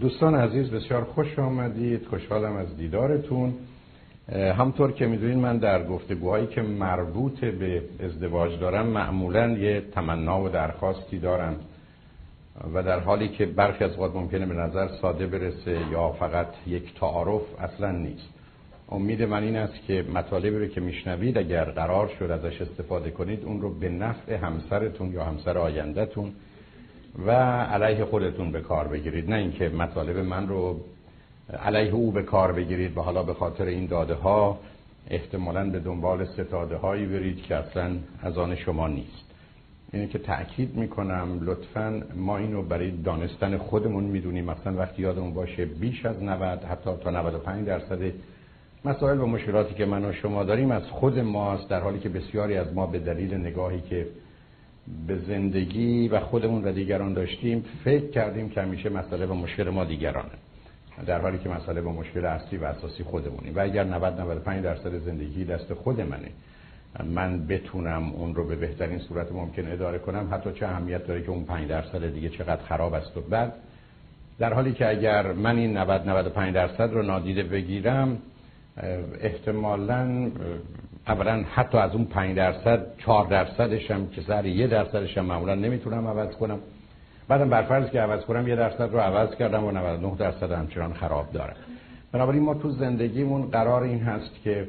دوستان عزیز بسیار خوش آمدید. خوشحالم از دیدارتون. همطور که می‌دونید من در گفتگوهایی که مربوط به ازدواج دارم معمولا یه تمنا و درخواستی دارم و در حالی که برخی از وقت ممکنه به نظر ساده برسه یا فقط یک تعارف اصلا نیست. امید من این است که مطالبی رو که میشنوید اگر قرار شد ازش استفاده کنید اون رو به نفع همسرتون یا همسر آیندهتون و علیه خودتون به کار بگیرید. نه اینکه مطالب من رو علیه او به کار بگیرید و حالا به خاطر این داده ها احتمالا به دنبال ستاده هایی برید که اصلا از آن شما نیست. اینه که تأکید می‌کنم لطفا ما اینو برای دانستن خودمون می‌دونیم. مثلا وقتی یادمون باشه بیش از 90 حتی تا 95 درصد مسائل و مشکلاتی که من و شما داریم از خود ماست در حالی که بسیاری از ما به دلیل نگاهی که به زندگی و خودمون و دیگران داشتیم فکر کردیم که همیشه مسئله و مشکل ما دیگرانه. در حالی که مسئله و مشکل اصلی و اساسی خودمونیم. و اگر 90 95 درصد زندگی دست خود منه من بتونم اون رو به بهترین صورت ممکن اداره کنم حتی چه اهمیت داره که اون 5 درصد دیگه چقدر خراب است و بعد در حالی که اگر من این 90 95 درصد رو نادیده بگیرم احتمالا اولا حتی از اون 5 درصد 4 درصدش هم که سر یه درصدش هم معمولا نمی‌تونم عوض کنم. بعدم برفرض که عوض کنم یه درصد رو عوض کردم و 99 درصد همچنان خراب داره. بنابراین ما تو زندگیمون قرار این هست که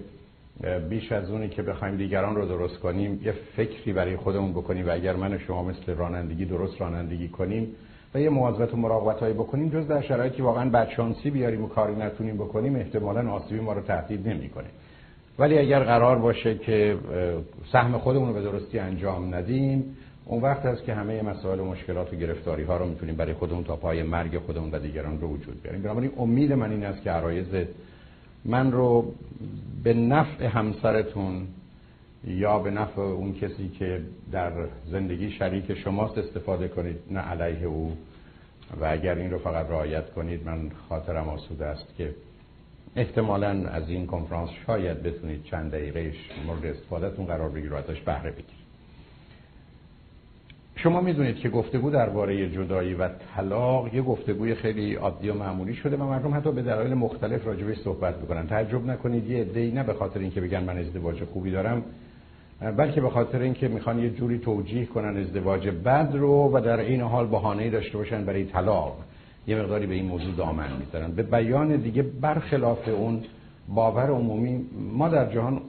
بیش از اونی که بخوایم دیگران رو درست کنیم یه فکری برای خودمون بکنیم و اگر من و شما مثل رانندگی درست رانندگی کنیم و یه مواظبت و مراقبت هایی بکنیم جز در شرایطی واقعا بدشانسی بیاریم و کاری نتونیم بکنیم احتمالا آسیبی ما رو تهدید نمی‌کنه. ولی اگر قرار باشه که سهم خودمون رو به درستی انجام ندیم اون وقت است که همه مسائل و مشکلات و گرفتاری ها رو می‌تونیم برای خودمون تا پای مرگ خودمون و دیگران رو وجود بیاریم. بنابراین امید من این است که عرایز من رو به نفع همسرتون یا به نفع اون کسی که در زندگی شریک شماست استفاده کنید نه علیه او. و اگر این رو فقط رعایت کنید من خاطرم آسوده است که احتمالا از این کنفرانس شاید بتونید چند دقیقهش مورد استفادهتون قرار بگیرید و ازش بهره بگیرید. شما می‌دونید که گفتگو درباره جدایی و طلاق یه گفتگوی خیلی عادی و معمولی شده و مردم حتی به دلایل مختلف راجبش صحبت می‌کنن. تعجب نکنید یه عده‌ای نه به خاطر اینکه بگن من ازدواج خوبی دارم بلکه به خاطر اینکه می‌خوان یه جوری توجیه کنن ازدواج بد رو و در این حال بهانه‌ای داشته باشن برای طلاق. یه مقداری به این موضوع دامن می‌ذارن به بیان دیگه برخلاف اون باور عمومی ما در جهان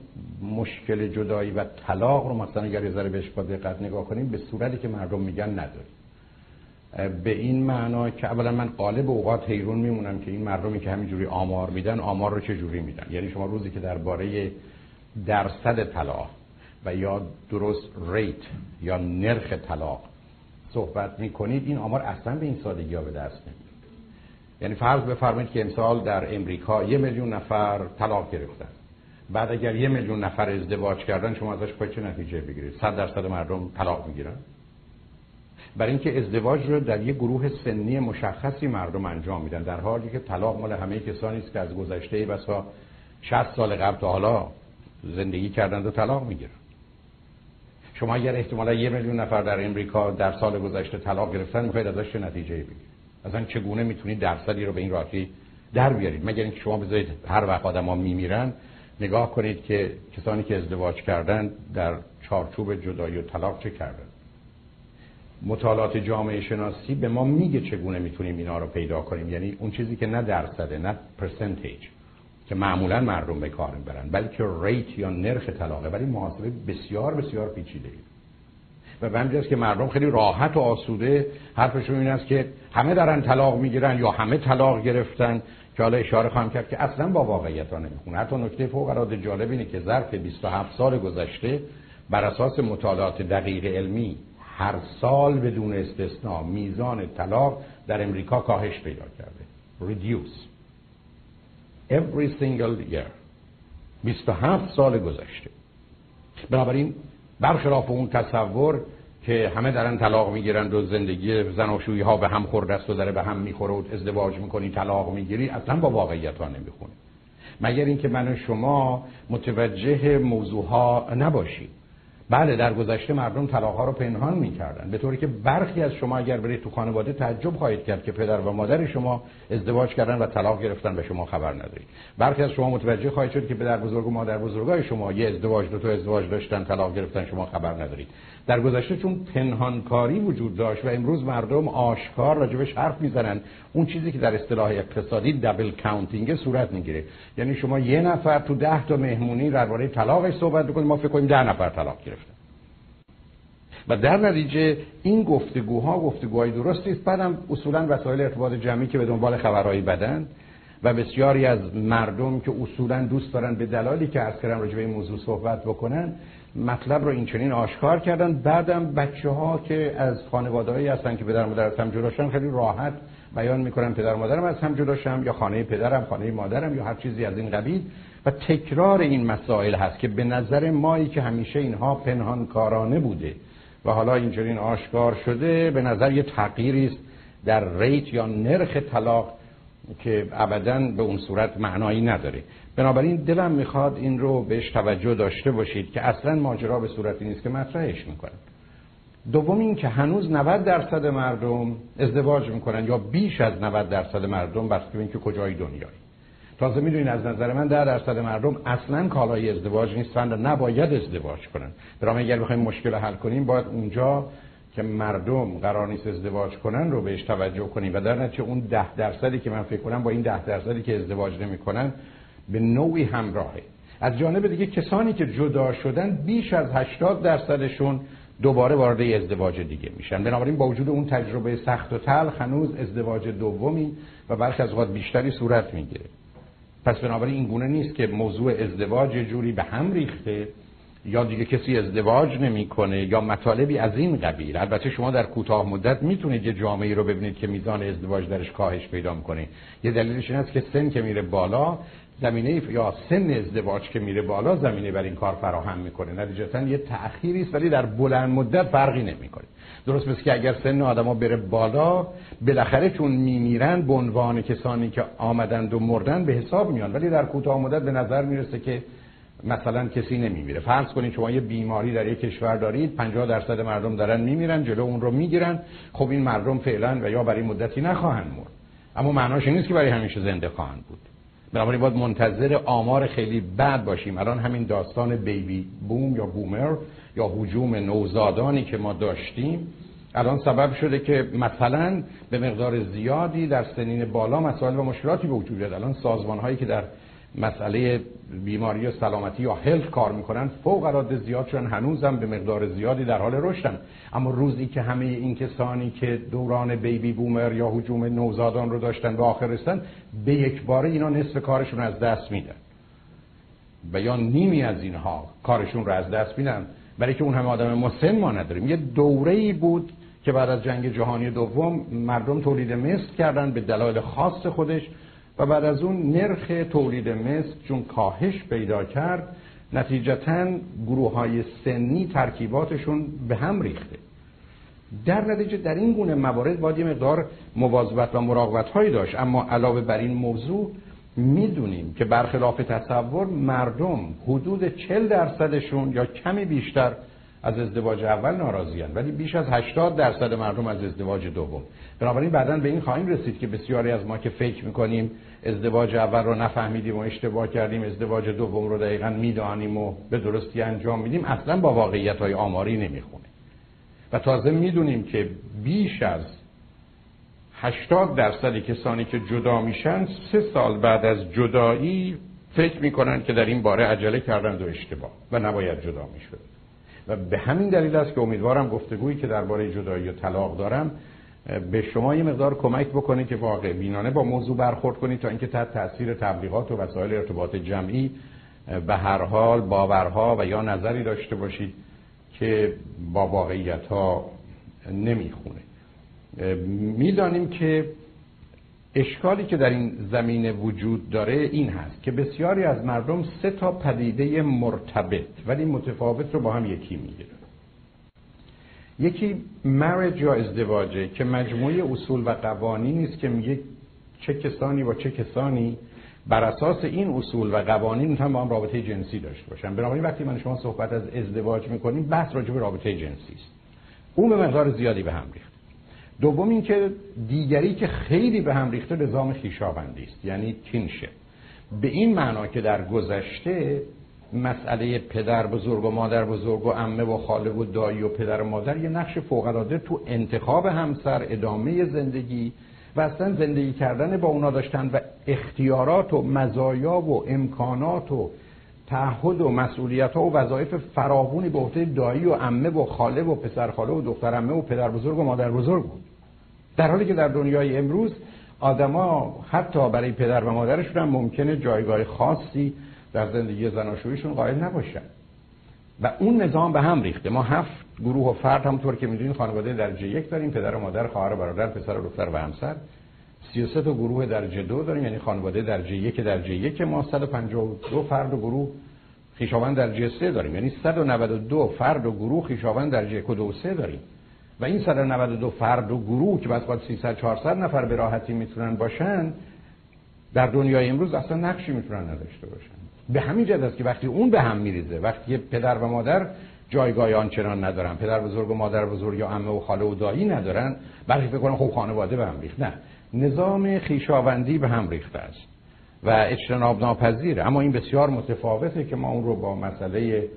مشکل جدایی و طلاق رو مثلا اگر یه ذره بهش با دقت نگاه کنیم به صورتی که مردم میگن نداریم. به این معنا که اولا من قالب اوقات حیرون میمونم که این مردمی که همینجوری آمار میدن آمار رو چه جوری میدن؟ یعنی شما روزی که درباره درصد طلاق و یا درست ریت یا نرخ طلاق صحبت می‌کنید این آمار اصلا به این سادگی ها به دست نمیاد یعنی فرض بفرمایید که امسال در امریکا یه میلیون نفر طلاق گرفتن. بعد اگر یه میلیون نفر ازدواج کردن شما ازش پای چه نتیجه بگیرید؟ صد درصد مردم طلاق می‌گیرن؟ برای اینکه ازدواج رو در یه گروه سنی مشخصی مردم انجام میدن در حالی که طلاق مال همه کسانی است که از گذشته بسا 60 سال قبل تا حالا زندگی کردند و طلاق می‌گیرن. شما اگر احتمالا یه میلیون نفر در امریکا در سال گذشته طلاق گرفتن می‌خواید ازش چه نتیجه بگیرید؟ اصلا چگونه می‌تونید درصدی رو به این راحتی در بیارید مگر اینکه شما بذارید هر وقت آدما میمیرن نگاه کنید که کسانی که ازدواج کردن در چارچوب جدایی و طلاق چه کردن؟ مطالعات جامعه شناسی به ما میگه چگونه می‌تونیم اینا رو پیدا کنیم. یعنی اون چیزی که نه درصده نه پرسنتیج که معمولا مردم به کار می‌برن بلکه ریت یا نرخ طلاقه. ولی محاسبه بسیار بسیار پیچیده و به همجاست که مردم خیلی راحت و آسوده حرفشون این است که همه دارن طلاق می‌گیرن یا همه طلاق گرفتن که حالا اشاره خواهم کرد که اصلا با واقعیت ها نمی‌خونه. حتی نکته فوق العاده جالب اینه که ظرف 27 سال گذشته بر اساس مطالعات دقیق علمی هر سال بدون استثنا میزان طلاق در امریکا کاهش پیدا کرده. Reduce. Every single year. 27 سال گذشته. بنابراین برخلاف اون تصور که همه دارن طلاق می‌گیرند و زندگی زناشویی ها به هم خورده است و داره به هم می‌خوره و ازدواج می‌کنی طلاق می‌گیری اصلا با واقعیت ها نمی‌خونه مگر اینکه من و شما متوجه موضوع ها نباشیم. بله در گذشته مردم طلاق ها رو پنهان می‌کردن. به طوری که برخی از شما اگر برید تو خانواده تعجب خواهید کرد که پدر و مادر شما ازدواج کردن و طلاق گرفتن و شما خبر ندارید. برخی از شما متوجه خواهید شد که پدر بزرگ و مادر بزرگای شما یه ازدواج دو تا ازدواج داشتن طلاق گرفتن شما خبر ندارید. در گذشته چون پنهانکاری وجود داشت و امروز مردم آشکار راجبش حرف می‌زنن اون چیزی که در اصطلاح اقتصادی دبل کاونتینگ صورت می‌گیره. یعنی شما یه نفر تو ده تا مهمونی درباره طلاقش صحبت بکنید ما فکر کنیم ده نفر طلاق گرفتن و در نتیجه این گفتگوها گفتگوهای درستی است. بعدم اصولا وسایل ارتباط جمعی که به دنبال خبرهایی بدن و بسیاری از مردم که اصولا دوست دارن به دلالی که از کردم راجع به این موضوع صحبت بکنن مطلب رو این چنین آشکار کردن. بعدم بچه ها که از خانوادهایی هستن که پدر مادر از هم جداشن خیلی راحت بیان می‌کنن پدر مادرم از هم جداشم یا خانه پدرم خانه مادرم یا هر چیزی از این قبیل. و تکرار این مسائل هست که به نظر مایی که همیشه اینها پنهان کارانه بوده و حالا اینجوری آشکار شده به نظر یه تغییری است در ریت یا نرخ طلاق که ابدا به اون صورت معنایی نداره. بنابراین دلم می‌خواد این رو بهش توجه داشته باشید که اصلا ماجرا به صورتی نیست که مطرحش می‌کنن دوم این که هنوز 90 درصد مردم ازدواج می‌کنن یا بیش از 90 درصد مردم بسته به اینکه کجای دنیایی. تازه می‌دونین از نظر من 10 درصد مردم اصلا کالای ازدواج نیستن و نباید ازدواج کنن. برای اگر بخوایم مشکل حل کنیم باید اونجا که مردم قرار نیست ازدواج کنن رو بهش توجه کنیم. و در نتیجه اون ده درصدی که من فکر کنم با این ده درصدی که ازدواج نمی‌کنن به نوعی همراهه. از جانب دیگه کسانی که جدا شدن بیش از 80 درصدشون دوباره وارد ازدواج دیگه میشن. بنابراین با وجود اون تجربه سخت و تلخ هنوز ازدواج دومی و برخی از اوقات بیشتری صورت می‌گیره. پس بنابراین این گونه نیست که موضوع ازدواج جوری به هم ریخته یا دیگه کسی ازدواج نمی‌کنه یا مطالبی از این قبیل. البته شما در کوتاه مدت می‌تونید یه جامعه رو ببینید که میزان ازدواج درش کاهش پیدا می‌کنه. یه دلیلش این است که سن که میره بالا زمینه یا سن ازدواج که میره بالا زمینه بر این کار فراهم می‌کنه. نتیجتا یه تأخیری است ولی در بلند مدت فرقی نمی‌کنه. درست مثل که اگر سن آدما بره بالا بالاخره چون میمیرن به عنوان کسانی که آمدند و مردن به حساب میان. ولی در کوتاه مدت به نظر می‌رسه که مثلا کسی نمیمیره. فرض کنید شما یه بیماری در یک کشور دارید 50 درصد مردم دارن میمیرن جلو اون رو می‌گیرن. خب این مردم فعلا و یا برای مدتی نخواهند مرد. اما معناش نیست که برای همیشه زنده خواهند بود. بنابراین باید منتظر آمار خیلی بد باشیم. الان همین داستان بیبی بوم یا بومر یا حجوم نوزادانی که ما داشتیم الان سبب شده که مثلا به مقدار زیادی در سنین بالا مسائل و مشکلاتی به وجود بیاد. الان سازمان هایی که در مسئله بیماری و سلامتی یا هلت کار می‌کنن فوق العاده زیاد شدن هنوزم به مقدار زیادی در حال رشدن. اما روزی که همه این کسانی که دوران بیبی بومر یا حجوم نوزادان رو داشتن به آخر رسن به یک باره اینا نصف کارشون از دست میدن. و یا نیمی از اینها کارشون رو از دست میدن. برای که اون همه آدم مسن ما نداریم. یه دوره ای بود که بعد از جنگ جهانی دوم مردم تولید مثل کردن به دلایل خاص خودش و بعد از اون نرخ تولید مثل چون کاهش پیدا کرد نتیجتا گروه های سنی ترکیباتشون به هم ریخته. در نتیجه در این گونه موارد باید یه مقدار مواظبت و مراقبت هایی داشت. اما علاوه بر این موضوع می‌دونیم که برخلاف تصور مردم حدود 40 درصدشون یا کمی بیشتر از ازدواج اول ناراضیان ولی بیش از 80 درصد مردم از ازدواج دوم. بنابراین بعدا به این خواهیم رسید که بسیاری از ما که فکر می‌کنیم ازدواج اول رو نفهمیدیم و اشتباه کردیم ازدواج دوم رو دقیقا می‌دانیم و به درستی انجام میدیم. اصلا با واقعیت های آماری نمی‌خونه. و تازه می‌دونیم که بیش از 80 درصد کسانی که جدا میشن سه سال بعد از جدایی فکر می‌کنن که در این باره عجله کردند و اشتباه و نباید جدا می‌شد. و به همین دلیل است که امیدوارم گفتگویی که درباره جدایی و طلاق دارم به شما یه مقدار کمک بکنه که واقع بینانه با موضوع برخورد کنید تا اینکه تحت تاثیر تبلیغات و وسایل ارتباط جمعی به هر حال باورها و یا نظری داشته باشید که با واقعیت ها نمی‌خونه. می‌دانیم که اشکالی که در این زمینه وجود داره این هست که بسیاری از مردم سه تا پدیده مرتبط ولی متفاوت رو با هم یکی می‌گیرن. یکی مرج یا ازدواجه که مجموعه اصول و قوانینی است که میگه چه کسانی با چه کسانی. بر اساس این اصول و قوانین می‌تونن با هم رابطه جنسی داشته باشن. بنابراین وقتی من شما صحبت از ازدواج می‌کنیم بحث راجع به رابطه جنسی است. اون به مقدار زیادی به هم ریخت دوم اینکه دیگری که خیلی به هم ریخته نظام خیشاوندی است یعنی کینشه به این معنا که در گذشته مسئله پدر بزرگ و مادر بزرگ و عمه و خاله و دایی و پدر و مادر یه نقش فوق تو انتخاب همسر ادامه زندگی و اصلا زندگی کردن با اونا داشتن و اختیارات و مزایا و امکانات و تعهد و مسئولیت ها و وظایف فراوونی به عهده دایی و عمه و خاله و پسر خاله و دختر عمه و پدر بزرگ و مادر بزرگ بود. در حالی که در دنیای امروز آدما حتی برای پدر و مادرشون هم ممکنه جایگاه خاصی در زندگی زناشویشون قائل نباشن. و اون نظام به هم ریخته. ما هفت گروه و فرد همونطور که می‌دونید خانواده درجه یک داریم. پدر و مادر خواهر و برادر پسر و دختر و همسر. 33 تا گروه درجه دو داریم. یعنی خانواده درجه یک درجه یک ما. 152 فرد و گروه خیشاوند درجه سه داریم. یعنی 192 فرد و گروه خیشاوند درجه یک و دو سه داریم. و این 192 فرد و گروه که بعد 300 400 نفر به راحتی می‌تونن باشن در دنیای امروز اصلا نقشی می‌تونن نداشته باشن. به همین جد است که وقتی اون به هم میریزه وقتی پدر و مادر جایگاه آنچنان ندارن پدر بزرگ و مادر بزرگ یا عمه و خاله و دایی ندارن برخی فکر خب خانواده به هم ریخت نه نظام خیشاوندی به هم ریخته است و اجتناب ناپذیره. اما این بسیار متفاوته که ما اون رو با مسئله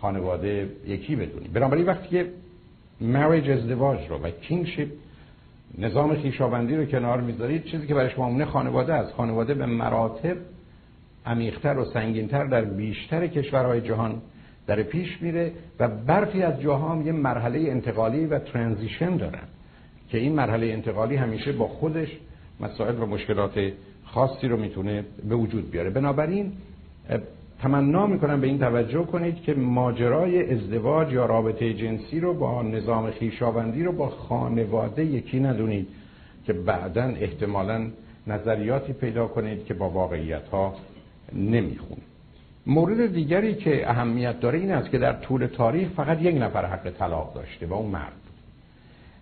خانواده یکی بدونیم. بنابراین وقتی که مریج ازدواج رو و کینگشیپ نظام خیشاوندی رو کنار می‌ذارید چیزی که برای شما خانواده است. خانواده به مراتب عمیقتر و سنگینتر در بیشتر کشورهای جهان در پیش میره و برخی از جاها یه مرحله انتقالی و ترانزیشن دارن که این مرحله انتقالی همیشه با خودش مسائل و مشکلات خاصی رو می‌تونه به وجود بیاره. بنابراین تمنا می‌کنم به این توجه کنید که ماجرای ازدواج یا رابطه جنسی رو با نظام خیشاوندی رو با خانواده یکی ندونید که بعدا احتمالا نظریاتی پیدا کنید که با واقعیت ها نمی‌خونه. مورد دیگری که اهمیت داره این است که در طول تاریخ فقط یک نفر حق طلاق داشته و اون مرد.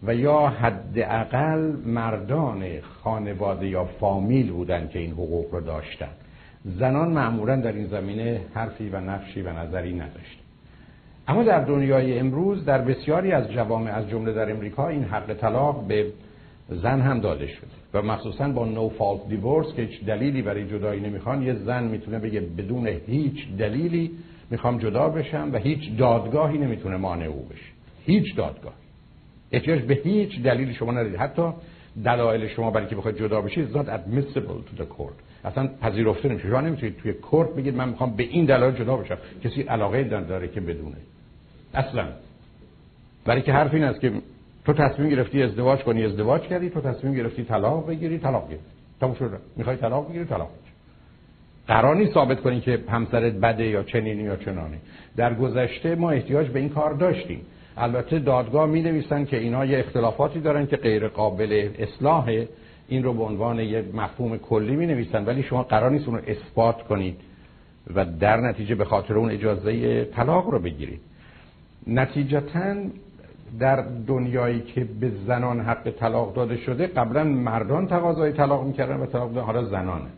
و یا حداقل مردان خانواده یا فامیل بودن که این حقوق رو داشتن. زنان معمولا در این زمینه حرفی و نقشی و نظری نداشتن. اما در دنیای امروز در بسیاری از جوامع از جمله در امریکا این حق طلاق به زن هم داده شده. و مخصوصا با نو فالت دیورس که هیچ دلیلی برای جدایی نمی‌خوان یه زن می‌تونه بگه بدون هیچ دلیلی می‌خوام جدا بشم و هیچ دادگاهی نمی‌تونه مانع او بشه. هیچ دادگاه احتیاج به هیچ دلیلی شما ندارید. حتی دلایل شما برای که بخواید جدا بشید not admissible to the court. اصلا پذیرفته نمیشه. شما نمی‌تونید توی کورت بگید من می‌خوام به این دلایل جدا بشم. کسی علاقه داره که بدونه. اصلا. برای که حرف این است که تو تصمیم گرفتی ازدواج کنی ازدواج کردی. تو تصمیم گرفتی طلاق بگیری طلاق گرفتی. تموم شد. می‌خوای طلاق بگیری طلاق بگیری. قرار ثابت کنی که همسرت بده یا چنینی یا چنانی. در گذشته ما احتیاج به این کار داشتیم. البته دادگاه می نویسن که اینا یه اختلافاتی دارن که غیر قابل اصلاحه. این رو به عنوان یه مفهوم کلی می نویسن ولی شما قرار نیست اون رو اثبات کنید و در نتیجه به خاطر اون اجازه طلاق رو بگیرید. نتیجتا در دنیایی که به زنان حق طلاق داده شده قبلا مردان تقاضای طلاق می‌کردن و طلاق حالا زنانه.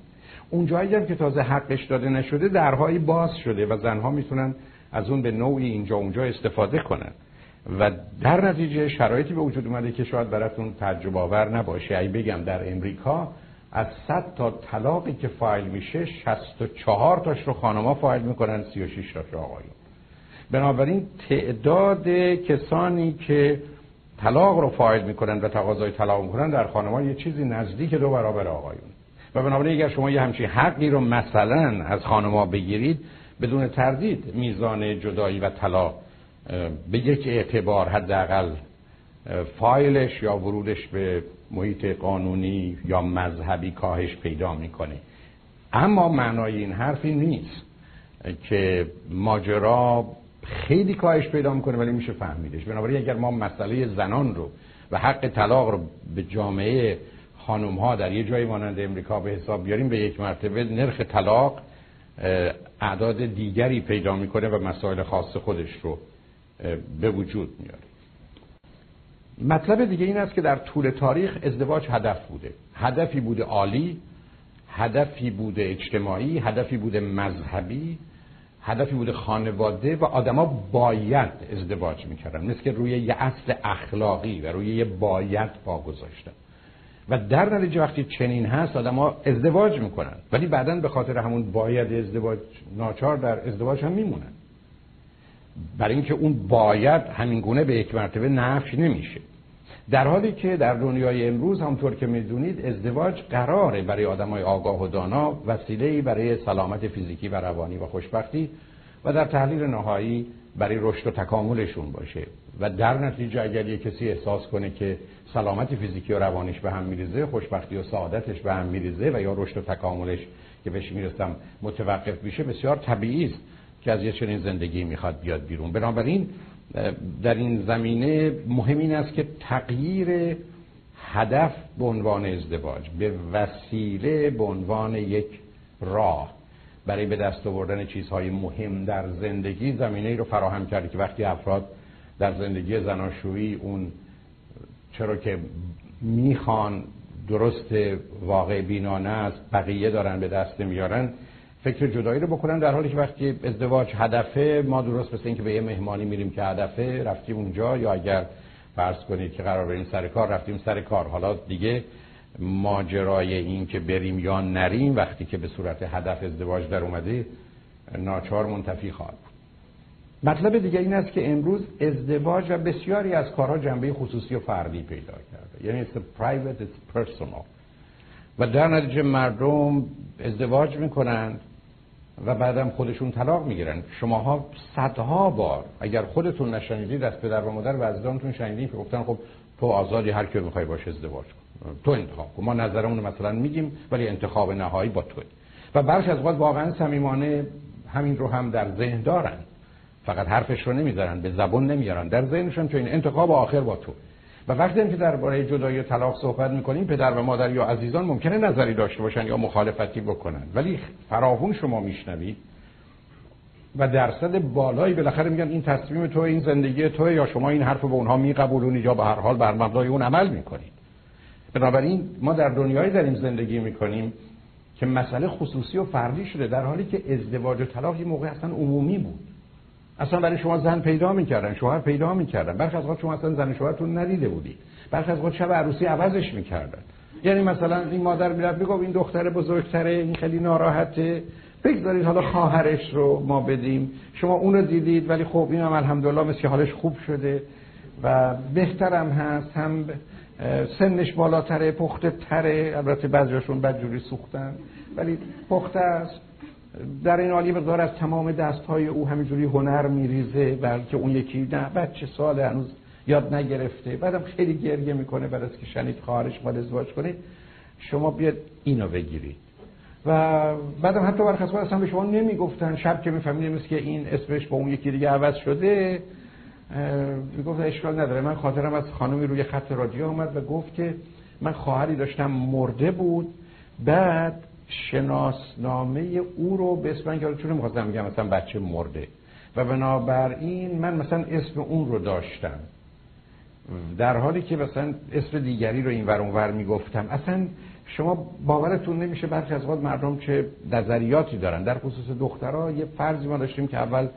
اون هم که تازه حقش داده نشده درهایی باز شده و زنها می‌تونن از اون به نوعی اینجا اونجا استفاده کنن. و در نتیجه شرایطی به وجود اومده که شاید براتون تعجب آور نباشه. ای بگم در امریکا از 100 تا طلاقی که فایل میشه 64 تاش رو خانما فایل می‌کنن 36 تاش رو آقایون. بنابراین تعداد کسانی که طلاق رو فایل می‌کنن و تقاضای طلاق می‌کنن در خانمان یه چیزی نزدیک دو برابر آقایون. و بنابراین اگر شما یه همچین حقی رو مثلا از خانما بگیرید بدون تردید میزان جدایی و طلاق به یک اعتبار حداقل فایلش یا ورودش به محیط قانونی یا مذهبی کاهش پیدا می‌کنه. اما معنای این حرفی نیست که ماجرا خیلی کاهش پیدا می‌کنه ولی میشه فهمیدش. بنابراین اگر ما مسئله زنان رو و حق طلاق رو به جامعه خانم ها در یه جایی مانند امریکا به حساب بیاریم به یک مرتبه نرخ طلاق اعداد دیگری پیدا می‌کنه و مسائل خاص خودش رو به وجود میاره. مطلب دیگه این است که در طول تاریخ ازدواج هدف بوده. هدفی بوده عالی هدفی بوده اجتماعی هدفی بوده مذهبی هدفی بوده خانواده و آدما باید ازدواج می‌کردن. مثل که روی یه اصل اخلاقی و روی یه باید پا گذاشتن. و در نتیجه وقتی چنین هست آدما ازدواج می‌کنن. ولی بعدا به خاطر همون باید ازدواج ناچار در ازدواج هم میمونن. برای اینکه اون باید همین گونه به یک مرتبه نفش نمیشه. در حالی که در دنیای امروز همطور که می‌دونید ازدواج قراره برای های آگاه و دانا وسیله برای سلامت فیزیکی و روانی و خوشبختی و در تحلیل نهایی برای رشد و تکاملشون باشه. و در نتیجه اگر یک کسی احساس کنه که سلامت فیزیکی و روانیش به هم میریزه خوشبختی و سعادتش به هم میریزه و یا رشد و تکاملش که بهش می‌رسم متوقف میشه بسیار طبیعی است که از یه چنین زندگی می‌خواد بیاد بیرون. بنابراین در این زمینه مهم این است که تغییر هدف به عنوان ازدواج به وسیله به عنوان یک راه. برای به دست آوردن چیزهای مهم در زندگی زمینه ای رو فراهم کرده که وقتی افراد در زندگی زناشویی اون چرا که می‌خوان درست واقع بینانه است بقیه دارن به دست میارن فکر جدایی رو بکنن در حالی که وقتی ازدواج هدفه ما درست مثل اینکه به یه مهمانی میریم که هدفه رفتیم اونجا یا اگر فرض کنید که قرار بریم سر کار رفتیم سر کار. حالا دیگه ماجرای این که بریم یا نریم وقتی که به صورت هدف ازدواج در اومده ناچار منتفی خواهد مطلب دیگه این است که امروز ازدواج و بسیاری از کارها جنبه خصوصی و فردی پیدا کرده. یعنی it's private it's personal. و در نتیجه مردم ازدواج می‌کنند و بعدم خودشون طلاق می‌گیرن. شماها صدها بار اگر خودتون نشنیدید از پدر و مادر و عزیزانتون شنیدین که گفتن خب تو آزادی هر کی می‌خوای باش ازدواج کن. تو انتخاب کن. ما نظرمون مثلا میگیم ولی انتخاب نهایی با توی. و برخی از وقت واقعا صمیمانه همین رو هم در ذهن دارن. فقط حرفش رو نمی‌ذارن به زبون نمیارن. در ذهنشون چون انتخاب آخر با تو و وقتی که درباره جدایی و طلاق صحبت می‌کنیم پدر و مادر یا عزیزان ممکنه نظری داشته باشن یا مخالفتی بکنن. ولی فراهون شما میشنوید و درصد بالایی بالاخره میگن این تصمیم تو این زندگی تو یا شما این حرف به اونها میقبولونید یا به هر حال بر مبنای اون عمل می‌کنید. بنابراین ما در دنیایی داریم زندگی می‌کنیم که مسئله خصوصی و فردی شده در حالی که ازدواج و طلاق یه موقع اصلا عمومی بود. اصلا برای شما زن پیدا می‌کردن شوهر پیدا می‌کردن. برخی از شما اصلا زن شوهرتون ندیده بودید. برخی از شب عروسی عوضش می‌کردن. یعنی مثلا این مادر می‌رفت می‌گفت این دختر بزرگتره این خیلی ناراحته. بگذارید حالا خواهرش رو ما بدیم. شما اون رو دیدید ولی خب این هم الحمدلله مثل حالش خوب شده و بهترم هست. هم سنش بالاتره پخته تره البته بعضیشون بدجوری سوختن ولی پخته است. در این حالی مقدار از تمام دست های او همینجوری هنر میریزه بلکه اون یکی نه بچه سال هنوز یاد نگرفته بعدم خیلی گریه می‌کنه بعد از که شنید خواهرش باید ازدواج کنید شما بیاد اینو بگیرید. و بعدم حتی برخص اصلا به شما نمی‌گفتن. شب که می‌فهمید مثل که این اسمش با اون یکی دیگه عوض شده می‌گفت اشکال نداره. من خاطرم از خانمی روی خط رادیو آمد و گفت که من خواهری داشتم مرده بود بعد شناسنامه او رو به اسم من چون می‌خواستم میگم مثلا بچه مرده. و بنابراین من مثلا اسم اون رو داشتم. در حالی که مثلا اسم دیگری رو این ور ور می‌گفتم. اصلا شما باورتون نمیشه برخی از وقت مردم چه نظریاتی دارن. در خصوص دخترها یه فرضی ما داشتیم که اول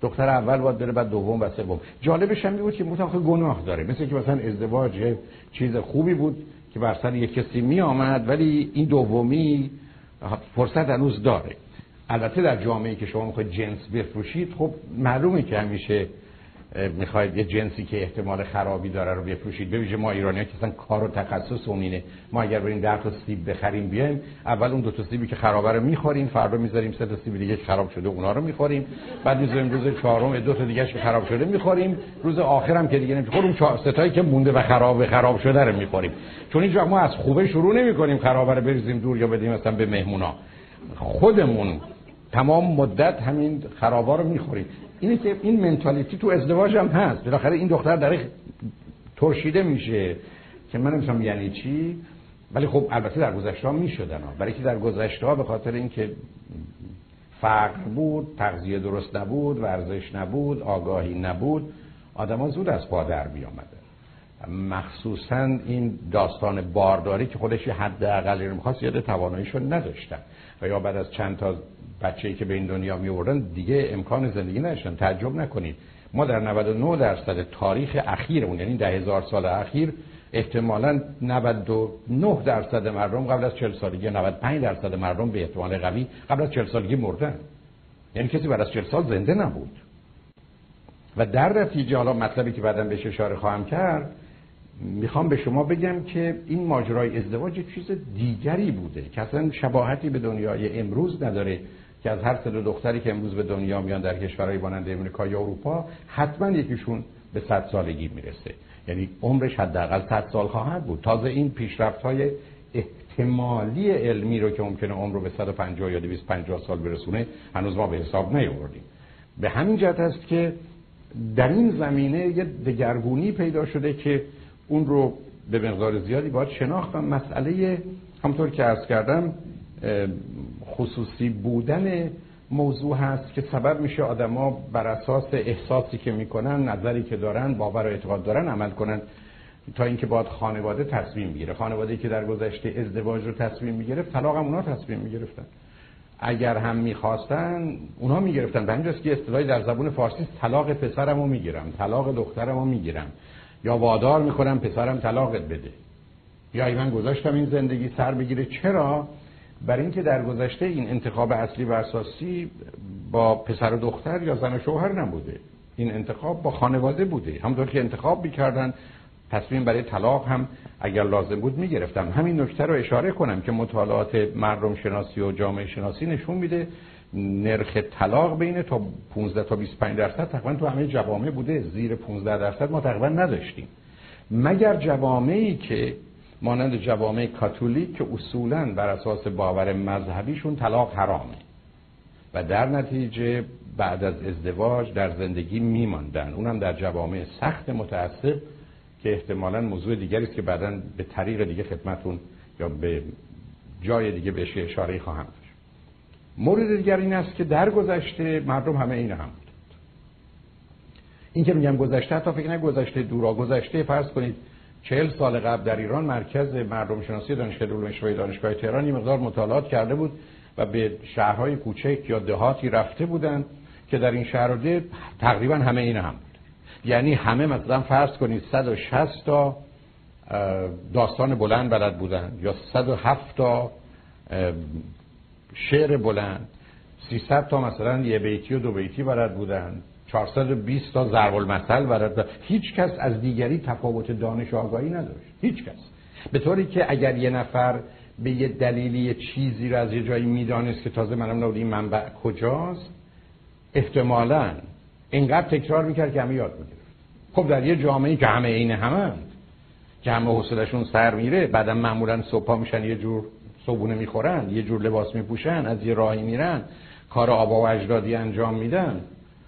دختر اول باید بره بعد دوم و سوم. جالبش هم بود که متأخر گناه داره. مثل که مثلا ازدواج چیز خوبی بود که بر سر یک کسی می آمد ولی این دومی فرصت هنوز داره. البته در جامعه که شما می‌خواید جنس بفروشید خب معلومه که همیشه می‌خواید یه جنسی که احتمال خرابی داره رو بفروشید. ببینید ما ایرانی ها که اصلا کار و تخصص اونینه ما اگر بریم ده تا سیب بخریم بیایم اول اون دو تا سیبی که خرابه رو می‌خوریم فردا می‌ذاریم سه تا سیب دیگه که خراب شده اونا رو می‌خوریم. بعد می‌ذاریم روز چهارم دو تا دیگه که خراب شده می‌خوریم. روز آخرم که دیگه نمی‌خوریم چهار ستایی که مونده و خراب خراب شده رو می‌خوریم. چون اینجا ما از خوبه شروع نمی‌کنیم خرابه رو بریزیم دور یا بدیم مثلا به مهمونا. خودمون تمام مدت همین خرابا رو می‌خوریم. اینه که این منتالیتی تو ازدواج هم هست. بالاخره این دختر در ترشیده میشه که من نمیشم یعنی چی. ولی خب البته در گذشته ها می‌شدن. برای که در گذشته ها به خاطر اینکه فقر بود تغذیه درست نبود ورزش نبود آگاهی نبود آدما زود از پا در مخصوصا این داستان بارداری که خودش یه حد اقلی رو می‌خواست یاد تواناییشو نداشتن. و یا بعد از چند تا بچه‌ای که به این دنیا می دیگه امکان زندگی نداشتن. تعجب نکنید. ما در 99 درصد تاریخ اخیرمون یعنی ده هزار سال اخیر احتمالا 99 درصد مردم قبل از 40 سالگی 95 درصد مردم به احتمال قوی قبل از 40 سالگی مردن. یعنی کسی بعد از 40 سال زنده نبود. و در نتیجه حالا مطلبی که بعدا بهش اشاره خواهم کرد می‌خوام به شما بگم که این ماجرای ازدواج چیز دیگری بوده که اصلا شباهتی به دنیای امروز نداره که از هر سه دختری که امروز به دنیا میان در کشورهای مانند امریکا یا اروپا حتما یکیشون به صد سالگی می‌رسه. یعنی عمرش حداقل 100 سال خواهد بود. تازه این پیشرفت های احتمالی علمی رو که ممکنه عمر رو به 150 یا 250 سال برسونه هنوز ما به حساب نیاوردیم. به همین جهت است که در این زمینه یه دگرگونی پیدا شده که اون رو به مقدار زیادی باید شناخت مسئله همطور که عرض کردم خصوصی بودن موضوع هست که سبب میشه آدما بر اساس احساسی که می‌کنن نظری که دارن باور و اعتقاد دارن عمل کنن تا اینکه باید خانواده تصمیم بگیره. خانواده که در گذشته ازدواج رو تصمیم می‌گرفت طلاق هم اونا تصمیم می‌گرفتن. اگر هم می‌خواستن اونا می‌گرفتن. به همینجاست که اصطلاحی در زبون فارسی طلاق پسرمو می‌گیرم طلاق دخترمو می‌گیرم. یا وادار می‌کنم پسرم طلاقت بده. یا من گذاشتم این زندگی سر بگیره. چرا؟ برای اینکه در گذشته این انتخاب اصلی و اساسی با پسر و دختر یا زن و شوهر نبوده. این انتخاب با خانواده بوده. همونطور که انتخاب می‌کردن تصمیم برای طلاق هم اگر لازم بود می‌گرفتم. همین نکته رو اشاره کنم که مطالعات مردم شناسی و جامعه شناسی نشون میده نرخ طلاق بین تا 15 تا 25 درصد تقریبا تو همه جوامع بوده. زیر 15 درصد ما تقریبا نداشتیم. مگر جوامعی که مانند جوامع کاتولیک که اصولا بر اساس باور مذهبیشون طلاق حرامه و در نتیجه بعد از ازدواج در زندگی میماندن. اونم در جوامع سخت متعصب که احتمالا موضوع دیگری است که بعدا به طریق دیگه خدمتون یا به جای دیگه بهش اشاره خواهم مورد دیگر این است که در گذشته مردم همه این هم بود. این که میگم گذشته تا فکر گذشته دورا. گذشته فرض کنید چهل سال قبل در ایران مرکز مردم شناسی دانشگاه علوم اجتماعی دانشگاه تهران این مقدار مطالعات کرده بود و به شهرهای کوچک یا دهاتی رفته بودند که در این شهر تقریبا همه این هم بود. یعنی همه مثلا فرض کنید 160 تا داستان بلند بلد بودن یا 107 تا شعر بلند. 300 تا مثلا یه بیتی و دو بیتی بلد بودن. 420 تا ضرب المثل برد هیچ کس از دیگری تفاوت دانش آگاهی نداشت. هیچ کس. به طوری که اگر یه نفر به یه دلیلی یه چیزی رو از یه جایی می‌دانست که تازه منم نبود این منبع کجاست احتمالا اینقدر تکرار می‌کرد که همه یاد می‌گرفت. خب در یه جامعه که همه عین همند که همه حوصلشون سر میره بعدم معمولا صبح میشن یه جور صبونه می‌خورن یه جور لباس میپوشن از یه راهی میرن کار آبا و اجدادی انجام میدن.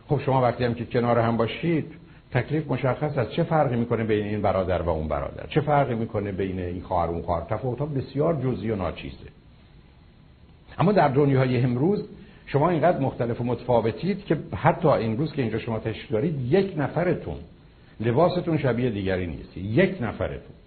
خب شما وقتی هم که کنار هم باشید تکلیف مشخص است. چه فرقی می‌کنه بین این برادر و اون برادر؟ چه فرقی می‌کنه بین این خواهر اون خواهر؟ تفاوت‌ها بسیار جزئی و ناچیزه. اما در دنیای امروز شما اینقدر مختلف و متفاوتید که حتی امروز که اینجا شما تشریف دارید یک نفرتون لباستون شبیه دیگری نیست. یک نفرتون.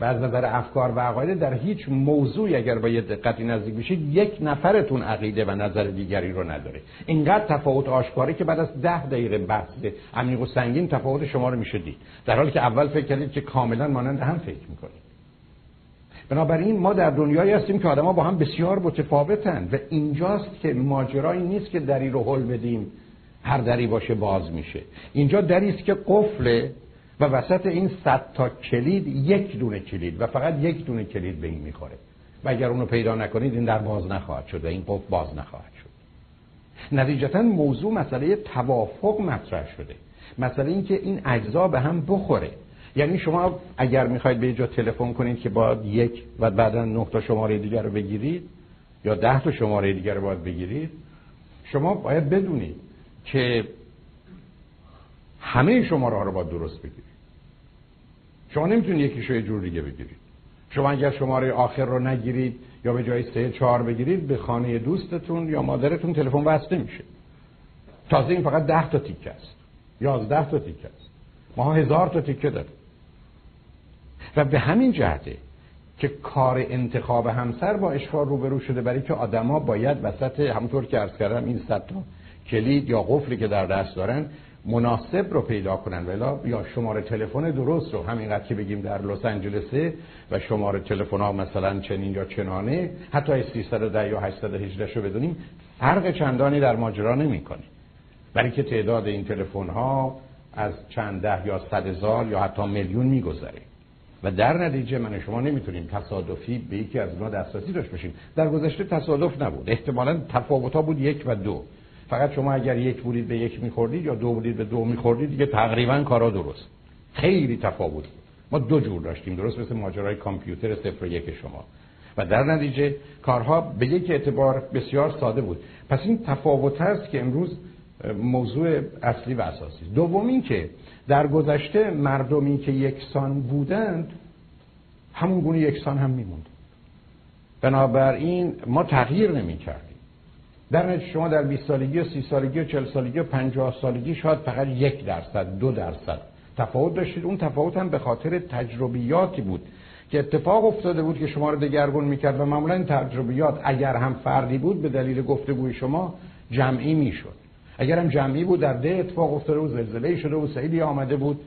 و از نظر افکار و عقاید در هیچ موضوعی اگر با یه دقتی نزدیک بشید یک نفرتون عقیده و نظر دیگری رو نداره. اینقدر تفاوت آشکاره که بعد از ده دقیقه بحث عمیق و سنگین تفاوت شما رو میشه دید. در حالی که اول فکر کردید که کاملا مانند هم فکر می‌کنید. بنابراین ما در دنیایی هستیم که آدما با هم بسیار متفاوتن و اینجاست که ماجرایی نیست که دری رو حل بدیم هر دری باشه باز میشه. اینجا دری است که قفله و وسط این صد تا کلید یک دونه کلید و فقط یک دونه کلید به این می‌خوره. و اگر اونو پیدا نکنید این در باز نخواهد شد و این قفل باز نخواهد شد. نتیجتا موضوع مسئله توافق مطرح شده. مسئله این که این اجزا به هم بخوره. یعنی شما اگر می‌خواید به جا تلفن کنید که باید یک و بعدا نه تا شماره دیگر رو بگیرید یا ده تا شماره دیگر رو باید بگیرید شما باید بدونید که همه شماره ها رو باید درست بگیرید. شما نمی‌تونید یکیشو یه جور دیگه بگیرید. شما اگر شماره آخر رو نگیرید یا به جای سه چهار بگیرید به خانه دوستتون یا مادرتون تلفن وصل میشه. تازه این فقط ده تا تیکه است. یازده تا تیکه است. ما هزار تا تیکه داریم. و به همین جهته که کار انتخاب همسر با اشکال روبرو شده برای که آدما باید وسط همونطور که عرض کردم این صد تا کلید یا قفلی که در دست دارن مناسب رو پیدا کنن. ولی یا شماره تلفن درست رو همینقدر که بگیم در لس آنجلسه و شماره تلفن ها مثلا چنین یا چنانه حتی 310 یا 818 رو بدونیم فرق چندانی در ماجرا نمی‌کنه برای که تعداد این تلفن ها از چند ده یا صد هزار یا حتی میلیون میگذره و در نتیجه من شما نمی‌تونیم تصادفی به یکی از اونها دسترسی داشته باشیم. در گذشته تصادف نبود. احتمالا تفاوت ها بود یک و دو. فقط شما اگر یک بودید به یک میخوردید یا دو بودید به دو میخوردید دیگه تقریبا کارا درست. خیلی تفاوت. بود ما دو جور داشتیم درست مثل ماجرای کامپیوتر صفر و یک شما. و در نتیجه کارها به یک اعتبار بسیار ساده بود. پس این تفاوت هست که امروز موضوع اصلی و اساسی. دوم که در گذشته مردمی که یکسان بودند همون گونه یکسان هم میموند. بنابراین ما تغییر نمی کردیم در نتیجه شما در 20 سالگی و 30 سالگی و 40 سالگی و 50 سالگی شاید فقط یک درصد دو درصد تفاوت داشتید. اون تفاوت هم به خاطر تجربیاتی بود که اتفاق افتاده بود که شما رو دگرگون می‌کرد و معمولا این تجربیات اگر هم فردی بود به دلیل گفتگوی شما جمعی می‌شد. اگر هم جمعی بود در ده اتفاق افتاده بود زلزله شده بود سیلی آمده بود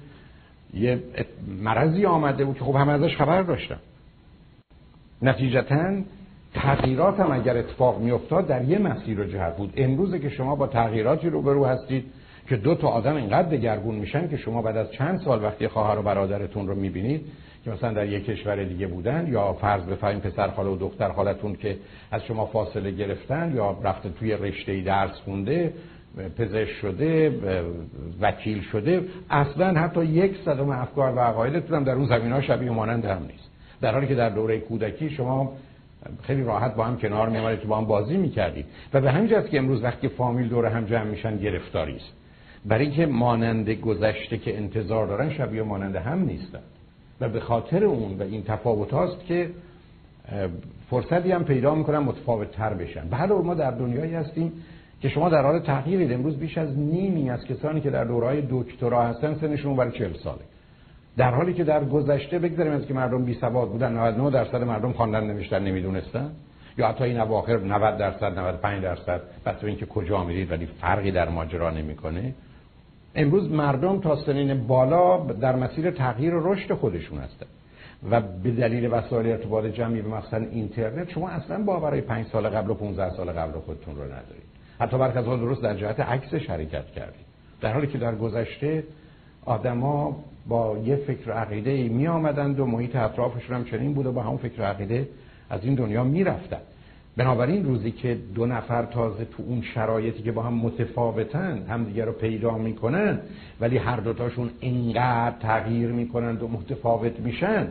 یه مرضی آمده بود که خب همه ازش خبر داشتن. نتیجتا تغییرات هم اگر اتفاق میافتاد در یه مسیر و جهت بود. امروزه که شما با تغییراتی روبرو هستید که دو تا آدم اینقدر دگرگون میشن که شما بعد از چند سال وقتی خواهر و برادرتون رو می‌بینید که مثلا در یک کشور دیگه بودن یا فرض بفرمایید پسر خاله و دختر خالتون که از شما فاصله گرفتن یا رفته توی رشته درس خونده پزشک شده وکیل شده اصلا حتی یک صدم افکار و عقایدتون هم در اون زمین شبیه مانند هم نیست. در حالی که در دوره کودکی شما خیلی راحت با هم کنار می تو با هم بازی می‌کردید و به همین که امروز وقتی فامیل دور هم جمع میشن گرفتاری است. برای اینکه مانند گذشته که انتظار دارن شبیه مانند هم نیستن. و به خاطر اون و این تفاوت هاست که فرصتی هم پیدا می‌کنن متفاوت تر بشن. به ما در دنیایی هستیم که شما در حال تغییرید. امروز بیش از نیمی از کسانی که در دورهای دکترا هستن سنشون برای 40 ساله. در حالی که در گذشته بگذاریم از که مردم بی سواد بودن 99 درصد مردم خواندن نوشتن نمی‌دونستن. یا حتی این اواخر 90 درصد 95 درصد. بس اینکه کجا میرید ولی فرقی در ماجرا نمی‌کنه. امروز مردم تا سنین بالا در مسیر تغییر و رشد خودشون هستن. و به دلیل وسایل ارتباط جمعی به مثلا اینترنت شما اصلا باورای 5 سال قبل و 15 سال قبل خودتون رو ندارید. حتی برخی از درست در جهت عکس حرکت کردید. در حالی که در گذشته آدما با یه فکر عقیده ای می آمدند و محیط اطرافشون هم چنین بود و با همون فکر عقیده از این دنیا می رفتن. بنابراین روزی که دو نفر تازه تو اون شرایطی که با هم متفاوتن همدیگه رو پیدا می‌کنن ولی هر دوتاشون اینقدر تغییر می‌کنن و متفاوت میشن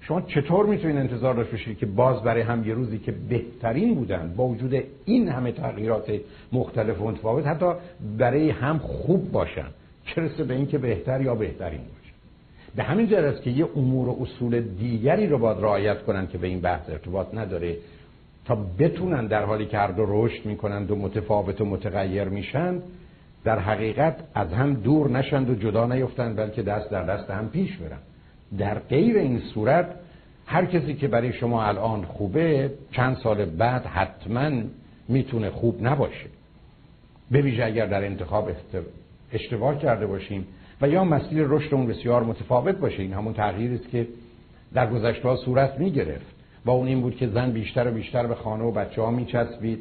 شما چطور می‌تونید انتظار داشته باشید که باز برای هم یه روزی که بهترین بودن با وجود این همه تغییرات مختلف و متفاوت حتی برای هم خوب باشن چه به اینکه بهتر یا بهترین به همین جهت است که یه امور و اصول دیگری رو باید رعایت کنن که به این بحث ارتباط نداره. تا بتونن در حالی که هر دو رشد می‌کنند و متفاوت و متغیر میشن در حقیقت از هم دور نشند و جدا نیفتند بلکه دست در دست هم پیش برن. در غیر این صورت هر کسی که برای شما الان خوبه چند سال بعد حتما می‌تونه خوب نباشه. به اگر در انتخاب اشتباه کرده باشیم و یا مسیر رشد اون بسیار متفاوت باشه. این همون تغییری است که در گذشته ها صورت می گرفت و اون این بود که زن بیشتر و بیشتر به خانه و بچه ها می چسبید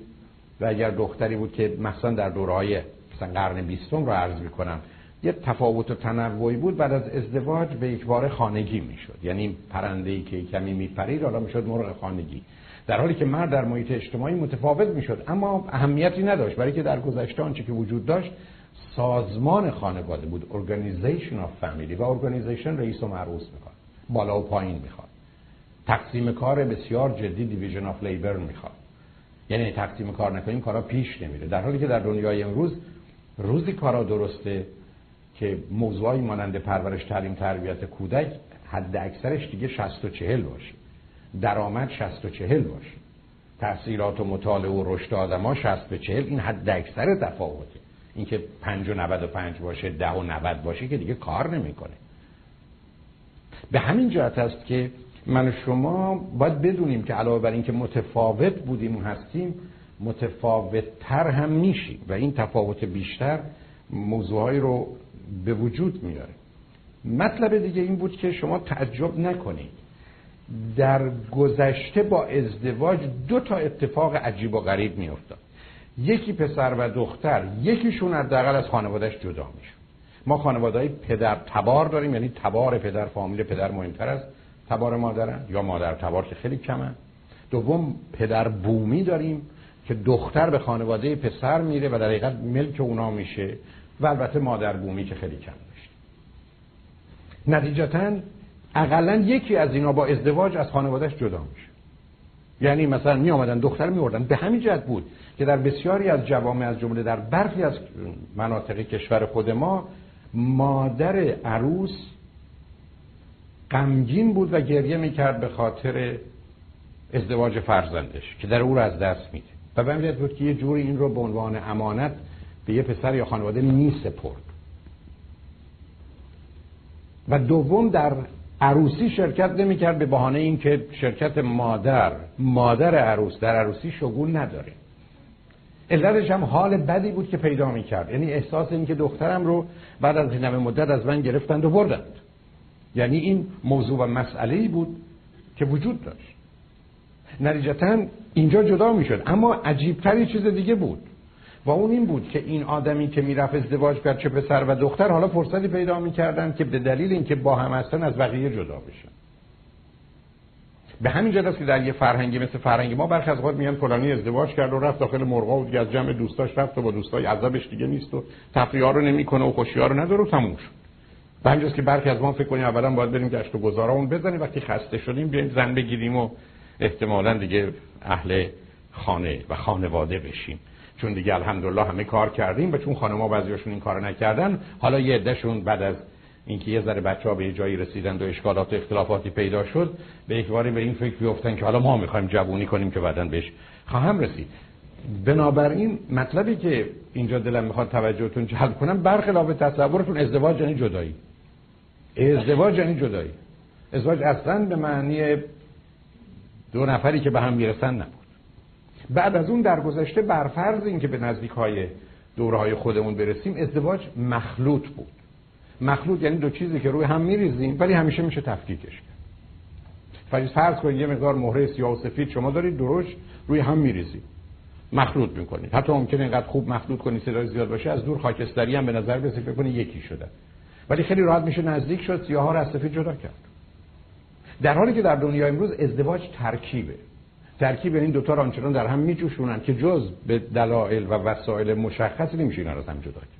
و اگر دختری بود که مثلا در دورهای مثلا قرن بیستم رو عرض می کنم یه تفاوت و تنوعی بود. بعد از ازدواج به یک بار خانگی می‌شد یعنی پرنده ای که کمی میپرید حالا می‌شد مرغ خانگی. در حالی که مرد در محیط اجتماعی متفاوت می‌شد اما اهمیتی نداشت. برای که در گذشته آنچه که وجود داشت سازمان خانواده بود Organization of Family و Organization رئیس و مرعوس می‌خواد. بالا و پایین می‌خواد. تقسیم کار بسیار جدی دیویژن آف لیبر می‌خواد. یعنی تقسیم کار نکنیم کارا پیش نمیره. در حالی که در دنیای امروز روزی کارا درسته که موضوعی مانند پرورش تعلیم تربیت کودک حد اکثرش دیگه 60 و 40 باشه. درآمد 60 و 40 باشه. تحصیلات و مطالعه و رشد آدما 60 به 40 این حد اکثر تفاوته. اینکه 5 و 95 باشه 10 و 90 باشه که دیگه کار نمی‌کنه. به همین جهت است که من و شما باید بدونیم که علاوه بر اینکه متفاوت بودیم و هستیم متفاوت تر هم میشیم و این تفاوت بیشتر موضوعهایی رو به وجود میاره مطلب دیگه این بود که شما تعجب نکنید. در گذشته با ازدواج دو تا اتفاق عجیب و غریب میافتاد. یکی پسر و دختر یکیشون حداقل از خانوادهش جدا میشه ما خانواده های پدر تبار داریم یعنی تبار پدر فامیل پدر مهمتر است تبار مادرن یا مادر تبار که خیلی کمن. دوم پدر بومی داریم که دختر به خانواده پسر میره و در حقیقت ملک اونا میشه و البته مادر بومی که خیلی کم داشت. نتیجتا اقلا یکی از اینا با ازدواج از خانوادهش جدا میشه. یعنی مثلا می آمدن دختر می به همین جهت بود. که در بسیاری از جوامع از جمله در برخی از مناطق کشور خود ما مادر عروس غمگین بود و گریه می‌کرد به خاطر ازدواج فرزندش که در او رو از دست میده. و به بود که یه جوری این رو به عنوان امانت به یه پسر یا خانواده می سپرد و دوم در عروسی شرکت نمی‌کرد به بهانه اینکه شرکت مادر مادر عروس در عروسی شگون نداره. علتش هم حال بدی بود که پیدا می‌کرد. یعنی احساس اینکه دخترم رو بعد از این مدت از من گرفتند و بردند. یعنی این موضوع و مسئله بود که وجود داشت. نتیجتا اینجا جدا می‌شد. اما عجیبتر چیز دیگه بود. و اون این بود که این آدمی که می‌رفت ازدواج کرد چه پسر و دختر حالا فرصتی پیدا می‌کردن که به دلیل اینکه با هم هستن از بقیه جدا بشن. به همین است که در یه فرهنگی مثل فرهنگ ما برخی از اوقات میگن فلانی ازدواج کرد و رفت داخل مرغا و دیگه از جمع دوستاش رفت و با دوستای عذابش دیگه نیست و تفریحا رو نمی‌کنه و خوشی رو نداره و تموم شد. به همین که برخی از ما فکر کنیم اولا باید بریم گشت و گذارمون بزنیم. وقتی خسته شدیم بیایم زن بگیریم و احتمالا دیگه اهل خانه و خانواده بشیم. چون دیگه الحمدلله همه کار کردیم و چون خانم‌ها بعضیاشون این کارو نکردن حالا یه عدهشون بعد از اینکه یه ذره بچه‌ها به جایی رسیدن و اشکالات و اختلافاتی پیدا شد به یکواری به این فکر بیفتن که حالا ما می‌خوایم جوونی کنیم که بعدا بهش خواهم رسید. بنابراین مطلبی که اینجا دلم می‌خواد توجهتون جلب کنم برخلاف تصورتون ازدواج یعنی جدایی. ازدواج یعنی جدایی. ازدواج اصلا به معنی دو نفری که به هم می‌رسن نبود. بعد از اون در گذشته برفرض این که به نزدیک های دوره خودمون برسیم ازدواج مخلوط بود. مخلوط یعنی دو چیزی که روی هم میریزیم ولی همیشه میشه تفکیکش کرد. فرض کنید یه مقدار مهره سیاه و سفید شما دارید دروش روی هم میریزید. مخلوط می‌کنید. حتی ممکنه اینقدر خوب مخلوط کنید صدای زیاد باشه از دور خاکستری هم به نظر برسه فکر کنید یکی شده. ولی خیلی راحت میشه نزدیک شد سیاه ها رو از سفید جدا کرد. در حالی که در دنیای امروز ازدواج ترکیبه. ترکیب این دوتا رو آنچنان در هم میجوشونن که جز به دلایل و وسایل مشخصی نمیشه اینا رو هم جدا کرد.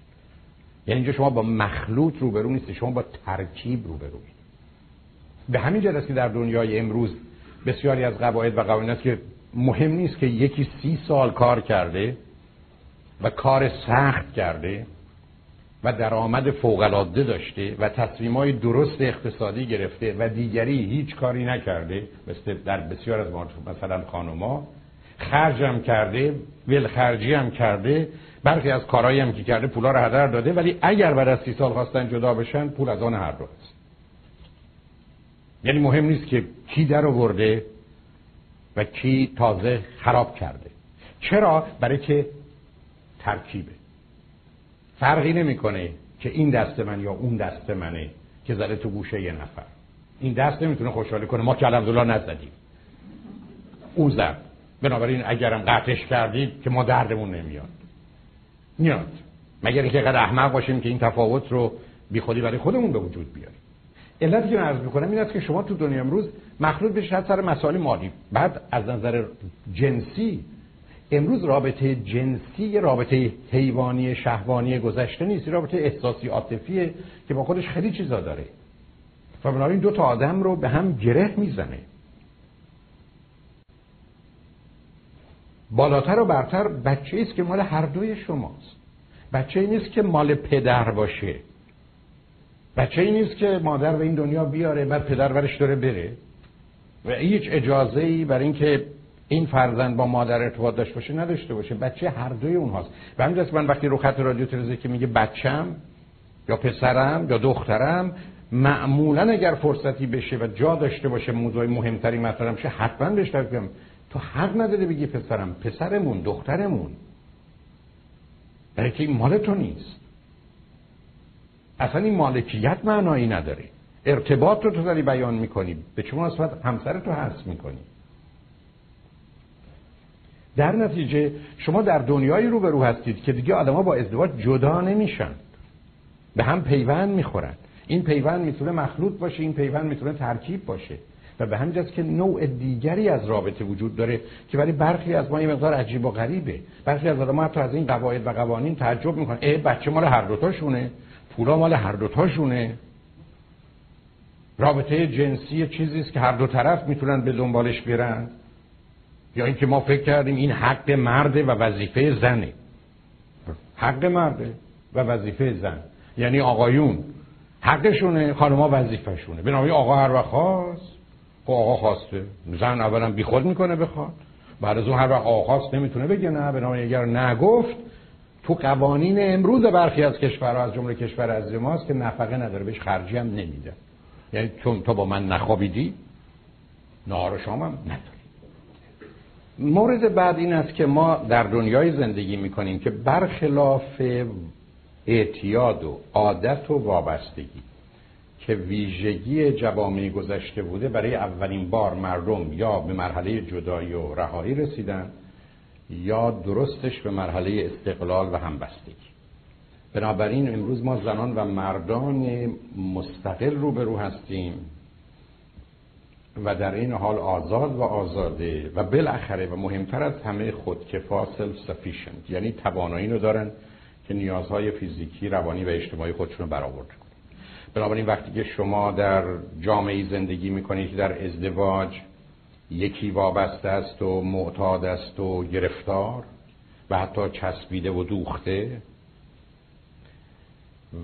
یعنی اینجا شما با مخلوط روبرو نیستی شما با ترکیب روبروید به همین جهت که در دنیای امروز بسیاری از قواعد و قوانین است که مهم نیست که یکی سی سال کار کرده و کار سخت کرده و درآمد فوقالعاده داشته و تصمیمای درست اقتصادی گرفته و دیگری هیچ کاری نکرده مثل در بسیار از مثلا خانوما خرج هم کرده ول خرجی هم کرده برخی از کارهایی هم که کرده پولا رو هدر داده ولی اگر بعد از سی سال خواستن جدا بشن پول از آن هر دو است یعنی مهم نیست که کی در آورده و کی تازه خراب کرده. چرا؟ برای که ترکیبه. فرقی نمی‌کنه که این دست من یا اون دست منه که زده تو گوشه یه نفر. این دست نمی‌تونه خوشحالی کنه. ما که الحمدلله نزدیم. او زد. بنابراین اگرم قطعش کردید که ما دردمون نمیاد. میاد. مگر اینکه قدر احمق باشیم که این تفاوت رو بی خودی برای خودمون به وجود بیاریم علتی که من عرض می‌کنم این است که شما تو دنیا امروز مخلوط بشید سر مسائل مالی. بعد از نظر جنسی امروز رابطه جنسی رابطه حیوانی شهوانی گذشته نیست. رابطه احساسی عاطفیه که با خودش خیلی چیزا داره. و بنابراین دو تا آدم رو به هم گره می‌زنه. بالاتر و برتر بچه است که مال هر دوی شماست. بچه ای نیست که مال پدر باشه. بچه ای نیست که مادر به این دنیا بیاره بعد پدر ورش داره بره. و هیچ اجازه ای برای اینکه این فرزند با مادر ارتباط داشته باشه نداشته باشه. بچه هر دوی اونهاست. و همین من وقتی رو خط رادیو تلویزیون که میگه بچم یا پسرم یا دخترم معمولا اگر فرصتی بشه و جا داشته باشه موضوع مهمتری مطرح شه حتما بهش تو حق نداره بگی پسرم پسرمون دخترمون. برای که این مال تو نیست. اصلا این مالکیت معنایی نداره. ارتباط رو تو داری بیان می‌کنی. به چه مناسبت همسر تو حس می‌کنی. در نتیجه شما در دنیایی رو به رو هستید که دیگه آدما با ازدواج جدا نمیشن. به هم پیوند می‌خورن. این پیوند می‌تونه مخلوط باشه این پیوند می‌تونه ترکیب باشه. و به همین که نوع دیگری از رابطه وجود داره که برای برخی از ما یه مقدار عجیب و غریبه. برخی از آدم حتی از این قواعد و قوانین تعجب می‌کنن. ای بچه مال هر دوتاشونه پولا مال هر دوتاشونه رابطه جنسی چیزی است که هر دو طرف می‌تونن به دنبالش برن. یا اینکه ما فکر کردیم این حق مرده و وظیفه زنه. حق مرده و وظیفه زن. یعنی آقایون حقشونه خانمها وظیفهشونه. بنابراین آقا هر وقت خواست. خب آقا خواسته. زن اولا بیخود می‌کنه بخواد بعد از اون هر وقت آقا خواست نمی‌تونه بگه نه بنابراین اگر نگفت. تو قوانین امروز برخی از کشورها از جمله کشور از ماست که نفقه نداره بهش خرجی هم نمیده. یعنی چون تو با من نخوابیدی نهار شام هم نداری. مورد بعد این است که ما در دنیای زندگی می‌کنیم که برخلاف اعتیاد و عادت و وابستگی که ویژگی جوامع گذشته بوده برای اولین بار مردم یا به مرحله جدایی و رهایی رسیدن یا درستش به مرحله استقلال و همبستگی. بنابراین امروز ما زنان و مردان مستقل روبرو هستیم و در این حال آزاد و آزاده و بالاخره و مهمتر از همه خودکفا سلف سفیشنت یعنی توانایی رو دارن که نیازهای فیزیکی، روانی و اجتماعی خودشون رو برآورده بنابراین وقتی که شما در جامعه زندگی می‌کنید در ازدواج یکی وابسته است و معتاد است و گرفتار و حتی چسبیده و دوخته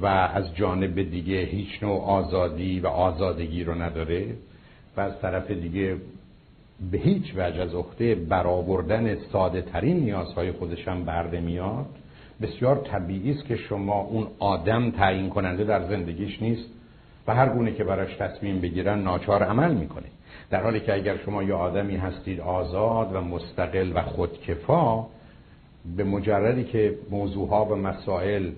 و از جانب دیگه هیچ نوع آزادی و آزادگی رو نداره و از طرف دیگه به هیچ وجه از عهده برآوردن ساده ترین نیازهای خودشم برده میاد بسیار طبیعی است که شما اون آدم تعیین کننده در زندگیش نیست و هر گونه که براش تصمیم بگیرن ناچار عمل می‌کنه. در حالی که اگر شما یه آدمی هستید آزاد و مستقل و خودکفا به مجردی که موضوعها و مسائل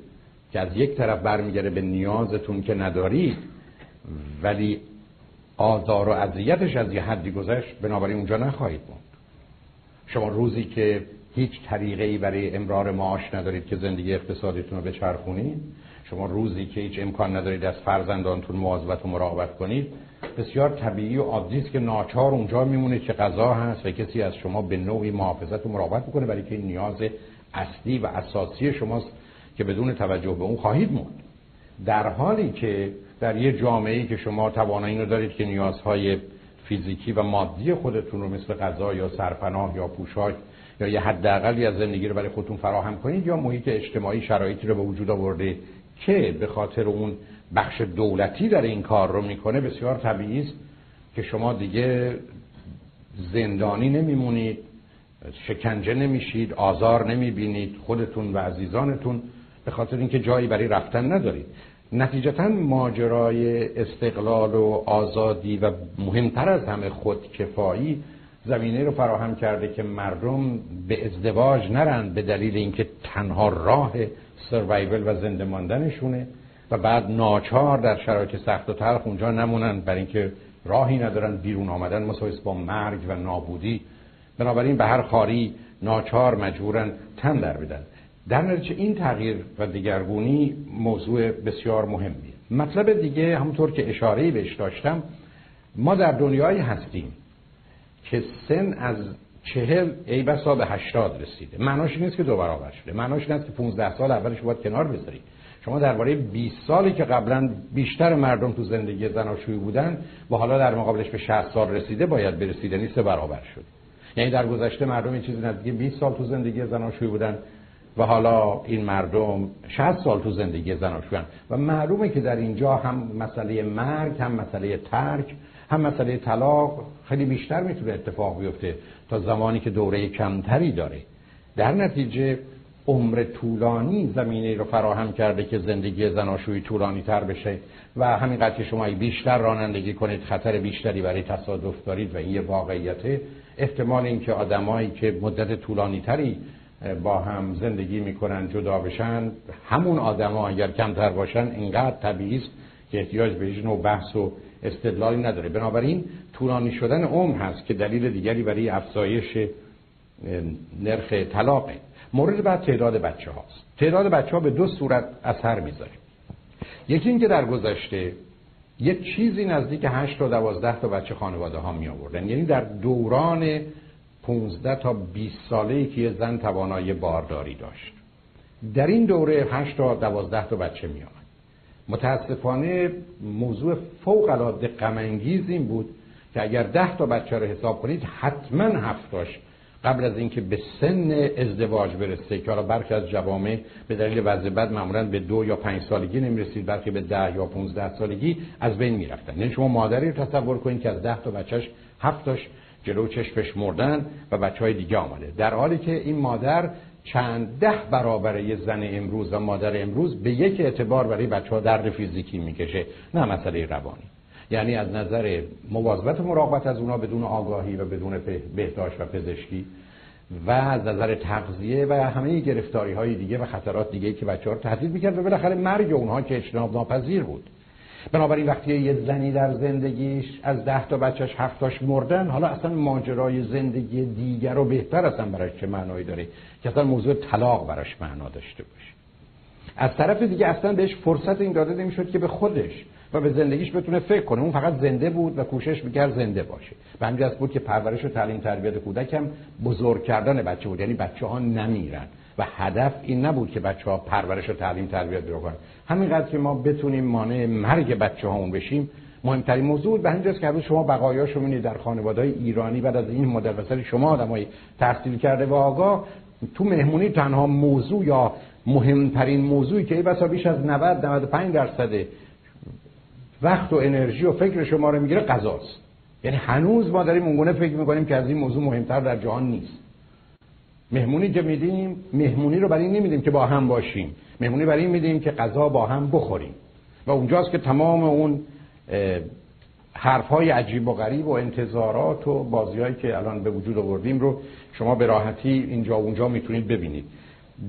که از یک طرف برمیگره به نیازتون که ندارید ولی آزار و اذیتش از یه حدی گذشت بنابراین اونجا نخواهید موند. شما روزی که هیچ طریقه ای برای امرار معاش ندارید که زندگی اقتصادیتون رو بچرخونید. شما روزی که هیچ امکان ندارید از فرزندانتون مواظبت و مراقبت کنید. بسیار طبیعی و عادی است که ناچار اونجا میمونید که غذا هست و کسی از شما به نوعی محافظت و مراقبت می‌کنه برای که این نیاز اصلی و اساسی شماست که بدون توجه به اون خواهید موند در حالی که در یه جامعه که شما توانایی رو دارید که نیازهای فیزیکی و مادی خودتون رو مثل غذا یا سرپناه یا پوشاک یا یه حداقلی از زندگی رو برای خودتون فراهم کنید یا محیط اجتماعی شرایطی رو به وجود آورده که به خاطر اون بخش دولتی در این کار رو می‌کنه بسیار طبیعی است که شما دیگه زندانی نمیمونید شکنجه نمیشید آزار نمی‌بینید خودتون و عزیزانتون به خاطر اینکه جایی برای رفتن ندارید. نتیجتا ماجرای استقلال و آزادی و مهمتر از همه خودکفایی زمینه رو فراهم کرده که مردم به ازدواج نرن به دلیل اینکه تنها راه سروایول و زنده ماندنشونه و بعد ناچار در شرایط سخت و تلخ اونجا نمونن برای اینکه راهی ندارن بیرون آمدن مساویس با مرگ و نابودی. بنابراین به هر خاری ناچار مجبورن تن در بدن. در نتیجه این تغییر و دیگرگونی موضوع بسیار مهمیه. مطلب دیگه همونطور که اشاره بهش داشتم ما در دنیایی هستیم. که سن از چهل ای بسا به هشتاد رسیده. معناش نیست که دو برابر شده. معناش نیست که 15 سال اولش باید کنار بذارید شما درباره 20 سالی که قبلا بیشتر مردم تو زندگی زناشویی بودن و حالا در مقابلش به 60 سال رسیده باید برسیده نیست برابر شد. یعنی در گذشته مردم این چیزی نزدیک 20 سال تو زندگی زناشویی بودن و حالا این مردم 60 سال تو زندگی زناشویی و معلومه که در اینجا هم مسئله مرگ هم مسئله ترک هم مسئله طلاق خیلی بیشتر می‌تونه اتفاق بیفته تا زمانی که دوره کمتری داره. در نتیجه عمر طولانی زمینه رو فراهم کرده که زندگی زناشویی طولانی تر بشه و همینقدر که شما بیشتر رانندگی کنید خطر بیشتری برای تصادف دارید و این یه واقعیته. احتمال اینکه آدمایی که مدت طولانی تری با هم زندگی می‌کنن جدا بشن همون آدما اگر کمتر باشن اینقدر طبیعی است که احتیاج به هیچ نوع بحث و استدلالی نداره. بنابراین طولانی شدن عمر هست که دلیل دیگری برای افزایش نرخ طلاقه. مورد بعد تعداد بچه هاست تعداد بچه ها به دو صورت اثر می‌ذاره. یکی اینکه در گذشته یک چیزی نزدیک 8 تا 12 تا بچه خانواده ها می آوردن. یعنی در دوران 15 تا 20 ساله ای که زن توانایی بارداری داشت. در این دوره 8 تا 12 تا بچه می آمد. متاسفانه موضوع فوق العاده غم این بود که اگر 10 تا بچه رو حساب کنید حتما هفتاش قبل از اینکه به سن ازدواج برسه که حالا برخی از جوامع به دلیل وضع بد معمولا به دو یا پنج سالگی نمی‌رسید بلکه به ده یا 15 سالگی از بین می‌رفتن. یعنی شما مادری رو تصور کنید که از ده تا بچهش هفتاش جلو چشمش مردن و بچه های دیگه آمده. در حالی که این مادر چند ده برابر یه زن امروز و مادر امروز به یک اعتبار برای بچه ها درد فیزیکی می‌کشه نه مسئله روانی. یعنی از نظر مواظبت مراقبت از اونا بدون آگاهی و بدون بهداشت و پزشکی و از نظر تغذیه و همه گرفتاری های دیگه و خطرات دیگه که بچه ها رو تهدید می‌کرد و بالاخره مرگ اونها که اجتناب ناپذیر بود. بنابراین وقتی یه زنی در زندگیش از ده تا بچهش هفتاش مردن حالا اصلا ماجرای زندگی دیگر رو بهتر اصلا براش چه معنایی داره که اصلا موضوع طلاق براش معنا داشته باشه. از طرف دیگه اصلا بهش فرصت این داده نمی‌شد که به خودش و به زندگیش بتونه فکر کنه. اون فقط زنده بود و کوشش می‌کرد زنده باشه. و همین بود که پرورش و تعلیم تربیت کودکم بزرگ کردن بچه بود. یعنی بچه ها نمیرن. و هدف این نبود که بچه ها پرورش و تعلیم تربیت رو کنن همینقدر که ما بتونیم مانع مرگ بچه هامون بشیم مهمترین موضوع به همینجاست که شما بقایاشو می‌بینید در خانواده ایرانی. بعد از این مدل شما آدمای تحصیل کرده و آگاه تو مهمونی تنها موضوع یا مهمترین موضوعی که ای بسا بیش از 90 95 درصد وقت و انرژی و فکر شما رو می‌گیره غذاست. یعنی هنوز ما داریم اونگونه فکر می‌کنیم که از این موضوع مهمتر در جهان نیست. مهمونی که میدیم مهمونی رو برای نمیدیم که با هم باشیم. مهمونی برای این میدیم که غذا با هم بخوریم. و اونجاست که تمام اون حرف های عجیب و غریب و انتظارات و بازیهایی که الان به وجود آوردیم رو شما به راحتی اینجا و اونجا می‌تونید ببینید.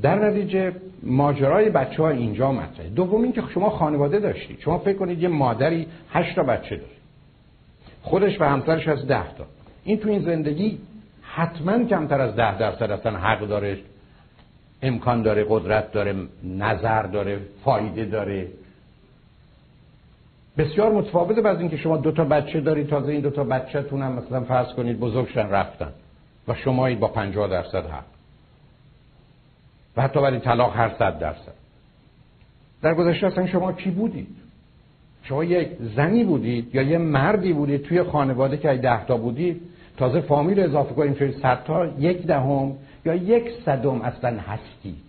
در نتیجه ماجرای بچه ها اینجا مطرحه. دوم اینکه شما خانواده داشتید. شما فکر کنید یه مادری هشت تا بچه داره. خودش و همسرش از ده تا. این تو این زندگی حتما کمتر از ده درصد اصلا حق داره. امکان داره قدرت داره نظر داره فایده داره. بسیار متفاوته بعد اینکه شما دو تا بچه دارید تازه این دو تا بچه‌تون هم مثلا فرض کنید بزرگشن رفتن. و شما با 50 درصد حق و حتی برای طلاق هر صد درصد. در گذشته اصلا شما کی بودید؟ شما یک زنی بودید یا یه مردی بودید توی خانواده که ده تا بودید تازه فامیل اضافه کنید توی صد تا یک دهم یا یک صدم اصلا هستید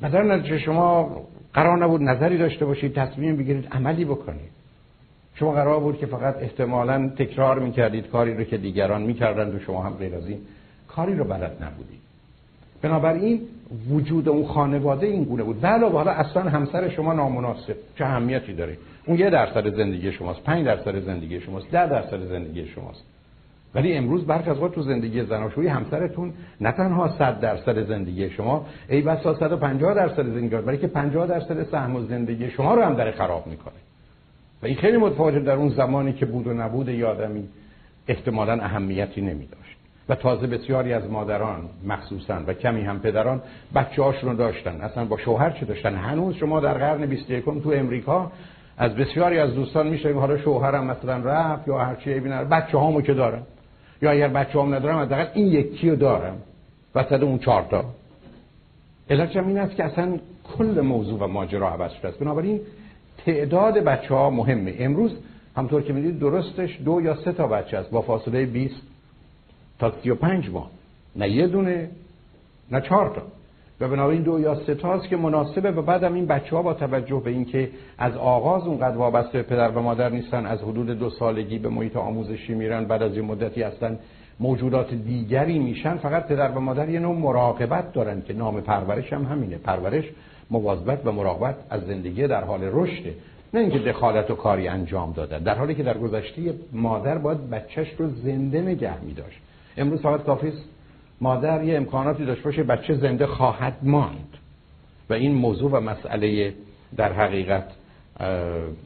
مثلا نتیجه شما قرار نبود نظری داشته باشید تصمیم بگیرید عملی بکنید. شما قرار بود که فقط احتمالا تکرار می‌کردید کاری رو که دیگران می‌کردند و شما هم غیر از این کاری رو بلد نبودید. بنابراین وجود اون خانواده این گونه بود. بله حالا اصلا همسر شما نامناسب. چه اهمیتی داره؟ اون یه درصد زندگی شماست پنج درصد زندگی شماست ده درصد زندگی شماست. ولی امروز برخ از تو زندگی زناشویی همسرتون نه تنها 100 درصد زندگی شما ای بسا 150 درصد زندگی برای که 50 درصد سهم و زندگی شما رو هم داره خراب می‌کنه. و این خیلی متفاوت در اون زمانی که بود و نبود یادمی احتمالا اهمیتی نمی‌داد و تازه بسیاری از مادران مخصوصا و کمی هم پدران بچه رو داشتن. اصلا با شوهر چه داشتن؟ هنوز شما در قرن 21 تو امریکا از بسیاری از دوستان میشه حالا شوهرم مثلا رفت یا هر چی ببینن بچه هامو که دارم یا اگر بچه هم ندارم حداقل این یکی رو دارم. وسط اون چهار تا. علتش این است که اصلا کل موضوع و ماجرا عوض شده است. بنابراین تعداد بچه ها مهمه. امروز همطور که می‌دید درستش دو یا سه تا بچه است. با فاصله 20 تا 35 ماه. نه یه دونه نه چهار تا. و بنابراین دو یا سه تاست که مناسبه و بعدم این بچه ها با توجه به اینکه از آغاز اونقدر وابسته به پدر و مادر نیستن از حدود دو سالگی به محیط آموزشی میرن بعد از یه مدتی اصلا موجودات دیگری میشن فقط پدر و مادر یه نوع مراقبت دارن که نام پرورش هم همینه. پرورش مواظبت و مراقبت از زندگی در حال رشده نه اینکه دخالت و کاری انجام دادن. در حالی که در گذشته مادر باید بچهش رو زنده نگه می داشت امروز فقط کافی مادر یه امکاناتی داشت باشه بچه زنده خواهد ماند. و این موضوع و مسئله در حقیقت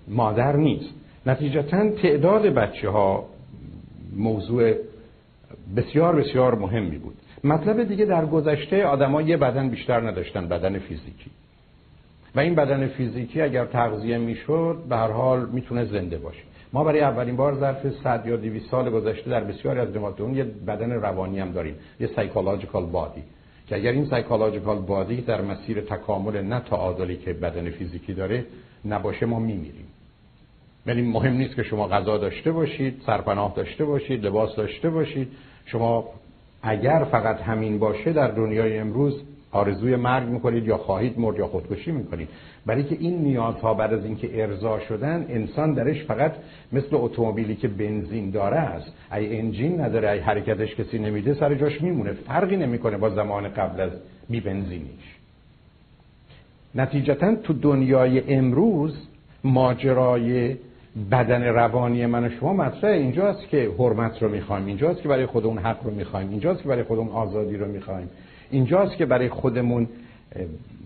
مادر نیست. نتیجتا تعداد بچه ها موضوع بسیار بسیار مهمی بود. مطلب دیگه در گذشته آدما یه بدن بیشتر نداشتن بدن فیزیکی. و این بدن فیزیکی اگر تغذیه می‌شد به هر حال می‌تونه زنده باشه. ما برای اولین بار ظرف 100 یا 200 سال گذشته در بسیاری از اون یه بدن روانی هم داریم یه psychological body که اگر این psychological body در مسیر تکامل نه تعادلی که بدن فیزیکی داره نباشه ما میمیریم. یعنی مهم نیست که شما غذا داشته باشید سرپناه داشته باشید لباس داشته باشید. شما اگر فقط همین باشه در دنیای امروز آرزوی مرگ می‌کنید یا خواهید مرد یا خودکشی می‌کنید. برای که این نیازها بعد از اینکه ارضا شدن انسان درش فقط مثل اتومبیلی که بنزین داره است. ای انجین نداره ای حرکتش کسی نمیده سر جاش میمونه. فرقی نمی‌کنه با زمان قبل از بی بنزینیش. نتیجتا تو دنیای امروز ماجرای بدن روانی من و شما مطرحه. اینجاست که حرمت رو می‌خوایم اینجاست که برای خودمون حق رو می‌خوایم اینجاست که برای خودمون آزادی رو می‌خوایم. اینجاست که برای خودمون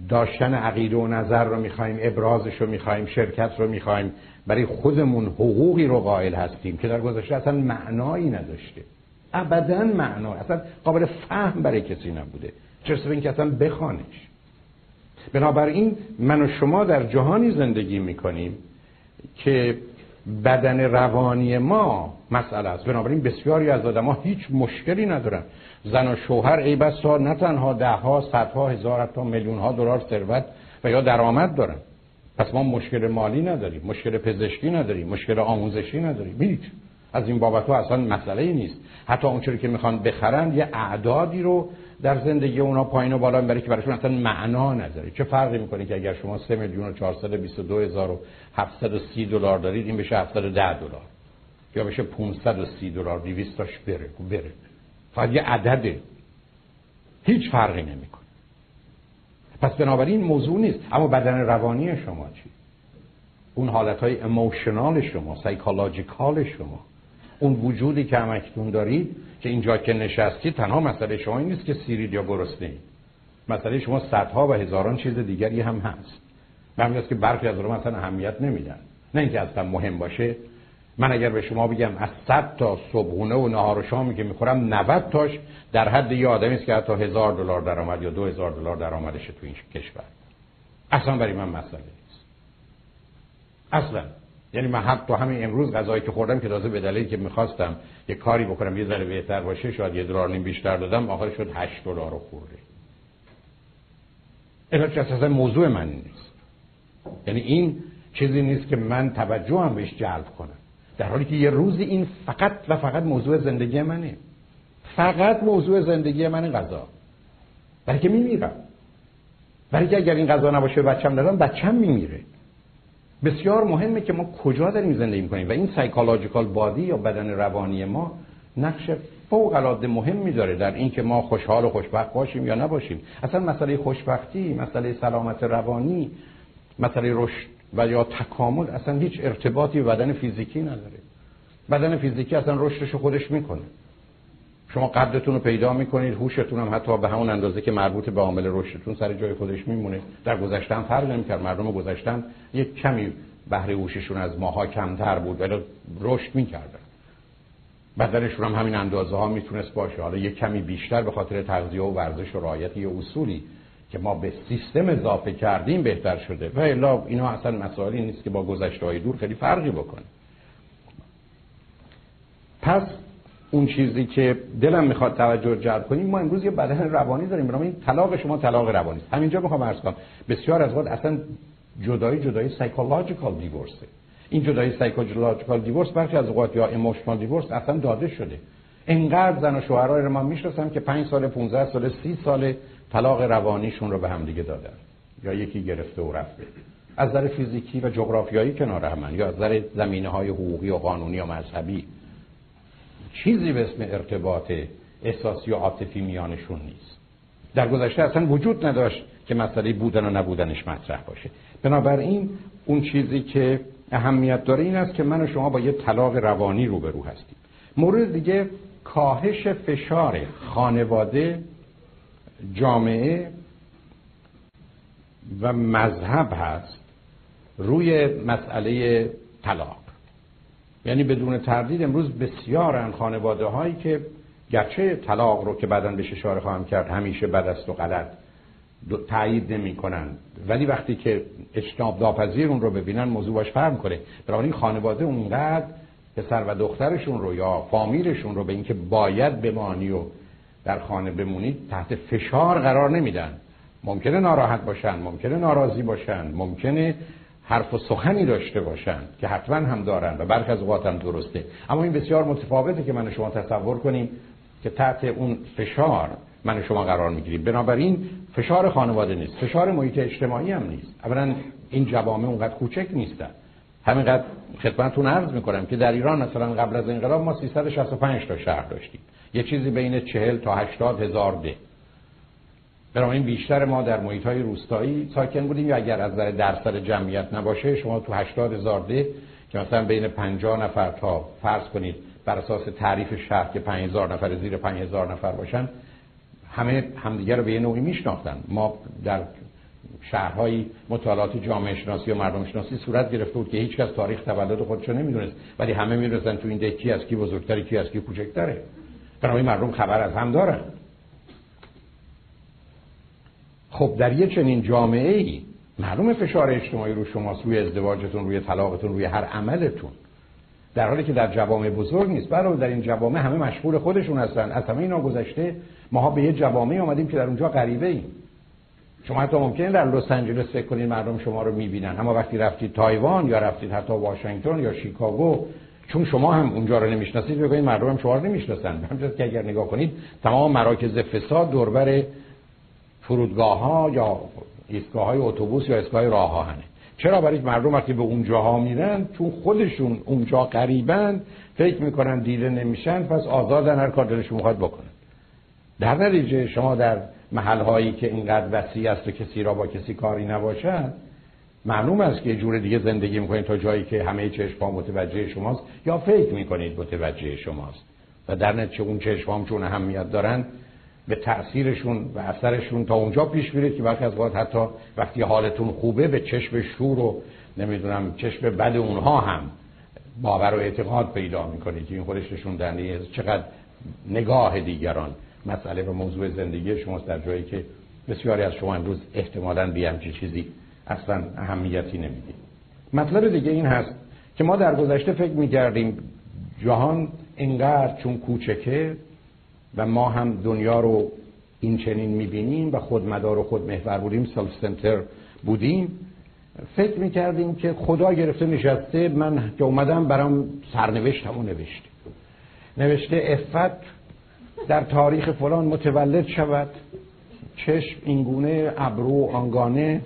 داشتن عقیده و نظر رو می‌خوایم ابرازش رو می‌خوایم شرکت رو می‌خوایم برای خودمون حقوقی رو قائل هستیم که در گذشته اصلا معنایی نداشته. ابدا معنا اصلا قابل فهم برای کسی نبوده. چرا به اینکه اصلا بخوانش. بنابراین من و شما در جهانی زندگی می‌کنیم که بدن روانی ما مسئله است. بنابراین بسیاری از آدم ها هیچ مشکلی ندارن. زن و شوهر ای بسا نه تنها ده ها صدها هزار تا میلیون ها دلار ثروت و یا درآمد دارن. پس ما مشکل مالی نداریم مشکل پزشکی نداریم مشکل آموزشی نداریم. هیچ از این بابت ها اصلا مسئله ای نیست. حتی اونچوری که می‌خوان بخرن یه اعدادی رو در زندگی اونا پایین و بالا می‌بره که برایشون اصلا معنا نداره. چه فرقی می‌کنه که اگر شما 3 میلیون و 422 هزار و 730 دلار دارید این بشه 710 دلار یا بشه 530 دلار 200 تاش بره بره. فقط یه عدده هیچ فرقی نمی‌کنه. پس بنابراین موضوع نیست. اما بدن روانی شما چی؟ اون حالت های اموشنال شما سایکولوژیکال شما. اون وجودی که همکتون دارید که اینجا که نشستید تنها مسئله شما این نیست که سیرید یا گرسنه اید. مسئله شما صدها و هزاران چیز دیگری هم هست. به همین که برخی از رو مثلا اهمیت نمیدن. نه اینکه اصلا مهم باشه من اگر به شما بگم از 100 تا صبحونه و نهار و شامی که می‌خورم 90 تاش در حد یه آدمی است که حتی هزار دلار درآمد یا دو هزار دلار درآمدش تو این کشور. اصلا برای من مسئله نیست. اصلا. یعنی من حتی همین امروز غذایی که خوردم که تازه به دلیلی که می‌خواستم یه کاری بکنم یه ذره بهتر باشه شاید یه دلار نیم بیشتر دادم آخر شد 8 دلار رو خورده اینا اصلا موضوع من نیست. یعنی این چیزی نیست که من توجه هم بهش جلب کنم. در حالی که یه روزی این فقط و فقط موضوع زندگی منه. فقط موضوع زندگی من غذا. برای که میمیرم. برای که اگر این غذا نباشه بچم ندارم بچم میمیره. بسیار مهمه که ما کجا داریم زندگی می‌کنیم و این سایکولوژیکال بادی یا بدن روانی ما نقش فوق العاده مهم داره در اینکه ما خوشحال و خوشبخت باشیم یا نباشیم. اصلا مسئله خوشبختی مسئله سلامت روانی مسئله رشد و یا تکامل اصلا هیچ ارتباطی به بدن فیزیکی نداره. بدن فیزیکی اصلا رشدش خودش می‌کنه. شما قدرتون رو پیدا می‌کنید هوشتون هم حتی به همون اندازه که مربوط به عامل رشدتون سر جای خودش میمونه. در گذشته هم فرق نمی‌کرد مردم گذشتن یک کمی بهره هوششون از ماها کمتر بود ولی رشد می‌کردن. بدنشون هم همین اندازه ها می‌تونست باشه. حالا یک کمی بیشتر به خاطر تغذیه و ورزش و رعایت یه اصولی که ما به سیستم اضافه کردیم بهتر شده. و الا اینا اصلا مسائلی نیست که با گذشته های دور خیلی فرقی بکنه. پس اون چیزی که دلم می‌خواد توجه جلب کنیم ما امروز یه بدن روانی داریم برای این طلاق شما طلاق روانی است. همینجا می‌خوام عرض کنم. بسیار از وقت اصلا جدایی جدایی psychological divorce ه این جدایی psychological divorce برخی از اوقات یا emotional divorce اصلا داده شده. انقدر زن و شوهرای رو من می‌شناسم که 5 سال 15 سال 30 سال طلاق روانیشون رو به هم دیگه دادن. یا یکی گرفته و رفته. از نظر فیزیکی و جغرافیایی کنار هم یا از نظر زمینه های حقوقی و قانونی و مذهبی. چیزی به اسم ارتباط احساسی و عاطفی میانشون نیست. در گذشته اصلا وجود نداشت که مسئله بودن و نبودنش مطرح باشه. بنابراین اون چیزی که اهمیت داره این است که من و شما با یه طلاق روانی روبرو هستیم. مورد دیگه کاهش فشار خانواده جامعه و مذهب هست روی مسئله طلاق. یعنی بدون تردید امروز بسیارن خانواده هایی که گرچه طلاق رو که بعدا بهش اشاره خواهم کرد همیشه بد است و غلط تایید نمی کنن ولی وقتی که اجتناب داپذیر اون رو ببینن موضوع باش فرم کنه این خانواده اونقدر پسر و دخترشون رو یا فامیلشون رو به اینکه باید بمانی و در خانه بمونید تحت فشار قرار نمیدن. ممکنه ناراحت باشن ممکنه ناراضی باشن ممکنه حرف و سخنی داشته باشن که حتما هم دارن و برخی از اوقات هم درسته. اما این بسیار متفاوته که من شما تصور کنیم که تحت اون فشار من شما قرار می‌گیریم. بنابراین فشار خانواده نیست فشار محیط اجتماعی هم نیست. اولا این جوامع اونقدر کوچک نیستن. همینقدر خدمتتون عرض می‌کنم که در ایران مثلا قبل از انقلاب ما 365 تا شهر داشتیم. یه چیزی بین 40 تا 80 هزار ده. بنابراین بیشتر ما در محیط های روستایی ساکن بودیم. یا اگر از نظر درصد جمعیت نباشه شما تو 80 هزار ده که مثلا بین 50 نفر تا فرض کنید بر اساس تعریف شهر که 5000 نفر زیر 5000 نفر باشن همه همدیگه رو به یه نوعی میشناختن. ما در شهرهای مطالعات جامعه شناسی و مردم شناسی صورت گرفته بود که هیچ کس تاریخ تولد خودش رو نمی‌دونست. ولی همه می‌دونستن تو این ده کی از کی بزرگتره کی از کی کوچکتره. بنابراین مردم خبر از هم دارن. خب در یه چنین جامعه ای معلوم فشار اجتماعی رو شماست روی ازدواجتون روی طلاقتون روی هر عملتون. در حالی که در جوامع بزرگ نیست. برای در این جوامع همه مشغول خودشون هستن. از همه اینا گذشته ماها به یه جوامع آمدیم که در اونجا غریبه ایم شما حتی ممکنه در لس آنجلس فکر کنید مردم شما رو می‌بینن. اما وقتی رفتید تایوان یا رفتید حتی واشنگتن یا شیکاگو چون شما هم اونجا رو نمی‌شناسید بگید مردم هم شما رو نمی‌شناسن. همونجوری که اگر نگاه کنید تمام مراکز فساد دوربر فرودگاه ها یا ایستگاه های اتوبوس یا ایستگاه راه آهنه چرا؟ برای مردم وقتی به اونجاها میرن چون خودشون اونجا قریبن فکر می‌کنن دیده نمیشن پس آزادن هر کار دلشون می‌خواد بکنن. در نتیجه شما در محل هایی که اینقدر وسیع است و کسی را با کسی کاری نباشد معلوم است که جور دیگه زندگی می‌کنید تا جایی که همه چشم متوجه شماست یا فکر می‌کنید متوجه شماست. و در نتیجه اون چشم چون اهمیت دارن به تاثیرشون و اثرشون تا اونجا پیش میره که وقتی از وقت حتی وقتی حالتون خوبه به چشم شور و نمی‌دونم چشم بد اونها هم باور و اعتقاد پیدا می‌کنید که این خودش نشون چقدر نگاه دیگران. مسئله و موضوع زندگی شماست در جایی که بسیاری از شما امروز احتمالاً بی همچی چیزی اصلا اهمیتی نمی‌دید مطلب دیگه این هست که ما در گذشته فکر می‌کردیم جهان اینقدر چون کوچکه و ما هم دنیا رو این چنین می‌بینیم و خودمدار و خودمحور بودیم سلف سنتر بودیم. فکر می‌کردیم که خدا گرفته نشسته من که اومدم برام سرنوشتم و نوشته نوشته افت در تاریخ فلان متولد شود. چشم اینگونه ابرو آنگانه.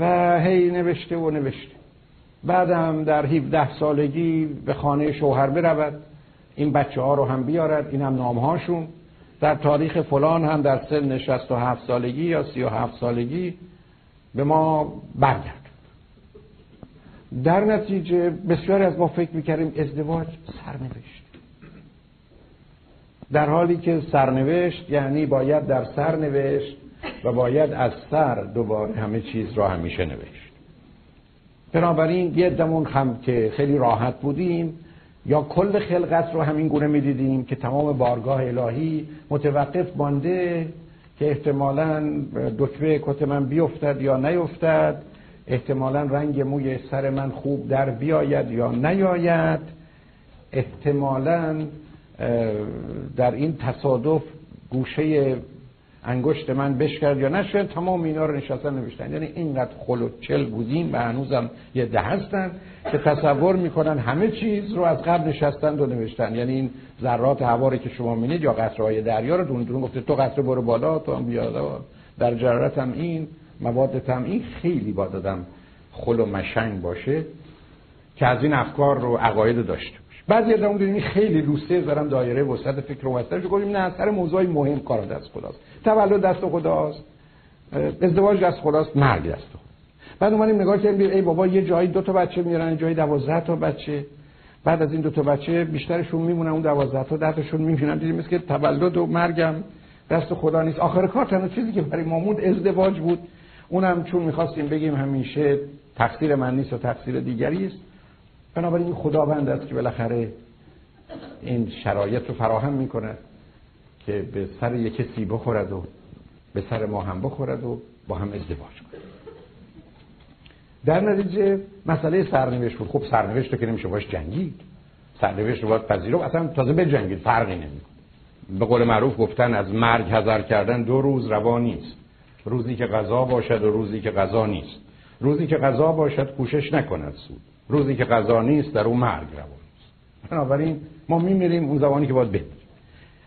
و هی نوشته و نوشته. بعدم در 17 سالگی به خانه شوهر برود. این بچه ها رو هم بیارد. این هم نام هاشون در تاریخ فلان هم در سن 67 سالگی یا 37 سالگی به ما برگرد در نتیجه بسیاری از ما فکر می‌کردیم ازدواج سرنوشت. در حالی که سرنوشت یعنی باید در سر نوشت و باید از سر دوباره همه چیز را همیشه نوشت. بنابراین یه دمون هم که خیلی راحت بودیم یا کل خلقت رو همین گونه می‌دیدیم که تمام بارگاه الهی متوقف مانده که احتمالا دکمه کت من بیفتد یا نیفتد احتمالا رنگ موی سر من خوب در بیاید یا نیاید احتمالا در این تصادف گوشه انگشت من بشکرد یا نشد تمام اینا رو نشستن نوشتن. یعنی اینقدر خل و چل بودیم و هنوزم یه ده هستن که تصور می‌کنن همه چیز رو از قبل نشستن و نوشتن یعنی این ذرات هواری که شما مینید یا قطره های دریا رو دون دون گفته تو قطره برو بالا تو هم بیاد در جرارت این مواد هم این. خیلی با دادم خل و مشنگ باشه که از این افکار رو عقاید باشه بعضی از اون خیلی لوسه دارم دایره وسط فکر و وسطش گفتیم نه سر موضوعی مهم کار دست خداست. تولد دست خداست. ازدواج دست خداست. مرگ دست خدا بعد اومدیم نگاه کردیم ای بابا یه جایی دو تا بچه میارن جایی دوازده تا بچه. بعد از این دو تا بچه بیشترشون میمونن اون دوازده تا ده تاشون میمونن دیدیم که تولد و مرگم دست خدا نیست. آخر کار تنها چیزی که برای مامون ازدواج بود. اونم چون می‌خواستیم بگیم همیشه تقصیر من نیست و تقصیر دیگری است. بنابراین این خداوند است که بالاخره این شرایط رو فراهم می‌کنه که به سر یک کسی بخورد و به سر ما هم بخورد و با هم ازدواج کنه. در نتیجه مسئله سرنوشت بود. خب سرنوشت رو که نمیشه باش جنگید. سرنوشت رو باید پذیرو اصلا تازه به جنگید فرقی نمی‌کنه. به قول معروف گفتن از مرگ هزار کردن دو روز روا نیست. روزی که غذا باشد و روزی که غذا نیست. روزی که غذا باشد کوشش نکند سود. روزی که غذا نیست در اون مرگ روا نیست بنابراین ما میمیریم اون زمانی که باید بمیریم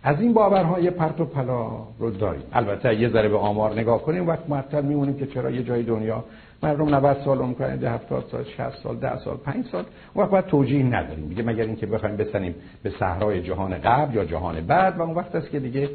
از این باورها یه پرت و پلا رو داریم. البته یه ذره به آمار نگاه کنیم وقت معطل میمونیم که چرا یه جای دنیا مردم 90 سال عمر کنن 70 سال 60 سال 10 سال 5 سال اون وقت باید توجیه نداریم. دیگه مگر اینکه بخوایم بسنیم به صحرای جهان قبل یا جهان بعد؟ و اون وقت است که دیگه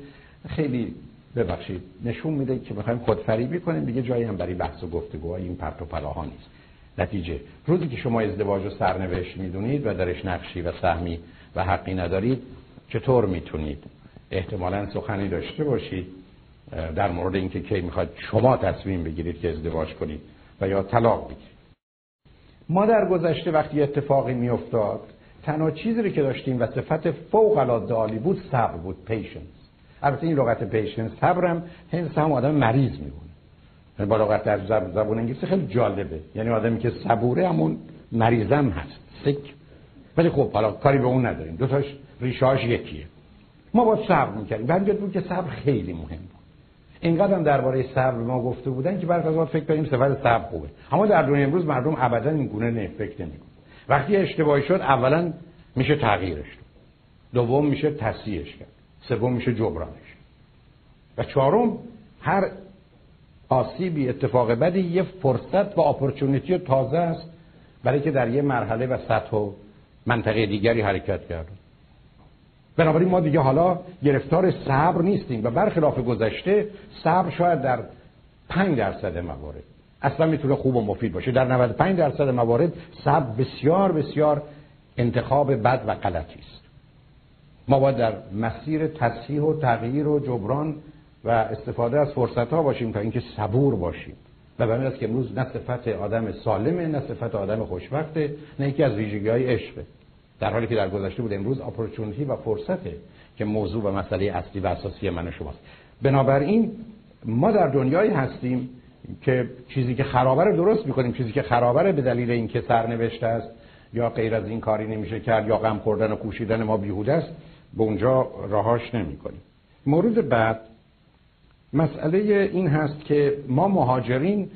خیلی ببخشید نشون میده که می‌خوایم خودفریبی کنیم. دیگه جایی هم برای بحث و گفتگوهای این پرت و پلاها نیست. نتیجه. روزی که شما ازدواج و سرنوشت می‌دونید و درش نقشی و سهمی و حقی ندارید چطور می‌تونید؟ احتمالا سخنی داشته باشید در مورد اینکه کی می‌خواد شما تصمیم بگیرید که ازدواج کنید و یا طلاق بگیرید. ما در گذشته وقتی اتفاقی میافتاد تنها چیزی که داشتیم و صفت فوق العاده عالی بود صبر بود پیشنس البته این لغت پیشنس صبرم هنس هم آدم مریض یعنی با لغت در زبان انگلیسی خیلی جالبه. یعنی آدمی که صبوره همون مریضم هست. سک ولی خب حالا کاری به اون نداریم. دو تاش ریشاش یکیه. ما با صبر می‌کردیم. بعد بود که صبر خیلی مهم بود. اینقدر هم درباره صبر ما گفته بودن که برخلاف ما فکر کنیم صفت صبر خوبه. اما در دنیا امروز مردم ابدا این گونه نه فکر نمی‌کنن وقتی اشتباهی شد اولا میشه تغییرش دوم میشه تصحیحش کرد. سوم میشه جبرانش و چهارم هر آسیبی اتفاق بدی یه فرصت و اپورتونیتی تازه است برای که در یه مرحله و سطح و منطقه دیگری حرکت کرد. بنابراین ما دیگه حالا گرفتار صبر نیستیم و برخلاف گذشته صبر شاید در 5 درصد موارد. اصلا می‌تونه خوب و مفید باشه. در 95 درصد موارد صبر بسیار بسیار انتخاب بد و غلطی است. ما باید در مسیر تصحیح و تغییر و جبران و استفاده از فرصت ها باشیم تا اینکه صبور باشیم. و به است که امروز نه صفت آدم سالمه نه صفت آدم خوشبخته نه یکی از ویژگی های عشقه. در حالی که در گذشته بود امروز اپورتونتی و فرصته که موضوع و مسئله اصلی و اساسی من شماست. بنابراین ما در دنیایی هستیم که چیزی که خرابه رو درست می‌کنیم چیزی که خرابه به دلیل اینکه سرنوشته است یا غیر از این کاری نمیشه کرد یا غم خوردن و کوشیدن ما بیهوده است به اونجا راهاش نمی‌کنیم. مورد بعد مسئله این هست که ما مهاجرین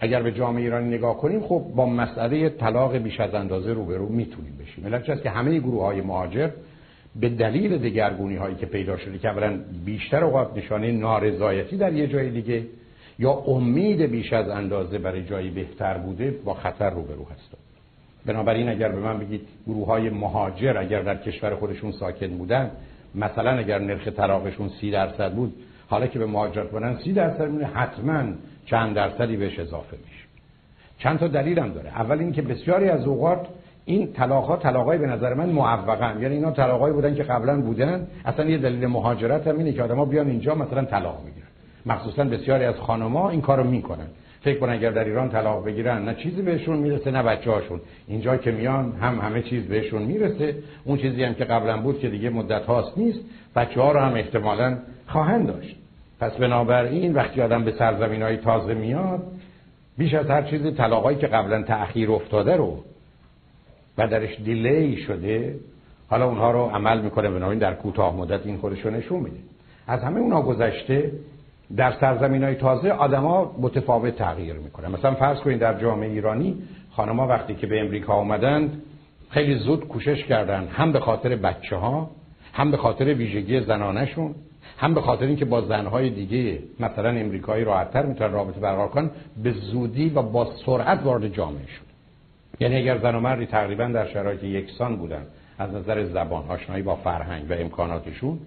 اگر به جامعه ایرانی نگاه کنیم خب با مسئله طلاق بیش از اندازه روبرو می‌تونیم بشیم. علت است که همه گروه های مهاجر به دلیل دگرگونی هایی که پیدا شده که اولا بیشتر اوقات نشانه نارضایتی در یه جای دیگه یا امید بیش از اندازه برای جایی بهتر بوده با خطر روبرو هستن. بنابراین اگر به من بگید گروه های مهاجر اگر در کشور خودشون ساکن بودن مثلا اگر نرخ طلاقشون سی درصد بود حالا که به مهاجرت بودن سی درصد میونه حتما چند درصدی بهش اضافه میشه. چند تا دلیل هم داره. اول اینکه بسیاری از اوقات این طلاق ها طلاقای به نظر من معوقن یعنی اینا طلاقایی بودن که قبلا بودن. اصلا یه دلیل مهاجرت هم اینه که آدما بیان اینجا مثلا طلاق می‌گیرن مخصوصا بسیاری از خانم‌ها این کارو می‌کنن. فکر کنن اگر در ایران طلاق بگیرن نه چیزی بهشون می‌رسه نه بچه‌هاشون. اینجا که میان هم همه چیز بهشون می‌رسه. اون چیزی هم که قبلا بود که دیگه مدت هاست نیست. بچه‌ها رو هم احتمالاً خواهند داشت. پس بنابراین وقتی آدم به سرزمین های تازه میاد بیش از هر چیزی طلاقایی که قبلا تأخیر افتاده رو و درش دیلی شده حالا اونها رو عمل می‌کنه بنابراین در کوتاه مدت این خودشو نشون میده. از همه اونها گذشته در سرزمین های تازه آدما متفاوت تغییر می‌کنه مثلا فرض کنید در جامعه ایرانی خانما وقتی که به امریکا آمدند خیلی زود کوشش کردن هم به خاطر بچه ها هم به خاطر ویژگی زنانشون هم به خاطر اینکه با زنهای دیگه مثلا امریکایی راحتتر می‌تونن رابطه برقرار کنن به زودی و با سرعت وارد جامعه شد. یعنی اگر زن و مردی تقریبا در شرایط یکسان بودن از نظر زبان آشنایی با فرهنگ و امکاناتشون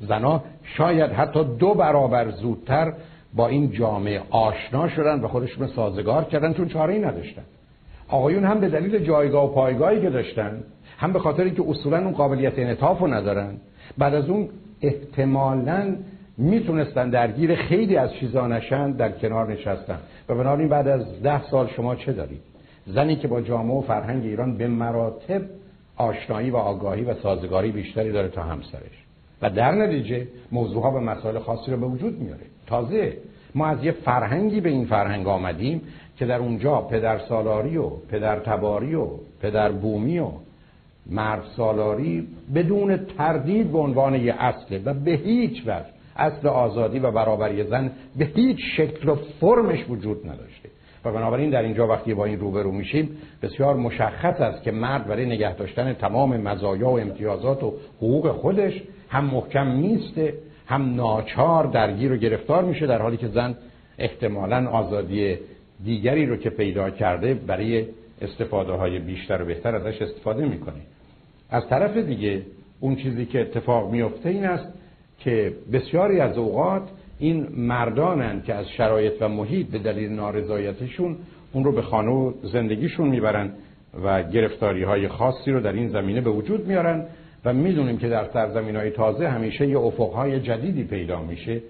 زنا شاید حتی دو برابر زودتر با این جامعه آشنا شدن و خودشون سازگار کردن چون چاره ای نداشتن. آقایون هم به دلیل جایگاه و پایگاهی که داشتن هم به خاطر اینکه اصولا اون قابلیت انعطاف رو ندارن بعد از اون احتمالا می‌تونستن درگیر خیلی از چیزا نشن در کنار نشستن. و بنابراین بعد از ده سال شما چه دارید؟ زنی که با جامعه و فرهنگ ایران به مراتب آشنایی و آگاهی و سازگاری بیشتری داره تا همسرش. و در نتیجه موضوع ها و مسائل خاصی رو به وجود میاره. تازه ما از یه فرهنگی به این فرهنگ آمدیم که در اونجا پدر سالاری و پدر تباری و پدر بومی و مرد سالاری بدون تردید به عنوان یه اصله و به هیچ وجه اصل آزادی و برابری زن به هیچ شکل و فرمش وجود نداشته. و بنابراین در اینجا وقتی با این روبرو میشیم بسیار مشخص است که مرد برای نگه داشتن تمام مزایا و امتیازات و حقوق خودش هم محکم نیسته هم ناچار درگیر و گرفتار میشه در حالی که زن احتمالا آزادی دیگری رو که پیدا کرده برای استفاده های بیشتر و بهتر ازش استفاده می‌کنه. از طرف دیگه اون چیزی که اتفاق میفته این است که بسیاری از اوقات این مردانن که از شرایط و محیط به دلیل نارضایتشون اون رو به خانه و زندگیشون می‌برن و گرفتاری های خاصی رو در این زمینه به وجود میارن و می‌دونیم که در سرزمین های تازه همیشه یه افقهای جدیدی پیدا میشه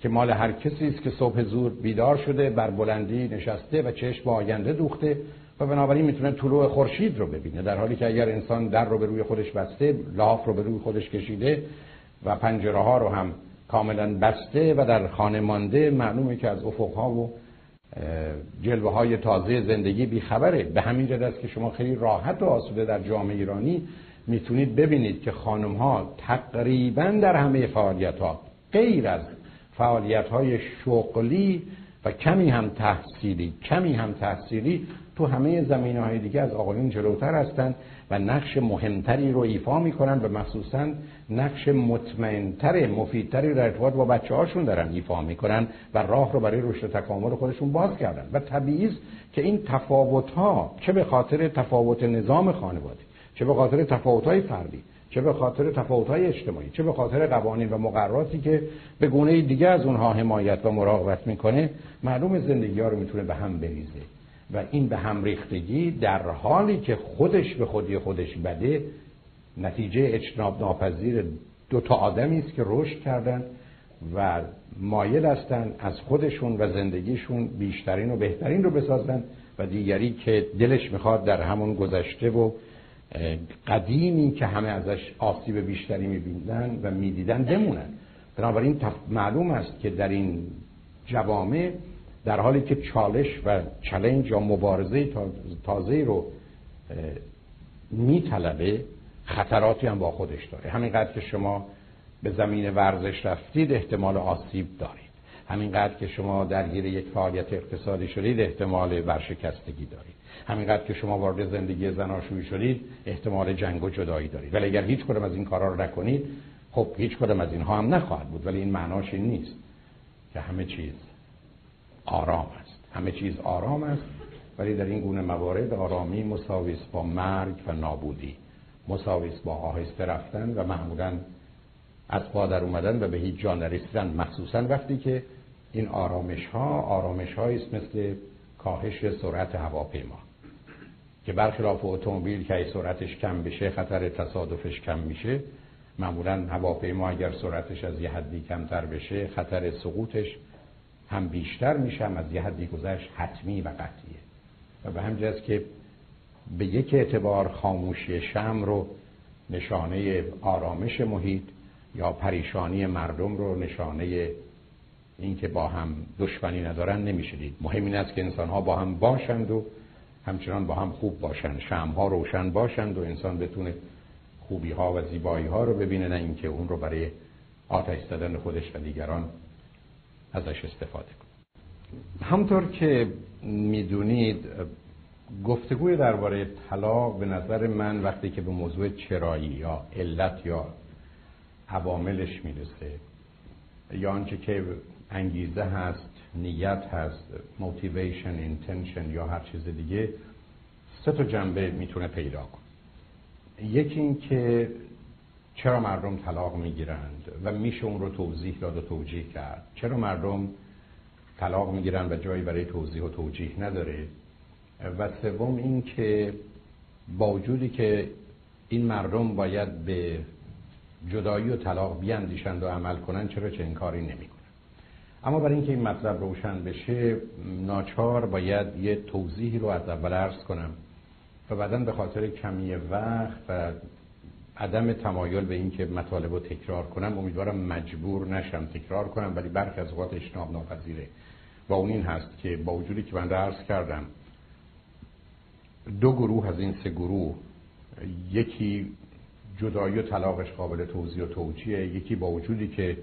که مال هر کسی است که صبح زود بیدار شده بر بلندی نشسته و چشم به آینده دوخته و بنابراین می‌تونه طلوع خورشید رو ببینه در حالی که اگر انسان در رو به روی خودش بسته لاف رو به روی خودش کشیده و پنجره ها رو هم کاملا بسته و در خانه مانده معلومه که از افقها و جلوه های تازه زندگی بیخبره. به همین جد است که شما خیلی راحت و آسوده در جامعه ایرانی می‌تونید ببینید که خانم ها تقریبا در همه فعالیت ها غیر از فعالیت های شغلی و کمی هم تحصیلی کمی هم تحصیلی تو همه زمینه های دیگه از آقایون جلوتر هستند و نقش مهمتری رو ایفا می‌کنن و مخصوصا نقش مطمئنتر مفیدتری در ارتباط با بچه هاشون دارن ایفا می‌کنن و راه رو برای رشد تکامل خودشون باز کردن. و طبیعی که این تفاوت ها چه به خاطر تفاوت نظام خانواده چه به خاطر تفاوت های فردی چه به خاطر تفاوت های اجتماعی چه به خاطر قوانین و مقرراتی که به گونه دیگه از اونها حمایت و مراقبت می‌کنه معلوم زندگی ها رو می‌تونه به هم بریزه. و این به هم ریختگی در حالی که خودش به خودی خودش بده نتیجه اجتناب ناپذیر دو تا آدمی است که رشد کردن و مایل هستن از خودشون و زندگیشون بیشترین و بهترین رو بسازن و دیگری که دلش می‌خواد در همون گذشته و قدیمی که همه ازش آسیب بیشتری میبیندن و می‌دیدن بمونن. بنابراین معلوم است که در این جوامع در حالی که چالش و چلنج یا مبارزه تازه رو میطلبه خطراتی هم با خودش داره. همینقدر که شما به زمین ورزش رفتید احتمال آسیب دارید. همینقدر که شما درگیر یک فعالیت اقتصادی شدید احتمال ورشکستگی دارید. همینقدر که شما وارد زندگی زناشویی شدید احتمال جنگ و جدایی دارید. ولی اگر هیچ کدوم از این کارا رو نکنید خب هیچ کدوم از اینها هم نخواهد بود. ولی این معناش این نیست که همه چیز آرام است. همه چیز آرام است ولی در این گونه موارد آرامی مساویس با مرگ و نابودی مساویس با آهسته رفتن و معمولا از پا در اومدن و به هیچ جا نرسیدن. مخصوصا وقتی که این آرامش ها آرامش است مثل کاهش سرعت هواپیما که برخلاف اتومبیل که سرعتش کم بشه خطر تصادفش کم میشه. معمولا هواپیما اگر سرعتش از یه حدی کمتر بشه خطر سقوطش هم بیشتر میشه هم از یه حدی گذشت حتمی و قطعیه. و به همجه است که به یک اعتبار خاموشی شم رو نشانه آرامش محیط یا پریشانی مردم رو نشانه اینکه با هم دشمنی ندارن نمی‌شدید مهم این است که انسان ها با هم باشند و همچنان با هم خوب باشند. شم ها روشن باشند و انسان بتونه خوبی ها و زیبایی ها رو ببینه نه اینکه اون رو برای آتش زدن خودش و دیگران ازش استفاده کنه همطور که می‌دونید گفتگوی درباره طلاق به نظر من وقتی که به موضوع چرایی یا علت یا عواملش می‌رسه یا آنچه که انگیزه هست نیت هست موتیویشن اینتنشن یا هر چیز دیگه سه تا جنبه می‌تونه پیدا کن یکی این که چرا مردم طلاق می‌گیرند و میشه اون رو توضیح داد و توجیه کرد؟ چرا مردم طلاق می‌گیرند و جایی برای توضیح و توجیه نداره؟ و سوم این که با وجودی که این مردم باید به جدایی و طلاق بیاندیشند و عمل کنند چرا چه کاری نمی‌کنن اما برای اینکه این مطلب روشن بشه ناچار باید یه توضیحی رو از اول عرض کنم. و بعدا به خاطر کمی وقت و عدم تمایل به اینکه مطالب رو تکرار کنم امیدوارم مجبور نشم تکرار کنم ولی برخی از اوقات اشناب ناپذیره. و اون این هست که با وجودی که من عرض کردم دو گروه از این سه گروه یکی جدایی و طلاقش قابل توضیح و توجیه یکی با وجودی که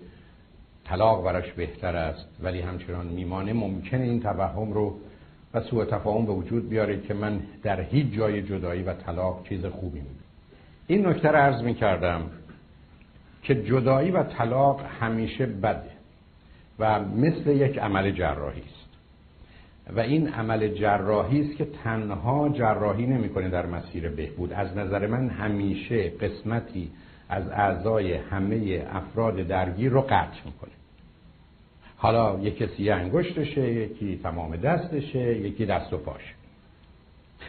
طلاق براش بهتر است ولی همچنان میمانه ممکنه این توهم رو و سوء تفاهم به وجود بیاره که من در هیچ جای جدایی و طلاق چیز خوبی می‌بینم. این نکته رو عرض می کردم که جدایی و طلاق همیشه بده و مثل یک عمل جراحی است. و این عمل جراحی است که تنها جراحی نمی‌کنه در مسیر بهبود. از نظر من همیشه قسمتی از اعضای همه افراد درگیر رو قطع می‌کنه. حالا یک کسی انگشتشه یکی تمام دستشه یکی دست و پاشه.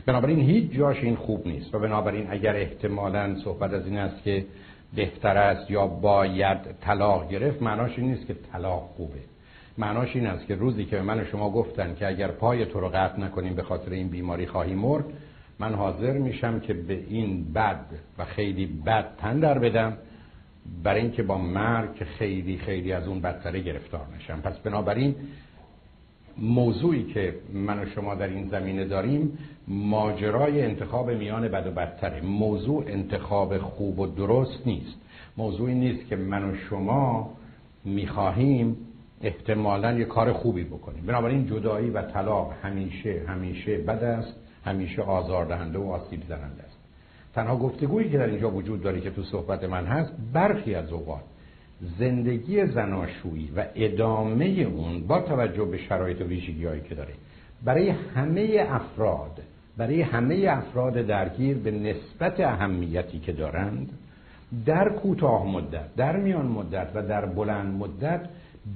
بنابراین هیچ جاش این خوب نیست و بنابراین اگر احتمالا صحبت از این است که بهتر است یا باید طلاق گرفت معناش این نیست که طلاق خوبه. معناش این است که روزی که به من و شما گفتن که اگر پای تو رو قطع نکنیم به خاطر این بیماری خواهی مرد من حاضر میشم که به این بد و خیلی بد تن در بدم برای اینکه با مرگ خیلی خیلی از اون بدتره گرفتار نشم. پس بنابراین موضوعی که من و شما در این زمینه داریم ماجرای انتخاب میان بد و بدتره. موضوع انتخاب خوب و درست نیست. موضوعی نیست که من و شما می‌خواهیم احتمالا یه کار خوبی بکنیم. بنابراین جدایی و طلاق همیشه همیشه بد است همیشه آزاردهنده و آسیب زننده است. تنها گفتگویی که در اینجا وجود داره که تو صحبت من هست برخی از اوقات زندگی زناشویی و ادامه اون با توجه به شرایط و ویژگی که داره برای همه افراد برای همه افراد درگیر به نسبت اهمیتی که دارند در کوتاه مدت در میان مدت و در بلند مدت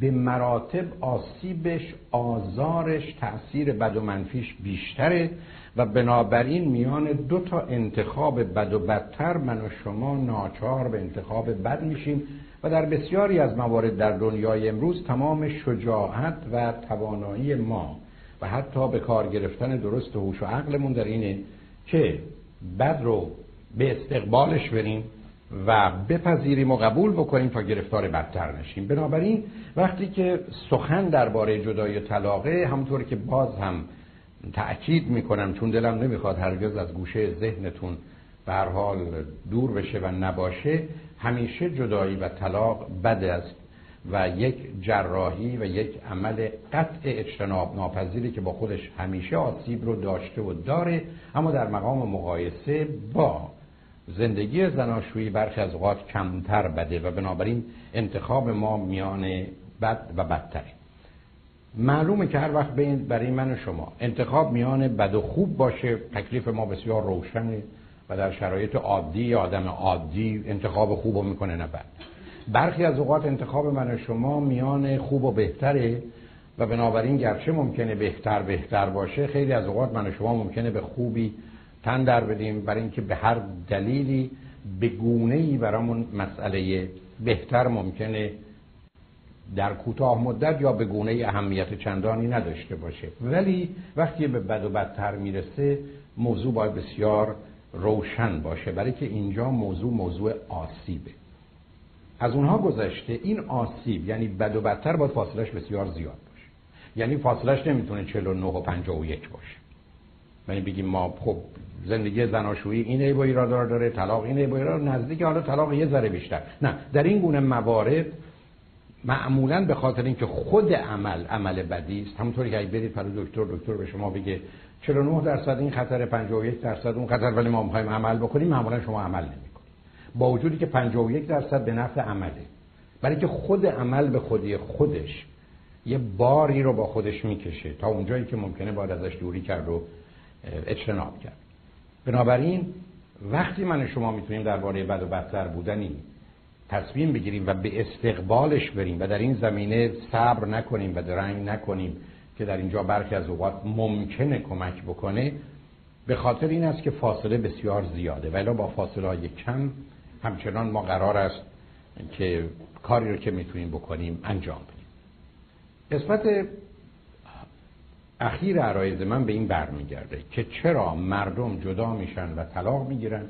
به مراتب آسیبش آزارش تأثیر بد و منفیش بیشتره و بنابراین میان دو تا انتخاب بد و بدتر من و شما ناچار به انتخاب بد میشیم و در بسیاری از موارد در دنیای امروز تمام شجاعت و توانایی ما و حتی به کار گرفتن درست هوش و عقلمون در اینه که بد رو به استقبالش بریم و بپذیریم و قبول بکنیم تا گرفتار بدتر نشیم. بنابراین وقتی که سخن درباره جدای طلاقه همونطور که باز هم تأکید می‌کنم چون دلم نمی‌خواد هرگز از گوشه ذهنتون به حال دور بشه و نباشه همیشه جدایی و طلاق بد است و یک جراحی و یک عمل قطع اجتناب ناپذیری که با خودش همیشه آسیب رو داشته و داره اما در مقام مقایسه با زندگی زناشویی برخی از اوقات کمتر بده و بنابراین انتخاب ما میان بد و بدتره. معلومه که هر وقت برای من و شما انتخاب میان بد و خوب باشه تکلیف ما بسیار روشنه. و در شرایط عادی آدم عادی انتخاب خوب می‌کنه نه بد برخی از اوقات انتخاب من و شما میان خوب و بهتره و بنابراین گرچه ممکنه بهتر بهتر باشه خیلی از اوقات من و شما ممکنه به خوبی تن در بدیم. برای اینکه به هر دلیلی به گونه ای برامون مسئله بهتر ممکنه در کوتاه مدت یا به گونه اهمیت چندانی نداشته باشه. ولی وقتی به بد و بدتر می‌رسه موضوع باید بسیار روشن باشه برای که اینجا موضوع موضوع آسیبه. از اونها گذشته این آسیب یعنی بد و بدتر باید فاصلش بسیار زیاد باشه. یعنی فاصلش نمی‌تونه 49 و 51 باشه. یعنی بگیم ما خب زندگی زناشویی این ای با ایراد داره طلاق این ای با ایراد نزدیک حالا طلاق یه ذره بیشتر. نه در این گونه موارد معمولا به خاطر اینکه خود عمل عمل بدی است همونطوری که اگه برید پر دکتر دکتر به شما بگه 49 درصد این خطر 51 درصد اون خطر ولی ما می‌خوایم عمل بکنیم معمولا شما عمل نمی‌کنید. با وجودی که 51 درصد به نفع عمله. برای که خود عمل به خودی خودش یه باری رو با خودش می‌کشه تا اونجایی که ممکنه باید ازش دوری کرد و اجتناب کرد. بنابراین وقتی من شما می‌تونیم درباره بد و بدتر بودنی تصمیم بگیریم و به استقبالش بریم و در این زمینه صبر نکنیم و درنگ نکنیم که در اینجا برخی از اوقات ممکنه کمک بکنه به خاطر این است که فاصله بسیار زیاده. ولی با فاصله های کم همچنان ما قرار است که کاری رو که می‌تونیم بکنیم انجام بدیم. قسمت اخیر عرایز من به این برمیگرده که چرا مردم جدا میشن و طلاق می‌گیرن؟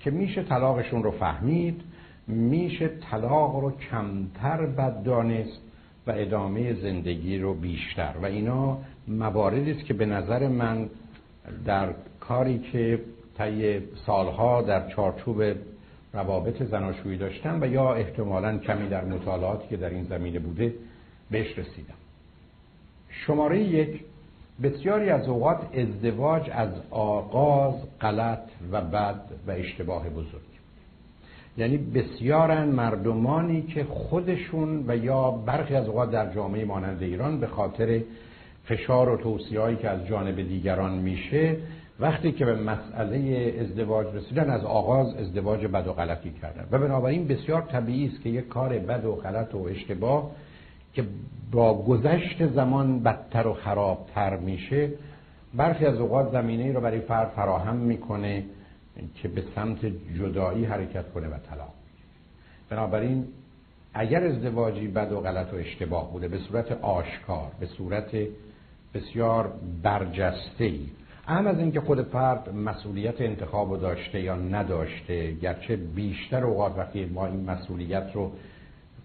که میشه طلاقشون رو فهمید میشه طلاق رو کمتر بد دانست و ادامه زندگی رو بیشتر. و اینا مواردی است که به نظر من در کاری که طی سالها در چارچوب روابط زناشویی داشتم و یا احتمالا کمی در مطالعاتی که در این زمینه بوده بهش رسیدم. شماره یک بسیاری از اوقات ازدواج از آغاز غلط و بد و اشتباه بزرگ. یعنی بسیارن مردمانی که خودشون و یا برخی از اوقات در جامعه مانند ایران به خاطر فشار و توصیه‌ای که از جانب دیگران میشه وقتی که به مسئله ازدواج رسیدن از آغاز ازدواج بد و غلطی کردن. و بنابراین بسیار طبیعی است که یک کار بد و غلط و اشتباه که با گذشت زمان بدتر و خرابتر میشه برخی از اوقات زمینه ای رو برای فرد فراهم می‌کنه. که به سمت جدایی حرکت کنه و طلاق. بنابراین اگر ازدواجی بد و غلط و اشتباه بوده به صورت آشکار به صورت بسیار برجسته ای هم از اینکه خود فرد مسئولیت انتخاب داشته یا نداشته گرچه بیشتر اوقات وقتی ما این مسئولیت رو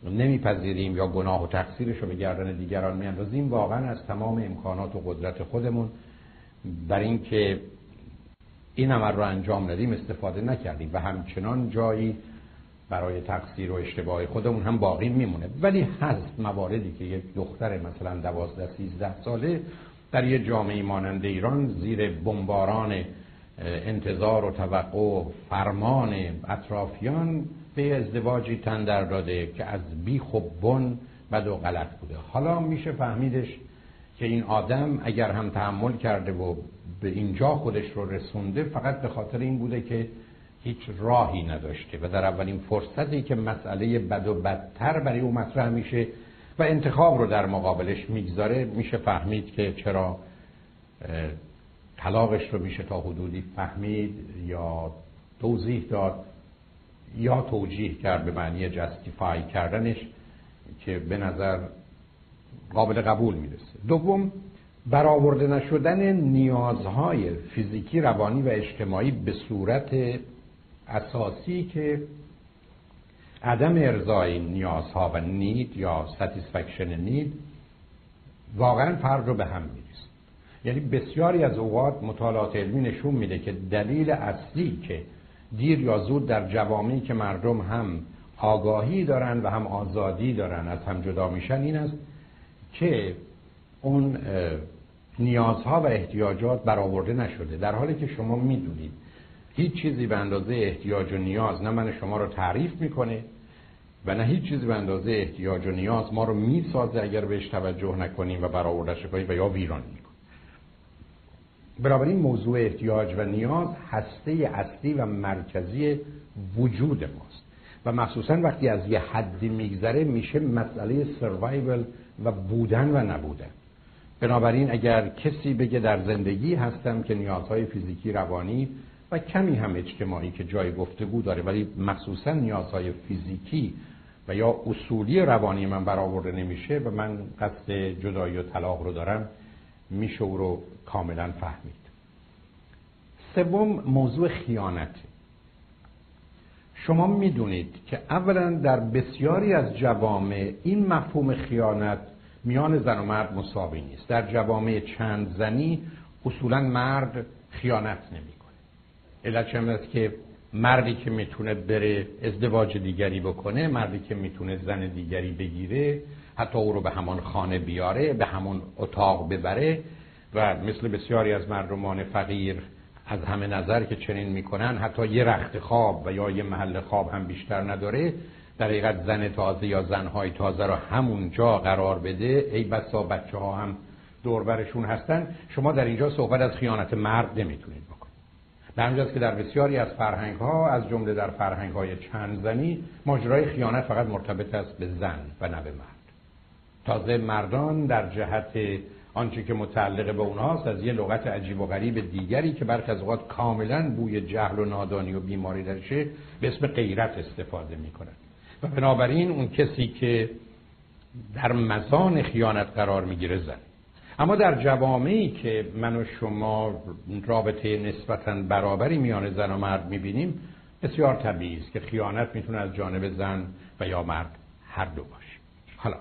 نمیپذیریم یا گناه و تقصیرش رو به گردن دیگران میاندازیم واقعا از تمام امکانات و قدرت خودمون بر اینکه این عمل رو انجام ندیم استفاده نکردیم. و همچنان جایی برای تقصیر و اشتباه خودمون هم باقی میمونه. ولی هست مواردی که یک دختر مثلا دوازده سیزده ساله در یه جامعه مانند ایران زیر بمباران انتظار و توقع و فرمان اطرافیان به ازدواجی تن در داده که از بیخ و بن بد و غلط بوده. حالا میشه فهمیدش که این آدم اگر هم تحمل کرده و به اینجا خودش رو رسونده فقط به خاطر این بوده که هیچ راهی نداشته و در اولین فرصتی که مسئله بد و بدتر برای او مطرح میشه و انتخاب رو در مقابلش می‌گذاره میشه فهمید که چرا طلاقش رو میشه تا حدودی فهمید یا توضیح داد یا توجیه کرد به معنی جستیفای کردنش که به نظر قابل قبول می‌رسه. دوم برآورده نشدن نیازهای فیزیکی روانی و اجتماعی به صورت اساسی که عدم ارزای نیازها و نید یا ستیسفکشن نید واقعا فرد رو به هم میریست یعنی بسیاری از اوقات مطالعات علمی نشون میده که دلیل اصلی که دیر یا زود در جوامعی که مردم هم آگاهی دارن و هم آزادی دارن از هم جدا میشن این است که اون نیازها و احتیاجات برآورده نشده. در حالی که شما می‌دونید هیچ چیزی به اندازه احتیاج و نیاز نه من شما رو تعریف می‌کنه و نه هیچ چیزی به اندازه احتیاج و نیاز ما رو می‌سازه اگر بهش توجه نکنیم و برآوردهش کنیم و یا ویران می‌کنیم بنابراین موضوع احتیاج و نیاز هسته اصلی و مرکزی وجود ماست. و مخصوصا وقتی از یه حدی میگذره میشه مسئله سروایول و بودن و نبودن. بنابراین اگر کسی بگه در زندگی هستم که نیازهای فیزیکی روانی و کمی هم اجتماعی که جای گفتگو داره ولی مخصوصا نیازهای فیزیکی و یا اصولی روانی من برآورده نمیشه و من قصد جدایی و طلاق رو دارم میشه او رو کاملا فهمید. سوم موضوع خیانت. شما می‌دونید که اولا در بسیاری از جوامع این مفهوم خیانت میان زن و مرد مساوی نیست. در جوامع چند زنی اصولا مرد خیانت نمی‌کنه. علت چه که مردی که می‌تونه بره ازدواج دیگری بکنه مردی که می‌تونه زن دیگری بگیره حتی او رو به همان خانه بیاره به همون اتاق ببره و مثل بسیاری از مردمان فقیر از همه نظر که چنین می‌کنن حتی یه رخت خواب و یا یه محل خواب هم بیشتر نداره در حقیقت زن تازه یا زنهای تازه رو همونجا قرار بده. ای بسا بچه ها هم دوربرشون هستن. شما در اینجا صحبت از خیانت مرد نمی‌تونید بکنید. همجاست که در بسیاری از فرهنگ ها از جمله در فرهنگ های چند زنی ماجرای خیانت فقط مرتبط است به زن و نه به مرد. تازه مردان در جهت آنچه که متعلق به اونهاست از یه لغت عجیب و غریب دیگری که برخی از اوقات کاملا بوی جهل و نادانی و بیماری درشه به اسم غیرت استفاده می‌کنن و بنابراین اون کسی که در مزان خیانت قرار می‌گیره زن. اما در جوامعی که من و شما رابطه نسبتا برابری میان زن و مرد می‌بینیم بسیار طبیعی است که خیانت می‌تونه از جانب زن و یا مرد هر دو باشه. حالا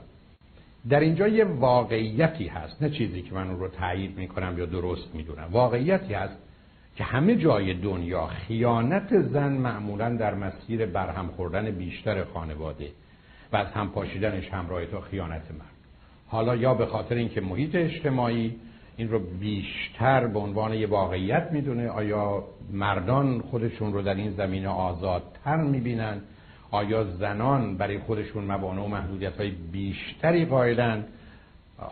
در اینجا یه واقعیتی هست. نه چیزی که من اون رو تایید می‌کنم یا درست می‌دونم. واقعیتی هست که همه جای دنیا خیانت زن معمولا در مسیر برهم خوردن بیشتر خانواده و از هم پاشیدنش همراه تا خیانت مرد. حالا یا به خاطر اینکه محیط اجتماعی این رو بیشتر به عنوان یه واقعیت می‌دونه آیا مردان خودشون رو در این زمینه آزادتر می‌بینن؟ آیا زنان برای خودشون موانع و محدودیت های بیشتری قائلن؟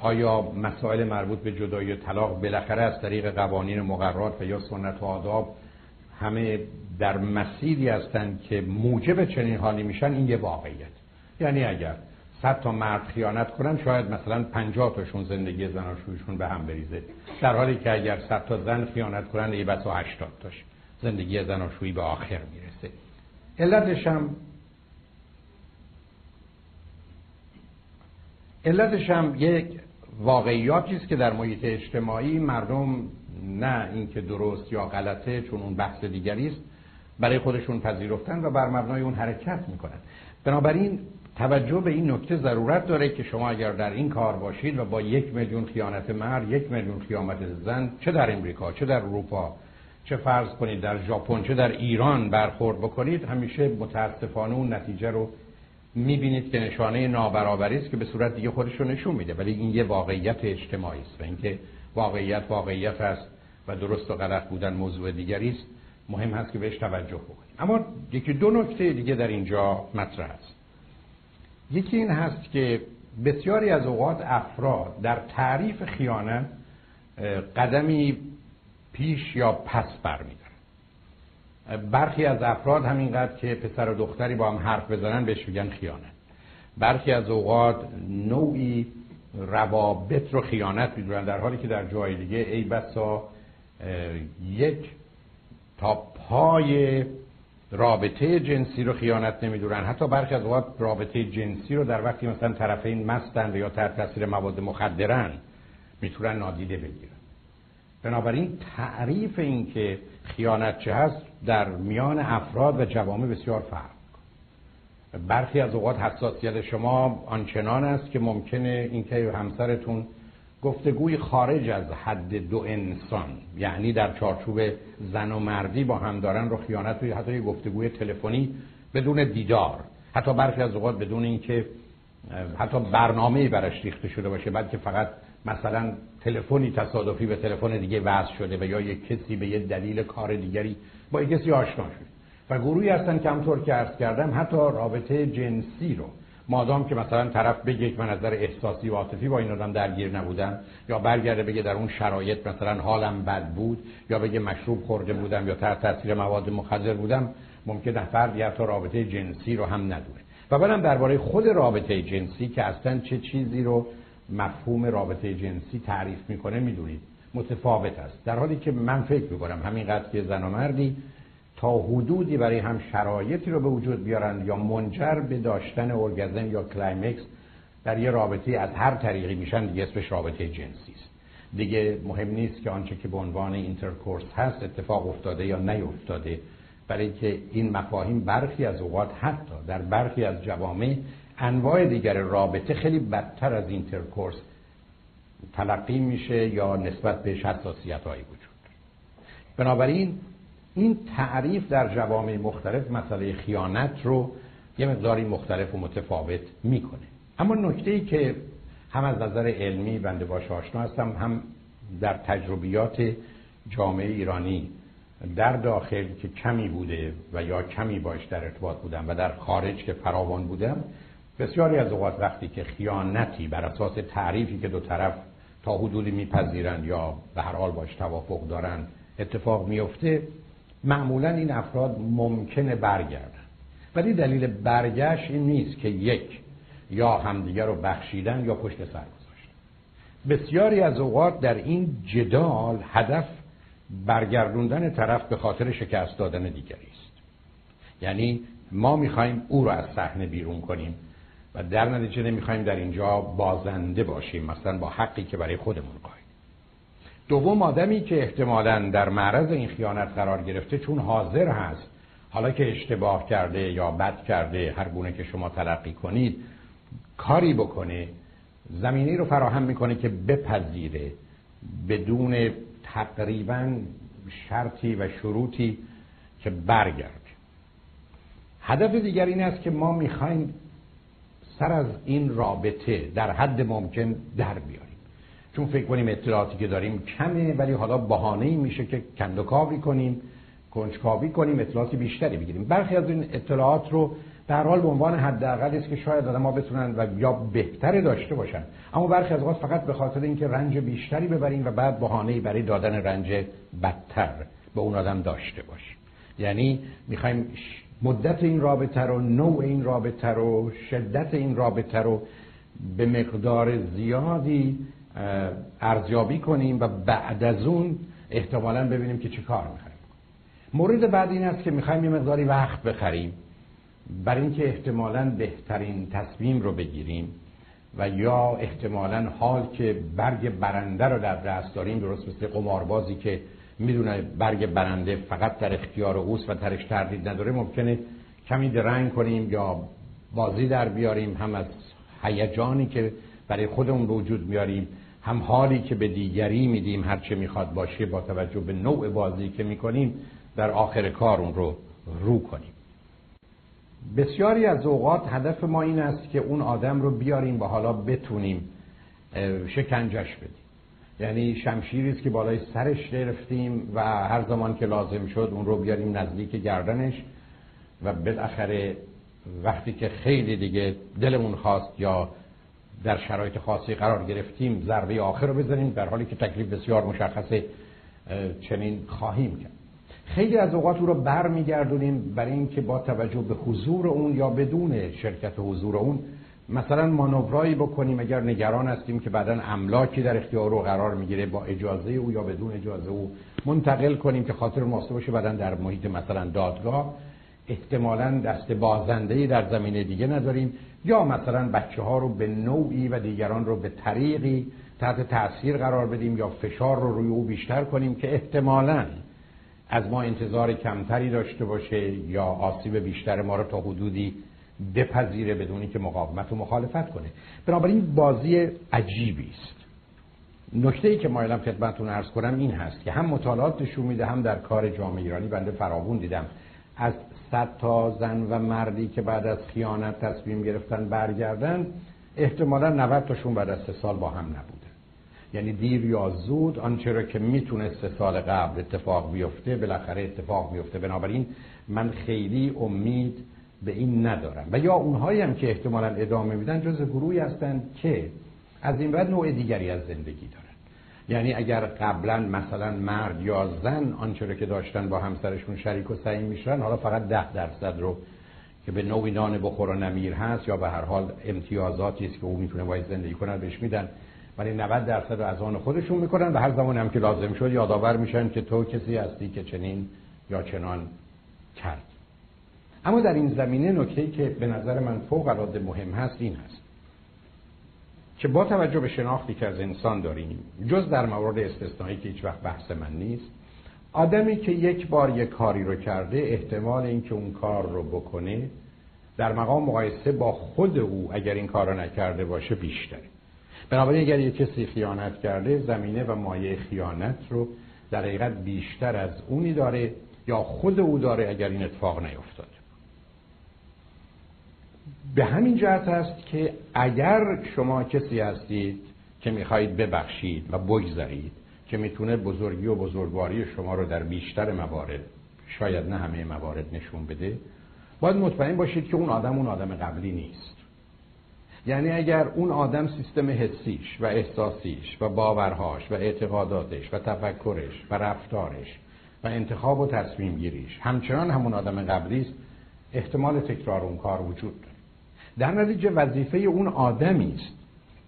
آیا مسائل مربوط به جدایی و طلاق بالاخره از طریق قوانین مقررات و یا سنت و آداب همه در مسیری هستند که موجب چنین حالی میشن این یه واقعیت. یعنی اگر صد تا مرد خیانت کنن شاید مثلا 50 تاشون زندگی زناشویشون به هم بریزه. در حالی که اگر صد تا زن خیانت کنن ای بسا 80 تاش زندگی زناشویی به آخر می‌رسه. علتش هم علتش هم یک واقعیاتی است که در محیط اجتماعی مردم نه اینکه درست یا غلطه چون اون بحث دیگری است برای خودشون پذیرفتن و بر مبنای اون حرکت می‌کنن. بنابراین توجه به این نکته ضرورت داره که شما اگر در این کار باشید و با یک میلیون خیانت مرد یک میلیون خیانت زن چه در امریکا چه در اروپا چه فرض کنید در ژاپن چه در ایران برخورد بکنید همیشه متاسفانه اون نتیجه رو می‌بینید که نشانه نابرابری است که به صورت دیگه خودش رو نشون میده. ولی این یه واقعیت اجتماعی است و اینکه واقعیت واقعیت است و درست و غلط بودن موضوع دیگری است مهم هست که بهش توجه بکنیم. اما یکی دو نکته دیگه در اینجا مطرح است. یکی این هست که بسیاری از اوقات افراد در تعریف خیانت قدمی پیش یا پس برمیدارن برخی از افراد همینقدر که پسر و دختری با هم حرف بزنن بهش میگن خیانت. برخی از اوقات نوعی روابط رو خیانت می‌دونن در حالی که در جای دیگه ای بسا یک تا پای رابطه جنسی رو خیانت نمی‌دونن. حتی برخی از اوقات رابطه جنسی رو در وقتی مثلا طرفین مستند یا تحت تاثیر مواد مخدرن می‌تونن نادیده بگیرن. بنابراین تعریف این که خیانت چه هست در میان افراد و جوامع بسیار فرق. برخی از اوقات حساسیت شما آنچنان است که ممکنه اینکه همسرتون گفتگوی خارج از حد دو انسان یعنی در چارچوب زن و مردی با هم دارن رو خیانت و حتی گفتگوی تلفنی بدون دیدار. حتی برخی از اوقات بدون اینکه حتی برنامه برش ریخته شده باشه بعد که فقط مثلا تلفنی تصادفی به تلفن دیگه وصل شده و یا یک کسی به یه دلیل کار دیگری با یک کسی آشنا شده. و گروهی هستن که همطور که عرض کردم حتی رابطه جنسی رو. مادام که مثلا طرف بگه من از نظر احساسی و عاطفی با این آدم درگیر نبودم یا برگرده بگه در اون شرایط مثلا حالم بد بود یا بگه مشروب خورده بودم یا تحت تاثیر مواد مخدر بودم ممکن فردی حتی رابطه جنسی رو هم ندونه. و بعدم درباره خود رابطه جنسی که اصلا چه چیزی رو مفهوم رابطه جنسی تعریف می‌کنه می‌دونید. متفاوت است. در حالی که من فکر می‌کنم همینقدر که زن و مردی تا حدودی برای هم شرایطی رو به وجود بیارن یا منجر به داشتن ارگزم یا climax در یه رابطه از هر طریقی میشن دیگه اسمش رابطه جنسی است. دیگه مهم نیست که آنچه که به عنوان intercourse هست اتفاق افتاده یا نیفتاده. برای که این مفاهیم برخی از اوقات حتی در برخی از جوامع انواع دیگر رابطه خیلی بدتر از intercourse تلقی میشه یا نسبت به حساسیت های وجود بنابراین این تعریف در جوامع مختلف مسئله خیانت رو یه مقداری مختلف و متفاوت می‌کنه. اما نکته ای که هم از نظر علمی بنده باش آشنا هستم هم در تجربیات جامعه ایرانی در داخل که کمی بوده و یا کمی باش در ارتباط بودم و در خارج که فراوان بودم بسیاری از اوقات وقتی که خیانتی بر اساس تعریفی که دو طرف تا حدودی میپذیرند یا به هر حال باش توافق دارند اتفاق میفته معمولا این افراد ممکنه برگردن. ولی دلیل برگشت این نیست که یک یا همدیگر رو بخشیدن یا پشت سر گذاشتن. بسیاری از اوقات در این جدال هدف برگردوندن طرف به خاطر شکست دادن دیگری است. یعنی ما می‌خوایم او رو از صحنه بیرون کنیم. و در نتیجه نمی‌خوایم در اینجا بازنده باشیم مثلا با حقی که برای خودمون قایم دوم آدمی که احتمالا در معرض این خیانت قرار گرفته چون حاضر هست حالا که اشتباه کرده یا بد کرده هر گونه که شما تلقی کنید کاری بکنه زمینی رو فراهم می‌کنه که بپذیره بدون تقریبا شرطی و شروطی که برگرد هدف دیگر این است که ما می‌خوایم سر از این رابطه در حد ممکن در بیاریم. چون فکر کنیم اطلاعاتی که داریم کمه ولی حالا بهانه ای میشه که کندوکاوی کنیم کنجکاوی کنیم اطلاعاتی بیشتری بگیریم. برخی از این اطلاعات رو در حال به عنوان حداقل است که شاید آدم ما بتونن و یا بهتر داشته باشن. اما برخی از اوقات فقط به خاطر اینکه رنج بیشتری ببریم و بعد بهانه‌ای برای دادن رنج بدتر به اون آدم داشته باشیم. یعنی می‌خوایم مدت این رابطه رو نوع این رابطه رو شدت این رابطه رو به مقدار زیادی ارزیابی کنیم و بعد از اون احتمالا ببینیم که چه کار می‌خوایم. مورد بعد این است که می‌خوایم یه مقداری وقت بخریم برای اینکه احتمالا بهترین تصمیم رو بگیریم و یا احتمالا حال که برگ برنده رو در دست داریم درست مثل قماربازی که می‌دونه برگ برنده فقط در اختیار اوست و ترش تردید نداره. ممکنه کمی درنگ کنیم یا بازی در بیاریم هم از هیجانی که برای خودمون به وجود میاریم هم حالی که به دیگری میدیم. هرچه می‌خواد باشه با توجه به نوع بازی که می‌کنیم در آخر کار اون رو رو کنیم. بسیاری از اوقات هدف ما این است که اون آدم رو بیاریم و حالا بتونیم شکنجش بدیم. یعنی شمشیری است که بالای سرش گرفتیم و هر زمان که لازم شد اون رو بیاریم نزدیک گردنش و بالاخره وقتی که خیلی دیگه دلمون خواست یا در شرایط خاصی قرار گرفتیم ضربه آخر رو بزنیم در حالی که تکلیف بسیار مشخصه چنین خواهیم کرد. خیلی از اوقات او رو بر میگردونیم برای اینکه با توجه به حضور اون یا بدون شرکت حضور اون مثلا مانورایی بکنیم اگر نگران هستیم که بعدا املاکی در اختیار او قرار می‌گیره با اجازه او یا بدون اجازه او منتقل کنیم که خاطر ماسته باشه بعدا در محیط مثلا دادگاه. احتمالا دست بازنده در زمینه دیگه نداریم. یا مثلا بچه ها رو به نوعی و دیگران رو به طریقی تحت تاثیر قرار بدیم یا فشار رو روی او بیشتر کنیم که احتمالا از ما انتظار کمتری داشته باشه یا آسیب بیشتر ما رو تا حدودی بپذیره بدونی که مقاومت و مخالفت کنه. بنابراین بازی عجیبی است. نکته ای که مایلم خدمتتون عرض کنم این هست که هم مطالعات نشون میده هم در کار جامعه ایرانی بنده فراوون دیدم. از صد تا زن و مردی که بعد از خیانت تصمیم گرفتن برگردن احتمالا 90 تاشون بعد از سه سال با هم نبوده. یعنی دیر یا زود آنچه را که می‌تونه سه سال قبل اتفاق بیفته بالاخره اتفاق بیفته بنابراین من خیلی امید به این ندارم و یا اونهایی هم که احتمالا ادامه میدن جز گروهی هستند که از این بعد نوع دیگری از زندگی دارن. یعنی اگر قبلا مثلا مرد یا زن آنچه که داشتن با همسرشون شریک و سعی میشن حالا فقط ده درصد رو که به نوعی نان بخور و نمیر هست یا به هر حال امتیازاتی است که او می‌تونه باید زندگی کنن بهش میدن. ولی 90 درصد از آن خودشون می‌کنن و هر زمان هم که لازم شد یادآور میشن که تو کسی هستی که چنین یا چنان کرد. اما در این زمینه نکته‌ای که به نظر من فوق العاده مهم هست این هست که با توجه به شناختی که از انسان داریم جز در مورد استثنایی که هیچ وقت بحث من نیست آدمی که یک بار یک کاری رو کرده احتمال اینکه اون کار رو بکنه در مقام مقایسه با خود او اگر این کار رو نکرده باشه بیشتره. بنابراین اگر یک کسی خیانت کرده زمینه و مایه خیانت رو در حقیقت بیشتر از اونی داره یا خود او داره اگر این اتفاق نیفتاد. به همین جهت است که اگر شما کسی هستید که می‌خواهید ببخشید و بگذارید که می‌تونه بزرگی و بزرگواری شما رو در بیشتر موارد شاید نه همه موارد نشون بده باید مطمئن باشید که اون آدم اون آدم قبلی نیست. یعنی اگر اون آدم سیستم حسیش و احساسیش و باورهاش و اعتقاداتش و تفکرش و رفتارش و انتخاب و تصمیم گیریش همچنان همون آدم قبلی است احتمال تکرار اون کار وجود داره. در نتیجه وظیفه اون آدمی است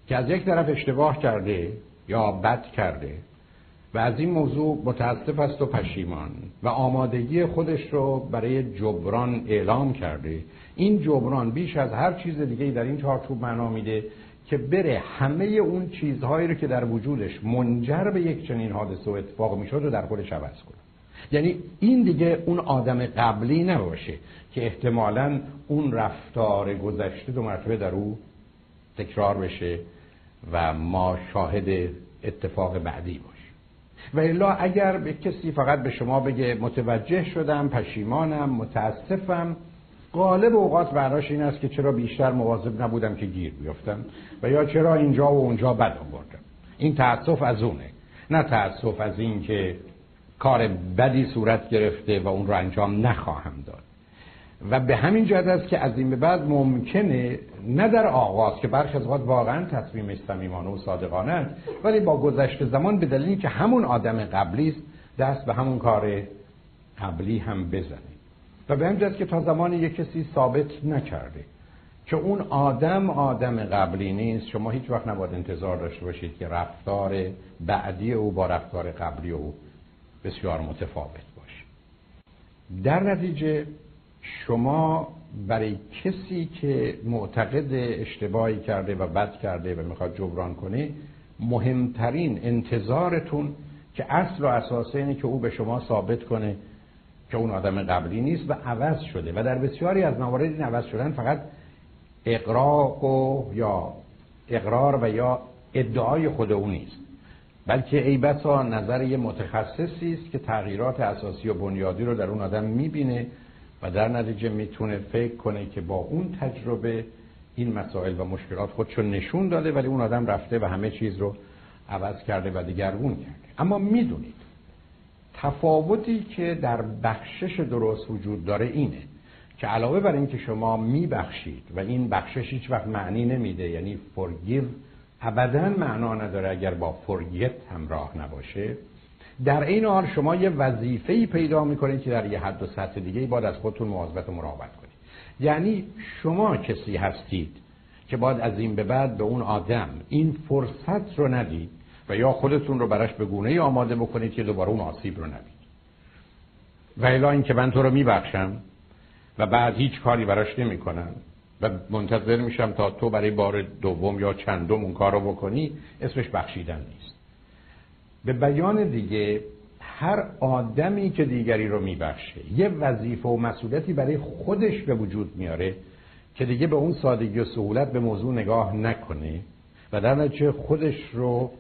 که از یک طرف اشتباه کرده یا بد کرده و از این موضوع متاسف است و پشیمان و آمادگی خودش رو برای جبران اعلام کرده. این جبران بیش از هر چیز دیگه در این چارچوب معنا میده که بره همه اون چیزهایی رو که در وجودش منجر به یک چنین حادثه و اتفاق می‌شد رو در خودش عوض کنه. یعنی این دیگه اون آدم قبلی نباشه که احتمالا اون رفتار گذشته دو مرتبه در او تکرار بشه و ما شاهد اتفاق بعدی باشیم. و الا اگر به کسی فقط به شما بگه متوجه شدم پشیمانم متاسفم غالب اوقات براش این است که چرا بیشتر مواظب نبودم که گیر بیفتم و یا چرا اینجا و اونجا بد آوردم. این تاسف از اونه نه تاسف از این که کار بدی صورت گرفته و اون رو انجام نخواهم داد. و به همین جهت است که از این به بعد ممکنه نه در آغاز که برخی از واقعا تصمیم صمیمانه و صادقانه است ولی با گذشت زمان به دلیلی که همون آدم قبلی است دست به همون کار قبلی هم بزنه. و به همین که تا زمانی یک کسی ثابت نکرده که اون آدم آدم قبلی نیست شما هیچ وقت نباید انتظار داشته باشید که رفتار بعدی او با رفتار قبلی او بسیار متفاوت باشه. در نتیجه شما برای کسی که معتقد اشتباهی کرده و بد کرده و می‌خواد جبران کنه مهمترین انتظارتون که اصل و اساس اینه که او به شما ثابت کنه که اون آدم قبلی نیست و عوض شده. و در بسیاری از موارد این عوض شدن فقط اقراق و یا اقرار و یا ادعای خود او نیست. بلکه ای بسا نظر یه متخصصی است که تغییرات اساسی و بنیادی رو در اون آدم می‌بینه و در نتیجه می‌تونه فکر کنه که با اون تجربه این مسائل و مشکلات خودشو نشون داده ولی اون آدم رفته و همه چیز رو عوض کرده و دیگرگون کرده. اما می‌دونید تفاوتی که در بخشش درست وجود داره اینه که علاوه بر اینکه شما میبخشید و این بخشش هیچ وقت معنی نمیده یعنی forgive ابدا معنا نداره اگر با forget همراه نباشه. در این حال شما یه وظیفه پیدا می‌کنید که در یه حد و سطح دیگه باید از خودتون مواظبت و مراقبت کنید. یعنی شما کسی هستید که باید از این به بعد به اون آدم این فرصت رو ندید و یا خودتون رو براش به گونه آماده بکنید که دوباره اون آسیب رو نبید و الا اینکه من تو رو میبخشم و بعد هیچ کاری براش نمی‌کنم و منتظر میشم تا تو برای بار دوم یا چندم اون کار رو بکنی اسمش بخشیدن نیست. به بیان دیگه هر آدمی که دیگری رو میبخشه یه وظیفه و مسئولیتی برای خودش به وجود میاره که دیگه به اون سادگی و سهولت به موضوع نگاه نکنه و در نتیجه خودش رو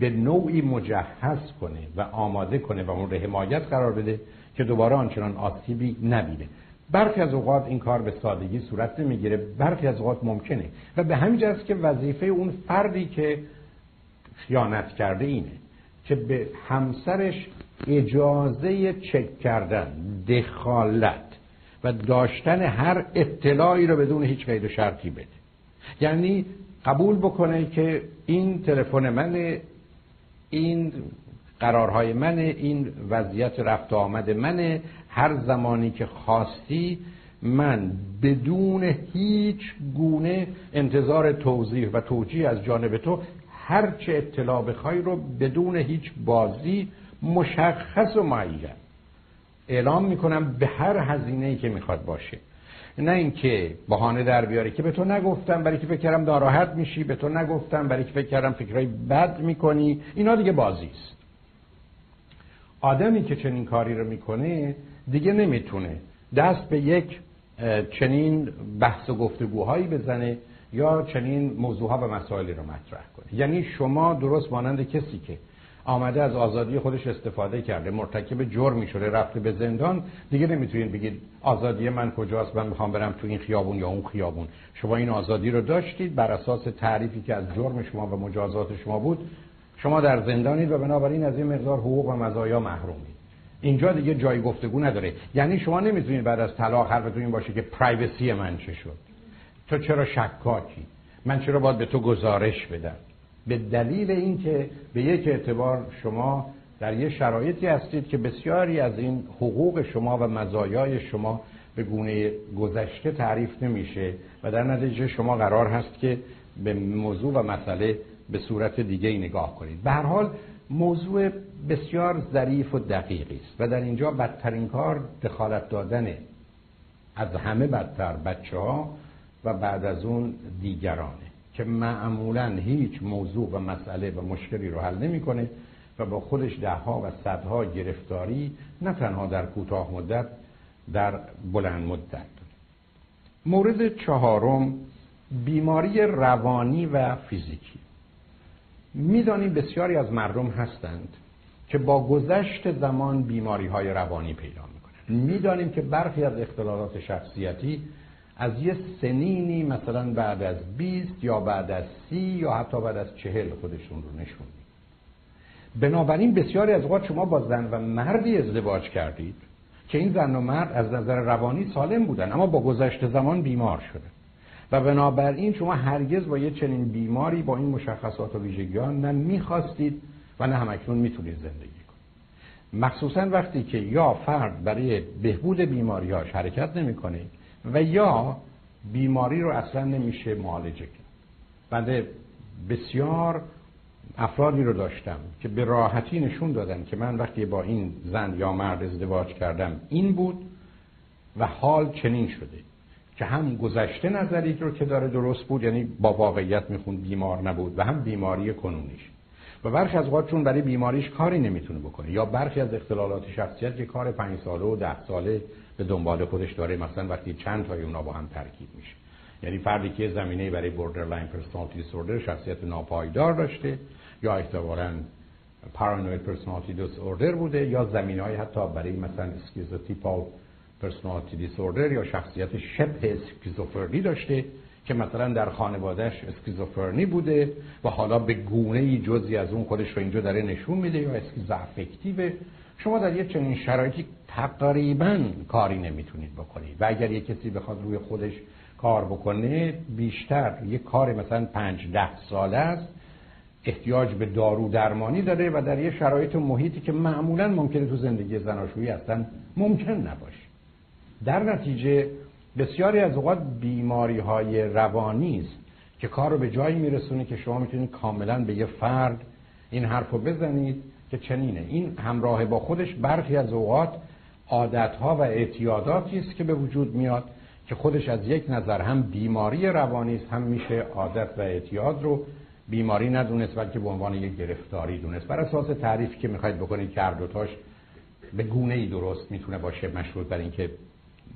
به نوعی مجهز کنه و آماده کنه و اون حمایت قرار بده که دوباره آنچنان آسیبی نبینه. برخی از اوقات این کار به سادگی صورت نمی‌گیره برخی از اوقات ممکنه. و به همین است که وظیفه اون فردی که خیانت کرده اینه. که به همسرش اجازه چک کردن دخالت و داشتن هر اطلاعی رو بدون هیچ قید و شرطی بده. یعنی قبول بکنه که این تلفن من این قرارهای من این وضعیت رفت آمد منه هر زمانی که خواستی من بدون هیچ گونه انتظار توضیح و توجیه از جانب تو هر چه اطلاع بخوای رو بدون هیچ بازی مشخص و معین اعلام می‌کنم به هر هزینه ای که می‌خواد باشه. نه اینکه بهانه در بیاره که به تو نگفتم برای که فکر کردم ناراحت میشی به تو نگفتم برای که فکر کردم فکرای بد می‌کنی. اینا دیگه بازی است. آدمی که چنین کاری رو می‌کنه دیگه نمی‌تونه دست به یک چنین بحث و گفتگوهایی بزنه یا چنین موضوعها و مسائلی رو مطرح کنه یعنی شما درست مانند کسی که آمده از آزادی خودش استفاده کرده مرتکب جرمی شده رفته به زندان دیگه نمی‌تونید بگید آزادی من کجاست من می‌خوام برم تو این خیابون یا اون خیابون. شما این آزادی رو داشتید بر اساس تعریفی که از جرم شما و مجازات شما بود. شما در زندانید و بنابراین از این مقدار حقوق و مزایا محرومید. اینجا دیگه جای گفتگو نداره. یعنی شما نمی‌تونید بعد از طلاق حرفتون این باشه که پرایوسی من چه شد. تو چرا شکاکی؟ من چرا باید به تو گزارش بدم؟ به دلیل اینکه به یک اعتبار شما در یه شرایطی هستید که بسیاری از این حقوق شما و مزایای شما به گونه گذشته تعریف نمیشه و در نتیجه شما قرار هست که به موضوع و مسئله به صورت دیگه ای نگاه کنید. به هر حال موضوع بسیار ظریف و دقیقی است و در اینجا بدترین کار دخالت دادن از همه بدتر. بچه ها و بعد از اون دیگرانه. که معمولا هیچ موضوع و مسئله و مشکلی رو حل نمی‌کنه و با خودش دهها و صدها گرفتاری نه تنها در کوتاه مدت در بلند مدت. مورد چهارم بیماری روانی و فیزیکی. می‌دانیم بسیاری از مردم هستند که با گذشت زمان بیماری های روانی پیدا می‌کنند می‌دانیم که برخی از اختلالات شخصیتی از یه سنینی مثلا بعد از 20 یا بعد از سی یا حتی بعد از چهل خودشون رو نشون بنابراین بسیاری از اوقات شما با زن و مردی ازدواج کردید که این زن و مرد از نظر روانی سالم بودن اما با گذشت زمان بیمار شده و بنابراین شما هرگز با یه چنین بیماری با این مشخصات و ویژگیان نه می‌خواستید و نه همکنون می‌تونید زندگی کنید. مخصوصا وقتی که یا فرد برای بهبود بیماریاش حرکت نمی‌کنه و یا بیماری رو اصلا نمیشه معالجه کرد. بنده بسیار افرادی رو داشتم که به راحتی نشون دادن که من وقتی با این زن یا مرد ازدواج کردم این بود و حال چنین شده که هم گذشته نظری رو که داره درست بود یعنی با واقعیت می‌خوند بیمار نبود و هم بیماری کنونیش. و برخی از اوقات چون برای بیماریش کاری نمی‌تونه بکنه یا برخی از اختلالات شخصیت که کار پنج ساله و ده ساله به دنبال خودش داره مثلا وقتی چند تای اونا با هم ترکیب میشه. یعنی فردی که زمینه برای borderline personality disorder شخصیت ناپایدار داشته یا احتمالاً paranoid personality disorder بوده یا زمینه های حتی برای مثلا schizotypal personality disorder یا شخصیت شبه اسکیزوفرنی داشته که مثلا در خانوادهش اسکیزوفرنی بوده و حالا به گونه ای جزی از اون خودش رو اینجا داره نشون میده یا schizoaffective شما در یه چنین شرایطی تقریبا کاری نمی‌تونید بکنید. و اگر یه کسی بخواد روی خودش کار بکنه بیشتر یه کار مثلا پنج ده ساله است احتیاج به دارو درمانی داره و در یه شرایط محیطی که معمولا ممکنه تو زندگی زناشویی اصلا ممکن نباشه. در نتیجه بسیاری از اوقات بیماری های روانی است که کار رو به جایی میرسونه که شما می‌تونید کاملا به یه فرد این حرف رو بزنید که چنینه. این همراه با خودش برخی از اوقات عادتها و اعتیاداتی است که به وجود میاد که خودش از یک نظر هم بیماری روانی است هم میشه عادت و اعتیاد رو. بیماری ندونست بلکه به عنوان یک گرفتاری دونست. بر اساس تعریفی که می‌خواید بکنید که هر دوتاش به گونه ای درست می‌تونه باشه مشروط بر اینکه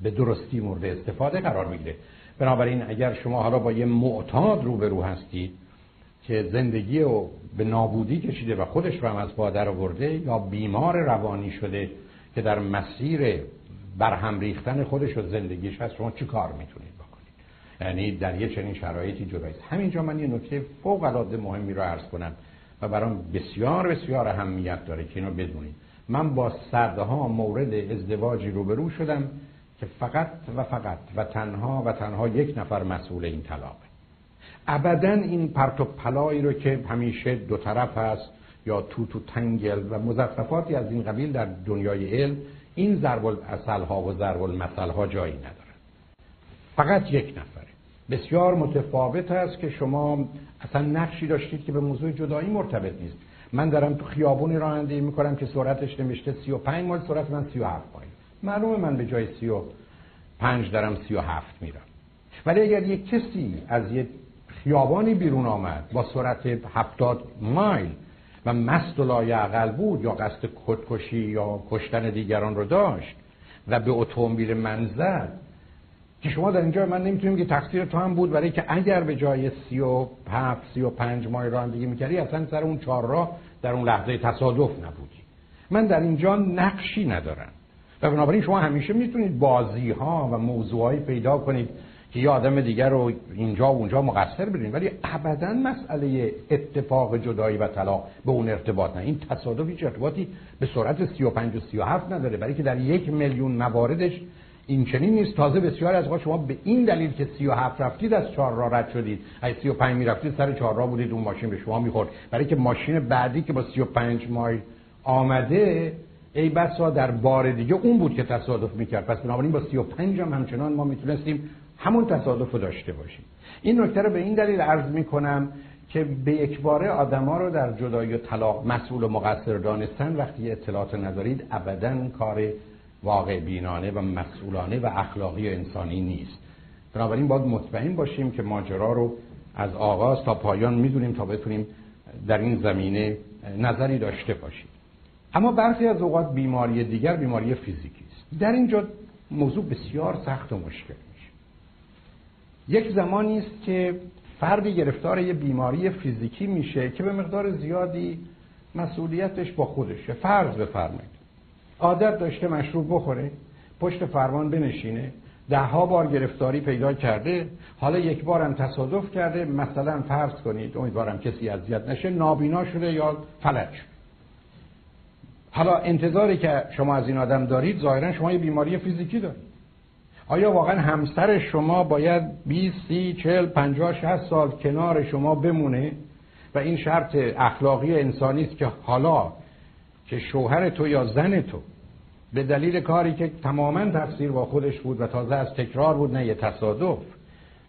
به درستی مورد استفاده قرار می‌گیره. بنابراین اگر شما حالا با یه معتاد روبرو هستید که زندگی رو به نابودی کشیده و خودش رو هم از پادر آورده یا بیمار روانی شده که در مسیر برهم ریختن خودش و زندگیش هست شما چی کار می‌تونید بکنید؟ یعنی در یه چنین شرایطی جدایید همینجا من یه نکته فوق العاده مهمی رو عرض کنم و برام بسیار بسیار اهمیت داره که اینو بدونید. من با صدها مورد ازدواجی روبرو شدم که فقط و فقط و تنها و تنها یک نفر مسئول این طلاقه. ابدا این پرت و پلایی رو که همیشه دو طرف هست یا تو تو تنگل و مزخرفاتی از این قبیل در دنیای علم این ضرب الاصل ها و ضرب المثل ها جایی نداره فقط یک نفره. بسیار متفاوت است که شما اصلا نقشی داشتید که به موضوع جدایی مرتبط نیست. من دارم تو خیابونی رانندگی می‌کنم که سرعتش نمیشته 35 مایل سرعت من 37 مایل. معلومه من به جای 35 دارم 37 میرم. ولی اگر یک کسی از یک خیابانی بیرون آمد با سرعت 70 مایل و مست و لایعقل بود یا قصد خودکشی یا کشتن دیگران رو داشت و به اتومبیل من زد. که شما در اینجا من نمی‌تونیم که تقصیر تو هم بود برای که اگر به جای سی و هفت سی و پنج ماه رانندگی می‌کردی اصلا سر اون چهار راه در اون لحظه تصادف نبودی. من در اینجا نقشی ندارم. و بنابراین شما همیشه می‌تونید بازی ها و موضوعهایی پیدا کنید که یه آدم دیگر رو اینجا و اونجا مقصر بدین. ولی ابدا مسئله اتفاق جدایی و طلاق به اون ارتباط نه. این تصادف هیچ ارتباطی به سرعت 35 و 37 نداره. برای که در یک میلیون مواردش این چنین نیست. تازه بسیار از شما به این دلیل که 37 رفتید از چهار راه رد شدید. از 35 می‌رفتید سر چهار راه بودید اون ماشین به شما می‌خورد. برای که ماشین بعدی که با 35 مایل آمده ای بسا در بار دیگه اون بود که تصادف می‌کرد. پس بنابراین با 35 هم همچنان ما می‌تونستیم همون تصادف رو داشته باشیم. این نکته رو به این دلیل عرض می‌کنم که به یک باره آدما رو در جدایی و طلاق مسئول و مقصر دانستن وقتی اطلاعات ندارید ابدا کار واقع بینانه و مسئولانه و اخلاقی و انسانی نیست. بنابراین باید مطمئن باشیم که ماجرا رو از آغاز تا پایان می‌دونیم تا بتونیم در این زمینه نظری داشته باشیم. اما برخی از اوقات بیماری دیگر بیماری فیزیکی است. در اینجا موضوع بسیار سخت و مشکل. یک زمانی است که فردی گرفتار یه بیماری فیزیکی میشه که به مقدار زیادی مسئولیتش با خودشه. فرض بفرمایید. عادت داشته مشروب بخوره پشت فرمان بنشینه ده ها بار گرفتاری پیدا کرده حالا یک بارم تصادف کرده مثلا فرض کنید امیدوارم کسی اذیت نشه نابینا شده یا فلج. حالا انتظاری که شما از این آدم دارید ظاهرا شما یه بیماری فیزیکی دارید. آیا واقعا همسر شما باید 20 30 40 50 60 سال کنار شما بمونه؟ و این شرط اخلاقی انسانی است که حالا که شوهر تو یا زن تو به دلیل کاری که تماما تفسیر با خودش بود و تازه از تکرار بود نه یه تصادف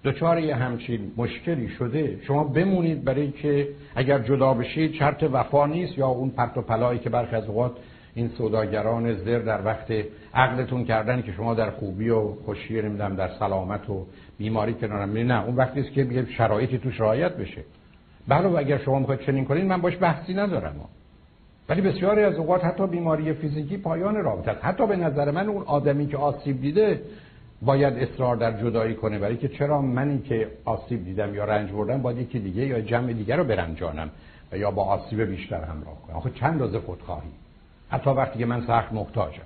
دچار یه همچین مشکلی شده شما بمونید برای که اگر جدا بشید شرط وفا نیست یا اون پرت و پلایی که برخی از اوقات این سوداگران زر در وقت عقلتون کردن که شما در خوبی و خوشی نمی‌دونم در سلامت و بیماری کنارم نه اون وقتی که یه شرایطی توش رعایت بشه. بله و اگر شما می‌خواید چنین کنید من باش بحثی ندارم. ولی بسیاری از اوقات حتی بیماری فیزیکی پایان رابطه است. حتی به نظر من اون آدمی که آسیب دیده باید اصرار در جدایی کنه. برای که چرا منی که آسیب دیدم یا رنج بردم باید یکی دیگه یا جمع دیگه رو برنجانم یا با آسیب بیشتر همراه کنم. آخه چند روز خودخواهی. حتی وقتی که من سخت محتاجم.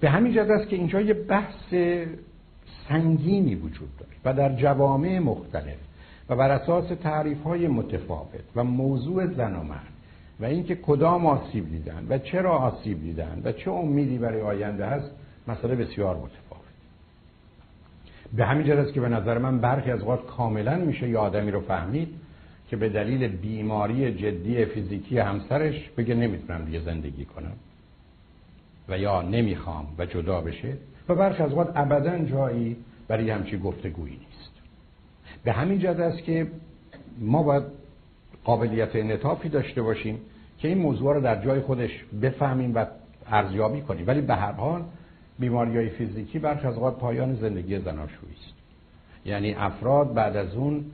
به همین جد است که اینجا یه بحث سنگینی وجود داره و در جوامع مختلف و بر اساس تعریف های متفاوت و موضوع زن و مرد و اینکه کدام آسیب دیدن و چرا آسیب دیدن و چه امیدی برای آینده هست مسئله بسیار متفاوت. به همین جد که به نظر من برخی از اوقات کاملا میشه یه آدمی رو فهمید که به دلیل بیماری جدی فیزیکی همسرش بگه نمی‌تونم دیگه زندگی کنم و یا نمی‌خوام و جدا بشه و برخی از اوقات ابدا جایی برای همچی گفتگویی نیست. به همین جد است که ما باید قابلیت انعطافی داشته باشیم که این موضوع رو در جای خودش بفهمیم و ارزیابی کنیم. ولی به هر حال بیماری های فیزیکی برخی از اوقات پایان زندگی زناشویی است. یعنی افراد بعد از اون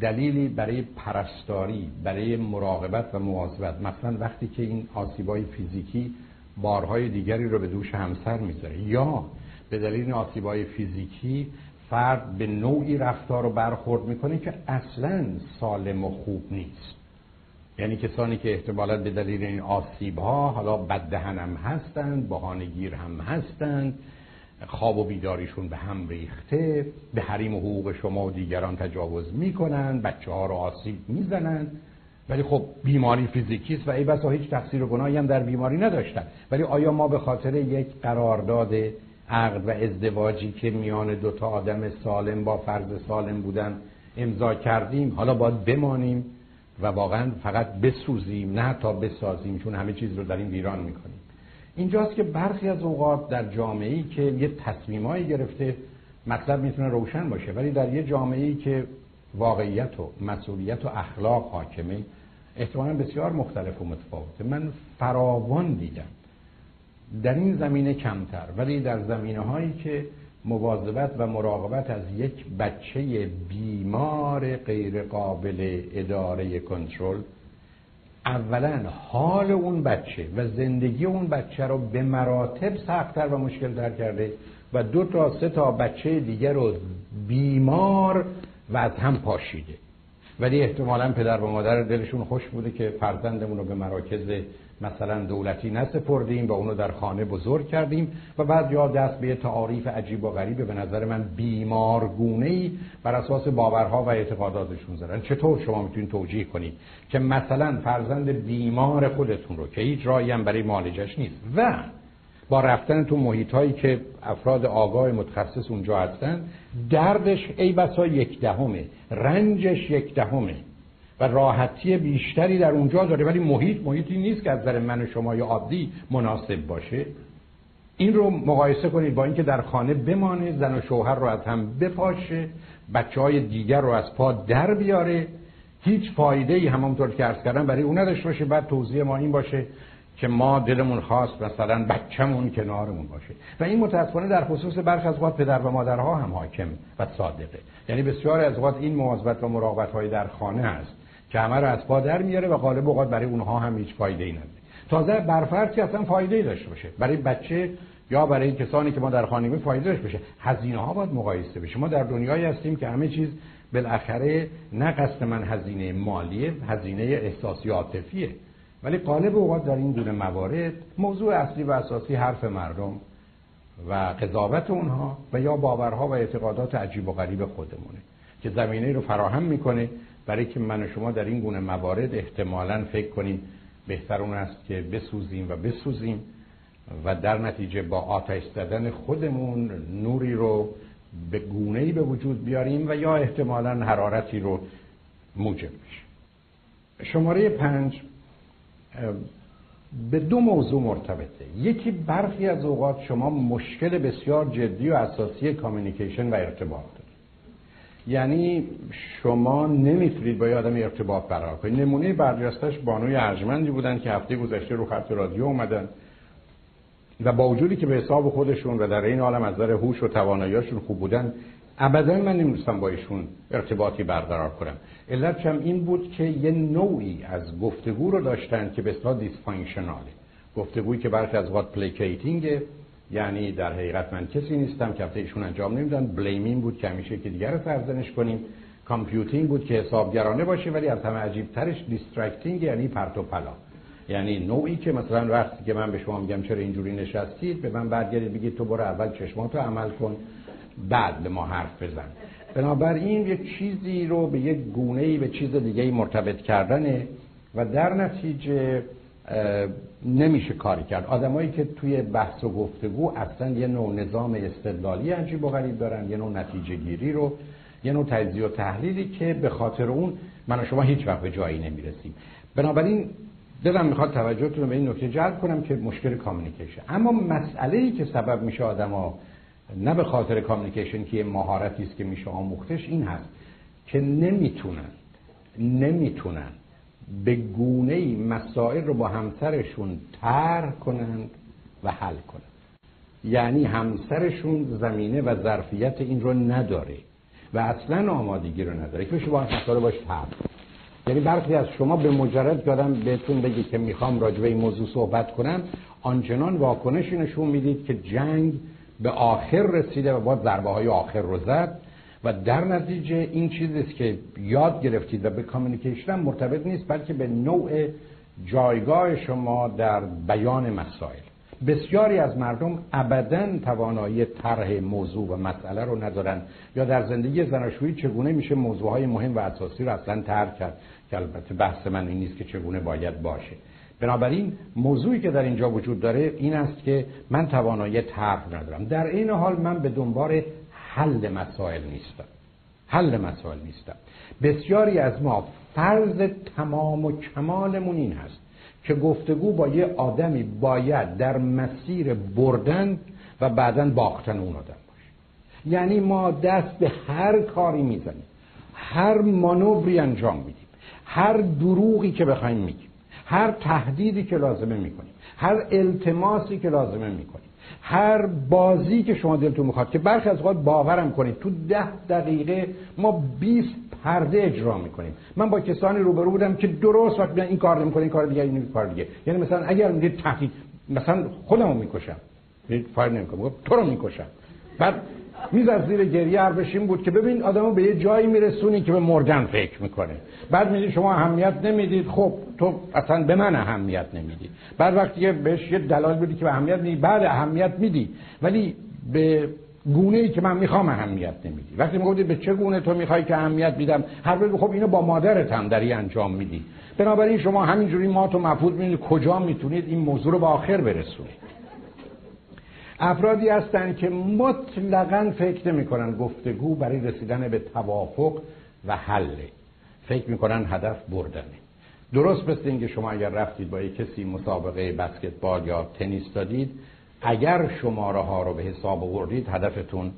دلیلی برای پرستاری برای مراقبت و مواظبت. مثلا وقتی که این آسیبای فیزیکی بارهای دیگری رو به دوش همسر می‌ذاره. یا به دلیل آسیبای فیزیکی فرد به نوعی رفتار رو برخورد می‌کنه که اصلا سالم و خوب نیست. یعنی کسانی که احتمالا به دلیل این آسیب ها حالا بددهن هم هستند بهانهگیر هم هستند خواب و بیداریشون به هم ریخته. به حریم و حقوق شما و دیگران تجاوز می‌کنن. بچه ها رو آسیب می‌زنن. ولی خب بیماری فیزیکی است و ای بسا هیچ تقصیر و گناهی هم در بیماری نداشتن. ولی آیا ما به خاطر یک قرارداد عقد و ازدواجی که میان دو تا آدم سالم با فرض سالم بودن امضا کردیم حالا باید بمانیم و واقعا فقط بسوزیم نه تا بسازیم چون همه چیز رو در این ویران می‌کنیم. اینجاست که برخی از اوقات در جامعه ای که یه تصمیمایی گرفته مطلب می‌تونه روشن باشه ولی در یه جامعه ای که واقعیت و مسئولیت و اخلاق حاکمه احتمالا بسیار مختلف و متفاوته. من فراوان دیدم. در این زمینه کمتر ولی در زمینه هایی که مواظبت و مراقبت از یک بچه بیمار غیر قابل اداره کنترل اولا حال اون بچه و زندگی اون بچه رو به مراتب سختتر و مشکلتر کرده و دو تا سه تا بچه دیگر رو بیمار و از هم پاشیده. ولی احتمالا پدر و مادر دلشون خوش بوده که فرزندمون رو به مراکز مثلا دولتی نسپردیم و اونو در خانه بزرگ کردیم و بعد یا دست به تعاریف عجیب و غریبه به نظر من بیمارگونه ای بر اساس باورها و اعتقاداتشون زدن. چطور شما می‌تونید توجیه کنید که مثلا فرزند بیمار خودتون رو که هیچ راهی هم برای معالجش نیست و با رفتن تو محیط هایی که افراد آگاه متخصص اونجا هستن دردش ای بسا یک دهمه رنجش یک دهمه. و راحتی بیشتری در اونجا داره. ولی محیط محیطی نیست که از نظر من و شما یا عادی مناسب باشه. این رو مقایسه کنید با اینکه در خانه بمانه زن و شوهر رو از هم بپاشه بچه های دیگر رو از پا در بیاره. هیچ فایده ای همونطور که عرض کردم برای اون نداشته باشه. بعد توضیح ما این باشه که ما دلمون خواست مثلا بچه‌مون کنارمون باشه. و این متاسفانه در خصوص برخی از اوقات پدر و مادرها هم حاکم و صادقه. یعنی بسیار از اوقات این مواظبت و مراقبت های در خانه هست. که همه رو از پا در میاره و غالب اوقات برای اونها هم هیچ فایده ای نداره. تازه برفرض که اصلا فایده ای داشته باشه. برای بچه یا برای کسانی که ما در خانه فایده داشته باشه. هزینه ها باید مقایسه بشه. ما در دنیایی هستیم که همه چیز بالاخره نه قصد من هزینه مالیه هزینه احساسی عاطفیه. ولی قالب اوقات در این دونه موارد موضوع اصلی و اساسی حرف مردم و قضاوت اونها و یا باورها و اعتقادات عجیب و غریب خودمونه که زمینه رو فراهم می‌کنه برای که من و شما در این گونه موارد احتمالا فکر کنیم بهتر اون است که بسوزیم و بسوزیم و در نتیجه با آتش زدن خودمون نوری رو به گونه ای به وجود بیاریم و یا احتمالا حرارتی رو موجب میشه شماره پنج به دو موضوع مرتبطه. یکی برخی از اوقات شما مشکل بسیار جدی و اساسی کامیونیکیشن و ارتباط. یعنی شما نمی‌تونید با آدم ارتباط برقرار کنید. نمونه برجستش بانوی ارجمندی بودن که هفته گذشته رو خط رادیو اومدن و با وجودی که به حساب خودشون و در این عالم از نظر هوش و تواناییشون خوب بودن ابدا من نمی‌تونستم با ایشون ارتباطی برقرار کنم. علت هم این بود که یه نوعی از گفتگو رو داشتن که به اصطلاح dysfunctional ه گفتگویی که برخی از وقت placating یعنی در حقیقت من کسی نیستم که ایشون انجام نمیدن. blaming بود که همیشه که دیگری رو سرزنش کنیم. computing بود که حسابگرانه باشه ولی از همه عجیب ترش distracting یعنی پرت و پلا. یعنی نوعی که مثلا وقتی که من به شما میگم چرا اینجوری نشستید به من برگردید بگید تو برو اول چشماتو عمل کن بعد به ما حرف بزن. بنابراین یک چیزی رو به یک گونه به چیز دیگه مرتبط کردنه و در نتیجه نمیشه کاری کرد. آدمایی که توی بحث و گفتگو اصلا یه نوع نظام استدلالی عجیب و غریب دارن یه نوع نتیجه گیری رو یه نوع تجزیه و تحلیلی که به خاطر اون من و شما هیچ وقت به جایی نمی‌رسیم. بنابراین دلم می‌خواد توجهتون رو به این نکته جلب کنم که مشکل communication اما مسئله ای که سبب میشه آدما نه به خاطر communication که یه مهارتی است که میشه آموختش این هست که نمی‌تونن نمی‌تونن به گونه مسائل رو با همسرشون طرح کنند و حل کنند. یعنی همسرشون زمینه و ظرفیت این رو نداره و اصلا آمادگی رو نداره. که با مسائل باش طرح یعنی برخی از شما به مجرد که بهتون بگی که می‌خوام راجع به این موضوع صحبت کنم آنچنان واکنشی نشون می‌دید که جنگ به آخر رسیده و باید ضربه های آخر رو زد. و در نتیجه این چیزی است که یاد گرفتید و به کامیونیکیشن مرتبط نیست بلکه به نوع جایگاه شما در بیان مسائل. بسیاری از مردم ابدا توانایی طرح موضوع و مسئله رو ندارن یا در زندگی زناشویی چگونه میشه موضوعهای مهم و اساسی رو اصلا ترک کرد؟ که البته بحث من این نیست که چگونه باید باشه. بنابراین موضوعی که در اینجا وجود داره این است که من توانایی طرح ندارم. در این حال من به دنبال حل مسائل نیستم حل مسائل نیستم بسیاری از ما فرض تمام و کمالمون این هست که گفتگو با یه آدمی باید در مسیر بردن و بعدا باختن اون آدم باشه. یعنی ما دست به هر کاری می‌زنیم. هر مانوری انجام میدیم. هر دروغی که بخوایم میگیم. هر تهدیدی که لازمه می‌کنیم. هر التماسی که لازمه می‌کنیم. هر بازی که شما دلتون می‌خواد که برخی از اوقات باورم کنید تو ده دقیقه ما 20 پرده اجرا می‌کنیم. من با کسانی روبرو بودم که درست وقت این کار نمی‌کنه این کار دیگه این کار دیگه. یعنی مثلا اگر میگید تهدید مثلا خودمو می‌کشم. فایر نمی‌کنم. تو رو می‌کشم. بعد میز از زیر گریه حرفش بود که ببین آدمو به یه جایی میرسونی که به مردن فکر می‌کنه. بعد میگی شما اهمیت نمی‌دید. خب تو اصلا به من اهمیت نمیدی. بعد وقتی که بهش یه دلایل بدی که به اهمیت میدی بعد اهمیت میدی. ولی به گونه ای که من می‌خوام اهمیت نمیدی. وقتی می‌گفتی به چه گونه تو می‌خوای که اهمیت میدم؟ هر وقت خب اینو با مادرت هم داری انجام میدی. بنابراین شما همینجوری ما تو مفهوم می‌دید کجا می‌تونید این موضوع رو به آخر برسونید. افرادی هستند که مطلقا فکر نمی کنن گفتگو برای رسیدن به توافق و حل. فکر می‌کنن هدف بردنه. درست مثل اینکه شما اگر رفتید با یک کسی مسابقه بسکتبال یا تنیس دادید اگر شماره ها رو به حساب آوردید هدفتون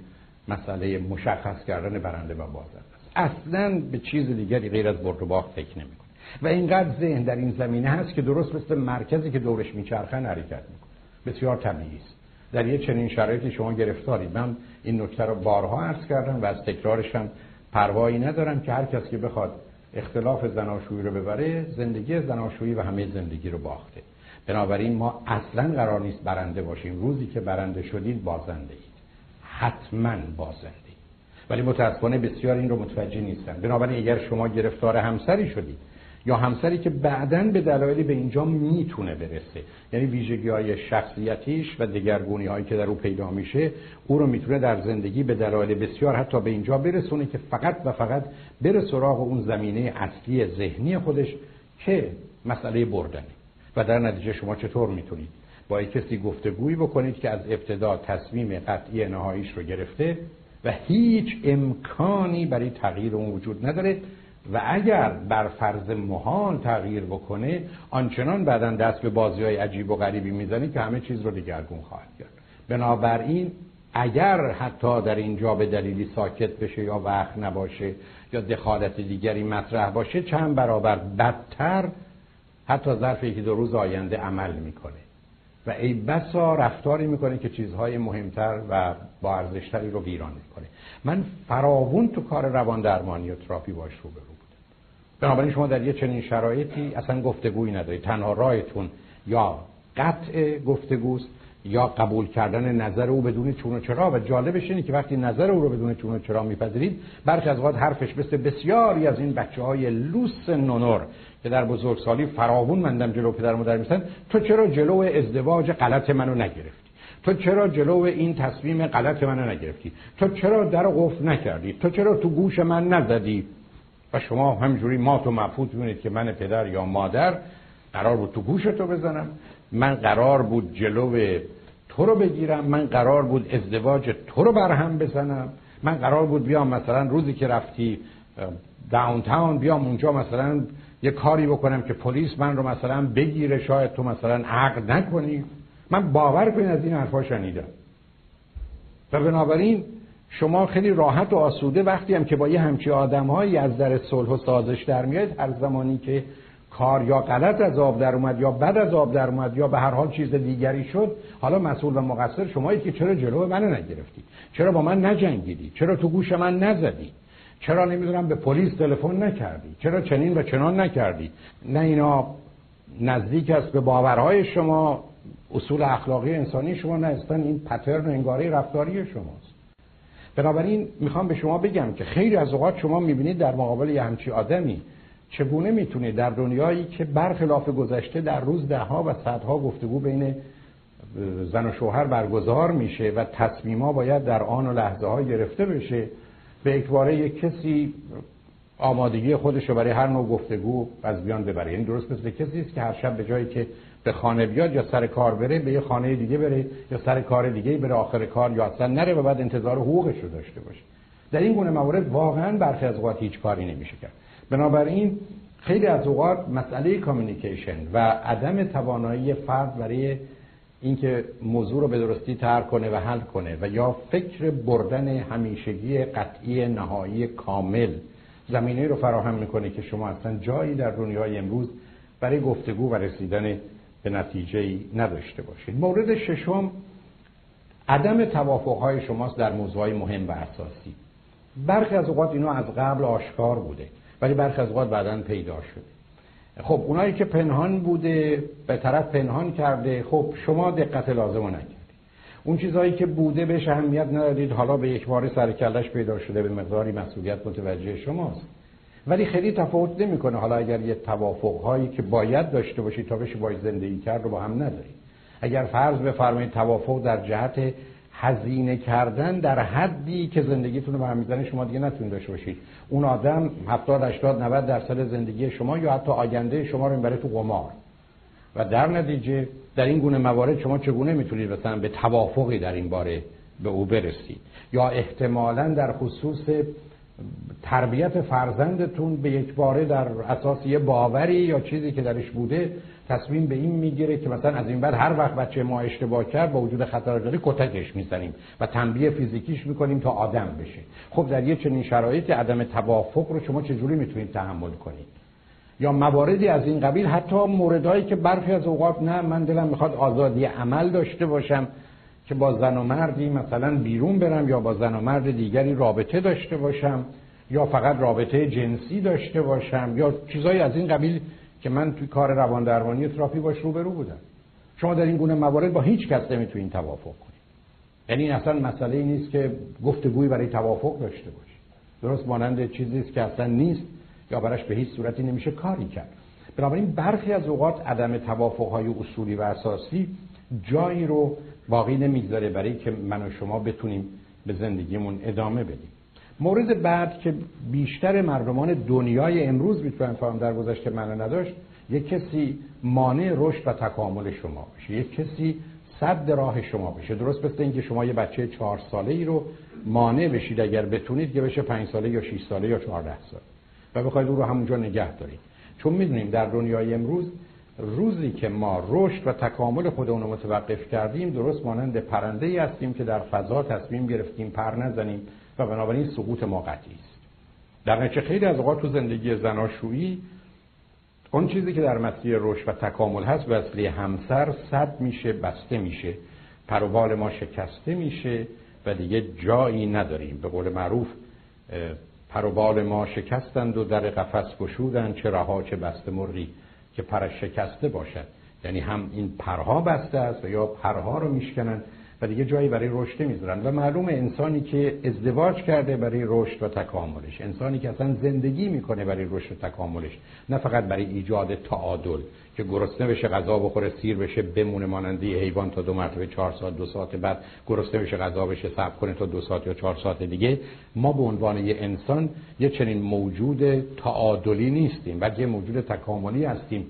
مسئله مشخص کردن برنده و بازنده است. اصلا به چیز دیگری غیر از برد و باخت فکر نمی‌کنه و اینقدر ذهن در این زمینه هست که درست مثل مرکزی که دورش میچرخن حرکت می‌کنه. بسیار طبیعی است. در یه چنین شرایطی شما گرفتارید. من این نکته رو بارها عرض کردم و از تکرارش هم پروایی ندارم که هر کس که بخواد اختلاف زناشویی رو ببره زندگی زناشویی و همه زندگی رو باخته. بنابراین ما اصلا قرار نیست برنده باشیم. روزی که برنده شدید بازنده اید حتما بازنده ولی متاسفانه بسیار این رو متوجه نیستن. بنابراین اگر شما گرفتار همسری شدید یا همسری که بعدا به دلایلی به اینجا می‌تونه برسه. یعنی ویژگی های شخصیتیش و دگرگونی هایی که در او پیدا میشه او رو می‌تونه در زندگی به دلایل بسیار حتی به اینجا برسونه که فقط و فقط بره سراغ اون زمینه اصلی ذهنی خودش که مسئله بردنه. و در نتیجه شما چطور می‌تونید؟ با یک کسی گفتگویی بکنید که از ابتدا تصمیم قطعی نهاییش رو گرفته و هیچ امکانی برای تغییر اون وجود نداره. و اگر بر فرض محال تغییر بکنه آنچنان بعدا دست به بازی های عجیب و غریبی می‌زنی که همه چیز رو دیگرگون خواهد کرد. بنابراین اگر حتی در اینجا به دلیلی ساکت بشه یا وقت نباشه یا دخالت دیگری مطرح باشه چند برابر بدتر حتی ظرف یکی دو روز آینده عمل می‌کنه. و ای بسا رفتاری می‌کنه که چیزهای مهمتر و با ارزشتری رو ویران می‌کنه. من فراوون تو کار روان درمانی و تراپی باش رو بنابراین شما در یه چنین شرایطی اصلا گفتگویی ندارید. تنها راهتون یا قطع گفتگوست یا قبول کردن نظر او بدون چون و چرا. و جالبش اینه که وقتی نظر او رو بدون چون و چرا میپذیرید برخی از اوقات حرفش مثل بسیاری از این بچه های لوس نونور که در بزرگسالی فراوون مندم جلو پدر مادر میستن تو چرا جلو ازدواج غلط منو نگرفتی؟ تو چرا جلو این تصمیم غلط منو نگرفتی؟ تو چرا در قفل نکردی؟ تو چرا تو گوش من نزدی؟ و شما همجوری ما تو مفهوم می‌بینید که من پدر یا مادر قرار بود تو گوش تو بزنم. من قرار بود جلو تو رو بگیرم. من قرار بود ازدواج تو رو برهم بزنم. من قرار بود بیام مثلا روزی که رفتی داون تاون بیام اونجا مثلا یه کاری بکنم که پلیس من رو مثلا بگیره شاید تو مثلا عقد نکنی. من باور کنید از این حرفا شنیدم. و بنابراین شما خیلی راحت و آسوده وقتی هم که با یه همچی آدمهایی از در صلح و سازش در میاد هر زمانی که کار یا غلط از آب در اومد یا بد از آب در اومد یا به هر حال چیز دیگری شد حالا مسئول و مقصر شمایی که چرا جلو من نگرفتی؟ چرا با من نجنگیدی؟ چرا تو گوش من نزدی؟ چرا نمی‌دونم به پلیس تلفن نکردی؟ چرا چنین و چنان نکردی؟ نه اینا نزدیک است به باورهای شما اصول اخلاقی انسانی شما نه این پترن و انگاره رفتاری شماست. بنابراین می‌خوام به شما بگم که خیلی از اوقات شما می‌بینید در مقابل یه همچی آدمی چگونه می‌تونه در دنیایی که برخلاف گذشته در روز دهها و صدها گفتگو بین زن و شوهر برگزار میشه و تصمیما باید در آن و لحظه ها گرفته بشه به اکباره یک کسی آمادگی خودش رو برای هر نوع گفتگو از بیان ببره. یعنی درست مثل کسی است که هر شب به جایی که به خانه بیاد یا سر کار بره به یه خانه دیگه بره یا سر کار دیگه بره آخر کار یا اصلا نره و بعد انتظار حقوقش رو داشته باشه. در این گونه موارد واقعا برخی از اوقات هیچ کاری نمیشه کرد. بنابراین خیلی از اوقات مسئله کامیونیکیشن و عدم توانایی فرد برای اینکه موضوع رو به درستی ترک کنه و حل کنه و یا فکر بردن همیشگی قطعی نهایی کامل زمینه رو فراهم می‌کنه که شما اصلا جایی در دنیای امروز برای گفتگو و رسیدن به نتیجه نداشته باشید مورد ششم عدم توافقهای شماست در موضوعهای مهم و اساسی. برخی از اوقات اینا از قبل آشکار بوده ولی برخی از اوقات بعدا پیدا شده. خب اونایی که پنهان بوده به طرف پنهان کرده خب شما دقت لازم رو نکردید. اون چیزهایی که بوده بهش اهمیت ندادید حالا به یک بار سر کلش پیدا شده به مقداری مسئولیت متوجه شماست. ولی خیلی تفاوت نمی‌کنه. حالا اگر یه توافق هایی که باید داشته باشید تا بشه باید زندگی کرد رو با هم ندارید اگر فرض بفرمایید توافق در جهت هزینه کردن در حدی که زندگیتون رو برمیزنه شما دیگه نتونید داشته باشید. اون آدم 70 80 90 درصد زندگی شما یا حتی آینده شما رو می‌بره تو قمار. و در نتیجه در این گونه موارد شما چگونه می‌تونید مثلا به توافقی در این باره به او برسید؟ یا احتمالا در خصوص تربیت فرزندتون به یک باره در اساس یه باوری یا چیزی که درش بوده تصمیم به این می‌گیره که مثلا از این بعد هر وقت بچه ما اشتباه کرد با وجود خطر جاری کتکش می‌زنیم و تنبیه فیزیکیش می‌کنیم تا آدم بشه. خب در یه چنین شرایطی عدم توافق رو شما چجوری می‌تونید تحمل کنید؟ یا مواردی از این قبیل حتی موردهایی که برخی از اوقات نه من دلم می‌خواد آزادی عمل داشته باشم. که با زن و مردی مثلا بیرون برم یا با زن و مرد دیگری رابطه داشته باشم یا فقط رابطه جنسی داشته باشم یا چیزایی از این قبیل که من توی کار روان درمانی تراپی باش روبرو بودم. شما در این گونه موارد با هیچ کس نمی‌تونید توافق کنید یعنی اصلا مسئله ای نیست که گفتگویی برای توافق داشته باشید درست مانند چیزی است که اصلا نیست یا براش به هیچ صورتی نمیشه کاری کرد. بنابراین برخی از اوقات عدم توافق اصولی و اساسی جایی رو باقی نمی‌گذاره برای که من و شما بتونیم به زندگیمون ادامه بدیم. مورد بعد که بیشتر مردمان دنیای امروز می‌تونن فهم در گذشته منو نداشت یک کسی مانع رشد و تکامل شما بشه یک کسی صد راه شما بشه درست مثل اینکه شما یه بچه چهار ساله ای رو مانع بشید اگر بتونید که بشه پنج ساله یا 6 ساله یا 14 ساله. و بخواید او رو همونجا نگه دارید. چون می‌دونیم در دنیای امروز روزی که ما رشد و تکامل خودمون رو متوقف کردیم درست مانند پرنده ای هستیم که در فضا تصمیم گرفتیم پر نزنیم و بنابراین سقوط ما قطعی است. در نتیجه خیلی از اوقات تو زندگی زناشویی اون چیزی که در مسیر رشد و تکامل هست وصله همسر صد میشه بسته میشه. پروبال ما شکسته میشه و دیگه جایی نداریم. به قول معروف پروبال ما شکستند و در قفس گشودند چه رها چه بسته مرغی. که پرش شکسته باشد. یعنی هم این پرها بسته است و یا پرها رو میشکنن و دیگه جایی برای رشد نمی‌ذارن. و معلوم انسانی که ازدواج کرده برای رشد و تکاملش. انسانی که اصلا زندگی می‌کنه برای رشد و تکاملش. نه فقط برای ایجاد تعادل. که گرسنه بشه غذا بخوره سیر بشه بمونه مانندی حیوان تا دو مرتبه چهار ساعت دو ساعت بعد گرسنه بشه غذا بشه صبر کنه تا دو ساعت یا چهار ساعت دیگه. ما به عنوان یه انسان یه چنین موجود تعادلی نیستیم بلکه موجود تکاملی هستیم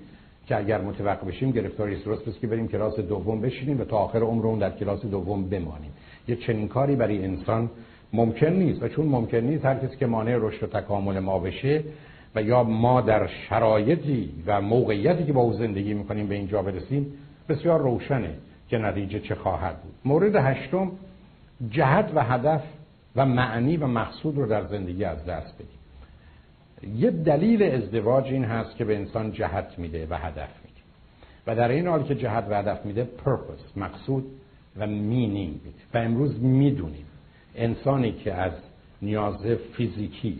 که اگر متوقع بشیم گرفتاری درست پس که بریم کلاس دوم بشینیم و تا آخر عمرمون در کلاس دوم بمانیم. یه چنین کاری برای انسان ممکن نیست و چون ممکن نیست هر کسی که مانع رشد و تکامل ما بشه و یا ما در شرایطی و موقعیتی که با او زندگی می‌کنیم به اینجا برسیم بسیار روشنه که نتیجه چه خواهد بود. مورد هشتم جهت و هدف و معنی و مقصود رو در زندگی از دست بدیم. یه دلیل ازدواج این هست که به انسان جهت میده و هدف میده. و در این حال که جهت و هدف میده پرپس مقصود و مینینگ میده. و امروز می‌دونیم انسانی که از نیاز فیزیکی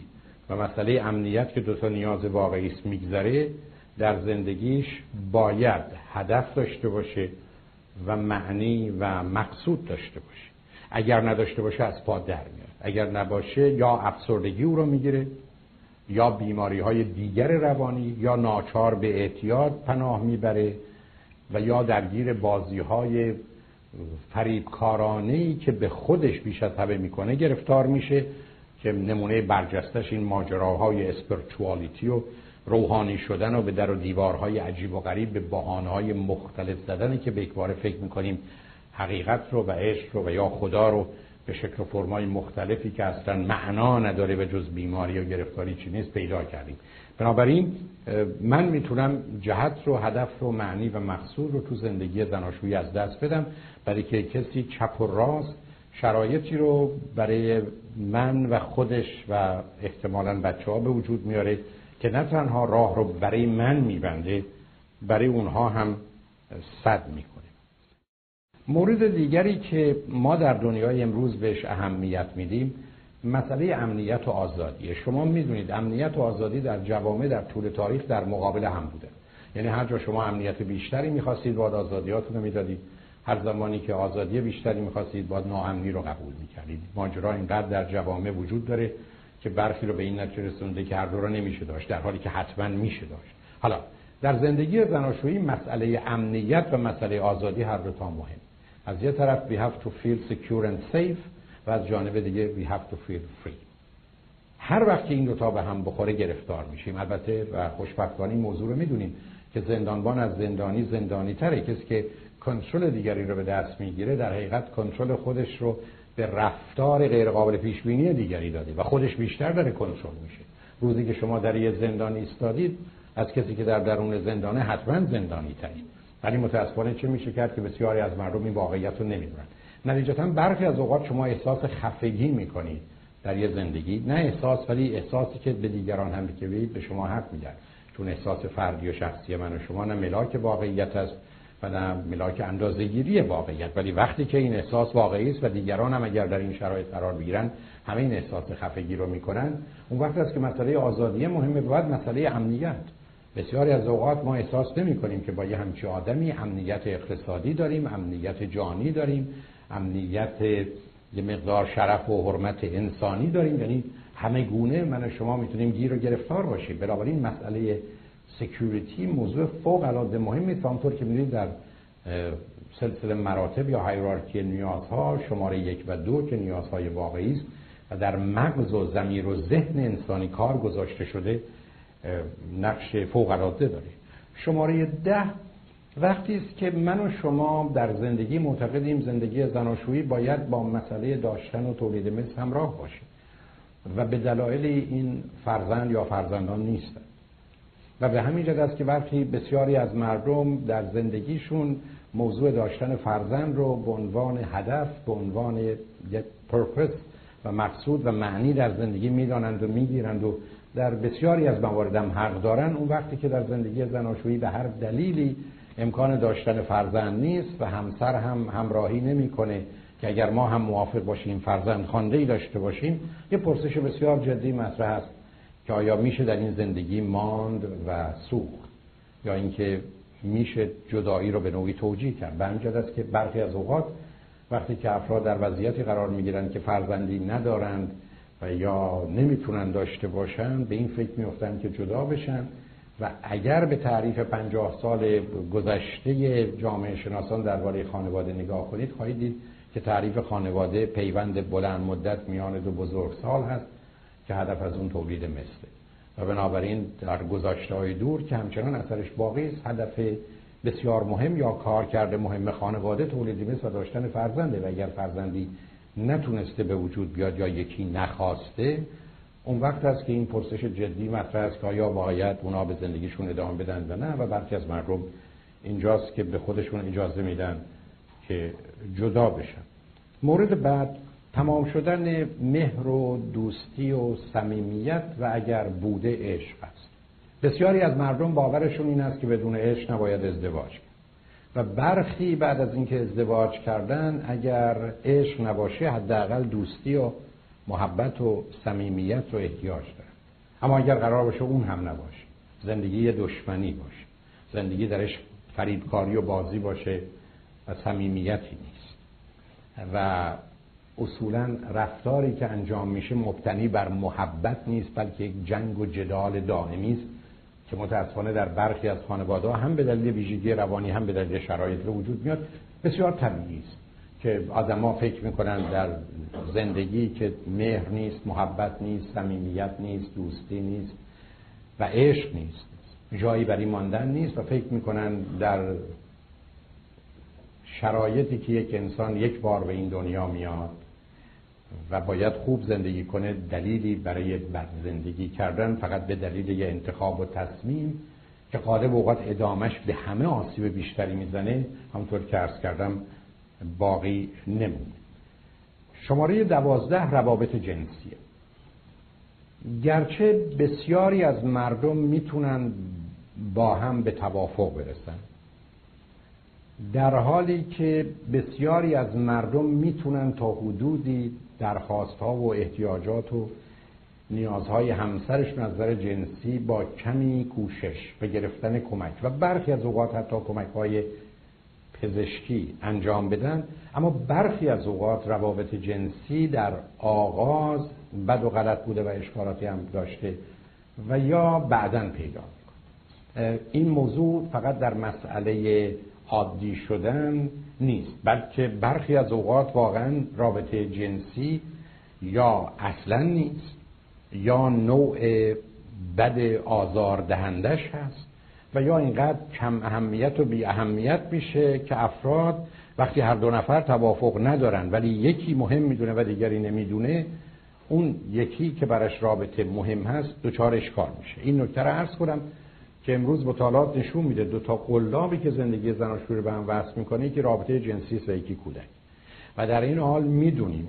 و مسئله امنیت که دوتا نیاز واقعی است میگذره در زندگیش باید هدف داشته باشه و معنی و مقصود داشته باشه. اگر نداشته باشه از پا در میاد. اگر نباشه یا افسردگی او رو می‌گیره یا بیماری های دیگر روانی یا ناچار به اعتیاد پناه می‌بره و یا درگیر بازی های فریبکارانه که به خودش بیش از همه می‌کنه گرفتار میشه که نمونه برجستش این ماجراهای اسپرچوالیتی و روحانی شدن و به در و دیوارهای عجیب و غریب به بحانهای مختلف زدنی که به بار فکر می‌کنیم حقیقت رو و عشق رو و یا خدا رو به شکل و فرمای مختلفی که اصلا معنا نداره به جز بیماری و گرفتاری چی نیست پیدا کردیم. بنابراین من می‌تونم جهت رو هدف رو معنی و مقصود رو تو زندگی زناشویی از دست بدم برای که کسی چپ و راست شرایطی رو برای من و خودش و احتمالا بچه ها به وجود میاره که نه تنها راه رو برای من میبنده برای اونها هم صد می‌کنه. مورد دیگری که ما در دنیای امروز بهش اهمیت میدیم مسئله امنیت و آزادی. شما می‌دونید امنیت و آزادی در جوامع در طول تاریخ در مقابل هم بوده. یعنی هر جا شما امنیت بیشتری می‌خواستید باید آزادیاتون رو می‌دادید. هر زمانی که آزادی بیشتری می‌خواستید باید ناامنی رو قبول می‌کردید. ماجرا اینقدر در جوامع وجود داره که برخی رو به این نتیجه رسونده که هر دو رو نمیشه داشت در حالی که حتما میشه داشت. حالا در زندگی زناشویی مسئله امنیت و مسئله آزادی هر دو تا مهم. از یه طرف we have to feel secure and safe و از جانب دیگه we have to feel free. هر وقت که این دوتا به هم بخوره گرفتار میشیم. البته و خوشبختانه موضوع رو می‌دونیم که زندانبان از زندانی زندانی تره کسی که کنترل دیگری رو به دست می‌گیره در حقیقت کنترل خودش رو به رفتار غیرقابل پیش بینی دیگری داده و خودش بیشتر داره کنترل میشه. روزی که شما در یه زندان ایستادید از کسی که در درون زندانه حتما زندانی ترید ولی متاسفانه چه میشه کرد که بسیاری از مردم این واقعیت رو نمی‌دونن. نتیجتا برخی از اوقات شما احساس خفگی می‌کنید در یه زندگی. نه احساس ولی احساسی که به دیگران هم که به شما حق میدن. چون احساس فردی و شخصی من و شما نه ملاک واقعیت است. و نه ملاک اندازه‌گیری واقعیت. ولی وقتی که این احساس واقعی است و دیگران هم اگر در این شرایط قرار بگیرن همه این احساس خفگی رو می‌کنن. اون وقت است که مسئله آزادی مهمه باید مسئله امنیت. بسیاری از اوقات ما احساس نمی کنیم که با یه همچی آدمی امنیت اقتصادی داریم امنیت جانی داریم امنیت یه مقدار شرف و حرمت انسانی داریم. یعنی همه گونه من و شما می‌تونیم گیر و گرفتار باشیم. بنابراین مسئله سکیوریتی موضوع فوق العاده مهمی است. همونطور که می‌دونید در سلسله مراتب یا هایرارکی نیازها شماره یک و دو که نیازهای واقعی است و در مغز و زمیر و ذهن انسانی کار گذاشته شده نقش فوق العاده داره. شماره ده وقتی است که من و شما در زندگی معتقدیم زندگی زناشویی باید با مسئله داشتن و تولید مثل همراه باشه و به دلایل این فرزند یا فرزندان نیستن. و به همین جد است که برخی بسیاری از مردم در زندگیشون موضوع داشتن فرزند رو به عنوان هدف به عنوان یک پرپس و مقصود و معنی در زندگی می‌دانند و می‌گیرند و در بسیاری از موارد هم حق دارن. اون وقتی که در زندگی زناشویی به هر دلیلی امکان داشتن فرزند نیست و همسر هم همراهی نمی‌کنه که اگر ما هم موافق باشیم فرزند خانده ای داشته باشیم یه پرسش بسیار جدی مطرح است. که آیا میشه در این زندگی ماند و سوخت؟ یا اینکه میشه جدایی رو به نوعی توجیه کرد؟ به همین است که برخی از اوقات وقتی که افراد در وضعیتی قرار می‌گیرند که فرزندی ندارند و یا نمی‌تونن داشته باشن به این فکر میفتن که جدا بشن و اگر به تعریف پنجاه سال گذشته جامعه شناسان درباره خانواده نگاه کنید خواهید دید که تعریف خانواده پیوند بلند مدت میان دو بزرگ سال هست. که هدف از اون تولید مثله و بنابراین در گذاشته های دور که همچنان اثرش باقی است هدف بسیار مهم یا کار کرده مهم خانواده تولید مثل و داشتن فرزنده. و اگر فرزندی نتونسته به وجود بیاد یا یکی نخواسته اون وقت است که این پرسش جدی مطرح است که آیا باید اونا به زندگیشون ادامه بدن و نه. و برخی از مردم اینجاست که به خودشون اجازه میدن که جدا بشن. مورد بعد تمام شدن مهر و دوستی و صمیمیت و اگر بوده عشق است. بسیاری از مردم باورشون این است که بدون عشق نباید ازدواج کرد. و برخی بعد از اینکه ازدواج کردن اگر عشق نباشه حداقل دوستی و محبت و صمیمیت رو احتیاج دارن. اما اگر قرار باشه اون هم نباشه زندگی دشمنی باشه زندگی درش فریبکاری و بازی باشه و صمیمیتی نیست. و اصولا رفتاری که انجام میشه مبتنی بر محبت نیست بلکه یک جنگ و جدال دائمی است که متاسفانه در برخی از خانواده هم به دلیل ویژگی روانی هم به دلیل شرایط به وجود میاد بسیار طبیعی است که آدما فکر می‌کنن در زندگی که مهر نیست محبت نیست صمیمیت نیست دوستی نیست و عشق نیست جایی برای ماندن نیست و فکر می‌کنن در شرایطی که یک انسان یک بار به این دنیا میاد و باید خوب زندگی کنه دلیلی برای بد زندگی کردن فقط به دلیل یه انتخاب و تصمیم که قالب اوقات ادامش به همه آسیب بیشتری می‌زنه همونطور که ارز کردم باقی نمونه. شماره دوازده روابط جنسیه. گرچه بسیاری از مردم می‌تونن با هم به توافق برسن در حالی که بسیاری از مردم می‌تونن تا حدودی درخواست ها و احتیاجات و نیازهای همسرش نظر جنسی با کمی کوشش به گرفتن کمک و برخی از اوقات حتی کمک های پزشکی انجام بدن. اما برخی از اوقات روابط جنسی در آغاز بد و غلط بوده و اشکالاتی هم داشته و یا بعدا پیدا می‌کنه. این موضوع فقط در مسئله عادی شدن نیست. بلکه برخی از اوقات واقعا رابطه جنسی یا اصلا نیست یا نوع بد آزار دهندش هست و یا اینقدر کم اهمیت و بی اهمیت میشه که افراد وقتی هر دو نفر توافق ندارن ولی یکی مهم می‌دونه و دیگری نمی‌دونه اون یکی که برش رابطه مهم هست دوچار اشکال میشه. این نکته رو عرض کنم. که امروز مطالعات نشون میده دو تا قلابی که زندگی زناشویی رو به هم وصل می‌کنه که رابطه جنسی و یکی کودک. و در این حال می‌دونیم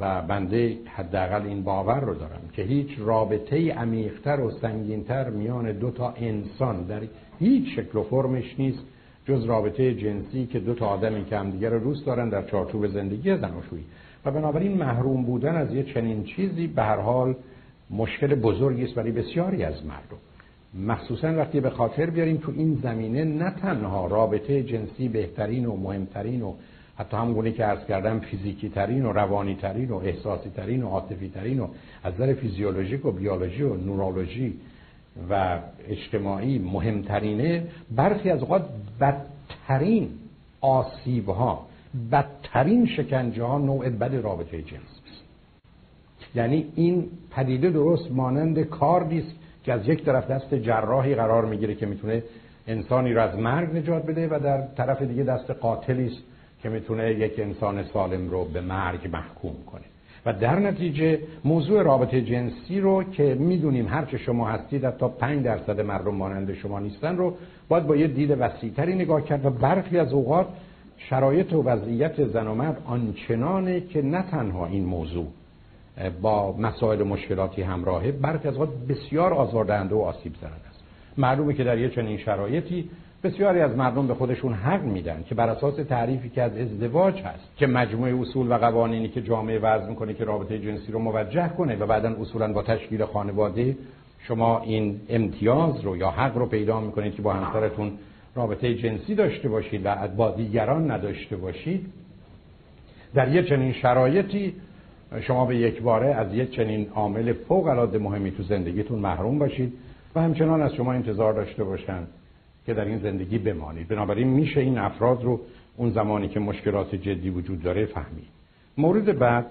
و بنده حداقل این باور رو دارم که هیچ رابطه عمیقتر و سنگینتر میان دو تا انسان در هیچ شکل و فرمش نیست جز رابطه جنسی که دو تا آدمی که همدیگه رو دوست دارن در چارچوب زندگی زناشویی و بنابراین محروم بودن از یه چنین چیزی به هر حال مشکل بزرگی است برای بسیاری از مردم. مخصوصا وقتی به خاطر بیاریم تو این زمینه نه تنها رابطه جنسی بهترین و مهمترین و حتی همونگونه که عرض کردم فیزیکی ترین و روانی ترین و احساسی ترین و عاطفی ترین و از نظر فیزیولوژیک و بیولوژی و نورولوژی و اجتماعی مهمترینه برخی از اوقات بدترین آسیب ها بدترین شکنجه ها نوع بد رابطه جنس یعنی این پدیده درست مانند کار نیست که از یک طرف دست جراحی قرار می‌گیره که می‌تونه انسانی را از مرگ نجات بده و در طرف دیگه دست قاتلی است که می‌تونه یک انسان سالم رو به مرگ محکوم کنه. و در نتیجه موضوع رابطه جنسی رو که می‌دونیم هرچه شما هستید تا 5 درصد مردم مانند شما نیستن رو باید با یه دید وسیعتری نگاه کرد و برخی از اوقات شرایط و وضعیت زن و مرد آنچنانه که نه تنها این موضوع با مسائل و مشکلاتی همراهه برخی از بسیار آزاردهنده و آسیب زننده است. معلومه که در یه چنین شرایطی بسیاری از مردم به خودشون حق میدن که بر اساس تعریفی که از ازدواج هست که مجموعه اصول و قوانینی که جامعه وضع می‌کنه که رابطه جنسی رو موجه کنه و بعدا اصولا با تشکیل خانواده شما این امتیاز رو یا حق رو پیدا می‌کنید که با همسرتون رابطه جنسی داشته باشید و با دیگران نداشته باشید. در یه چنین شرایطی شما به یک باره از یک چنین عامل فوق العاده مهمی تو زندگیتون محروم باشید و همچنان از شما انتظار داشته باشند که در این زندگی بمانید. بنابراین میشه این افراد رو اون زمانی که مشکلات جدی وجود داره فهمید. مورد بعد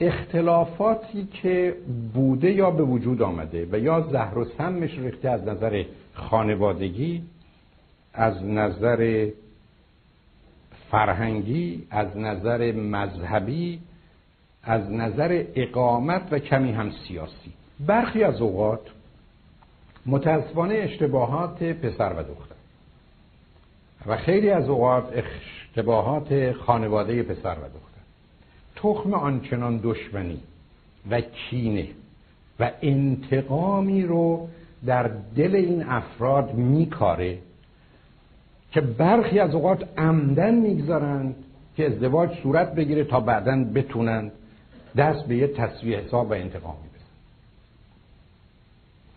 اختلافاتی که بوده یا به وجود آمده و یا زهر و سمش ریخته از نظر خانوادگی از نظر فرهنگی از نظر مذهبی از نظر اقامت و کمی هم سیاسی. برخی از اوقات متاسفانه اشتباهات پسر و دختر و خیلی از اوقات اشتباهات خانواده پسر و دختر. تخم آنچنان دشمنی و کینه و انتقامی رو در دل این افراد میکاره که برخی از اوقات عمدن می‌گذارند که ازدواج صورت بگیره تا بعدا بتونند دست به یه تصویه حساب و انتقام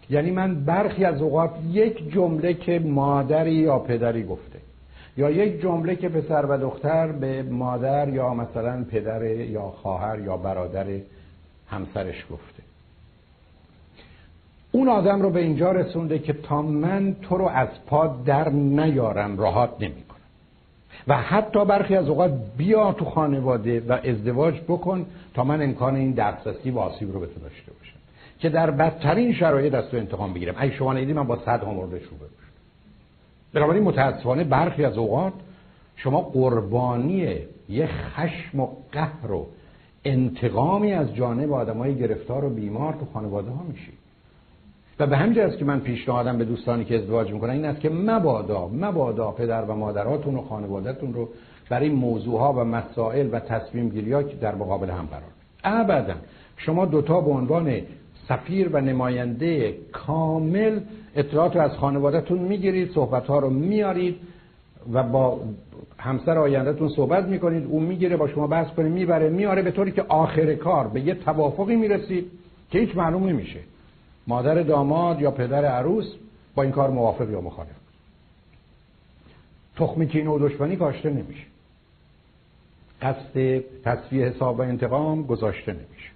یعنی من برخی از اوقات یک جمله که مادری یا پدری گفته یا یک جمله که پسر و دختر به مادر یا مثلا پدر یا خواهر یا برادر همسرش گفته. اون آدم رو به اینجا رسونده که تا من تو رو از پا در نیارم راحت نمی و حتی برخی از اوقات بیا تو خانواده و ازدواج بکن تا من امکان این دسترسی و آسیب رو به داشته باشم. که در بدترین شرایط از تو انتقام بگیرم. اگه شما نیدی من با صد ها مورد شو بگوشم بنابراین متاسفانه برخی از اوقات شما قربانی یه خشم و قهر و انتقامی از جانب های گرفتار و بیمار تو خانواده ها میشید و به همین است که من پیشنهادم به دوستانی که ازدواج می‌کنن این است که مبادا مبادا پدر و مادراتون و خانوادهتون رو برای موضوع ها و مسائل و تصمیم گیری ها که در مقابل هم قرار ابدا شما دوتا به عنوان سفیر و نماینده کامل اطلاعات رو از خانوادهتون می‌گیرید صحبت ها رو میارید و با همسر آیندهتون صحبت می‌کنید. اون می‌گیره با شما بحث کنه می‌بره میاره به طوری که آخر کار به یه توافقی می‌رسید که هیچ معلوم نمیشه. مادر داماد یا پدر عروس با این کار موافق یا مخالف. تخمی کینه و دشمنی کاشته نمیشه. قصد تصفیه حساب و انتقام گذاشته نمیشه.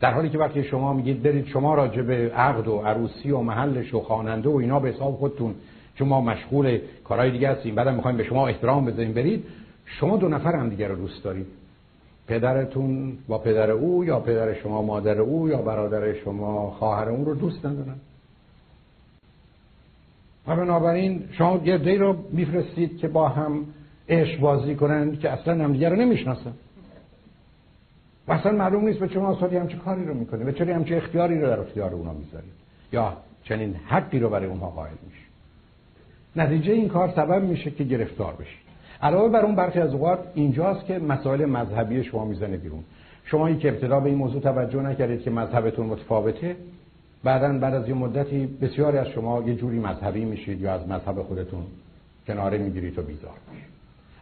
در حالی که وقتی شما میگید برید شما راجع به عقد و عروسی و محلش و خواننده و اینا به حساب خودتون شما مشغول کارهای دیگه هستین بعدم می‌خوایم به شما احترام بذاریم برید. شما دو نفر هم دیگه رو دوست دارید. پدرتون با پدر او یا پدر شما مادر او یا برادر شما خواهر اون رو دوست ندارن. و بنابراین شما یه رو میفرستید که با هم عشق بازی کنن که اصلا همدیگه رو نمی‌شناسن. و اصلا معلوم نیست به چه مناسبتی همچه کاری رو می‌کنه به چه همچه اختیاری رو در اختیار اونا می‌ذارید یا چنین حقی رو برای اونها قائل میشه. نتیجه این کار سبب میشه که گرفتار بشید علاوه بر اون برخی از اوقات اینجاست که مسائل مذهبی شما می‌زنه بیرون. شما که ابتدا به این موضوع توجه نکردید که مذهبتون متفاوته. بعدا بعد از یه مدتی بسیاری از شما یه جوری مذهبی میشید یا از مذهب خودتون کناره می‌گیرید و بیزار میشید.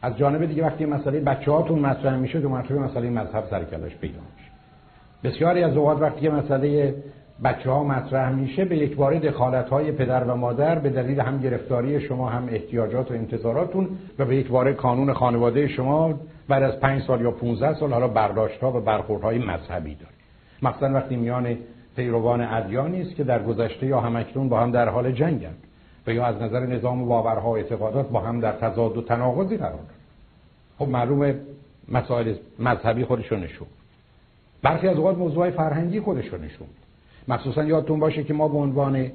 از جانب دیگه وقتی مسئله بچه هاتون مطرح میشه دو مرتبه مسئله مذهب سر کلاش پیدا میشه. بسیاری از اوقات وقتی مسئله بچه ها مطرح میشه به یک بار دخالت های پدر و مادر به دلیل هم گرفتاری شما هم احتیاجات و انتظاراتون و به یک بار کانون خانواده شما بعد از پنج سال یا 15 سال حالا برداشت ها و برخورد های مذهبی داره مثلا وقتی میان پیروان ادیانی است که در گذشته یا همکنون با هم در حال جنگند و یا از نظر نظام باورها و اعتقادات با هم در تضاد و تناقضی قرار دارند. خب معلومه مسائل مذهبی خودشون نشون. برخی از اوقات موضوع فرهنگی خودشون نشون مخصوصا یادتون باشه که ما به عنوان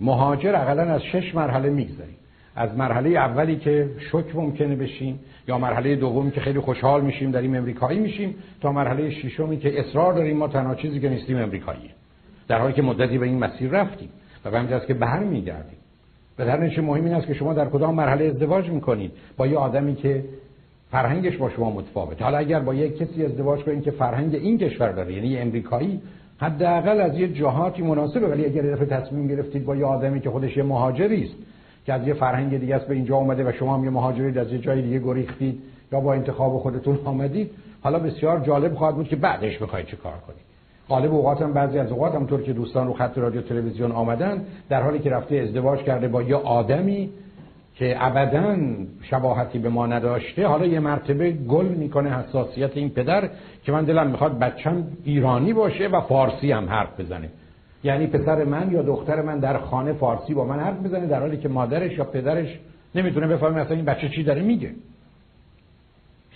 مهاجر اقلا از شش مرحله می‌گذاریم از مرحله اولی که شک ممکنه بشیم یا مرحله دومی که خیلی خوشحال میشیم این امریکایی میشیم تا مرحله ششمی که اصرار داریم ما تنها چیزی که نیستیم امریکایی در حالی که مدتی به این مسیر رفتیم و به همین که برمیگردیم. به در مهم این است که شما در کدام مرحله ازدواج می‌کنید. با یه آدمی که فرهنگش با شما متفاوته. حالا اگر با یک کسی ازدواج کنید که فرهنگ این کشور داره یعنی امریکایی حداقل از یه جهاتی مناسبه. ولی اگر دفعه تصمیم گرفتید با یه آدمی که خودش یه مهاجری است که از یه فرهنگ دیگه است به اینجا اومده و شما هم یه مهاجرید از یه جای دیگه گریختید یا با انتخاب خودتون آمدید حالا بسیار جالب خواهد بود که بعدش بخواید چه کار کنید. غالب اوقات هم بعضی از اوقات همونطور که دوستان رو خط رادیو تلویزیون آمدن در حالی که رفته ازدواج کرده با یه آدمی که ابدا شباهتی به ما نداشته حالا یه مرتبه گل می‌کنه حساسیت این پدر که من دلم می‌خواد بچم ایرانی باشه و فارسی هم حرف بزنه. یعنی پسر من یا دختر من در خانه فارسی با من حرف بزنه در حالی که مادرش یا پدرش نمی‌تونه بفهمه اصلا این بچه چی داره میگه.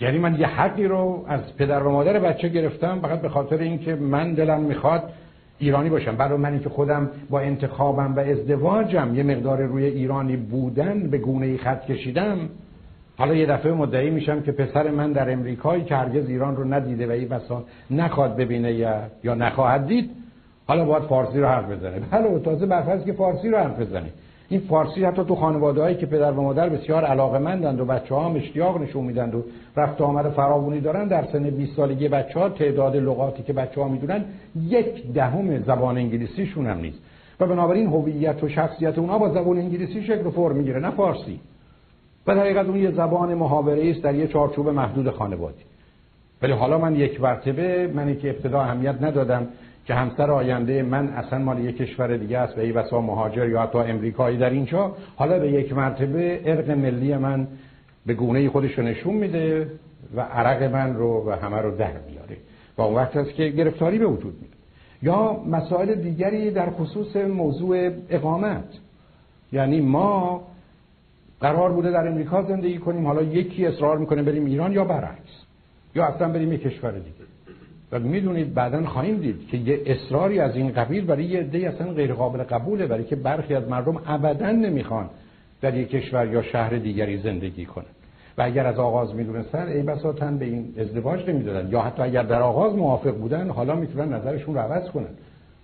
یعنی من یه حقی رو از پدر و مادر بچه گرفتم فقط به خاطر اینکه من دلم می‌خواد ایرانی باشم. برای منی که خودم با انتخابم و ازدواجم یه مقدار روی ایرانی بودن به گونه ای خط کشیدم حالا یه دفعه مدعی میشم که پسر من در امریکایی که هرگز ایران رو ندیده و این بسا نخواد ببینه یا نخواهد دید حالا باید فارسی رو حرف بزنه. بله تازه برفرض که فارسی رو حرف بزنه. این فارسی حتی تو خانواده هایی که پدر و مادر بسیار علاقه مندند و بچه ها هم اشتیاق نشون میدند و رفت آمد فراوونی دارن در سن 20 سالگی بچه ها تعداد لغاتی که بچه ها می‌دونن یک دهم زبان انگلیسیشون هم نیست. و بنابراین هویت و شخصیت اونها با زبان انگلیسی شکل و فرم می‌گیره نه فارسی. و در حقیقت اون یه زبان محاوره است در یه چارچوب محدود خانوادی ولی حالا من یک مرتبه منی که ابتدا اهمیت ندادم که همسر آینده من اصلا مال یک کشور دیگه است و ای بسا مهاجر یا حتی امریکایی در اینجا حالا به یک مرتبه ارق ملی من به گونه خودش رو نشون میده و عرق من رو و همه رو در میاره و اون وقت است که گرفتاری به وجود میاد. یا مسائل دیگری در خصوص موضوع اقامت. یعنی ما قرار بوده در امریکا زندگی کنیم حالا یکی اصرار می‌کنه بریم ایران یا برعکس. یا اصلا بریم یک کشور دیگه. و می‌دونید بعدا خواهیم دید که یه اصراری از این قبیل برای یه عده اصلا غیر قابل قبوله برای که برخی از مردم ابدا نمی‌خوان در یک کشور یا شهر دیگری زندگی کنند. و اگر از آغاز می‌دونستن ای بسا تن به این ازدواج نمی‌دادن. یا حتی اگر در آغاز موافق بودن حالا می‌تونن نظرشون رو عوض کنن.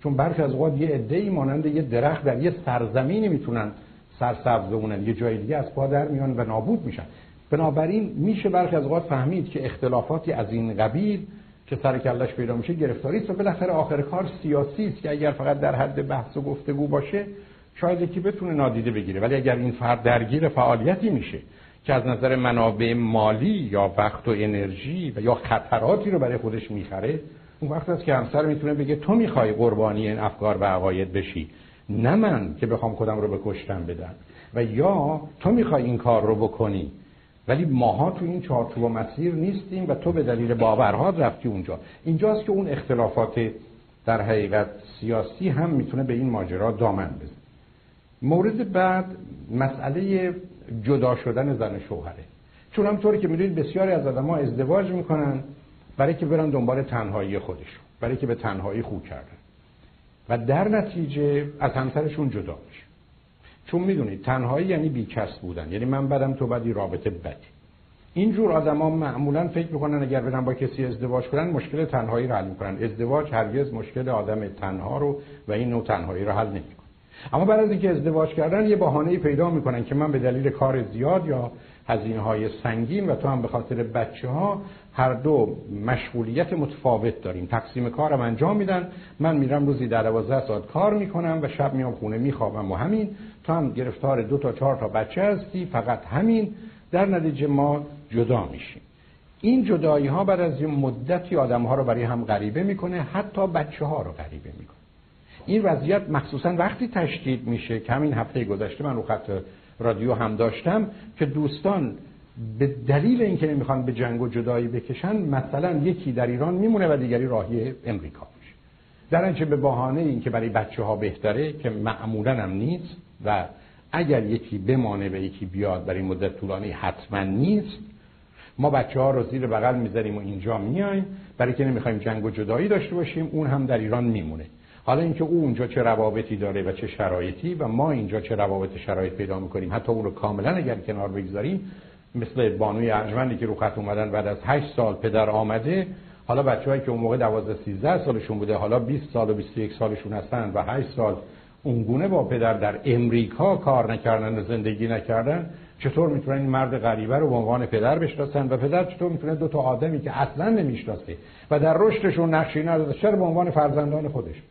چون برخی از اوقات یه عده مانند یه درخت در یه سرزمینی می‌تونن سرسبز بمونن. یه جای دیگه از پا در میان و نابود میشن. بنابراین میشه برخی از اوقات فهمید که اختلافاتی از این قبیل که سر کلش پیدا میشه گرفتاری است. و بالاخره آخر کار سیاسی است که اگر فقط در حد بحث و گفتگو باشه شاید یکی بتونه نادیده بگیره. ولی اگر این فرد درگیر فعالیتی میشه که از نظر منابع مالی یا وقت و انرژی و یا خطراتی رو برای خودش می‌خره اون وقت است که همسر می‌تونه بگه تو می‌خوای قربانی این افکار و عقاید بشی نه من که بخوام خودم رو به بدم. و یا تو می‌خوای این کار رو بکنی. ولی ماها تو این چارچوب و مسیر نیستیم و تو به دلیل باورها رفتی اونجا. اینجاست که اون اختلافات در حقیقت سیاسی هم می‌تونه به این ماجرا دامن بزنه. مورد بعد مسئله جدا شدن زن شوهره. چون همطوری که می‌دونید بسیاری از آدم ها ازدواج می‌کنن برای که برن دنبال تنهایی خودشون برای که به تنهایی خو کردن. و در نتیجه از همسرشون جدا میشه. چون می‌دونید تنهایی یعنی بیکس بودن یعنی من بدم تو بدی رابطه بدی. اینجور آدما معمولا فکر می‌کنن اگر برن با کسی ازدواج کنن مشکل تنهایی رو حل می‌کنن. ازدواج هرگز مشکل آدم تنها رو و این نوع تنهایی رو حل نمی‌کنه. اما بعد از اینکه ازدواج کردن یه بهانه پیدا می‌کنن که من به دلیل کار زیاد یا هزینه های سنگین و تو هم به خاطر بچه ها هر دو مشغولیت متفاوت داریم. تقسیم کارم انجام میدن. من میرم روزی در 12 ساعت کار می‌کنم و شب میام خونه میخوابم و همین. تو هم گرفتار دو تا چهار تا بچه هستی فقط همین در نتیجه ما جدا میشیم. این جدایی ها بعد از یه مدتی آدم ها رو برای هم غریبه می‌کنه حتی بچه ها رو غریبه می‌کنه. این وضعیت مخصوصا وقتی تشدید میشه که همین هفته گذشته من رو خط رادیو هم داشتم که دوستان به دلیل اینکه نمی‌خوان به جنگ و جدایی بکشن مثلا یکی در ایران میمونه و دیگری راهی امریکا میشه. در به بهانه اینکه برای بچه ها بهتره که معمولا هم نیست و اگر یکی بمانه و یکی بیاد برای مدت طولانی حتما نیست. ما بچه ها رو زیر بغل می‌ذاریم و اینجا میایم. برای که نمی‌خوایم جنگ و جدایی داشته باشیم اون هم در ایران میمونه. حالا اینکه او اونجا چه روابطی داره و چه شرایطی و ما اینجا چه روابط شرایط پیدا می‌کنیم حتی اون رو کاملا اگر کنار بگذاریم مثل بانوی ارجمندی که رو خط اومدن بعد از 8 سال پدر آمده. حالا بچه‌هایی که اون موقع 12 13 سالشون بوده حالا 20 سال و 21 سالشون هستن و 8 سال اونگونه با پدر در امریکا کار نکردن و زندگی نکردن چطور می‌تونن این مرد غریبه رو به عنوان پدر بشناسن؟ و پدر چطور می‌تونه دو تا آدمی که اصلا نمی‌شناسه و در رشدشون نقشی نداره چرا به عنوان فرزندان خودش؟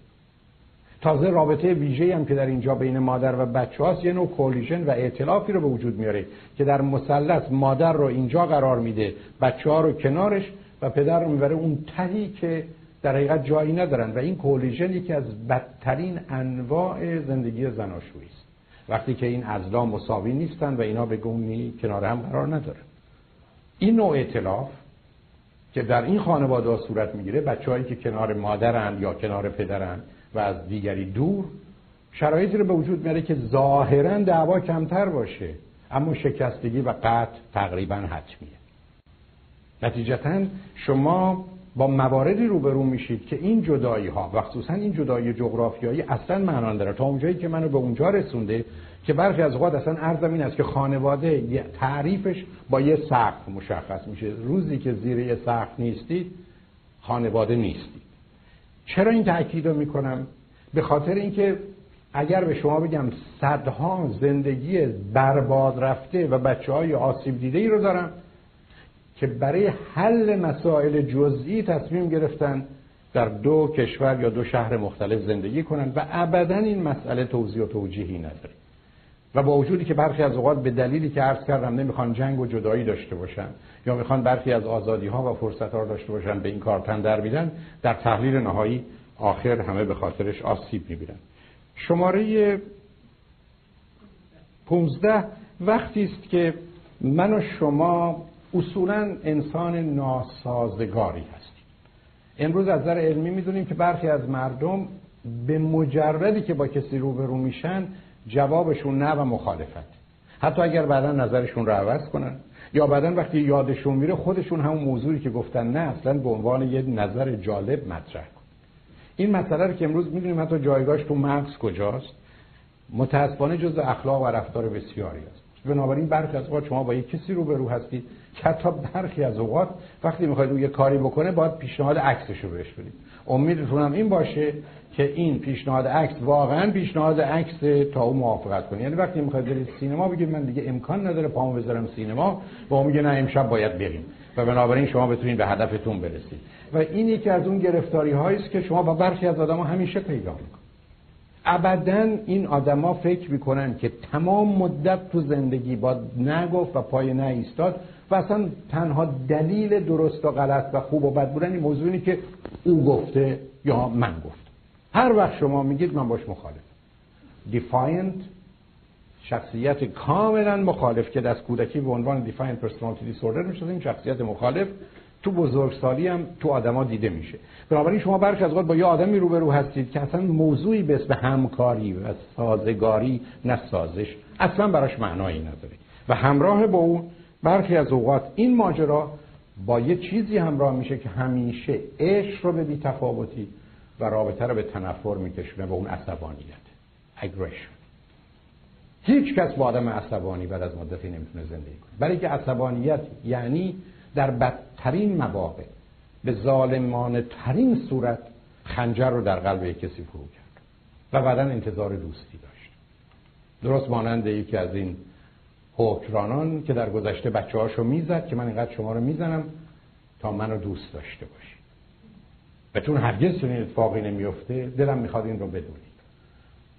تازه رابطه ویژه هم که در اینجا بین مادر و بچه هاست یه نوع کولیژن و اعتلافی رو به وجود میاره که در مثلث مادر رو اینجا قرار میده بچه ها رو کنارش و پدر رو می‌بره اون تهی که در حقیقت جایی ندارن و این کولیژن یکی از بدترین انواع زندگی زناشویی است. وقتی که این ازلا مساوی نیستن و اینا به گونی کنار هم قرار ندارن. این نوع اعتلاف که در این خانواده صورت می‌گیره بچههایی که کنار مادرن یا کنار پدرن و از دیگری دور شرایطی رو به وجود میاره که ظاهرا دعوا کمتر باشه اما شکستگی و قطع تقریبا حتمیه. نتیجتا شما با مواردی روبرو میشید که این جدایی ها و خصوصا این جدایی جغرافیایی اصلا معنا داره تا اونجایی که منو به اونجا رسونده که برخی از اوقات اصلا عرضم این است که خانواده تعریفش با یه سقف مشخص میشه. روزی که زیر یه سقف نیستید خانواده نیستید. چرا این تاکید می‌کنم؟ به خاطر اینکه اگر به شما بگم صدها زندگی برباد رفته و بچه های آسیب دیده ای رو دارم که برای حل مسائل جزئی تصمیم گرفتن در دو کشور یا دو شهر مختلف زندگی کنند و ابدا این مسئله توضیح و توجیهی نداره. و با وجودی که برخی از اوقات به دلیلی که عرض کردم نمی‌خوان جنگ و جدایی داشته باشن یا می‌خوان برخی از آزادی ها و فرصت ها داشته باشن به این کار تن در میدن در تحلیل نهایی آخر همه به خاطرش آسیب می‌بینن. شماره 15 وقتی است که من و شما اصولا انسان ناسازگاری هستیم. امروز از نظر علمی می‌دونیم که برخی از مردم به مجردی که با کسی روبرو میشن جوابشون نه و مخالفت. حتی اگر بعدا نظرشون رو عوض کنن یا بعدا وقتی یادشون میره خودشون همون موضوعی که گفتن نه اصلا به عنوان یه نظر جالب مطرح کن. این مسئله رو که امروز می‌دونیم حتی جایگاهش تو مغز کجاست متاسفانه جز اخلاق و رفتار بسیاری است بنابراین برخی از شما با یک کسی روبرو هستید که حتی برخی از اوقات وقتی می‌خواید او یه کاری بکنه باید پیشنهاد عکسش رو بهش بدید. امیدتونم این باشه که این پیشنهاد عکس واقعا پیشنهاد عکس تا او موافقت کنه. یعنی وقتی می‌خواید برید سینما بگید من دیگه امکان نداره پامو بذارم سینما و میگه نه امشب باید بریم. و بنابراین شما بتونید به هدفتون برسید. و این یکی از اون گرفتاری است که شما با برخی از آدما همیشه پیدا می‌کنید. ابدا این آدما فکر می‌کنن که تمام مدت تو زندگی با نگفت و پای نه ایستاد و اصلا تنها دلیل درست و غلط و خوب و بد بودن این موضوعی که او گفته یا من گفت هر وقت شما میگید من باش مخالف defiant شخصیت کاملا مخالف که از کودکی به عنوان defiant personality disorder میشه این شخصیت مخالف تو بزرگسالی هم تو آدما دیده میشه. بنابراین شما برخی از با یه آدمی روبرو هستید که اصلا موضوعی به اسم همکاری و سازگاری نه سازش اصلا براش معنایی نداره. و همراه با اون برخی از اوقات این ماجرا با یه چیزی همراه میشه که همیشه عشق رو به بی تفاوتی و رابطه رو به تنفر میکشونه به اون عصبانیت. اگریشن هیچ کس با آدم عصبانی بعد از مدتی نمی‌تونه زندگی کنه. برای که عصبانیت یعنی در بدترین مواقع به ظالمانه ترین صورت خنجر رو در قلب کسی فرو کرد و بعدا انتظار دوستی داشت. درست مانند یکی از این حکرانان که در گذشته بچه هاشو می‌زد که من اینقدر شما رو می‌زنم تا منو دوست داشته باشی و چون هرگز چنین اتفاقی نمیفته دلم می‌خواد این رو بدونید.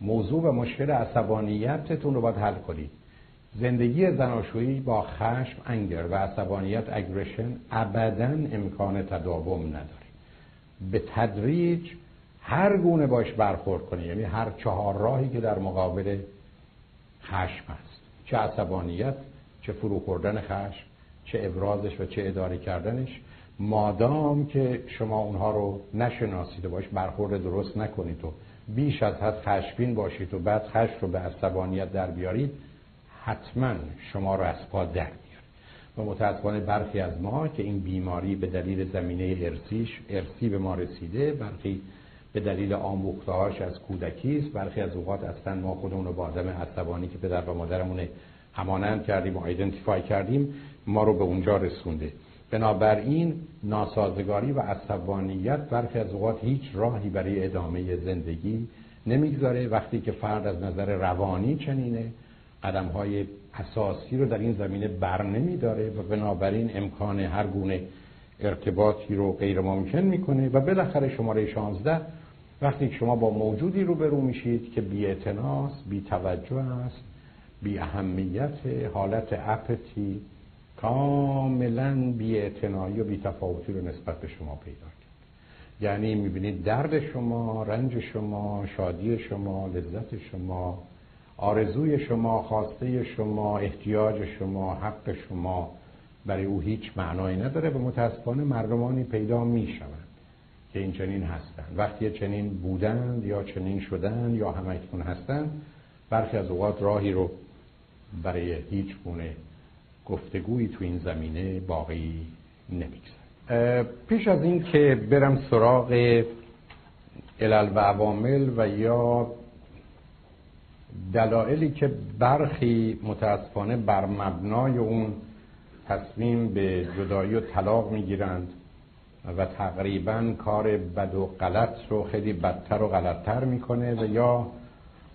موضوع و مشکل عصبانیتتون رو باید حل کنید. زندگی زناشویی با خشم انگر و عصبانیت اگریشن ابدا امکان تداوم نداره. به تدریج هر گونه باش برخورد کنی یعنی هر چهار راهی که در مقابل خشم هست. چه عصبانیت چه فرو خوردن خشم چه ابرازش و چه اداره کردنش. مادام که شما اونها رو نشناسید و باش برخورد درست نکنید و بیش از حد خشمگین باشید و بعد خشم رو به عصبانیت در بیارید حتما شما رو از پا در میاره. و متاسفانه برخی از ما که این بیماری به دلیل زمینه ارسیش ارسی به ما رسیده برخی به دلیل آموختهاش از کودکی است برخی از اوقات اصلا ما خودمون رو با آدم عصبانی که پدر و مادرمون همانند کردیم و ایدنتیفای کردیم ما رو به اونجا رسونده. بنابراین ناسازگاری و عصبانیت برخی از اوقات هیچ راهی برای ادامه زندگی نمی‌گذاره. وقتی که فرد از نظر روانی چنینه قدم های اساسی رو در این زمینه بر نمی داره و بنابراین امکان هر گونه ارتباطی رو غیر ممکن می‌کنه و بالاخره شماره 16 وقتی شما با موجودی روبرو میشید که بی بی توجه است بی اهمیت حالت اپتی کاملا بی و بی تفاوتی رو نسبت به شما پیدا کرد. یعنی می‌بینید درد شما رنج شما شادی شما لذت شما آرزوی شما خواسته شما احتیاج شما حق شما برای او هیچ معنایی نداره و متاسفانه مردمانی پیدا می‌شوند که این چنین هستند. وقتی چنین بودند یا چنین شدند یا همکنون هستند برخی از اوقات راهی رو برای هیچ گونه گفتگویی تو این زمینه باقی نمی‌گذاره پیش از این که برم سراغ علل و عوامل و یا دلایلی که برخی متاسفانه بر مبنای اون تصمیم به جدایی و طلاق می‌گیرند و تقریبا کار بد و غلط رو خیلی بدتر و غلطتر می‌کنه و یا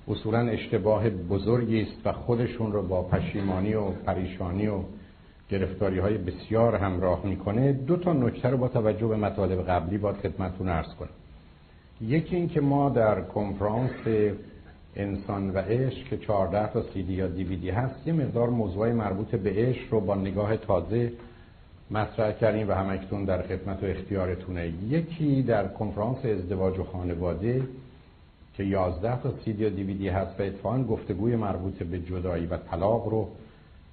اصولا اشتباه بزرگی است و خودشون رو با پشیمانی و پریشانی و گرفتاری های بسیار همراه می‌کنه. دو تا نکته رو با توجه به مطالب قبلی باید خدمتتون عرض کنم. یکی این که ما در کنفرانس انسان و عشق که 14 تا سی دی یا دی هست یه مقدار موضوعی مربوط به عشق رو با نگاه تازه مطرح کردیم و همکنون در خدمت و اختیارتونه یکی در کنفرانس ازدواج و خانواده که 11 تا سی دی یا دی هست و اتفاقا گفتگوی مربوط به جدایی و طلاق رو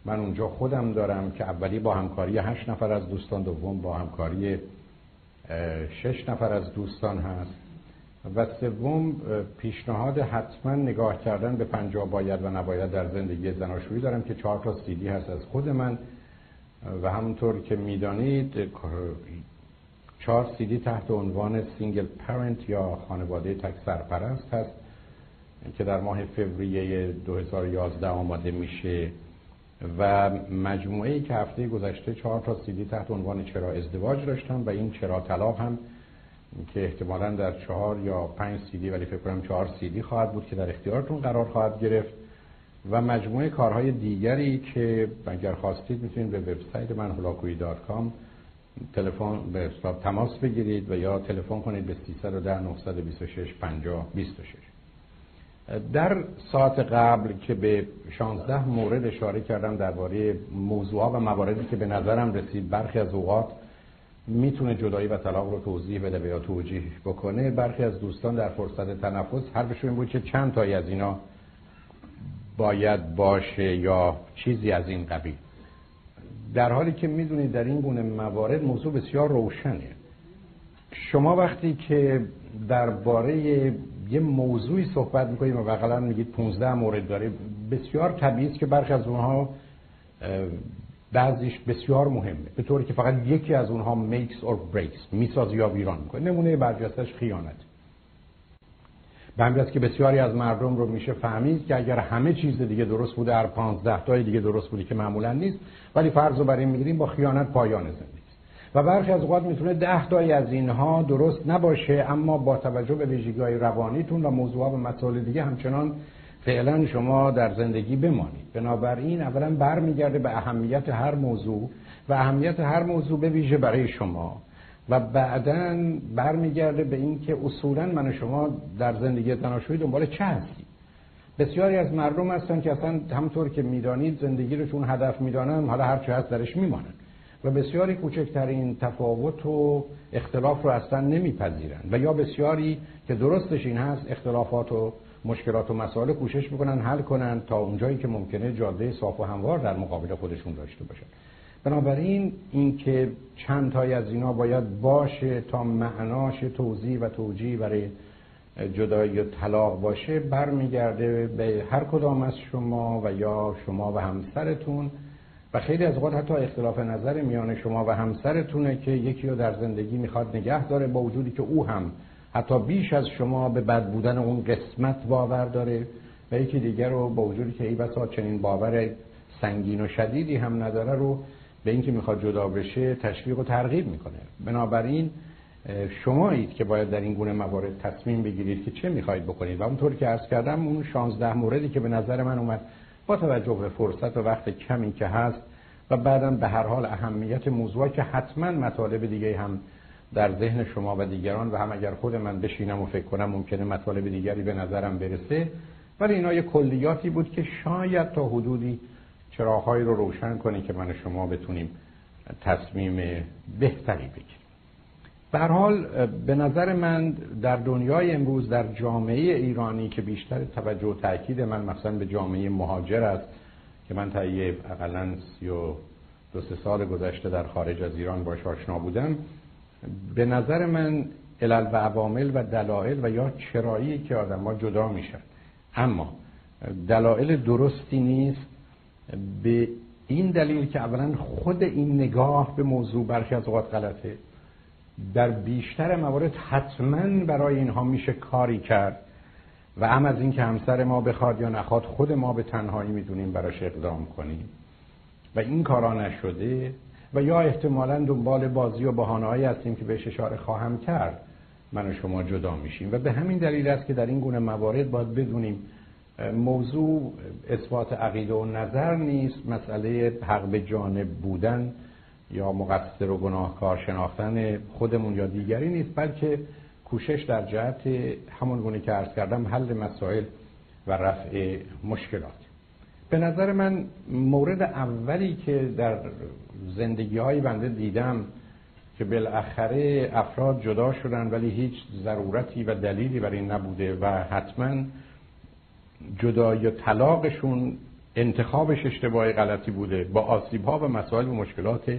من اونجا خودم دارم که اولی با همکاری هشت نفر از دوستان دوم با همکاری شش نفر از دوستان هست. و سوم پیشنهاد حتما نگاه کردن به پنجاه باید و نباید در زندگی زناشویی دارم که چهار تا سیدی هست از خود من. و همونطور که می‌دانید چهار سیدی تحت عنوان single parent یا خانواده تک سرپرست هست که در ماه فوریه 2011 آماده میشه. و مجموعه ای که هفته گذشته چهار تا سیدی تحت عنوان چرا ازدواج داشتم و این چرا طلاق هم که احتمالا در چهار یا پنج سیدی ولی فکر کنم چهار سیدی خواهد بود که در اختیارتون قرار خواهد گرفت. و مجموعه کارهای دیگری که اگر خواستید می‌تونید به وبسایت من هلاکویی.com تلفن به تماس بگیرید و یا تلفن کنید به 310 926 50 26 در ساعت قبل که به 16 مورد اشاره کردم درباره موضوعات و مواردی که به نظرم رسید برخی از اوقات می‌تونه جدایی و طلاق رو توضیح بده یا توجیه بکنه. برخی از دوستان در فرصت تنفس حرفشون این بود که چند تایی از اینا باید باشه یا چیزی از این قبیل. در حالی که می‌دونید در این گونه موارد موضوع بسیار روشنه. شما وقتی که درباره یه موضوعی صحبت می‌کنید و بغلا میگید 15 مورد داره بسیار طبیعی است که برخی از اونها بعضیش بسیار مهمه. به طوری که فقط یکی از اونها makes or breaks میساز یا ویران می‌کنه. نمونه برجستش خیانت. به همین که بسیاری از مردم رو میشه فهمید که اگر همه چیز دیگه درست بوده هر 15 تای دیگه درست بودی که معمولا نیست ولی فرض رو برای می‌گیریم با خیانت پایان زندگی و برخی از اوقات می‌تونه ده تایی از اینها درست نباشه اما با توجه به ویژگی روانیتون و موضوعات و مسائل دیگه همچنان فعلا شما در زندگی بمانید. بنابراین اولا برمیگرده به اهمیت هر موضوع و اهمیت هر موضوع به ویژه برای شما و بعدا برمیگرده به اینکه اصولا من و شما در زندگی زناشویی دنبال چه هستیم. بسیاری از مردم هستن که اصلا همطور که می‌دانید زندگی رو چون هدف می‌دانن حالا هر چه هست درش میمانن. و بسیاری کوچکترین تفاوت و اختلاف رو اصلا نمیپذیرن. و یا بسیاری که درستش این هست اختلافات و مشکلات و مسائل کوشش می‌کنن حل کنن تا اونجایی که ممکنه جاده صاف و هموار در مقابل خودشون داشته باشن. بنابراین اینکه چند تای از اینا باید باشه تا معناش توضیح و توجیه برای جدایی و طلاق باشه برمیگرده به هر کدام از شما و یا شما و همسرتون. و خیلی از اوقات حتی اختلاف نظر میان شما و همسرتونه که یکی رو در زندگی می‌خواد نگه داره با وجودی که او هم حتی بیش از شما به بد بودن اون قسمت باور داره و یکی دیگر رو با وجودی که ای بسا چنین باور سنگین و شدیدی هم نداره رو به اینکه می‌خواد جدا بشه تشویق و ترغیب می‌کنه. بنابراین شمایید که باید در این گونه موارد تصمیم بگیرید که چه می‌خواهید بکنید. و اونطور که عرض کردم اون 16 موردی که به نظر من اومد با توجه به فرصت و وقت کمی که هست و بعدم به هر حال اهمیت موضوعی که حتما مطالب دیگه هم در ذهن شما و دیگران و هم اگر خود من بشینم و فکر کنم ممکنه مطالب دیگری به نظرم برسه. ولی اینا یه کلیاتی بود که شاید تا حدودی چراغهایی رو روشن کنه که من شما بتونیم تصمیم بهتری بگیریم. به حال به نظر من در دنیای امروز در جامعه ایرانی که بیشتر توجه و تاکید من مثلا به جامعه مهاجر است که من تا یه اقلا سی و دو سه سال گذشته در خارج از ایران باش آشنا بودم به نظر من علل و عوامل و دلایل و یا چرایی که آدم ها جدا میشن. اما دلایل درستی نیست به این دلیل که اولا خود این نگاه به موضوع برخی از اوقات غلطه. در بیشتر موارد حتما برای اینها میشه کاری کرد و هم از اینکه همسر ما بخواد یا نخواد خود ما به تنهایی می‌دونیم براش اقدام کنیم. و این کارا نشده. و یا احتمالا دنبال بازی و بهانه‌ای هستیم که بهش اشاره خواهم کرد. من و شما جدا میشیم. و به همین دلیل است که در این گونه موارد باید بدونیم موضوع اثبات عقیده و نظر نیست مسئله حق به جانب بودن یا مقصر و گناهکار شناختن خودمون یا دیگری نیست بلکه کوشش در جهت همون گونه که عرض کردم حل مسائل و رفع مشکلات. به نظر من مورد اولی که در زندگی های بنده دیدم که بالاخره افراد جدا شدن ولی هیچ ضرورتی و دلیلی برای نبوده و حتما جدایی و طلاقشون انتخابش اشتباهی غلطی بوده با آسیب ها و مسائل و مشکلات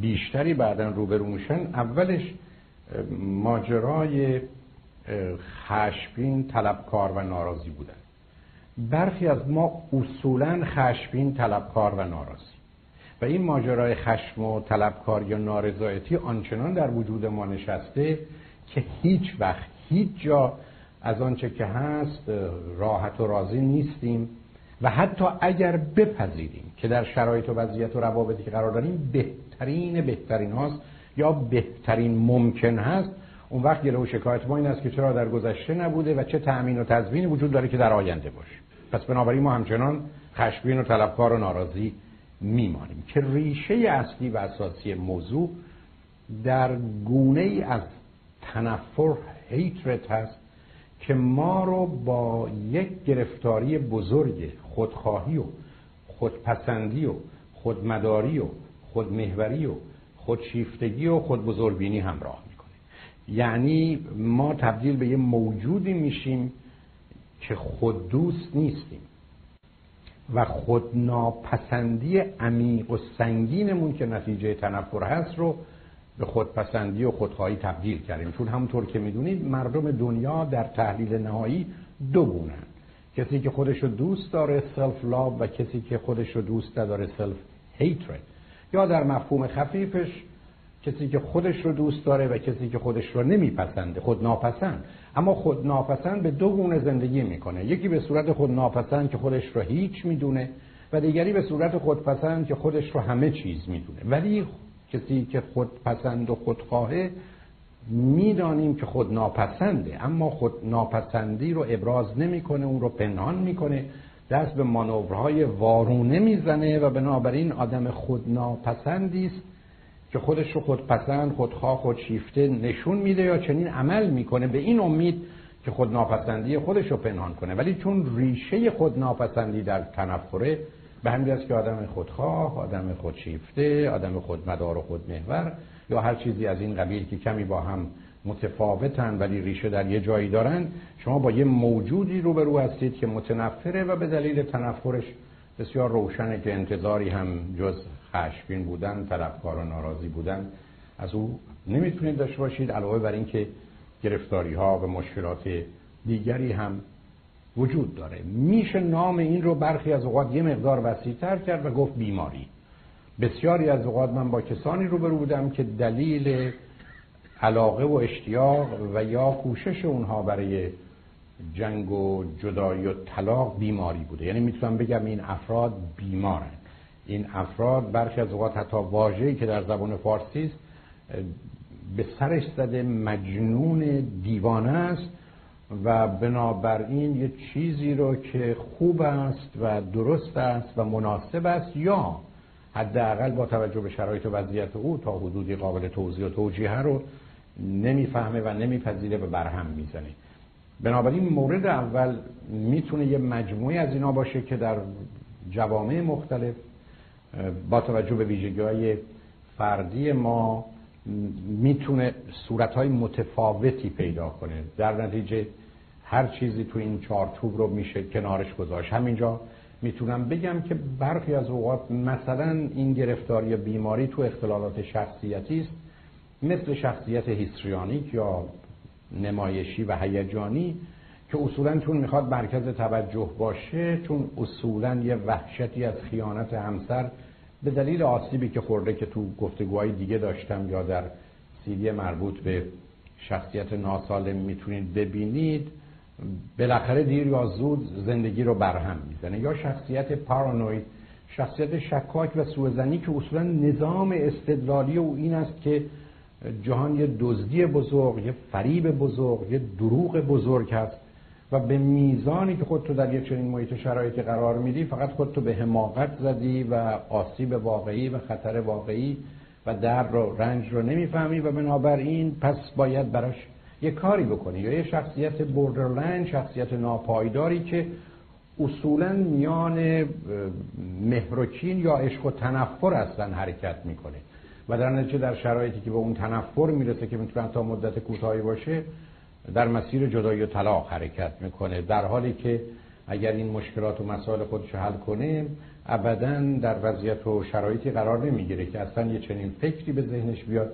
بیشتری بعدا روبرو میشن. اولش ماجرای خشبین طلبکار و ناراضی بودن. برخی از ما اصولا خشبین طلبکار و ناراضی. و این ماجرای خشم و طلبکار یا نارضایتی آنچنان در وجود ما نشسته که هیچ وقت هیچ جا از آنچه که هست راحت و راضی نیستیم. و حتی اگر بپذیریم که در شرایط و وضعیت و روابطی که قرار داریم بهترین بهترین هاست یا بهترین ممکن هست اون وقت گله و شکایت ما این است که چرا در گذشته نبوده و چه تأمین و تضمینی وجود داره که در آینده باشه. پس بنابراین ما همچنان خشمگین و طلبکار و ناراضی میمانیم که ریشه اصلی و اساسی موضوع در گونه ای از تنفر هیترت هست که ما رو با یک گرفتاری بزرگ خودخواهی و خودپسندی و خودمداری و خودمهوری و خودشیفتگی و خودبزرگبینی همراه می‌کنه. یعنی ما تبدیل به یه موجودی میشیم که خود دوست نیستیم و خودناپسندی عمیق و سنگینمون که نتیجه تنفر هست رو به خودپسندی و خودخواهی تبدیل کردیم. چون همونطور که می‌دونید مردم دنیا در تحلیل نهایی دو گونن کسی که خودش رو دوست داره self love و کسی که خودش رو دوست نداره self hatred یا در مفهوم خفیفش کسی که خودش رو دوست داره و کسی که خودش رو نمیپسنده خود ناپسند اما خود ناپسند به دو گونه زندگی می‌کنه. یکی به صورت خود ناپسند که خودش رو هیچ می‌دونه و دیگری به صورت خودپسند که خودش رو همه چیز می‌دونه. ولی کسی که خودپسند و خودخواهه می‌دانیم که خود ناپسنده اما خود ناپسندی رو ابراز نمی‌کنه اون رو پنهان می‌کنه. دست به مانورهای وارونه می‌زنه و بنابراین آدم خود ناپسندی است که خودش رو خودپسند خودخواه خودشیفته نشون میده یا چنین عمل می‌کنه به این امید که خود ناپسندی خودش رو پنهان کنه. ولی چون ریشه خود ناپسندی در تنفره به همین است که آدم خودخواه آدم خودشیفته آدم خودمدار و خودمحور یا هر چیزی از این قبیل که کمی با هم متفاوتن ولی ریشه در یه جایی دارن شما با یه موجودی روبرو هستید که متنفره و به دلیل تنفرش بسیار روشنه که انتظاری هم جز خشمگین بودن طلبکار و ناراضی بودن از او نمی‌تونید داشته باشید علاوه بر اینکه گرفتاری ها و مشکلات دیگری هم وجود داره. میشه نام این رو برخی از اوقات یه مقدار وسیعتر کرد و گفت بیماری. بسیاری از اوقات من با کسانی روبرو بودم که دلیل علاقه و اشتیاق و یا کوشش اونها برای جنگ و جدایی و طلاق بیماری بوده. یعنی می‌تونم بگم این افراد بیمارن. این افراد برخی از اوقات حتی واژه‌ای که در زبان فارسی است به سرش زده مجنون دیوانه است و بنابراین یه چیزی رو که خوب است و درست است و مناسب است یا حداقل با توجه به شرایط و وضعیت او تا حدودی قابل توضیح و توجیه رو نمی‌فهمه و نمیپذیره و برهم می‌زنه. بنابراین مورد اول می‌تونه یه مجموعه از اینا باشه که در جوامع مختلف با توجه به ویژگی های فردی ما می‌تونه صورتهای متفاوتی پیدا کنه. در نتیجه هر چیزی تو این چارچوب رو میشه کنارش گذاشت. همینجا می‌تونم بگم که برخی از اوقات مثلا این گرفتاری بیماری تو اختلالات شخصیتی است مثل شخصیت هیستریانیک یا نمایشی و هیجانی که اصولا چون می‌خواد مرکز توجه باشه چون اصولا یه وحشتی از خیانت همسر به دلیل آسیبی که خورده که تو گفتگوهای دیگه داشتم یا در سیدی مربوط به شخصیت ناسالم می‌تونید ببینید بالاخره دیر یا زود زندگی رو برهم می‌زنه. یا شخصیت پارانوید شخصیت شکاک و سوزنی که اصولا نظام استدلالی او این است که جهان یه دزدی بزرگ یه فریب بزرگ یه دروغ بزرگ هست. و به میزانی که خودتو در یه چنین محیط شرایطی قرار میدی فقط خودتو به حماقت زدی و آسیب واقعی و خطر واقعی و درد رو رنج رو نمی‌فهمی و بنابراین پس باید براش یه کاری بکنی یا یه شخصیت بوردرلند شخصیت ناپایداری که اصولا میان مهرچین یا عشق و تنفر اصلا حرکت می‌کنه. و در نتیجه در شرایطی که به اون تنفر می‌رسه که می‌تونه تا مدت کوتاهی باشه در مسیر جدایی و طلاق حرکت می‌کنه. در حالی که اگر این مشکلات و مسائل خودش حل کنه ابدا در وضعیت و شرایطی قرار نمی‌گیره که اصلا یه چنین فکری به ذهنش بیاد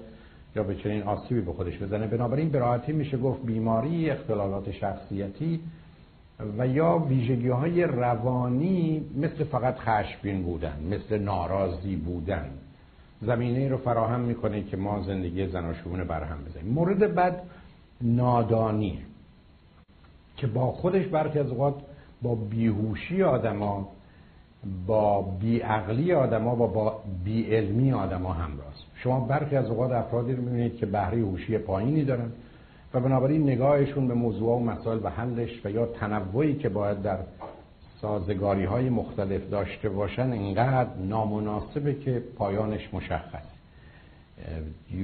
یا به چنین آسیبی به خودش بزنه. بنابراین به راحتی میشه گفت بیماری اختلالات شخصیتی و یا ویژگی های روانی مثل فقط خشمگین بودن مثل ناراضی بودن. زمینه رو فراهم می‌کنه که ما زندگی زناشویونه برهم بزنیم. مورد بعد نادانی که با خودش برخی از اوقات با بیهوشی آدما با بیعقلی آدما و با بیعلمی آدما همراست. شما برخی از اوقات افرادی رو می‌بینید که بهره هوشی پایینی دارن و بنابراین نگاهشون به موضوع و مسائل و حلش و یا تنوعی که باید در سازگاری های مختلف داشته باشن اینقدر نامناسبه که پایانش مشخص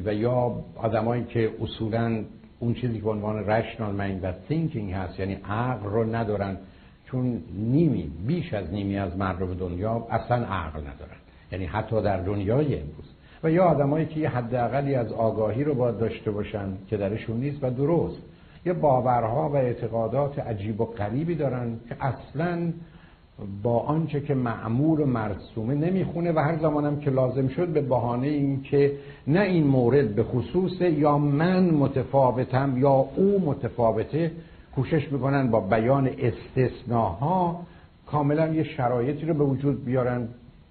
و یا آدمایی که اصولا اون چیزی که عنوان رشنال مایند و thinking هست یعنی عقل رو ندارن چون نیمی بیش از نیمی از مردم دنیا اصلا عقل ندارن. یعنی حتی در دنیای امروز. و یا آدمایی که یه حداقلی از آگاهی رو باید داشته باشن که درشون نیست و درست. یه باورها و اعتقادات عجیب و غریبی دارن که اصلا با آنچه که معمول و مرسومه نمی‌خونه و هر زمانم که لازم شد به بهانه این که نه این مورد به خصوص یا من متفاوتم یا او متفاوته کوشش می‌کنن با بیان استثناها کاملا یه شرایطی رو به وجود بیارن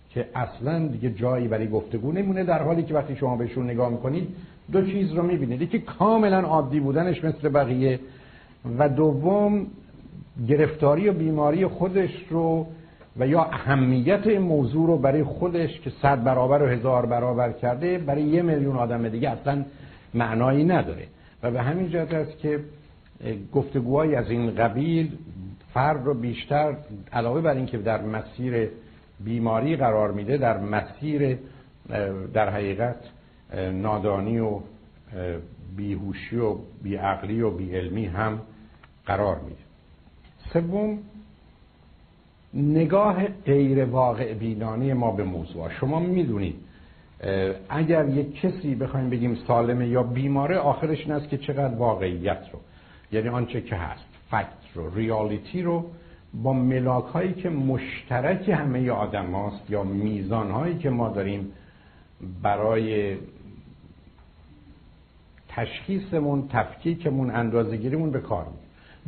که اصلا دیگه جایی برای گفتگو نمونه در حالی که وقتی شما بهشون نگاه می‌کنید دو چیز رو می‌بینید. یکی کاملا عادی بودنش مثل بقیه و دوم گرفتاری و بیماری خودش رو و یا اهمیت این موضوع رو برای خودش که صد برابر و هزار برابر کرده برای یه میلیون آدم دیگه اصلا معنایی نداره. و به همین جهت است که گفتگوهایی از این قبیل فرد رو بیشتر علاوه بر اینکه در مسیر بیماری قرار میده در مسیر در حقیقت نادانی و بیهوشی و بیعقلی و بیعلمی هم قرار میده. سوم نگاه غیر واقع بینانه ما به موضوع. شما می‌دونید اگر یک کسی بخوایم بگیم سالمه یا بیماره آخرش این است که چقدر واقعیت رو یعنی آنچه که هست فکت رو ریالیتی رو با ملاک هایی که مشترک همه آدم هاست یا میزان هایی که ما داریم برای تشخیصمون تفکیکمون اندازگیریمون به کار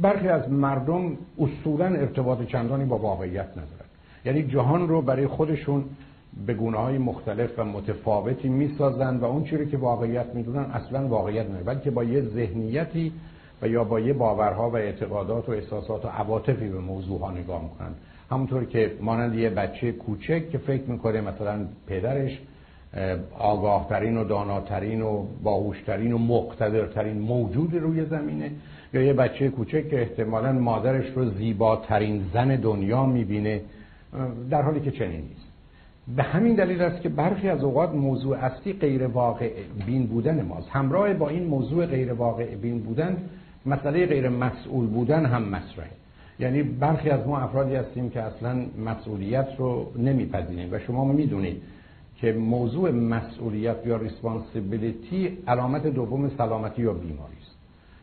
برخی از مردم اصولا ارتباط چندانی با واقعیت ندارن. یعنی جهان رو برای خودشون به گونه های مختلف و متفاوتی می‌سازن و اون چیزی که واقعیت می‌دونن اصلا واقعیت نه بلکه با یه ذهنیتی و یا با یه باورها و اعتقادات و احساسات و عواطفی به موضوع ها نگاه می‌کنن. همونطور که مانند یه بچه کوچک که فکر می‌کنه مثلا پدرش آگاهترین و داناترین و باهوشترین و مقتدرترین موجود روی زمینه یا یه بچه کوچک که احتمالا مادرش رو زیباترین زن دنیا می‌بینه در حالی که چنین نیست. به همین دلیل است که برخی از اوقات موضوع اصلی غیر واقع بین بودن ماست. همراه با این موضوع غیر واقع بین بودن مسئله غیر مسئول بودن هم مطرحه. یعنی برخی از ما افرادی هستیم که اصلا مسئولیت رو نمیپذیریم و شما می‌دونید که موضوع مسئولیت یا ریسپانسیبیلیتی علامت دوم سلامتی یا بیماری.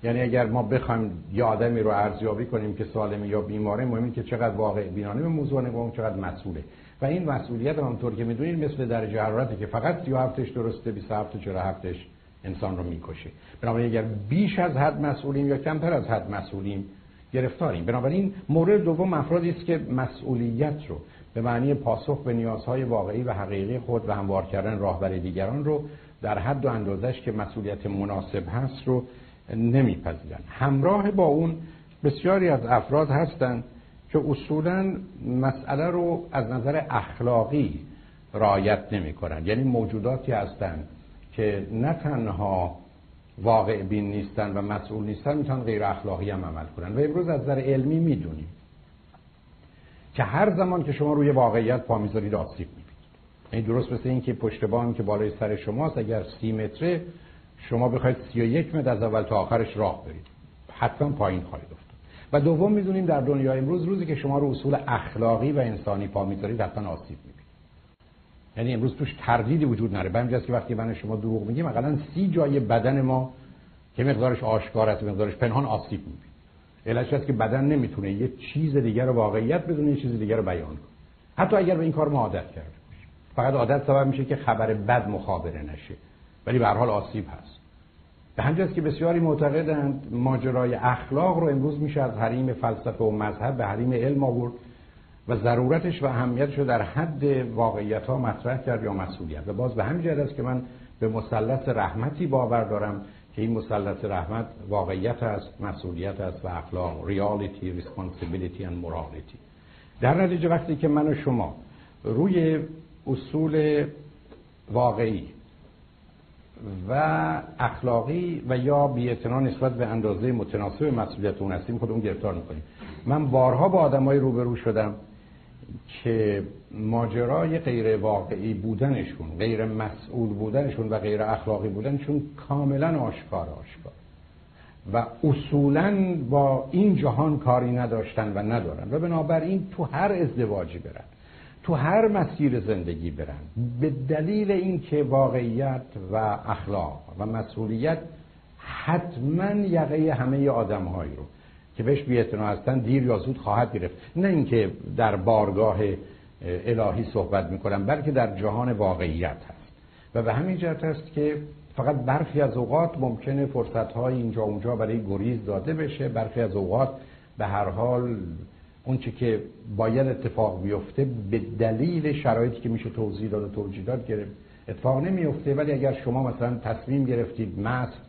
یعنی اگر ما بخوایم یه آدمی رو ارزیابی کنیم که سالمه یا بیماره مهمه که چقدر واقع بینانه به موضوع نگاه چقدر مسئوله. و این مسئولیت همونطور که می‌دونید مثل درجه حرارتی که فقط 37 درسته 27 47 انسان رو می‌کشه. بنابراین اگر بیش از حد مسئولیم یا کمتر از حد مسئولیم گرفتاریم. بنابراین مورد دوم افرادی است که مسئولیت رو به معنی پاسخ به نیازهای واقعی و حقیقی خود و هموار کردن راهبر دیگران رو در حد و اندازش که مسئولیت مناسب هست رو نمیپذیرن همراه با اون بسیاری از افراد هستند که اصولا مسئله رو از نظر اخلاقی رعایت نمی کنن. یعنی موجوداتی هستند که نه تنها واقع بین نیستن و مسئول نیستن می‌تونن غیر اخلاقی هم عمل کنن. و امروز از نظر علمی می‌دونیم که هر زمان که شما روی واقعیت پا می‌ذارید آسیب می‌بینید. این یعنی درست مثل این که پشت بام که بالای سر شماست اگر سی متره شما بخواید سی و یک متر از اول تا آخرش راه برید. حتما پایین خواهید افتاد. و دوم می‌دونیم در دنیای امروز روزی که شما رو اصول اخلاقی و انسانی پا می‌ذارید حتما آسیب می‌بینید. یعنی امروز توش تردیدی وجود نره به که وقتی من شما دروغ میگیم مثلا سی جای بدن ما که مقدارش آشکار است مقدارش پنهان آسیب می‌بینه. علتش است که بدن نمی‌تونه یه چیز دیگر رو واقعیت بدونه یه چیز دیگر رو بیان کنه. حتی اگر به این کار ما عادت کرده فقط عادت سبب میشه که خبر بد مخابره نشه. ولی به هر حال آسیب هست. به همین که بسیاری معتقدند ماجرای اخلاق رو امروز میشه از حریم فلسفه و مذهب به حریم علم آورد و ضرورتش و اهمیتش رو در حد واقعیت ها مطرح کرد یا مسئولیت. و باز به همین جهت است که من به مثلث رحمتی باور دارم که این مثلث رحمت واقعیت است مسئولیت است و اخلاق ریالیتی ریسپانسیبیلیتی و مورالیتی در نتیجه وقتی که من و شما روی اصول واقعی و اخلاقی و یا بی‌اعتنا نسبت به اندازه متناسب مسئولیت اون هستیم. خودمون گرفتار می‌کنیم. من بارها با آدمای روبرو شدم که ماجرای غیر واقعی بودنشون غیر مسئول بودنشون و غیر اخلاقی بودنشون کاملا آشکار آشکار. و اصولا با این جهان کاری نداشتن و ندارن. و بنابراین تو هر ازدواجی برن. تو هر مسیر زندگی برن. به دلیل اینکه واقعیت و اخلاق و مسئولیت حتما یقه همه آدمهایی رو که بهش بی‌اعتنا هستن دیر یا زود خواهد گرفت. نه اینکه در بارگاه الهی صحبت می‌کنم بلکه در جهان واقعیت هست. و به همین جهت است که فقط برخی از اوقات ممکنه فرصت های اینجا اونجا برای گریز داده بشه. برخی از اوقات به هر حال اون که باید اتفاق بیفته به دلیل شرایطی که میشه توضیح داد و توجیهات گرفت. اتفاق نمیفته ولی اگر شما مثلا تصمیم گرفتید مست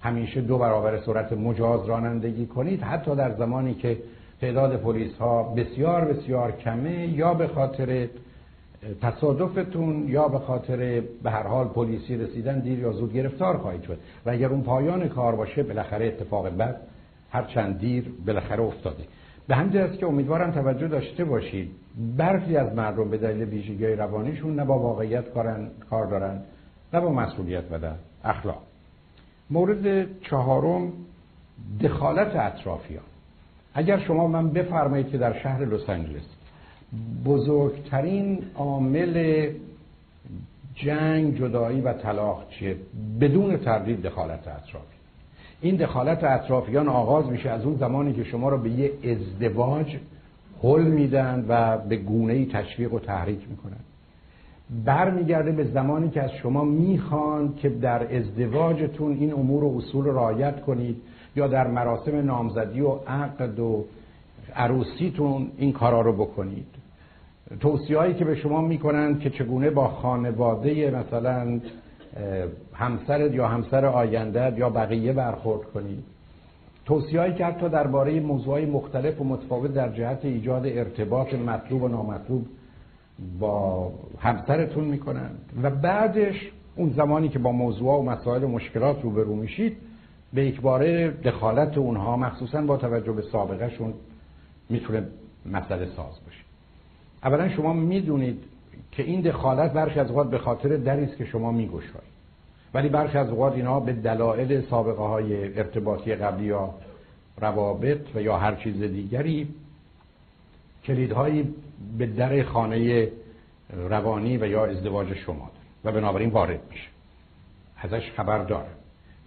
همیشه دو برابر سرعت مجاز رانندگی کنید حتی در زمانی که تعداد پلیس ها بسیار بسیار کمه یا به خاطر تصادفتون یا به خاطر به هر حال پلیسی رسیدن دیر یا زود گرفتار خواهید شد. و اگر اون پایان کار باشه بالاخره اتفاق بد هر چند دیر بالاخره افتاده. به همین است که امیدوارم توجه داشته باشید برخی از مردم به دلیل ویژگی روانیشون نه با واقعیت کارن، کار دارن نه با مسئولیت و اخلاق. مورد چهارم دخالت اطرافیان. اگر شما من بفرمایید که در شهر لس آنجلس بزرگترین عامل جنگ جدایی و طلاق چیه؟ بدون تردید دخالت اطرافی. این دخالت اطرافیان آغاز میشه از اون زمانی که شما رو به یه ازدواج حل میدن و به گونه ای تشویق و تحریک می‌کنن. برمیگرده به زمانی که از شما می‌خوان که در ازدواجتون این امور و اصول رعایت کنید یا در مراسم نامزدی و عقد و عروسیتون این کارا رو بکنید. توصیه هایی که به شما می‌کنن که چگونه با خانواده مثلا همسرت یا همسر آیندهت یا بقیه برخورد توصیه هایی که حتی درباره موضوعهای مختلف و متفاوت در جهت ایجاد ارتباط مطلوب و نامطلوب با همسرتون می‌کنن و بعدش اون زمانی که با موضوع و مسائل و مشکلات روبرو میشید به یکباره دخالت اونها مخصوصا با توجه به سابقهشون می‌تونه مسئله ساز باشه. اولا شما می‌دونید که این دخالت برخی از اوقات به خاطر دری است که شما میگشایید ولی برخی از اوقات اینا به دلایل سابقه های ارتباطی قبلی یا روابط و یا هر چیز دیگری کلیدهایی به در خانه روانی و یا ازدواج شما و بنابراین وارد میشه. ازش خبر داره.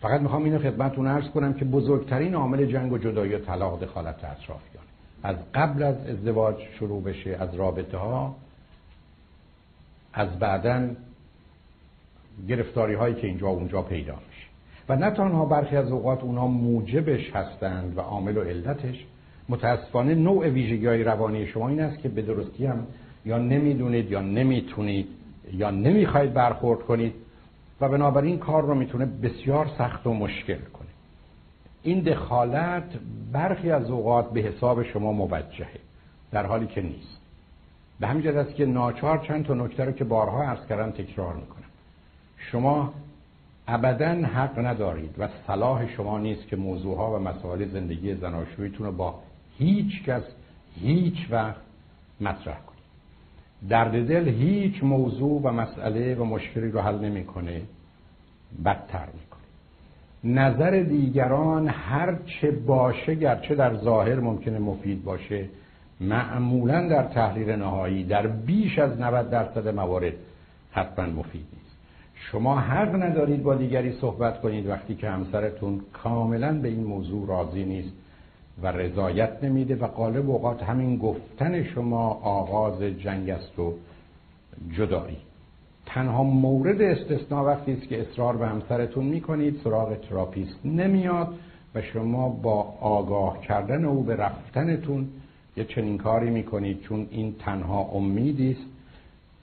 فقط می‌خوام اینو خدمتتون عرض کنم که بزرگترین عامل جنگ و جدایی و طلاق دخالت اطرافیان از قبل از ازدواج شروع بشه از رابطه ها از بعدا گرفتاری هایی که اینجا و اونجا پیدا میشه. و نه تنها برخی از اوقات اونها موجبش هستند و عامل و علتش متاسفانه نوع ویژگی های روانی شما این است که به درستی هم یا نمی‌دونید یا نمی‌تونید یا نمی‌خواید برخورد کنید و بنابراین کار رو می‌تونه بسیار سخت و مشکل کنه. این دخالت برخی از اوقات به حساب شما موجهه در حالی که نیست. به همین جهت است که ناچار چند تا نکته رو که بارها عرض کردم تکرار می‌کنم. شما ابدا حق ندارید و صلاح شما نیست که موضوعها و مسائل زندگی زناشویتون رو با هیچ کس هیچ وقت مطرح کنید. درد دل هیچ موضوع و مسئله و مشکلی رو حل نمی‌کنه بدتر می‌کنه. نظر دیگران هر چه باشه گرچه در ظاهر ممکنه مفید باشه معمولا در تحلیل نهایی در بیش از 90 درصد موارد حتما مفید نیست. شما حق ندارید با دیگری صحبت کنید. وقتی که همسرتون کاملا به این موضوع راضی نیست و رضایت نمیده و قالب اوقات همین گفتن شما آغاز جنگ است و جدایی. تنها مورد استثناء وقتی است که اصرار به همسرتون می‌کنید سراغ تراپیست نمیاد و شما با آگاه کردن او به رفتنتون یه چنین کاری می‌کنید چون این تنها امیدی است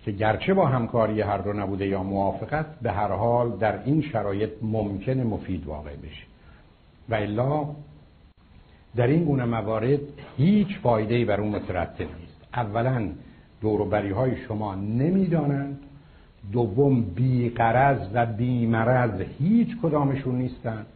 که گرچه با همکاری هر دو نبوده یا موافقت به هر حال در این شرایط ممکن مفید واقع بشه. و الا در این گونه موارد هیچ فایده ای بر اون مترتب نیست. اولا دوروبری های شما نمی‌دانند. دوم بیقرض و بیمرض هیچ کدامشون نیستن.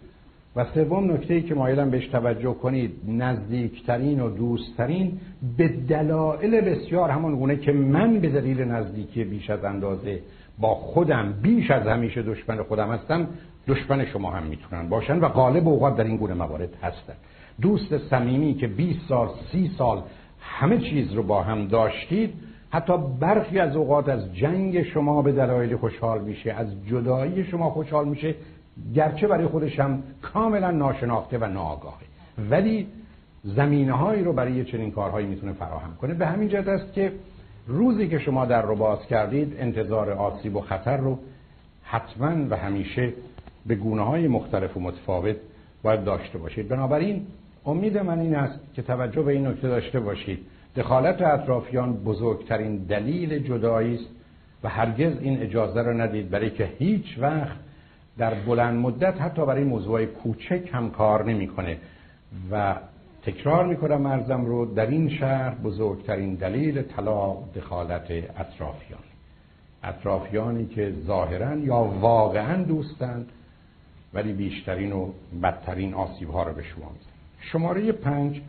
و سوم نکته ای که مایلم بهش توجه کنید نزدیکترین و دوستترین به دلایل بسیار همان گونه که من به دلیل نزدیکی بیش از اندازه با خودم بیش از همیشه دشمن خودم هستم دشمن شما هم می‌تونن باشن و غالب اوقات در این گونه موارد هستن. دوست صمیمی که 20 سال 30 سال همه چیز رو با هم داشتید حتی برخی از اوقات از جنگ شما به دلایل خوشحال میشه از جدایی شما خوشحال میشه گرچه برای خودش هم کاملا ناشناخته و ناآگاهه. ولی زمینه هایی رو برای چنین کارهایی می‌تونه فراهم کنه. به همین جهت است که روزی که شما در رو باز کردید انتظار آسیب و خطر رو حتما و همیشه به گونه های مختلف و متفاوت باید داشته باشید. بنابراین امید من این است که توجه به این نکته داشته باشید. دخالت اطرافیان بزرگترین دلیل جدایی است و هرگز این اجازه را ندید برای که هیچ وقت در بلند مدت حتی برای موضوع کوچک هم کار نمی‌کنه. و تکرار می‌کنم مرزم رو در این شهر بزرگترین دلیل طلاق دخالت اطرافیان. اطرافیانی که ظاهرا یا واقعا دوستند ولی بیشترین و بدترین آسیب ها رو به شما میزن شماره پنج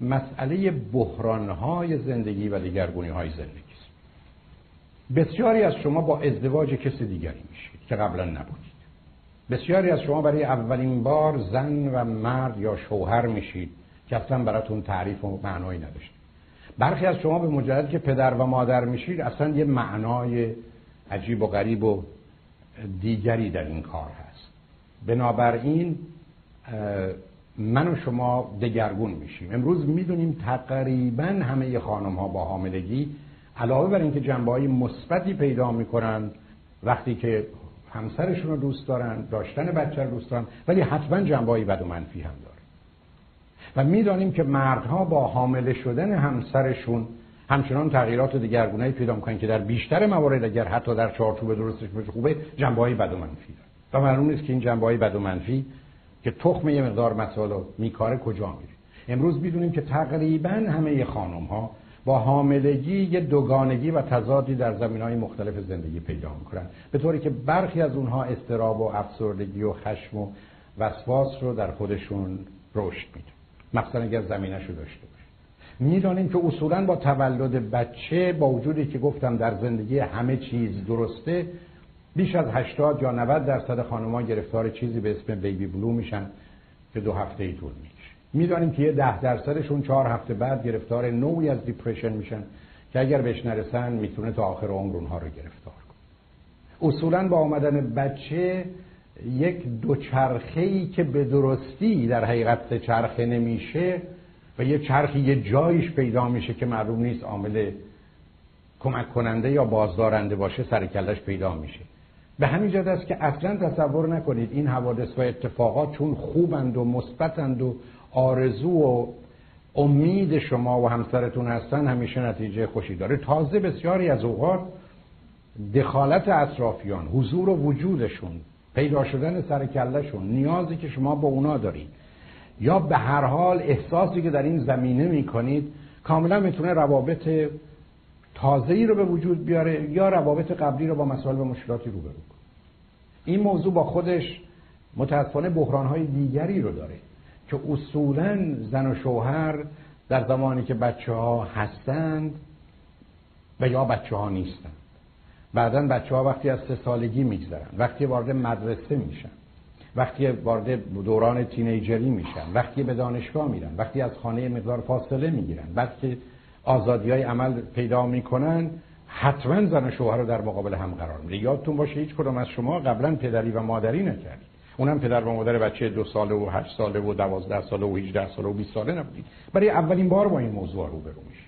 مسئله بحران زندگی و دیگرگونی های زندگی است. بسیاری از شما با ازدواج کسی دیگری میشید که قبلا نبودید. بسیاری از شما برای اولین بار زن و مرد یا شوهر میشید که اصلا براتون تعریف و معنایی نداشت. برخی از شما به مجرد که پدر و مادر میشید اصلا یه معنای عجیب و غریب و دیگری در این کار هست. بنابراین من و شما دگرگون میشیم. امروز می‌دونیم تقریبا همه خانم ها با حاملگی علاوه بر اینکه جنبه های مثبتی پیدا می‌کنن وقتی که همسرشون رو دوست دارن داشتن بچه رو دوست دارن ولی حتما جنبه های بد و منفی هم دارن و می‌دانیم که مردها با حامله شدن همسرشون همچنان تغییرات دیگرگونه‌ای پیدا می‌کنن که در بیشتر موارد اگر حتی در چارچوب درستش باشه خوبه جنبه های بد و منفی دارن و معلوم نیست که این جنبه های بد و منفی که تخم یه مقدار مسائل میکاره کجا میره. امروز می‌دونیم که تقریبا همه خانم ها با حاملگی یه دوگانگی و تضادی در زمین های مختلف زندگی پیدا می‌کنن. به طوری که برخی از اونها استراب و افسردگی و خشم و وسواس رو در خودشون رشد میده. مثلا اگر زمینش رو داشته باشه. می‌دانیم که اصولا با تولد بچه با وجودی که گفتم در زندگی همه چیز درسته بیش از 80 یا 90 درصد خانم‌ها گرفتار چیزی به اسم بیبی بلو میشن که دو هفته ای طول می‌کشه. می‌دانیم که یه ده درصدشون چهار هفته بعد گرفتار نوعی از دیپرشن میشن که اگر بهش نرسن می‌تونه تا آخر عمر اونها رو گرفتار کنه. اصولا با آمدن بچه یک دوچرخه ای که به درستی در حقیقت چرخه نمیشه و یه چرخی یه جایش پیدا میشه که معلوم نیست عامل کمک کننده یا بازدارنده باشه سرکلش پیدا میشه. به همین جد است که اصلا تصور نکنید این حوادث و اتفاقات چون خوبند و مثبتند و آرزو و امید شما و همسرتون هستن همیشه نتیجه خوشی داره. تازه بسیاری از اوقات دخالت اطرافیان حضور و وجودشون پیدا شدن سرکلشون نیازی که شما با اونا دارید یا به هر حال احساسی که در این زمینه می‌کنید کاملا می‌تونه روابط تازه‌ای رو به وجود بیاره یا روابط قبلی رو با مسائل و مشکلاتی روبرو کنه. این موضوع با خودش متاسفانه بحرانهای دیگری رو داره. که اصولا زن و شوهر در زمانی که بچه ها هستند و یا بچه ها نیستند. بعدا بچه ها وقتی از سه سالگی میگذرن وقتی وارد مدرسه میشن وقتی وارد دوران تینیجری میشن وقتی به دانشگاه میرن وقتی از خانه مقدار فاصله می‌گیرن وقتی آزادی های عمل پیدا می‌کنن حتما زن و شوهر رو در مقابل هم قرار میده. یادتون باشه هیچ کدوم از شما قبلا پدری و مادری نکردید اونم پدر و مادر بچه دو ساله و هشت ساله و دوازده ساله و هیچده ساله و 20 ساله نبودید برای اولین بار با این موضوع روبرو میشید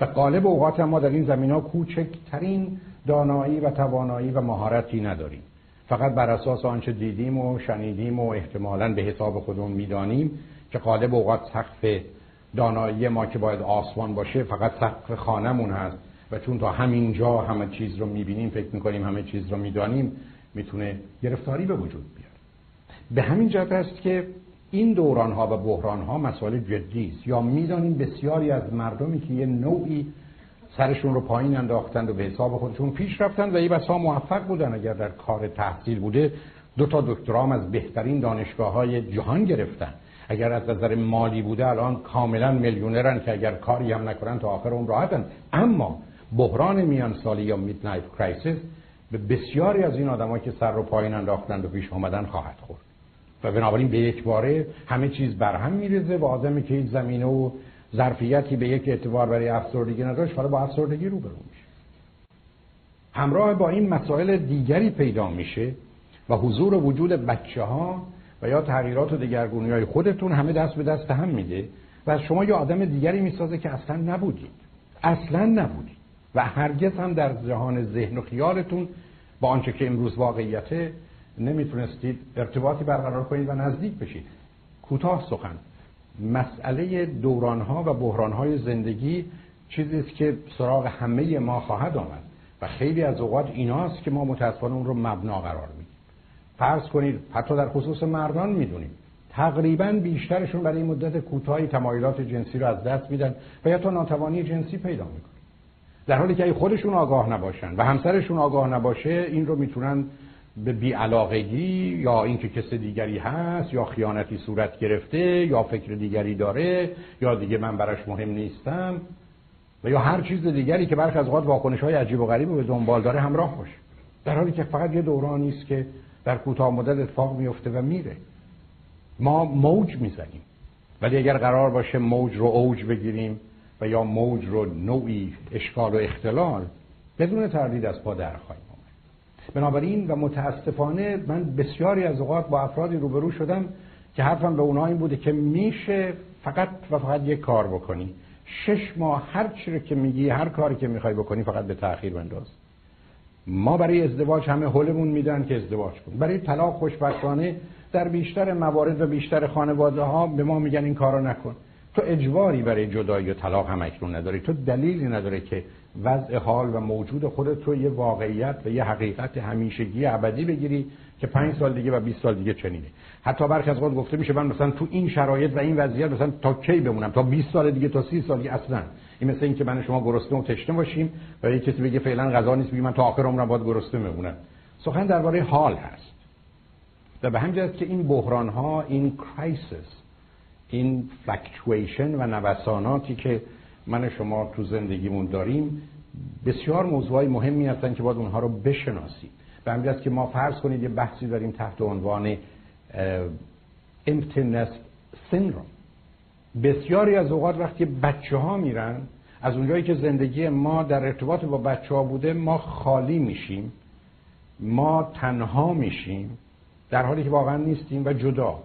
و قالب اوقات ما در این زمین ها کوچکترین دانایی و توانایی و مهارتی نداریم. فقط بر اساس آنچه دیدیم و شنیدیم و احتمالا به حساب خودمون می‌دانیم که قالب اوقات سقف دانایی ما که باید آسمان باشه فقط سقف خانمون هست. و چون تا همینجا همه چیز رو می‌بینیم فکر می‌کنیم همه چیز رو می‌دانیم می‌تونه گرفتاری به وجود به همین جهت است که این دوران ها و بحران ها مسائل جدی است. یا می‌دانیم بسیاری از مردمی که یه نوعی سرشون رو پایین انداختند و به حساب خودشون پیش رفتند و ای بسا موفق بودن. اگر در کار تحصیل بوده دو تا دکترام از بهترین دانشگاه های جهان گرفتن. اگر از نظر مالی بوده الان کاملا میلیونرن که اگر کاری هم نکنن تا آخر عمر راحتن. اما بحران میان سالی یا midlife crisis به بسیاری از این آدمایی که سر رو پایین انداختند و پیش آمدن خواهد خورد. و بنابراین به یک باره همه چیز برهم میریزه و آدمی که هیچ زمینه و ظرفیتی به یک اعتبار برای افسردگی نداشت حالا با افسردگی روبرو میشه. همراه با این مسائل دیگری پیدا میشه و حضور و وجود بچه ها و یا تغییرات و دگرگونی های خودتون همه دست به دست هم میده و شما یه آدم دیگری می‌سازه که اصلا نبودید. اصلا نبودید. و هرگز هم در جهان ذهن و خیالتون با آنچه که امروز واقعیته نمی‌تونستید ارتباطی برقرار کنید و نزدیک بشید. کوتاه سخن. مسئله دوران ها و بحران های زندگی چیزی است که سراغ همه ما خواهد آمد و خیلی از اوقات ایناست که ما متاسفانه اون رو مبنا قرار میدیم. فرض کنید حتی در خصوص مردان می‌دونیم تقریبا بیشترشون برای مدت کوتاهی تمایلات جنسی رو از دست میدن و یا تا ناتوانی جنسی پیدا می‌کنن. در حالی که خودشون آگاه نباشن و همسرشون آگاه نباشه این رو می‌تونن به بیعلاقگی یا اینکه کس دیگری هست یا خیانتی صورت گرفته یا فکر دیگری داره یا دیگه من براش مهم نیستم و یا هر چیز دیگری که برخی از اوقات واکنش های عجیب و غریب به دنبال داره همراه باشه در حالی که فقط یه دورانی است که در کوتاه مدت اتفاق میفته و میره. ما موج می‌زنیم. ولی اگر قرار باشه موج رو اوج بگیریم و یا موج رو نوعی اشکال و اختلال بدون تردید از پا در خواهیم آمد بنابراین و متاسفانه من بسیاری از اوقات با افرادی روبرو شدم که حرفم به اونها این بوده که میشه فقط و فقط یک کار بکنی. شش ماه هر چی رو که میگی هر کاری که می‌خوای بکنی فقط به تاخیر بنداز. ما برای ازدواج همه حلمون میدن که ازدواج کن برای طلاق خوشبختانه در بیشتر موارد و بیشتر خانواده ها به ما میگن این کارو نکن. تو اجباری برای جدایی و طلاق هم اکنون نداری. تو دلیلی نداره که وضع حال و موجود خودت رو یه واقعیت و یه حقیقت همیشگی ابدی بگیری که پنج سال دیگه و 20 سال دیگه چنینه. حتی برخی از گفته میشه من مثلا تو این شرایط و این وضعیت مثلا تا کی بمونم؟ تا 20 سال دیگه تا 30 سال دیگه؟ اصلا. این مثل اینکه من شما گرسنه و تشنه باشیم و یه کسی بگه فعلا غذا نیست بگه من تا آخر عمرم باید گرسنه بمونم. سخن درباره حال هست. و به همین که این بحران ها این crisis این fluctuation و نوساناتی که من شما تو زندگیمون داریم بسیار موضوعای مهمی هستن که باید اونها رو بشناسیم. به همین که ما فرض کنید یه بحثی داریم تحت عنوان empty nest syndrome. بسیاری از اوقات وقتی بچه ها میرن از اونجایی که زندگی ما در ارتباط با بچه ها بوده ما خالی میشیم ما تنها میشیم در حالی که واقعا نیستیم و جدا.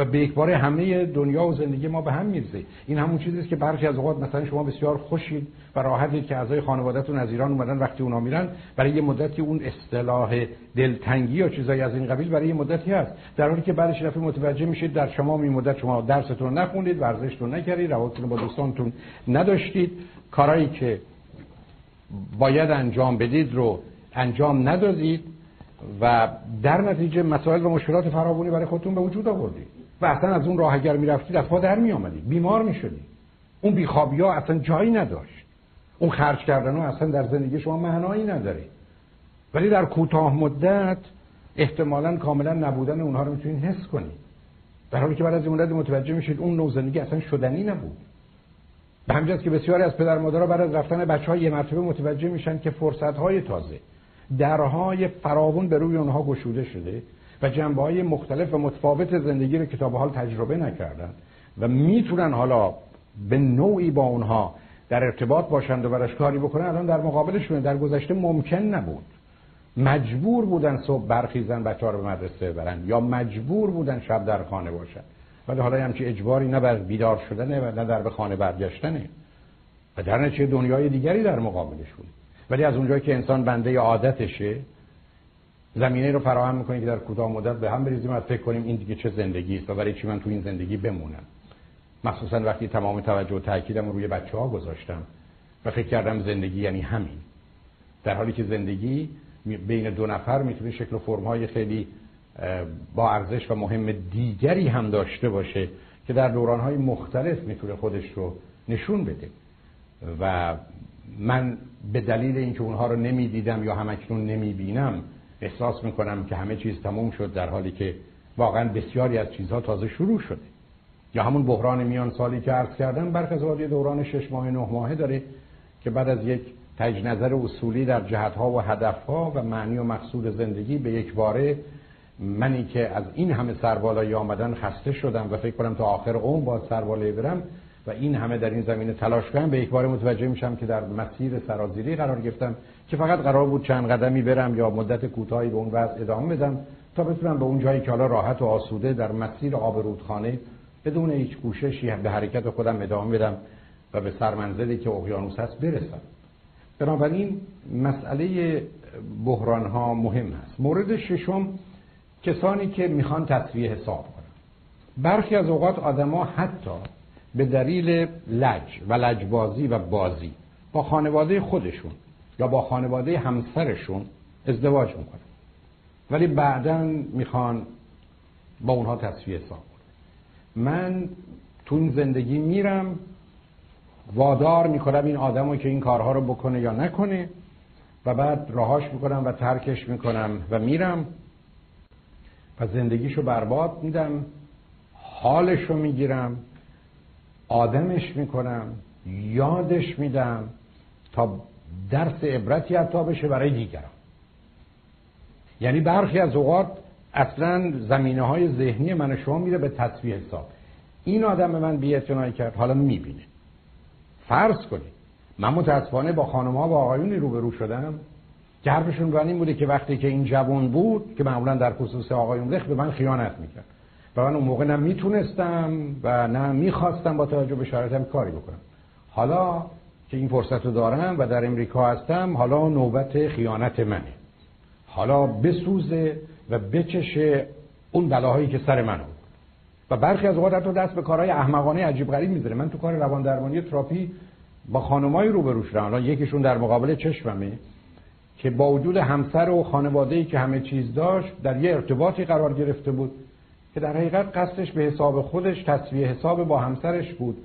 و به یک همه دنیا و زندگی ما به هم میرزه این همون چیزی است که برخی از اوقات مثلا شما بسیار خوشید و راحتید که اعضای خانوادهتون از ایران اومدن وقتی اونا میرن برای یه مدتی اون اصطلاح دلتنگی یا چیزایی از این قبیل برای یه مدتی هست. در حالی که بعدش دفعه متوجه میشید در شما می مدت شما درستون رو نخوندید ورزشتون نکردید روابطتون با دوستانتون نداشتید. کارایی که باید انجام بدید رو انجام ندادید و در نتیجه مسائل و مشکلات فراوانی برای خودتون به وجود آوردید. و اصلا از اون راه اگر می‌رفتید از پا در می آمدید بیمار می شدید اون بیخوابی ها اصلا جایی نداشت. اون خرج کردن ها اصلا در زندگی شما معنایی نداره. ولی در کوتاه مدت احتمالا کاملا نبودن اونها رو می‌تونید حس کنید در حالی که بعد از این مدت متوجه میشید اون نوع زندگی اصلا شدنی نبود. به همین که بسیاری از پدر مادرها بعد از رفتن بچه های یه مرتبه متوجه میشن که فرصت های تازه درهای فراوون به روی اونها گشوده شده. و جنبه های مختلف و متفاوت زندگی رو کتاب حال تجربه نکردن و می‌تونن حالا به نوعی با اونها در ارتباط باشند و براش کاری بکنن الان در مقابلشون در گذشته ممکن نبود. مجبور بودن صبح برخیزن بچه ها به مدرسه برن یا مجبور بودن شب در خانه باشن. ولی حالا همچی اجباری نه بر بیدار شدنه و نه در به خانه برگشتنه. و در نتیجه دنیای دیگری در مقابلشون ولی از اونجایی که انسان بنده عادتشه زمینه رو فراهم می‌کنه که در کوتاه مدت به هم بریزیم و فکر کنیم این دیگه چه زندگی است و برای چی من تو این زندگی بمونم. مخصوصا وقتی تمام توجه و تاکیدم رو روی بچه ها گذاشتم و فکر کردم زندگی یعنی همین. در حالی که زندگی بین دو نفر می‌تونه شکل و فرم های خیلی با ارزش و مهم دیگری هم داشته باشه که در دوران های مختلف می‌تونه خودش رو نشون بده. و من به دلیل اینکه اونها رو نمی‌دیدم یا همکنون نمی‌بینم احساس می‌کنم که همه چیز تموم شد در حالی که واقعا بسیاری از چیزها تازه شروع شده. یا همون بحران میان سالی که عرض کردم برخ از دوران شش ماه نه ماهه داره که بعد از یک تج نظر اصولی در جهتها و هدفها و معنی و مقصود زندگی به یک باره منی که از این همه سربالایی آمدن خسته شدم و فکر کنم تا آخر عمر با سربالایی برم و این همه در این زمینه تلاش کنم به یک بار متوجه میشم که در مسیر سرازیری قرار گرفتم که فقط قرار بود چند قدمی برم یا مدت کوتاهی به اون وضع ادامه بدم تا بتونم به اون جایی که حالا راحت و آسوده در مسیر آب رودخانه بدون هیچ کوششی به حرکت خودم ادامه بدم و به سرمنزلی که اقیانوس هست برسم. بنابراین مسئله بحران ها مهم هست. مورد ششم کسانی که می‌خوان تصویه حساب کنن. برخی از اوقات آدما حتی به دلیل لج و لجبازی و بازی با خانواده خودشون یا با خانواده همسرشون ازدواج می‌کنن. ولی بعدا می‌خوان با اونها تصفیه حساب من تو این زندگی میرم وادار می‌کنم این آدم رو که این کارها رو بکنه یا نکنه و بعد راهاش می‌کنم و ترکش می‌کنم و میرم. و زندگیشو برباد میدم حالش رو می‌گیرم. آدمش می‌کنم یادش میدم تا درس عبرتی حتی بشه برای دیگران. یعنی برخی از اوقات اصلا زمینه های ذهنی من شما میره به تصویه حساب. این آدم به من بی کرد حالا می‌بینه. فرض کنید من متاسفانه با خانم ها و آقایونی روبرو شدم که حرفشون این بوده که وقتی که این جوان بود که معمولا در خصوص آقایون رخ به من خیانت می‌کرد. و من اون موقع نه می‌تونستم و نه می‌خواستم با توجه به شرایطم کاری بکنم. حالا که این فرصت رو دارم و در امریکا هستم حالا نوبت خیانت منه. حالا بسوزه و بچشه اون بلاهایی که سر من و برخی از اوقات حتی دست به کارهای احمقانه عجیب غریب می‌ذاره. من تو کار روان درمانی تراپی با خانمایی روبرو شدم الان یکیشون در مقابل چشممه که با وجود همسر و خانواده‌ای که همه چیز داشت در یه ارتباطی قرار گرفته بود. که در حقیقت قصدش به حساب خودش تصویه حساب با همسرش بود.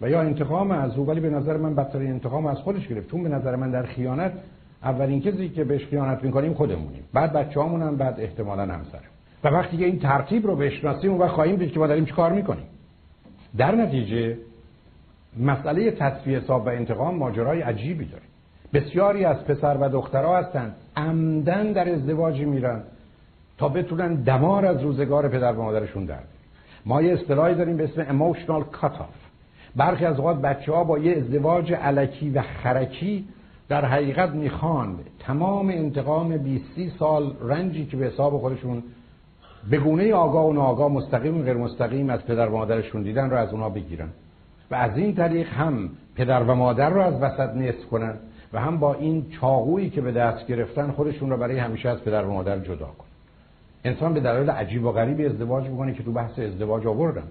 و یا انتقام از او ولی به نظر من بدترین انتقام از خودش گرفت. چون به نظر من در خیانت اولین کسی که بهش خیانت می‌کنیم خودمونیم. بعد بچه‌هامون هم بعد احتمالا همسر و وقتی که این ترتیب رو بشناسیم و خواهیم دید که ما داریم چیکار می‌کنیم. در نتیجه مسئله تصفیه حساب و انتقام ماجرای عجیبی داره. بسیاری از پسر و دخترها هستند عمدن در ازدواجی میرن. تا بتونن دمار از روزگار پدر و مادرشون در ما یه اصطلاحی داریم به اسم emotional cut-off. برخی از اوقات بچه ها با یه ازدواج علکی و خرکی در حقیقت می‌خوان تمام انتقام 20 سال رنجی که به حساب خودشون به گونه آگاه و ناآگاه مستقیم و غیر مستقیم از پدر و مادرشون دیدن رو از اونها بگیرن. و از این طریق هم پدر و مادر رو از وسط نصف کنن و هم با این چاقویی که به دست گرفتن خودشون رو برای همیشه از پدر و مادر جدا کن انسان به دلایل عجیب و غریبی ازدواج می‌کنه که تو بحث ازدواج آوردن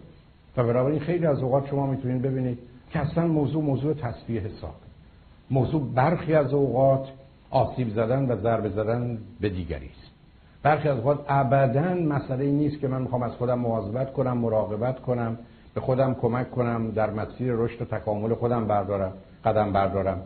و بنابراین خیلی از اوقات شما می‌تونید ببینید که اصلا موضوع موضوع تصفیه حساب. موضوع برخی از اوقات آسیب زدن و ضربه زدن به دیگری است. برخی از اوقات ابدا مسئله نیست که من می‌خوام از خودم مواظبت کنم مراقبت کنم به خودم کمک کنم در مسیر رشد و تکامل خودم بردارم قدم بردارم.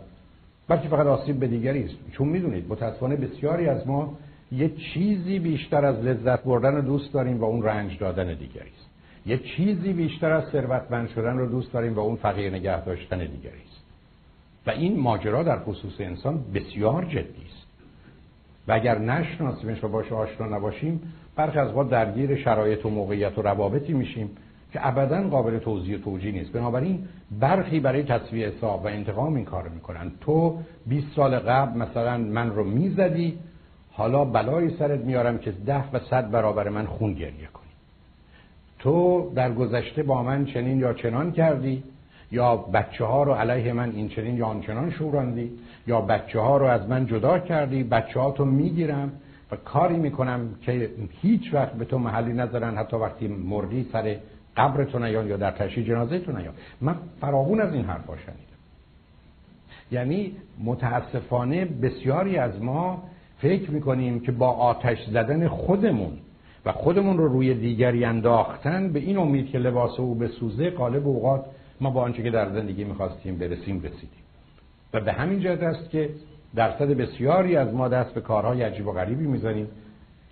بلکه فقط آسیب به دیگری است. چون می‌دونید متاسفانه بسیاری از ما یه چیزی بیشتر از لذت بردن دوست داریم و اون رنج دادن دیگری است. یه چیزی بیشتر از ثروتمند شدن رو دوست داریم و اون فقیر نگه داشتن دیگری است. و این ماجرا در خصوص انسان بسیار جدی است. و اگر نشناسیمش و باش آشنا نباشیم برخی از ما درگیر شرایط و موقعیت و روابطی میشیم که ابدا قابل توضیح و توجیه نیست. بنابراین برخی برای تصویه حساب و انتقام این کار می‌کنن. تو 20 سال قبل مثلا من رو می‌زدی حالا بلای سرت میارم که ده و صد برابر من خون گریه کنی. تو در گذشته با من چنین یا چنان کردی یا بچه ها رو علیه من این چنین یا آنچنان شوراندی یا بچه ها رو از من جدا کردی بچه ها تو می‌گیرم و کاری می‌کنم که هیچ وقت به تو محلی نذارن حتی وقتی مردی سر قبر تو نیان یا در تشییع جنازه تو نیان. من فراغون از این حرفا شنیدم. یعنی متاسفانه بسیاری از ما فکر می‌کنیم که با آتش زدن خودمون و خودمون رو روی دیگری انداختن به این امید که لباس او به سوزه قالب اوقات ما با آنچه که در زندگی می‌خواستیم برسیم رسیدیم. و به همین جهت است که درصد بسیاری از ما دست به کارهای عجیب و غریبی می‌زنیم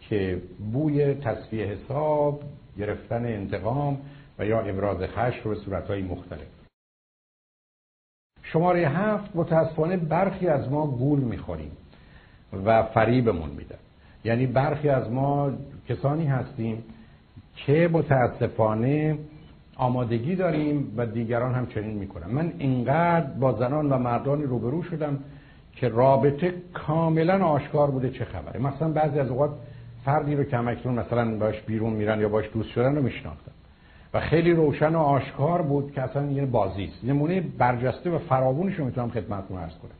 که بوی تصفیه حساب گرفتن انتقام و یا ابراز خشم رو به صورتهای مختلف. شماره هفت متاسفانه برخی از ما گول می‌خوریم. و فریبمون میدن یعنی برخی از ما کسانی هستیم که متاسفانه آمادگی داریم و دیگران هم چنین می‌کنن. من اینقدر با زنان و مردانی روبرو شدم که رابطه کاملا آشکار بوده چه خبره. مثلا بعضی از اوقات فردی رو که همکنون مثلا باش بیرون میرن یا باش دوست شدن رو میشناختن و خیلی روشن و آشکار بود که اصلا یه بازی است. نمونه برجسته و فراوونش رو می‌تونم خدمتتون عرض کنم.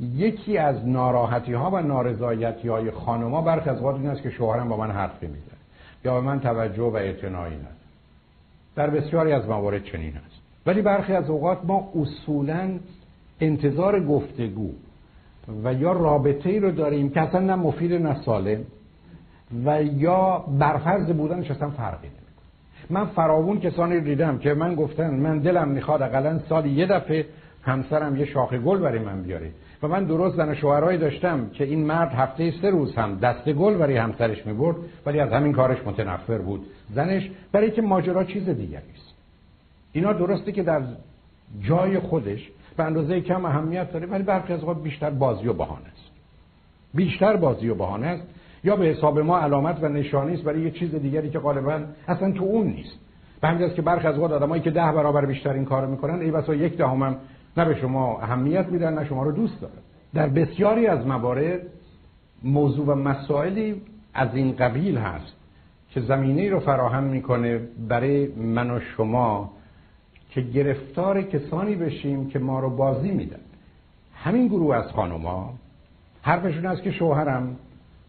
یکی از ناراحتی ها و نارضایتی های خانما برخی از اوقات این است که شوهرم با من حرف می‌زنه یا به من توجه و اعتنایی نداره. در بسیاری از موارد چنین است. ولی برخی از اوقات ما اصولا انتظار گفتگو و یا رابطه ای رو داریم که اصلا نه مفید نه سالم و یا برفرض بودنش اصلا فرقی نمی‌کنه. من فراوون کسانی دیدم که من گفتن من دلم می‌خواد اقلا سالی یه دفعه همسرم یه شاخه گل برای من بیاره. و من درست زن شوهرایی داشتم که این مرد هفته سه روز هم دست گل برای همسرش می‌برد ولی از همین کارش متنفر بود. زنش برای که ماجرا چیز دیگری است. اینا درسته که در جای خودش به اندازه کم اهمیت داره ولی برخی از بیشتر بازی و بهانه است. بیشتر بازی و بهانه است. یا به حساب ما علامت و نشانی است برای یه چیز دیگری که غالبا اصلا تو اون نیست. به همین که برخی از وقت آدمایی که ده برابر بیشتر این کارو می‌کنن ای بسا یک دهم هم نه به شما اهمیت میدن نه شما رو دوست دارن. در بسیاری از موارد موضوع و مسائلی از این قبیل هست که زمینه رو فراهم می‌کنه برای من و شما که گرفتار کسانی بشیم که ما رو بازی میدن. همین گروه از خانوما حرفشون است که شوهرم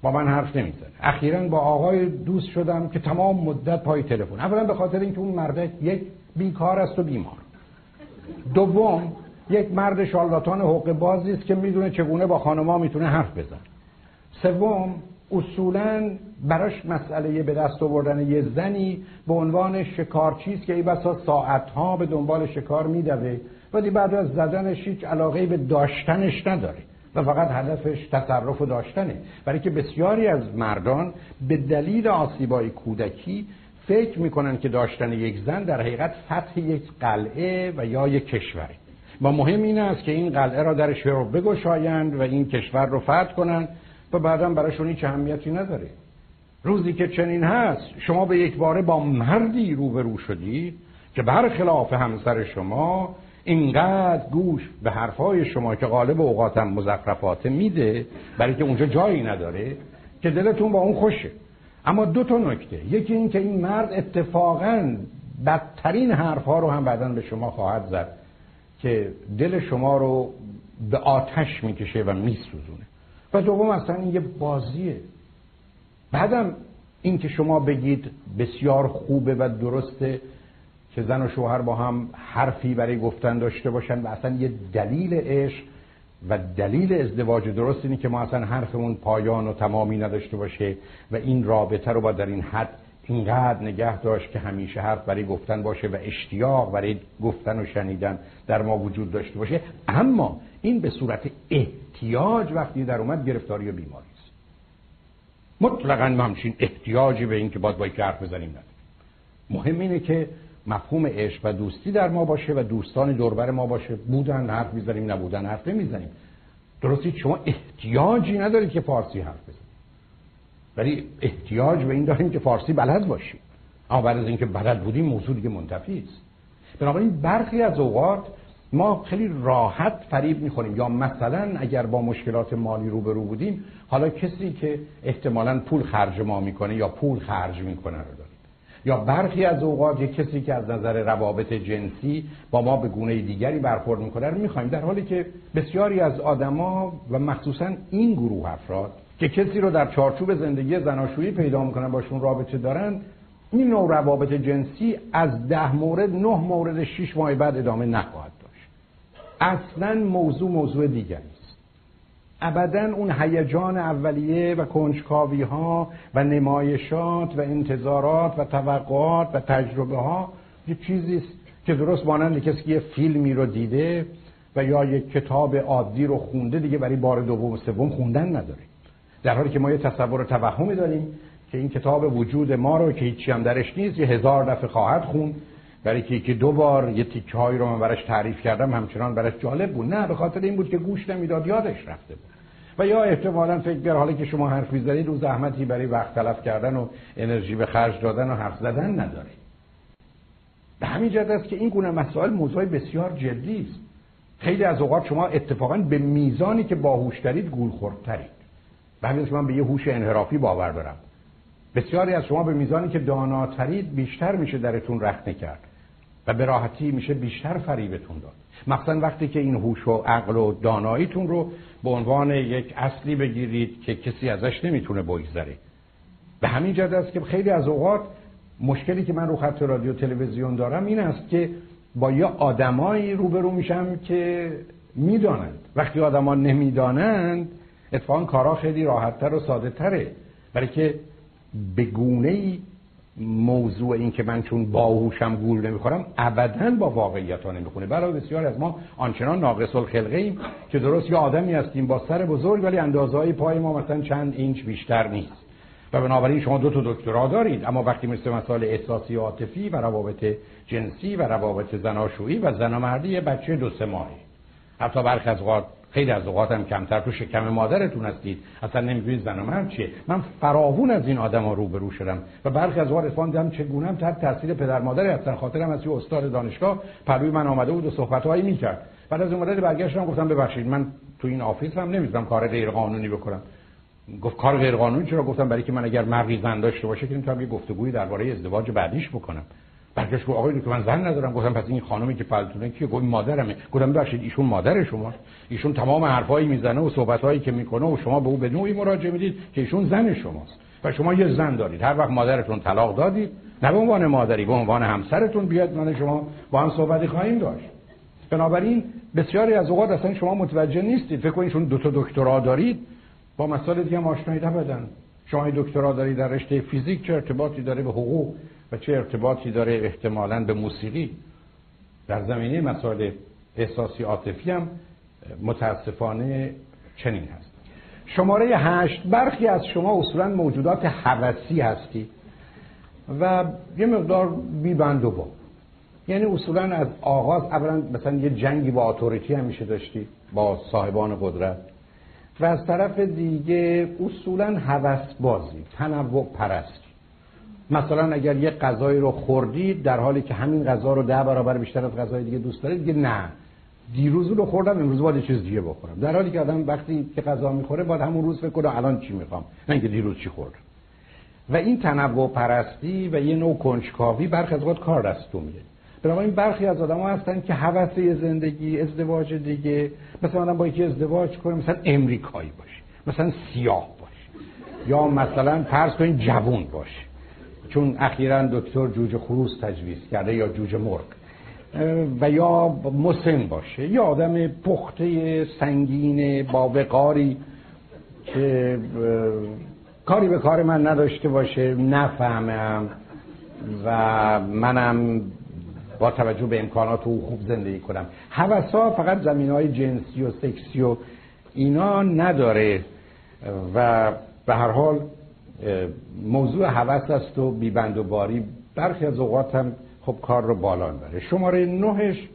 با من حرف نمی‌زنه. اخیرا با آقای دوست شدم که تمام مدت پای تلفن. اولا به خاطر اینکه اون مرده یک بیکار است و بیمار. دوم یک مرد شالاتان حقوق بازی است که می‌دونه چگونه با خانما می‌تونه حرف بزن سوم اصولا براش مسئله به دست آوردن یه زنی به عنوان شکارچی که ای بسا ساعتها به دنبال شکار میدوه ولی بعد از زدنش هیچ علاقه به داشتنش نداره و فقط هدفش تصرف و داشتنه. برای که بسیاری از مردان به دلیل آسیبای کودکی فکر می‌کنن که داشتن یک زن در حقیقت فتح یک قلعه و یا یک کشوره و مهم این است که این قلعه را درش رو بگشایند و این کشور رو فتح کنند و بعدا براشون هیچ اهمیتی نداره. روزی که چنین هست شما به یک باره با مردی روبرو شدید که برخلاف همسر شما اینقدر گوش به حرفای شما که غالب اوقاتم مزخرفات میده برای که اونجا جایی نداره که دلتون با اون خوشه. اما دو تا نکته. یکی این که این مرد اتفاقا بدترین حرفها رو هم بعدا به شما خواهد زد. که دل شما رو به آتش می‌کشه و میسوزونه. و دوم اصلا این یه بازیه. بعدم این که شما بگید بسیار خوبه و درسته که زن و شوهر با هم حرفی برای گفتن داشته باشن و اصلا یه دلیل عشق و دلیل ازدواج درست اینه که ما اصلا حرفمون پایان و تمامی نداشته باشه و این رابطه رو با در این حد اینقدر نگه داشت که همیشه حرف برای گفتن باشه و اشتیاق برای گفتن و شنیدن در ما وجود داشته باشه. اما این به صورت احتیاج وقتی در اومد گرفتاری و بیماری است. مطلقا همچین احتیاجی به این که باید با حرف بزنیم نداریم. مهم اینه که مفهوم عشق و دوستی در ما باشه و دوستان دوربر ما باشه. بودن حرف می‌زنیم نبودن حرف نمی‌زنیم. درستی؟ شما احتیاجی ندارید که فارسی حرف بزنید. ولی احتیاج به این داریم که فارسی بلد باشیم. اما بعد از اینکه بلد بودیم موضوع دیگه منتفی است. بنابراین برخی از اوقات ما خیلی راحت فریب می‌خوریم. یا مثلا اگر با مشکلات مالی روبرو بودیم حالا کسی که احتمالا پول خرج ما می‌کنه یا پول خرج می‌کنه رو داریم. یا برخی از اوقات یک کسی که از نظر روابط جنسی با ما به گونه دیگری برخورد می‌کنه رو می‌خوایم. در حالی که بسیاری از آدما و مخصوصا این گروه افراد که کسی رو در چارچوب زندگی زناشویی پیدا می‌کنن باشون رابطه دارن این نوع روابط جنسی از ده مورد نه مورد شیش ماه بعد ادامه نخواهد داشت. اصلا موضوع موضوع دیگری است ابدا اون هیجان اولیه و کنجکاوی ها و نمایشات و انتظارات و توقعات و تجربه ها یه چیزی است که درست مانند کسی که یه فیلمی رو دیده و یا یک کتاب عادی رو خونده دیگه برای بار دوم و سوم خوندن نداره. در حالی که ما یه تصور و توهمی داریم که این کتاب وجود ما رو که هیچی هم درش نیست یه هزار دفعه خواهد خون برای که که دو بار یه تیکه هایی رو من برش تعریف کردم همچنان برش جالب بود. نه به خاطر این بود که گوش نمی‌داد یادش رفته بود. و یا احتمالا فکر بیار حالا که شما حرف می‌زنید رو زحمتی برای وقت تلف کردن و انرژی به خرج دادن و حرف زدن نداره. به همین جهت است که این گونه مسائل موضوع بسیار جدی است. خیلی از اوقات شما اتفاقا به میزانی که باهوش دارید گول خوردترید همین من به یه هوش انحرافی باور دارم. بسیاری از شما به میزانی که داناترید بیشتر میشه درتون رخنه کرد و به راحتی میشه بیشتر فریبتون داد. مثلا وقتی که این هوش و عقل و داناییتون رو به عنوان یک اصلی بگیرید که کسی ازش نمی‌تونه بگذره. به همین جد است که خیلی از اوقات مشکلی که من رو خط رادیو تلویزیون دارم این است که با یه آدمایی روبرو میشم که می‌دانند. وقتی آدما نمی‌دانند اتفاقا کارا خیلی راحتتر و ساده تره برای که به گونه ای موضوع این که من چون باهوشم گول نمی‌خورم ابدا با واقعیت ها نمی‌خونه. برای بسیار از ما آنچنان ناقص الخلقه ایم که درست یه آدمی هستیم با سر بزرگ ولی اندازه های پای ما مثلا چند اینچ بیشتر نیست. و بنابراین شما دو تا دکترا دارید. اما وقتی مثل مسائل احساسی و عاطفی و روابط جنسی و روابط زناشویی و زن و مردی یه بچه دو سه ماهه. حتی برخی از خیلی از اوقات هم کمتر. تو شکم مادرتون هستید. اصلا نمی‌دونید زن مرد چیه. من فراوون از این آدم ها روبرو شدم. و برخی از اوقات اسفان دیدم چگونه هم تحت تاثیر پدر مادری هستن. خاطرم از یه استاد دانشگاه پروی من آمده بود و صحبت هایی می‌کرد. بعد از اون مدت برگشتم گفتم ببخشید من تو این آفیس هم نمی‌تونم کار غیر قانونی بکنم. گفت کار غیر قانونی چرا؟ گفتم برای که من اگر مردی زن داشته باشه که می‌تونم یه گفتگویی درباره ازدواج بعدیش بکنم. برگشت گفت آقای که من زن ندارم. گفتم پس این خانمی که پلتونه کیه؟ گفت مادرمه. گفتم ببخشید ایشون مادر شما. ایشون تمام حرفایی می‌زنه و صحبتایی که می‌کنه و شما به او به نوعی مراجعه می‌دید که ایشون زن شماست. و شما یه زن دارید. هر وقت مادرتون طلاق دادید نه به عنوان مادری به عنوان همسرتون بیاد من شما با هم صحبتی خواهیم داشت. بنابراین بسیاری از اوقات اصلا شما متوجه نیستید. فکر کنید چون دو تا دکترا دارید. با مسائل دیگه هم آشنایی نبودن شما دکترا دارید در رشته فیزیک چه ارتباطی داره به حقوق و چه ارتباطی داره احتمالا به موسیقی؟ در زمینه مسائل احساسی عاطفی هم متاسفانه چنین هست. شماره هشت برخی از شما اصولا موجودات حوثی هستی و یه مقدار بیبند و با. یعنی اصولا از آغاز اولا مثلا یه جنگی با اتوریتی همیشه داشتی با صاحبان قدرت. و از طرف دیگه اصولا حوث بازی تنوع پرست مثلا اگر یه غذایی رو خوردید در حالی که همین غذا رو ده برابر بیشتر از غذای دیگه دوست دارید دیگه نه. دیروز رو خوردم امروز باید چیز دیگه بخورم. در حالی که آدم وقتی که غذا می‌خوره باید همون روز فکر کنه الان چی می‌خوام نه اینکه دیروز چی خورد. و این تنوع پرستی و یه نوع کنجکاوی برخی از کار دستو میده. بنابراین برخی از آدم ها هستن که حوث زندگی ازدواج دیگه مثلا آدم با یکی ازدواج کنه مثلا امریکایی باشه مثلا سیاه باشه یا مثلا فرض کنید جوون باشه. چون اخیرا دکتر جوجه خروس تجویز کرده یا جوجه مرغ. و یا مسن باشه یا آدم پخته سنگین با وقاری که کاری به کار من نداشته باشه نفهمم و منم با توجه به امکانات او خوب زندگی کنم. حوثا فقط زمین های جنسی و سکسی و اینا نداره و به هر حال موضوع حوث است و بیبند و باری. برخی از اوقات هم خب کار رو بالا بره شماره نهش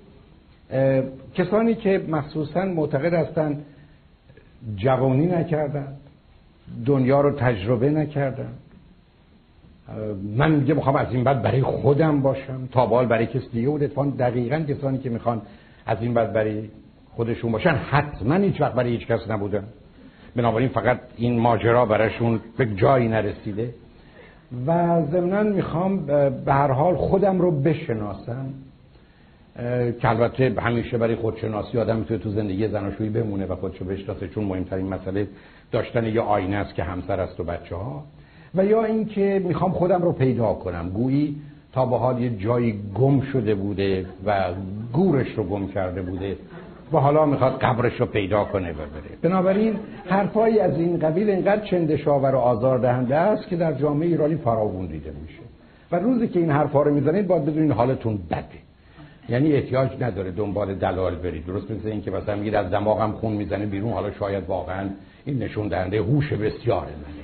کسانی که مخصوصا معتقد هستند جوانی نکردن دنیا رو تجربه نکردن من میگه می‌خوام از این بعد برای خودم باشم. تا بال برای کسی دیگه بود. اتفاقا دقیقا کسانی که می‌خوان از این بعد برای خودشون باشن حتما هیچ وقت برای هیچ کس نبودن. بنابراین فقط این ماجرا براشون به جایی نرسیده. و ضمنا می‌خوام به هر حال خودم رو بشناسم. که البته همیشه برای خودشناسی آدم می‌تونه تو زندگی زناشویی بمونه و خودشو بشناسه. چون مهمترین مسئله داشتن یه آینه است که همسر است و بچه ها و یا اینکه می‌خوام خودم رو پیدا کنم. گویی تا به حال یه جایی گم شده بوده و گورش رو گم کرده بوده و حالا می‌خواد قبرش رو پیدا کنه و بره. بنابراین حرفایی از این قبیل اینقدر چندشاور و آزار دهنده است که در جامعه ایرانی فراوون دیده میشه. و روزی که این حرفا رو می‌زنید باید بدونید حالتون بده. یعنی احتیاج نداره دنبال دلال برید. درست مثل اینکه مثلا میگید از دماغم خون می‌زنه بیرون حالا شاید واقعا این نشون دهنده هوش بسیاره منه.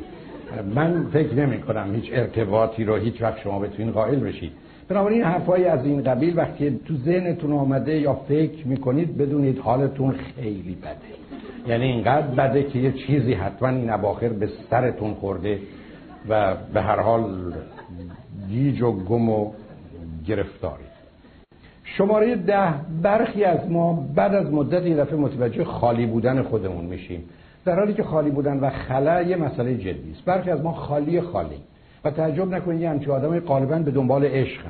من فکر نمی کنم هیچ ارتباطی رو هیچ وقت شما بتونین قائل بشید. بنابراین حرفایی از این قبیل وقتی تو ذهنتون آمده یا فکر می‌کنید بدونید حالتون خیلی بده. یعنی اینقدر بده که یه چیزی حتما این اواخر به سرتون خورده و به هر حال گیج و گم و گرفتارید شماره ده برخی از ما بعد از مدت یه دفعه متوجه خالی بودن خودمون میشیم. در حالی که خالی بودن و خلا یه مسئله جدی است. برخی از ما خالی خالی. و تعجب نکنید یه همچین آدم غالبا به دنبال عشق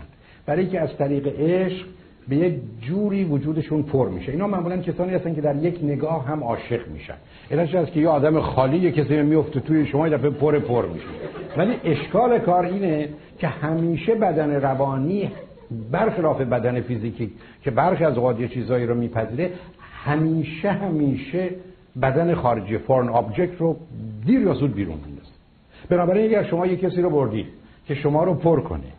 برای که از طریق عشق به یک جوری وجودشون پر میشه. اینا معمولا کسانی هستن که در یک نگاه هم عاشق میشن. علتش اینه که یه آدم خالی یه کسی میفته توی شما یه دفعه پر پر میشه. ولی اشکال کار اینه که همیشه بدن روانی برخلاف بدن فیزیکی که برخی از اوقات چیزایی رو میپذیره همیشه همیشه بدن خارجی foreign object رو دیر یا زود بیرون میندازه. بنابراین اگر شما یه کسی رو بردید که شما رو پر کنه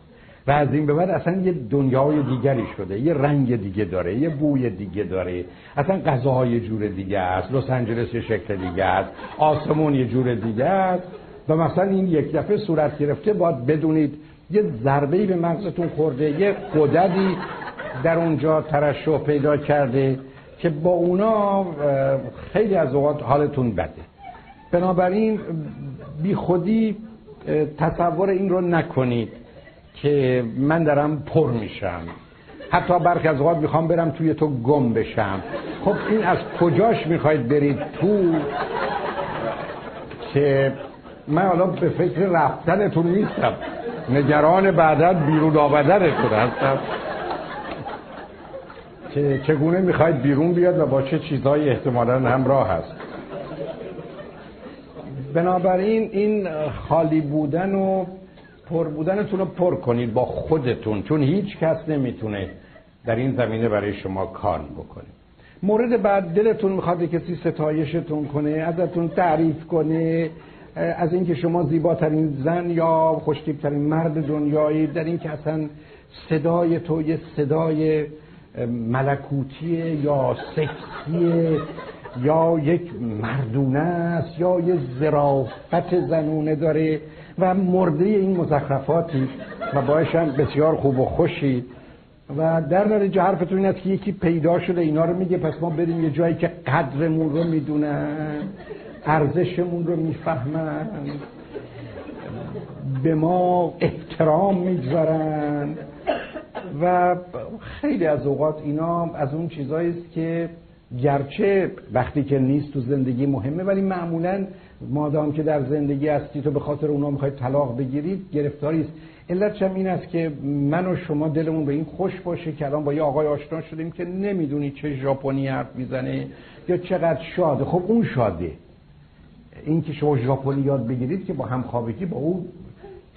و از این به بعد اصلا یه دنیای دیگری شده یه رنگ دیگه داره یه بوی دیگه داره اصلا غذاهای جور دیگه است لس آنجلس یه شکل دیگه است آسمون یه جور دیگه است و مثلا این یک دفعه صورت گرفته باید بدونید یه ضربه‌ای به مغزتون خورده یه قددی در اونجا ترشح پیدا کرده که با اونا خیلی از اوقات حالتون بده. بنابراین بی خودی تصور این رو نکنید که من دارم پر میشم. حتی برخی از اوقات می‌خوام برم توی تو گم بشم. خب این از کجاش می‌خواید برید تو؟ که من حالا به فکر رفتنتون نیستم. نگران بعدت بیرون آمدنتون هستم. که چگونه می‌خواید بیرون بیاد و با چه چیزهایی احتمالا همراه هست؟ بنابراین این خالی بودن و پر بودنتون رو پر کنید با خودتون چون هیچ کس نمی‌تونه در این زمینه برای شما کار بکنه. مورد بعد دلتون می‌خواد کسی ستایشتون کنه ازتون تعریف کنه از اینکه شما زیباترین زن یا خوشتیبترین مرد دنیایی در اینکه اصلا صدای تو یه صدای ملکوتی یا سکسی یا یک مردونه است یا یه ظرافت زنونه داره و مرده این مزخرفاتی و باش هم بسیار خوب و خوشی. و در نتیجه حرفتون این است که یکی پیدا شده اینا رو میگه پس ما بریم یه جایی که قدرمون رو می‌دونن ارزشمون رو می‌فهمن به ما احترام می‌گذارن. و خیلی از اوقات اینا از اون چیزایی است که گرچه وقتی که نیست تو زندگی مهمه ولی معمولا مادام که در زندگی هستی تو به خاطر اونا می‌خواید طلاق بگیرید گرفتاری است. علتش هم این است که من و شما دلمون به این خوش باشه که الان با یه آقای آشنا شدیم که نمی‌دونی چه ژاپنی حرف می‌زنه یا چقدر شاده. خب اون شاده. این که شما ژاپنی یاد بگیرید که با همخوابگی با او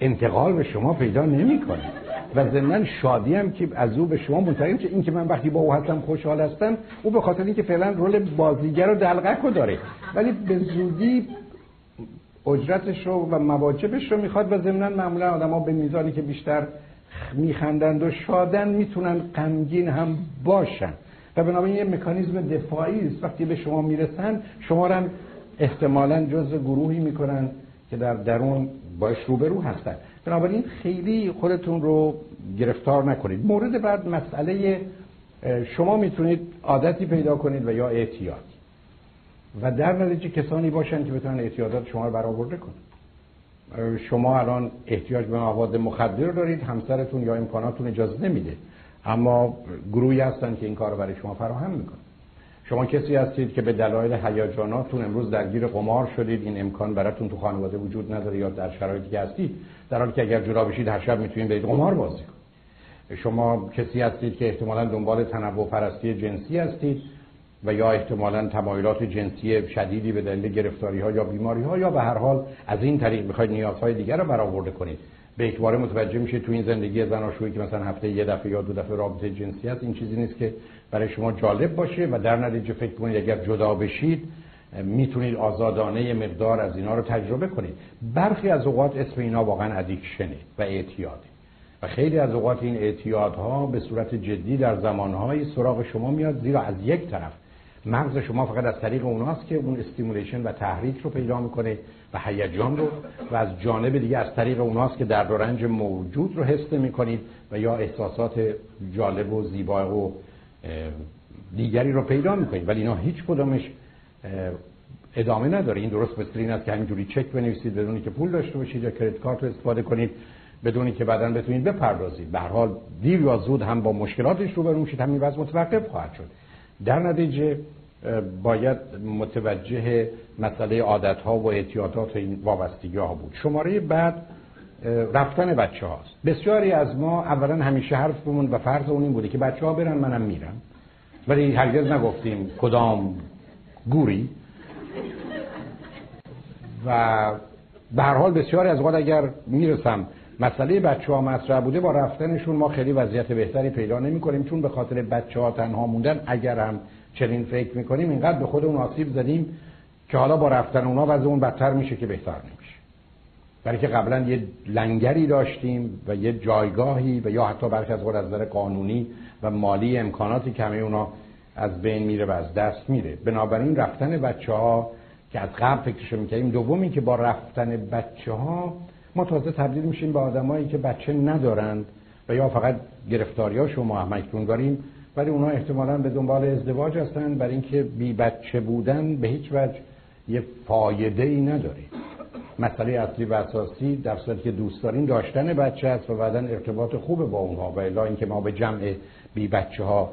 انتقال به شما پیدا نمی‌کنه. و ضمن شادی هم که از او به شما منتقل که این که من وقتی با او هستم خوشحال هستم او به خاطر اینکه فعلا رول بازیگر و دلقک رو داره. ولی به زودی اجرتش رو و مواجبش رو می‌خواد و ضمن معمولا آدم به میزانی که بیشتر میخندند و شادن می‌تونن غمگین هم باشن. و بنابراین یه مکانیزم دفاعی است. وقتی به شما می‌رسن شما رو احتمالا جز گروهی می‌کنن که در درون باش روبرو هستن. بنابراین خیلی خودتون رو گرفتار نکنید. مورد بعد مسئله شما می‌تونید عادتی پیدا کنید و یا اعتیاد. و در نتیجه کسانی باشن که بتونن اعتیادات شما رو برآورده کنن. شما الان احتیاج به مواد مخدر دارید همسرتون یا امکاناتون اجازه نمیده. اما گروهی هستن که این کار رو برای شما فراهم می‌کنن. شما کسی هستید که به دلایل هیجاناتتون امروز درگیر قمار شدید این امکان براتون تو خانواده وجود نداره یا در شرایطی که هستید در حالی که اگر جدا بشید هر شب می‌تونید برید قمار بازی کنید. شما کسی هستید که احتمالا دنبال تنوع پرستی جنسی هستید و یا احتمالا تمایلات جنسی شدیدی به دلیل گرفتاری ها یا بیماری ها یا به هر حال از این طریق می‌خواید نیازهای دیگر رو برآورده کنید. به اعتبار متوجه میشه تو این زندگی زناشویی که مثلا هفته یه دفعه یا دو دفعه رابطه جنسی هست این چیزی نیست که برای شما جالب باشه و در نتیجه فکر کنید اگر جدا بشید می‌تونید آزادانه مقدار از اینا رو تجربه کنید. برخی از اوقات اسم اینا واقعا addiction ه و اعتیاده. و خیلی از اوقات این اعتیادها به صورت جدی در زمانهایی سراغ شما میاد زیرا از یک طرف مغز شما فقط از طریق اوناست که اون stimulation و تحریک رو پیدا می‌کنه و هیجان رو و از جانب دیگه از طریق اوناست که درد و رنج موجود رو حس می‌کنید و یا احساسات جالب و زیبا و دیگری رو پیدا می‌کنید. ولی اینا هیچ کدومش ادامه نداره. این درست مثل این است که همینجوری چک بنویسید بدونی که پول داشته باشید یا کریدت کارت رو استفاده کنید. بدونی که بعدا بتونید بپردازید. به هر حال دیر یا زود هم با مشکلاتش روبرو میشید. همین وضع متوقف خواهد شد. در نتیجه باید متوجه مسئله عادت ها و اعتیادات این وابستگی ها بود. شماره بعد رفتن بچه هاست بسیاری از ما اولا همیشه حرف بمون و فرض اون این بوده که بچه ها برن منم میرم. ولی هرگز نگفتیم کدام گوری. و به هر حال بسیاری از وقت اگر می‌رسم مسئله بچه ها مطرح بوده با رفتنشون ما خیلی وضعیت بهتری پیدا نمی کنیم چون به خاطر بچه ها تنها موندن اگر هم چنین فکر می‌کنیم اینقدر به خود اون آسیب زدیم که حالا با رفتن اونا وضع اون بدتر میشه که بهتر نمیشه. برای که قبلا یه لنگری داشتیم و یه جایگاهی و یا حتی برخی از از نظر قانونی و مالی امکاناتی که همه اونا از بین میره و از دست میره. بنابراین رفتن بچه ها که از قبل فکرشو می‌کردیم دومی که با رفتن بچه ها ما تازه تبدیل میشیم به آدمایی که بچه ندارند و یا فقط گرفتاری ها شما همکنون داریم ولی اونا احتمالا به دنبال ازدواج هستن برای اینکه بی بچه بودن به هیچ وجه یه فایده ای نداره. مسئله اصلی و اساسی در صورتی که دوست داریم داشتن بچه است و بعدا ارتباط خوب با اونها و الا اینکه ما به جمع بی بچه ها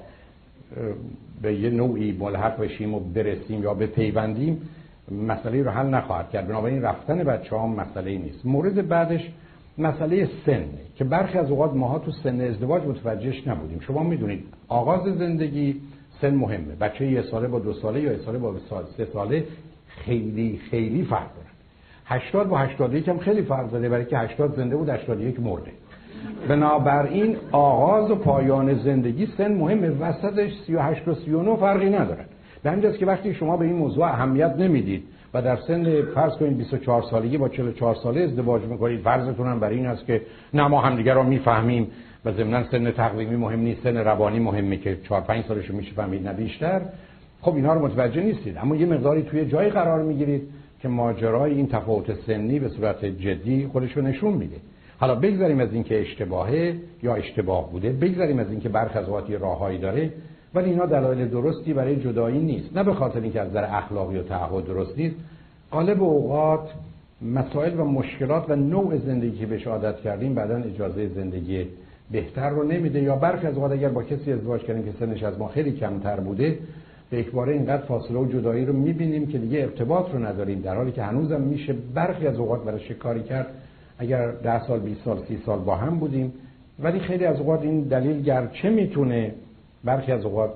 به یه نوعی ملحق بشیم و برسیم یا به پیوندیم مسئله رو حل نخواهد کرد. بنابراین رفتن بچه ها مسئله نیست. مورد بعدش مسئله سن که برخی از اوقات ماها تو سن ازدواج متوجهش نبودیم. شما می‌دونید آغاز زندگی سن مهمه. بچه یه ساله با دو ساله یا یه ساله با سه ساله خیلی خیلی فرق دارن 80 با 81 هم خیلی فرق داره برای که 80 زنده بود 81 مرده. بنابراین آغاز و پایان زندگی سن مهمه. وسطش 38 و 39 فرقی ندارن به همین که وقتی شما به این موضوع اهمیت نمی‌دید و در سن فرض کنید 24 سالگی با 44 ساله ازدواج می‌کنید فرضتون هم برای این است که نه ما همدیگه رو می‌فهمیم و ضمن سن تقویمی مهم نیست سن روانی مهمه که 4 5 سالش میشه فهمید نه بیشتر. خب اینا رو متوجه نیستید اما یه مقداری توی جایی قرار می‌گیرید که ماجرای این تفاوت سنی به صورت جدی خودش رو نشون میده. حالا بگذاریم از اینکه اشتباهه یا اشتباه بوده بگذاریم از اینکه برخ از راههایی داره. ولی اینا دلایل درستی برای جدایی نیست. نه به خاطر اینکه از نظر اخلاقی و تعهد درست نیست. غالب اوقات مسائل و مشکلات و نوع زندگی که بهش عادت کردیم بعدا اجازه زندگی بهتر رو نمیده یا برخی از اوقات اگر با کسی ازدواج کردیم که سنش از ما خیلی کمتر بوده به یکباره اینقدر فاصله و جدایی رو می‌بینیم که دیگه ارتباط رو نداریم در حالی که هنوزم میشه برخی از اوقات برای شکاری کرد. اگر ده سال 20 سال 30 سال با هم بودیم ولی خیلی از اوقات این دلیل گرچه می‌تونه برخی از اوقات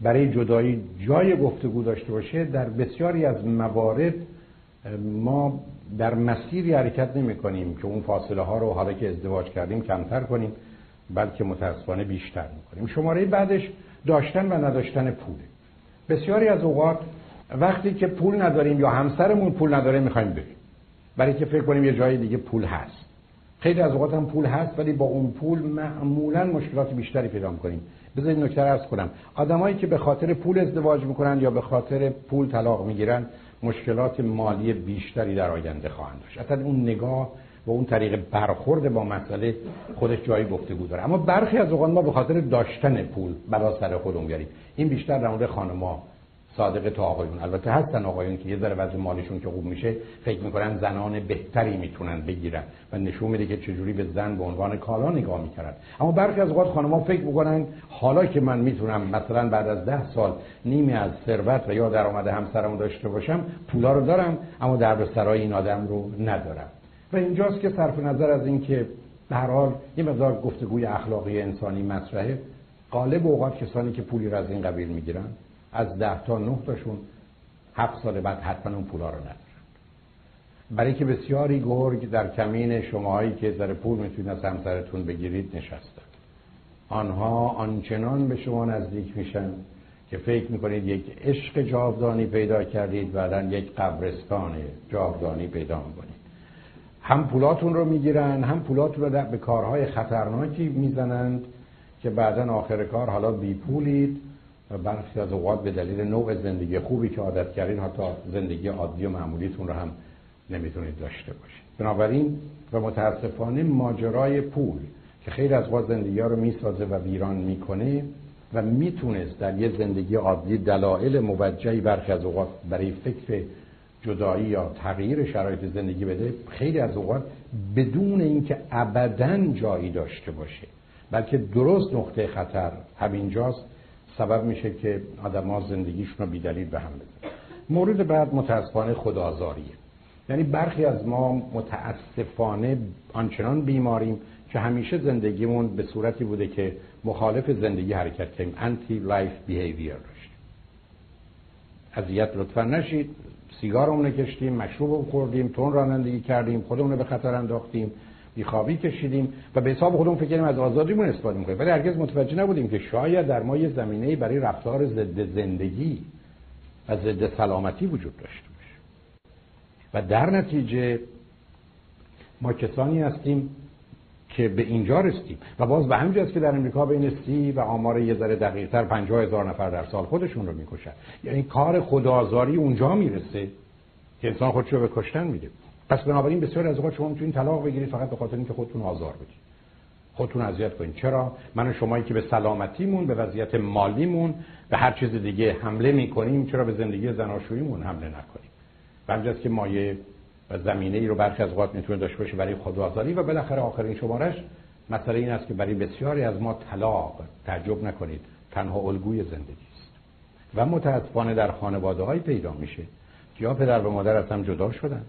برای جدایی جای گفتگو داشته باشه در بسیاری از موارد ما در مسیری حرکت نمی کنیم که اون فاصله ها رو حالا که ازدواج کردیم کمتر کنیم بلکه متاسفانه بیشتر کنیم. شماره بعدش داشتن و نداشتن پوله. بسیاری از اوقات وقتی که پول نداریم یا همسرمون پول نداره می‌خوایم بریم. برای که فکر کنیم یه جای دیگه پول هست. خیلی از اوقات هم پول هست ولی با اون پول معمولا مشکلات بیشتری پیدا کنیم بذارید نکته ارز کنم. آدمایی که به خاطر پول ازدواج می‌کنن یا به خاطر پول طلاق می‌گیرن مشکلات مالی بیشتری در آینده خواهند داشت. اصلا اون نگاه و اون طریق برخورد با مسئله خودش جایی گفتگو داره. اما برخی از اوقات ما به خاطر داشتن پول بلا سر خودمون بیاریم این بیشتر در مورد خانم‌ها صادق تا آقایون. البته هستن آقایون که یه ذره وضع مالیشون که خوب میشه فکر می‌کنن زنان بهتری می‌تونن بگیرن و نشون میده که چجوری به زن به عنوان کالا نگاه می‌کردن. اما برخی از اوقات خانم‌ها فکر می‌کنن حالا که من می‌تونم مثلا بعد از ده سال نیمی از ثروت و یا درآمد همسرمو داشته باشم پولا رو دارم اما در سرای این آدم رو ندارم. و اینجاست که صرف نظر از اینکه به هر حال یه مقدار گفتگوی اخلاقی انسانی مطرحه. غالب اوقات کسانی که پولی را از این قبیل می‌گیرن از ده تا نه تاشون هفت سال بعد حتما اون پولا رو ندارن. برای که بسیاری گرگ در کمین شماهایی که در پول می‌تونید از همسرتون بگیرید نشستن. آنها آنچنان به شما نزدیک میشن که فکر می‌کنید یک عشق جاودانی پیدا کردید بعدا یک قبرستان جاودانی پیدا می‌کنید. هم پولاتون رو می‌گیرن هم پولاتون رو به کارهای خطرناکی می‌زنند که بعدا آخر کار حالا بی پولید. برخی از اوقات به دلیل نوع زندگی خوبی که عادت کردین حتی زندگی عادی و معمولیتون رو هم نمی‌تونید داشته باشید. بنابراین و متاسفانه ماجرای پول که خیلی از اوقات زندگی ها رو می‌سازه و ویران می‌کنه و می‌تونست در یه زندگی عادی دلایل موجهی برخی از اوقات برای فکر جدایی یا تغییر شرایط زندگی بده خیلی از اوقات بدون اینکه ابدا جایی داشته باشه بلکه درست نقطه خطر همینجاست سبب میشه که آدم ها زندگیشون رو بیدلیل به هم بزنن مورد بعد متاسفانه خودآزاریه یعنی برخی از ما متاسفانه آنچنان بیماریم که همیشه زندگیمون به صورتی بوده که مخالف زندگی حرکت کنیم anti life behavior داشتیم. اذیت لطفا نشید. سیگارمون کشتیم مشروب خوردیم تون رانندگی کردیم خودمون رو به خطر انداختیم. بیخوابی کشیدیم و به حساب خودمون فکر از آزادیمون استفاده می‌کنیم. ولی هرگز متوجه نبودیم که شاید در ما یه زمینه برای رفتار ضد زندگی و ضد سلامتی وجود داشته باشه. و در نتیجه ما کسانی هستیم که به اینجا رسیدیم. و باز به همجاست که در امریکا بین سی و آمار یه ذره دقیقتر پنجاه هزار نفر در سال خودشون رو می‌کشن. یعنی کار خدازاری اونجا می‌رسه که انسان خودشو به کشتن میده. پس بنابراین بسیار از اوقات شما می‌تونید طلاق بگیرید فقط به خاطر اینکه خودتون آزار بدید. خودتون اذیت کنید. چرا؟ من و شمایی که به سلامتیمون به وضعیت مالیمون به هر چیز دیگه حمله می‌کنیم چرا به زندگی زناشوییمون حمله نکنیم؟ و که مایه و زمینه ای رو برخی از اوقات می‌تونه داشته باشه برای خودآزاری و بالاخره آخرین شمارش مسئله این است که برای بسیاری از ما طلاق تعجب نکنید. تنها الگوی زندگی است. و متاسفانه در خانواده های پیدا میشه که یا پدر و مادر از هم جدا شدن.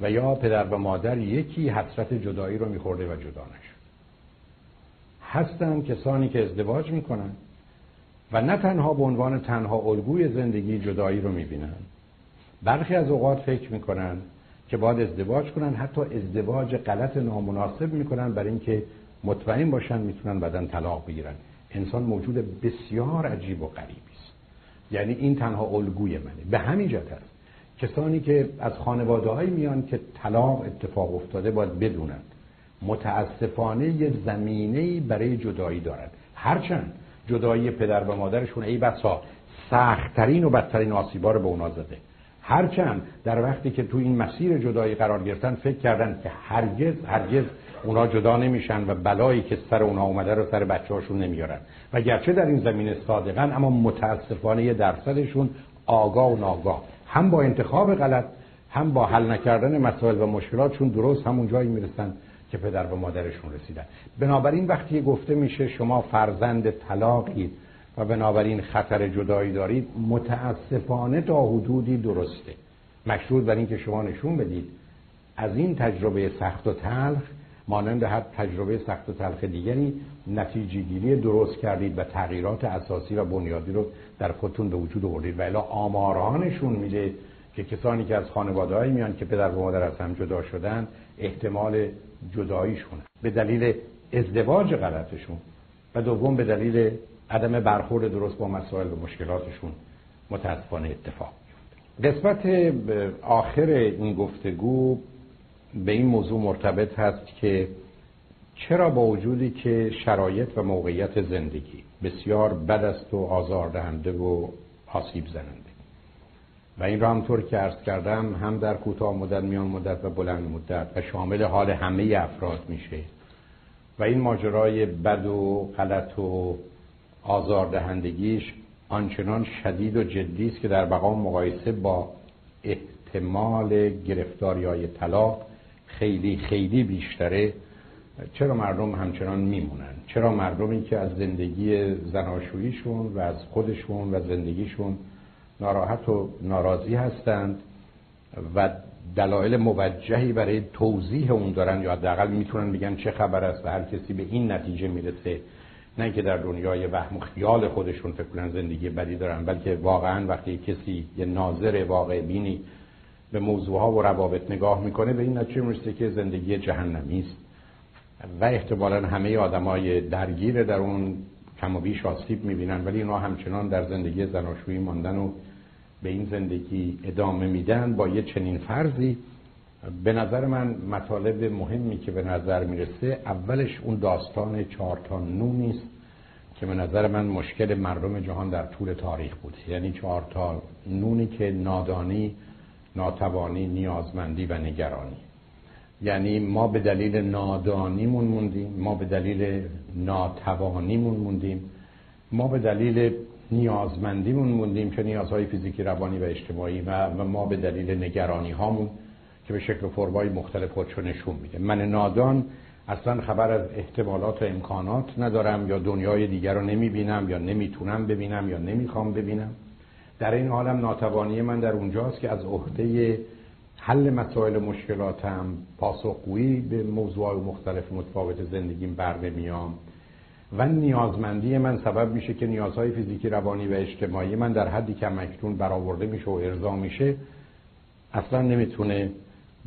و یا پدر و مادر یکی حسرت جدایی رو میخورده و جدا نشد هستن کسانی که ازدواج می‌کنن و نه تنها به عنوان تنها الگوی زندگی جدایی رو می‌بینن برخی از اوقات فکر می‌کنن که باید ازدواج کنن حتی ازدواج غلط نامناسب می‌کنن برای اینکه مطمئن باشن می‌تونن بدن طلاق بگیرن. انسان موجود بسیار عجیب و غریبی است. یعنی این تنها الگوی منه. به همین جهت است کسانی که از خانواده های میان که طلاق اتفاق افتاده باید بدونن متاسفانه یه زمینه برای جدایی دارند. هرچند جدایی پدر و مادرشون ای بسا سختترین و بدترین آسیبا رو به اونا زده. هرچند در وقتی که تو این مسیر جدایی قرار گرفتن فکر کردن که هرگز هرگز اونا جدا نمیشن و بلایی که سر اونا اومده رو سر بچه هاشون نمیارن. و گرچه در این زمینه صادقن اما متاسفانه یه درصدشون آگاه و ناگاه. هم با انتخاب غلط هم با حل نکردن مسائل و مشکلاتشون درست همون جایی می‌رسن که پدر و مادرشون رسیدن. بنابراین وقتی گفته میشه شما فرزند طلاقید و بنابراین خطر جدایی دارید متاسفانه تا حدودی درسته. مشروط بر اینکه شما نشون بدید از این تجربه سخت و تلخ مانند هر تجربه سخت و تلخ دیگری نتیجه گیری درست کردید و تغییرات اساسی و بنیادی رو در خودتون به وجود آوردید و الا آمارانشون میده که کسانی که از خانواده میان که پدر و مادر از هم جدا شدن احتمال جداییشون به دلیل ازدواج غلطشون و دوم به دلیل عدم برخورد درست با مسائل و مشکلاتشون متاسفانه اتفاق قسمت آخر این گفتگو به این موضوع مرتبط هست که چرا با وجودی که شرایط و موقعیت زندگی بسیار بد است و آزاردهنده و آسیب زننده. و این را همطور که ارز کردم هم در کوتاه مدت میان مدت و بلند مدت و شامل حال همه افراد میشه و این ماجرای بد و غلط و آزاردهندگیش آنچنان شدید و جدی است که در مقام مقایسه با احتمال گرفتاری های طلاق خیلی خیلی بیشتره. چرا مردم همچنان میمونن؟ چرا مردمی که از زندگی زناشوییشون و از خودشون و زندگیشون ناراحت و ناراضی هستند و دلایل موجهی برای توضیح اون دارن یا حداقل می‌تونن بگن چه خبر است و هر کسی به این نتیجه می‌رسه. نه که در دنیای وهم و خیال خودشون فکر کنن زندگی بدی دارن بلکه واقعا وقتی کسی یه ناظر واقع بینی به موضوع ها و روابط نگاه می‌کنه به این نتیجه می‌رسه که زندگی جهنمی است. و احتمالا همه آدمای درگیر در اون کم و بیش آسیب می‌بینن ولی اینا همچنان در زندگی زناشویی ماندن و به این زندگی ادامه میدن با یه چنین فرضی. به نظر من مطالب مهمی که به نظر می‌رسه اولش اون داستان چهار تا نونی است که به نظر من مشکل مردم جهان در طول تاریخ بود. یعنی چهار تا نونی که نادانی ناتوانی نیازمندی و نگرانی. یعنی ما به دلیل نادانیمون موندیم ما به دلیل ناتوانیمون موندیم ما به دلیل نیازمندیمون موندیم که نیازهای فیزیکی روانی و اجتماعی و ما به دلیل نگرانی هامون که به شکل فرمای مختلف خودشو نشون میده. من نادان اصلا خبر از احتمالات و امکانات ندارم یا دنیای دیگر رو نمی‌بینم یا نمی‌تونم ببینم یا نمی‌خوام ببینم. در این حالم ناتوانی من در اونجاست که از عهده حل مسائل مشکلاتم پاسخگویی به موضوع مختلف متفاوت زندگیم بر نمیام و نیازمندی من سبب میشه که نیازهای فیزیکی روانی و اجتماعی من در حدی که مکتون برآورده میشه و ارضا میشه اصلا نمی‌تونه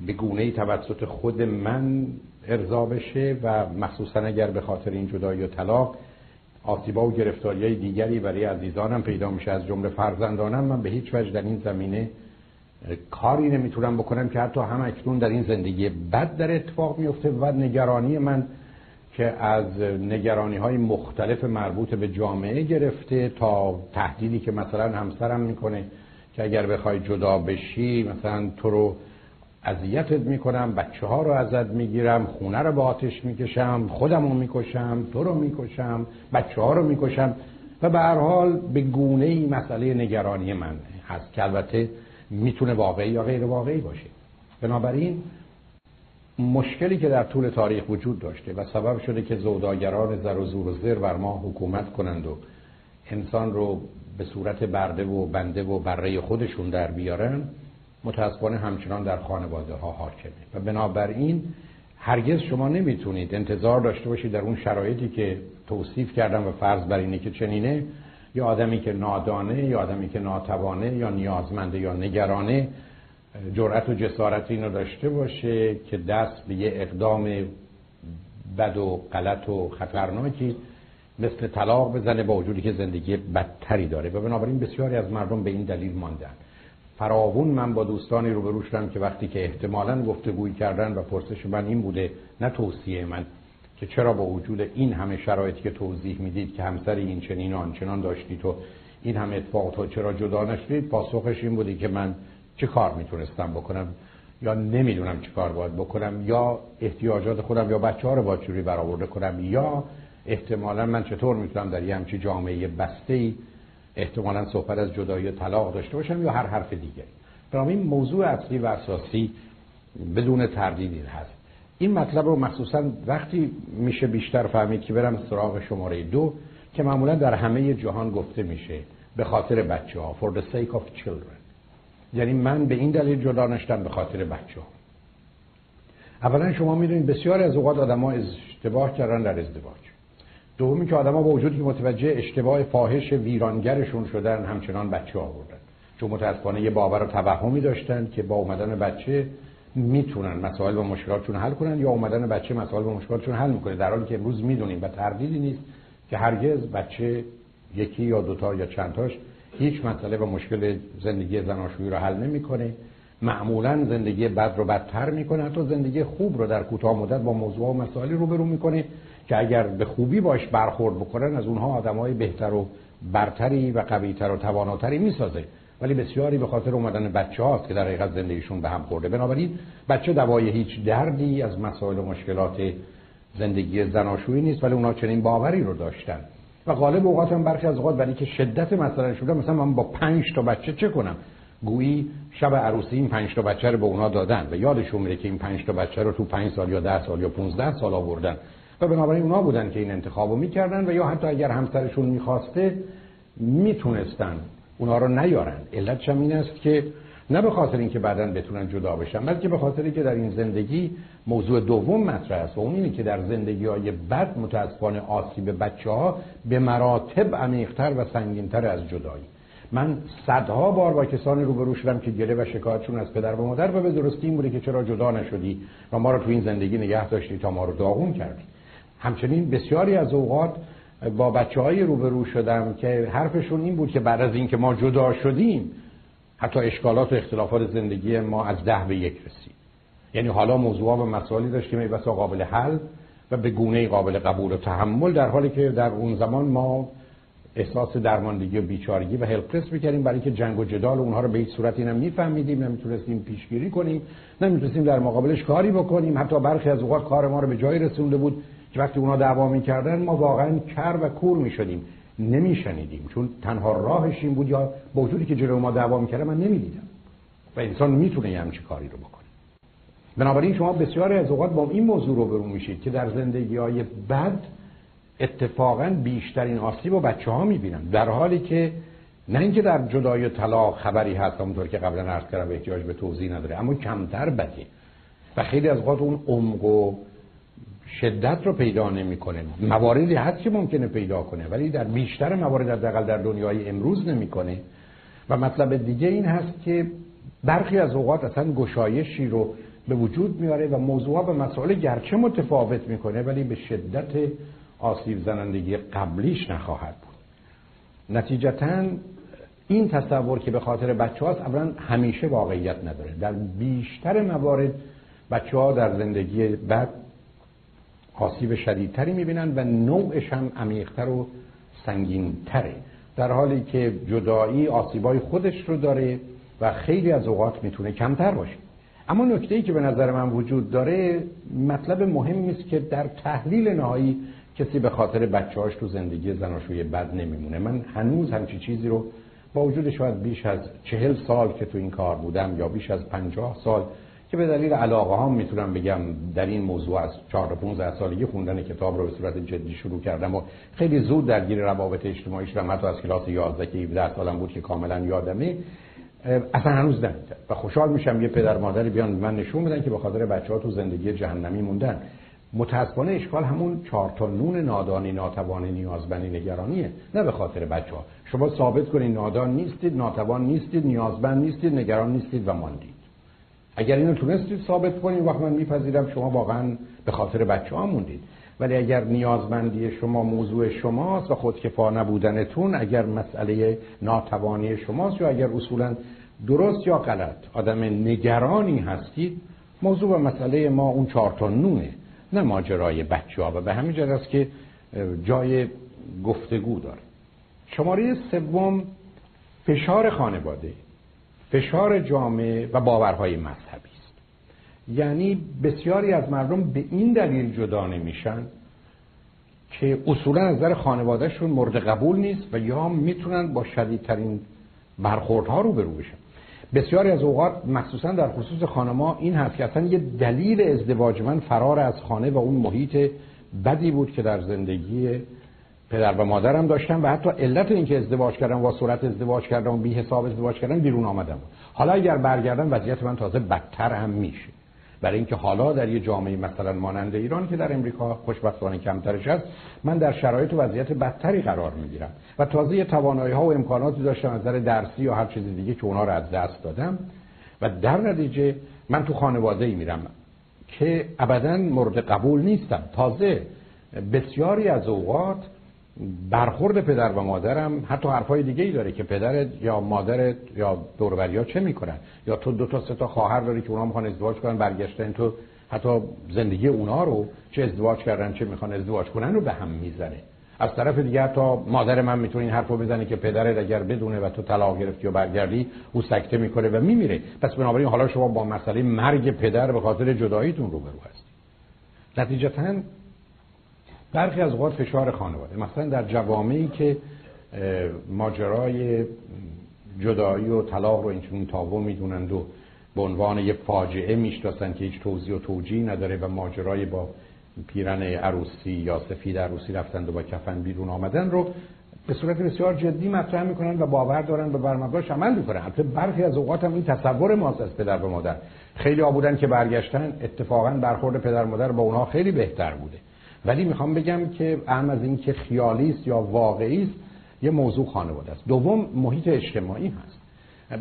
به گونه توسط خود من ارضا بشه و مخصوصا اگر به خاطر این جدایی و طلاق آسیبا و گرفتاری دیگری برای عزیزانم پیدا میشه. از جمله فرزندانم من به هیچ وجه در این زمینه کاری نمی‌تونم بکنم که حتی هم اکنون در این زندگی بد در اتفاق میفته و نگرانی من که از نگرانی های مختلف مربوط به جامعه گرفته تا تهدیدی که مثلا همسرم می‌کنه که اگر بخوای جدا بشی مثلا تو رو اذیتت می‌کنم بچه ها رو ازت می‌گیرم خونه رو به آتش می‌کشم خودم رو می‌کشم تو رو می‌کشم بچه ها رو می‌کشم و به هر حال به گونه ای مسئله نگرانی من هست که البته می‌تونه واقعی یا غیر واقعی باشه. بنابراین مشکلی که در طول تاریخ وجود داشته و سبب شده که زوداگران زر و زور و زر بر ما حکومت کنند و انسان رو به صورت برده و بنده و بره خودشون در بیارن متاسفانه همچنان در خانواده ها حاکمه و بنابراین هرگز شما نمی‌تونید انتظار داشته باشید در اون شرایطی که توصیف کردم و فرض بر اینه که چنینه یا آدمی که نادانه یا آدمی که ناتوانه یا نیازمنده یا نگرانه جرأت و جسارت اینو داشته باشه که دست به یه اقدام بد و غلط و خطرناکی مثل طلاق بزنه با وجودی که زندگی بدتری داره. و بنابراین بسیاری از مردم به این دلیل ماندن. فراوون من با دوستانی رو شدم که وقتی که احتمالا گفتگویی کردن و پرسش من این بوده نه توصیه من که چرا با وجود این همه شرایطی که توضیح می‌دید که همسر این چنین و آنچنان داشتی تو این همه اتفاق تو چرا جدا نشدید؟ پاسخش این بودی که من چه کار می‌تونستم بکنم؟ یا نمی‌دونم چه کار باید بکنم؟ یا احتیاجات خودم یا بچه ها رو با چوری برآورده کنم؟ یا احتمالا من چطور می‌تونم در یه همچی جامعه بسته ای احتمالا صحبت از جدایی طلاق داشته باشم یا هر حرف دیگری این موضوع اصلی و اساسی بدون تردیدی هست. این مطلب رو مخصوصا وقتی میشه بیشتر فهمید که برم سراغ شماره دو که معمولا در همه جهان گفته میشه به خاطر بچه ها for the sake of children. یعنی من به این دلیل جدا نشدم به خاطر بچه ها اولا شما می‌دونید بسیاری از اوقات آدم ها اشتباه کردن در ازدواج. دومی که آدم ها با وجودی که متوجه اشتباه فاحش ویرانگرشون شدن همچنان بچه آوردن. چون متاسفانه یه باور و توهمی داشتن که با اومدن بچه می‌تونن مسائل و مشکلاتشون حل کنن یا اومدن بچه مسائل و مشکلاتشون حل می‌کنه. در حالی که امروز می‌دونیم و تردیدی نیست که هرگز بچه یکی یا دوتا یا چندتاش هیچ مسئله و مشکل زندگی زناشویی رو حل نمی‌کنه. معمولا زندگی بد رو بدتر می‌کنه. حتی زندگی خوب رو در کوتاه مدت با موضوع و مسائلی روبرو می‌کنه. که اگر به خوبی باش برخورد بکنن از اونها آدمای بهتر و برتری و قویتر و تواناتری می‌سازه. ولی بسیاری به خاطر اومدن بچه هاست که در حقیقت زندگیشون به هم خورده. بنابراین بچه دوای هیچ دردی از مسائل و مشکلات زندگی زناشویی نیست ولی اونا چنین باوری رو داشتن. و غالب اوقات هم برخی از اوقات برای که شدت مسئله شده مثلا من با پنج تا بچه چه کنم؟ گویی شب عروسی این پنج تا بچه رو به اونا دادن و یادشون میره که این پنج تا بچه رو تو پنج سال یا ده سال یا 15 سال آوردن. و بنابراین اونا بودن که این انتخابو می‌کردن و یا حتی اگر همسرشون می‌خواسته می‌تونستن اونا رو نیارن. علتش هم این است که نه به خاطر اینکه بعدا بتونن جدا بشن بلکه به خاطر که در این زندگی موضوع دوم مطرح است و اون اینه که در زندگی های بد متاسفانه آسیب بچه ها به مراتب عمیقتر و سنگینتر از جدایی. من صدها بار با کسانی روبرو شدم که گله و شکایتشون از پدر و مادر و به درستی این بوده که چرا جدا نشدی و ما رو تو این زندگی نگه داشتی تا ما رو داغون کردی. همچنین بسیاری از اوقات با بچه های روبرو شدم که حرفشون این بود که بعد از اینکه ما جدا شدیم حتی اشکالات و اختلافات زندگی ما از ده به یک رسید. یعنی حالا موضوع و مسائلی داشتیم ای بسا قابل حل و به گونه قابل قبول و تحمل در حالی که در اون زمان ما احساس درماندگی و بیچارگی و هلپلس می‌کردیم برای که جنگ و جدال اونها رو به هیچ صورتی نمیفهمیدیم نمی‌تونستیم پیشگیری کنیم نمی‌تونستیم در مقابلش کاری بکنیم. حتی برخی از اوقات کار ما رو به جایی رسونده بود که وقتی اونا دعوا می‌کردن ما واقعا کر و کور می‌شدیم. نمیشنیدیم. چون تنها راهش این بود یا با وجودی که جلو ما دعوا می‌کرده من نمی‌دیدم. و انسان می‌تونه یه همچی کاری رو بکنه. بنابراین شما بسیاری از اوقات با این موضوع رو برو میشید که در زندگی های بد اتفاقا بیشترین آسیب و بچه ها می‌بینن. در حالی که نه اینکه در جدای طلاق خبری هست همونطور که قبلا عرض کردم احتیاج به توضیح نداره اما کمتر بده. و خیلی از اوقات اون عمق و شدت رو پیدا نمی‌کنه. مواردی هست که ممکنه پیدا کنه ولی در بیشتر موارد حداقل در دنیای امروز نمی‌کنه. و مطلب دیگه این هست که برخی از اوقات اصلا گشایشی رو به وجود میاره و موضوع و مسائل گرچه متفاوت می‌کنه ولی به شدت آسیب زنندگی قبلیش نخواهد بود. نتیجتا این تصور که به خاطر بچه هاست اولا همیشه واقعیت نداره. در بیشتر موارد بچه ها در زندگی بعد آسیب شدیدتری می‌بینن و نوعش هم عمیقتر و سنگینتره. در حالی که جدایی آسیبای خودش رو داره و خیلی از اوقات می‌تونه کمتر باشه. اما نکته ای که به نظر من وجود داره مطلب مهمی است که در تحلیل نهایی کسی به خاطر بچه‌هاش تو زندگی زناشویی بد نمیمونه. من هنوز همچی چیزی رو با وجود شاید بیش از چهل سال که تو این کار بودم یا بیش از پنجاه سال که به دلیل علاقه ها می‌تونم بگم در این موضوع از 4 15 سالگی خوندن کتاب رو به صورت جدی شروع کردم و خیلی زود درگیر روابط اجتماعی شدم. حتی از کلاس 11 که 17 سالم بود که کاملا یادمه. اصلا هنوز نمیده و خوشحال میشم یه پدر مادری بیان من نشون بدن که به خاطر بچه ها تو زندگی جهنمی موندن. متاسفانه اشکال همون چهار تا نون نادانی ناتوانی نیازمندی نگرانیه. نه به خاطر بچه ها شما ثابت کنید نادان نیستید ناتوان نیستید نیازمند نیستید نگران نیستید و ماندید. اگر اینو تونستید ثابت کنید وقت من میپذیرم شما واقعا به خاطر بچه ها موندید. ولی اگر نیازمندی شما موضوع شماست و خودکفا نبودنتون اگر مسئله ناتوانی شماست یا اگر اصولا درست یا غلط آدم نگرانی هستید موضوع و مسئله ما اون چهار تا نونه نه ماجرای بچه ها و به همین است که جای گفتگو داره. شماره سوم فشار خانواده. فشار جامعه و باورهای مذهبی است. یعنی بسیاری از مردم به این دلیل جدا نمیشن که اصولا از نظر خانوادهشون مورد قبول نیست و یا می‌تونن با شدیدترین برخوردها رو برو بشن. بسیاری از اوقات مخصوصا در خصوص خانما این هست که اصلا یه دلیل ازدواج من فرار از خانه و اون محیط بدی بود که در زندگی پدر و مادرم داشتم و حتی علت اینکه ازدواج کردم و صورت ازدواج کردم و بی حساب ازدواج کردم بیرون آمدم حالا اگر برگردم وضعیت من تازه بدتر هم میشه. برای اینکه حالا در یه جامعه مثلا مانند ایران که در امریکا خوشبختانه کمترش هست من در شرایط و وضعیت بدتری قرار می‌گیرم. و تازه توانایی ها و امکاناتی داشتم از نظر درسی یا هر چیز دیگه که اونا رو از دست دادم. و در نتیجه من تو خانواده ای میرم که ابدا مورد قبول نیستم. تازه بسیاری از اوقات برخورد پدر و مادرم حتی حرفای دیگه ای داره که پدرت یا مادرت یا دوربریا چه می‌کنن؟ یا تو دو تا سه تا خواهر داری که اونا می‌خوان ازدواج کنن برگشتن تو حتی زندگی اونا رو چه ازدواج کردن چه می‌خوان ازدواج کنن رو به هم می‌زنه. از طرف دیگه تا مادر من می‌تونه این حرفو بزنه که پدرت اگر بدونه و تو طلاق گرفتی و برگردی او سکته می‌کنه و میمیره. پس بنابراین حالا شما با مسئله مرگ پدر به خاطر جداییتون روبرو هستی. نتیجتا برخی از اوقات فشار خانواده مثلا در جوامعی که ماجرای جدایی و طلاق رو اینچون تاو می‌دونند و به عنوان یه فاجعه می‌شناسن که هیچ توضیح و توجیهی نداره و ماجرای با پیرن عروسی یا سفید عروسی رفتند و با کفن بیرون آمدن رو به صورت بسیار جدی مطرح می‌کنن و باور دارن و بر مبناش عمل می‌کنن البته برخی از اوقات هم این تصور ماست از پدر و مادر. خیلی بودن که برگشتن اتفاقا برخورد پدر مادر با اونها خیلی بهتر بوده. ولی می‌خوام بگم که اهم از این که خیالی است یا واقعی است یه موضوع خانواده است. دوم محیط اجتماعی هست.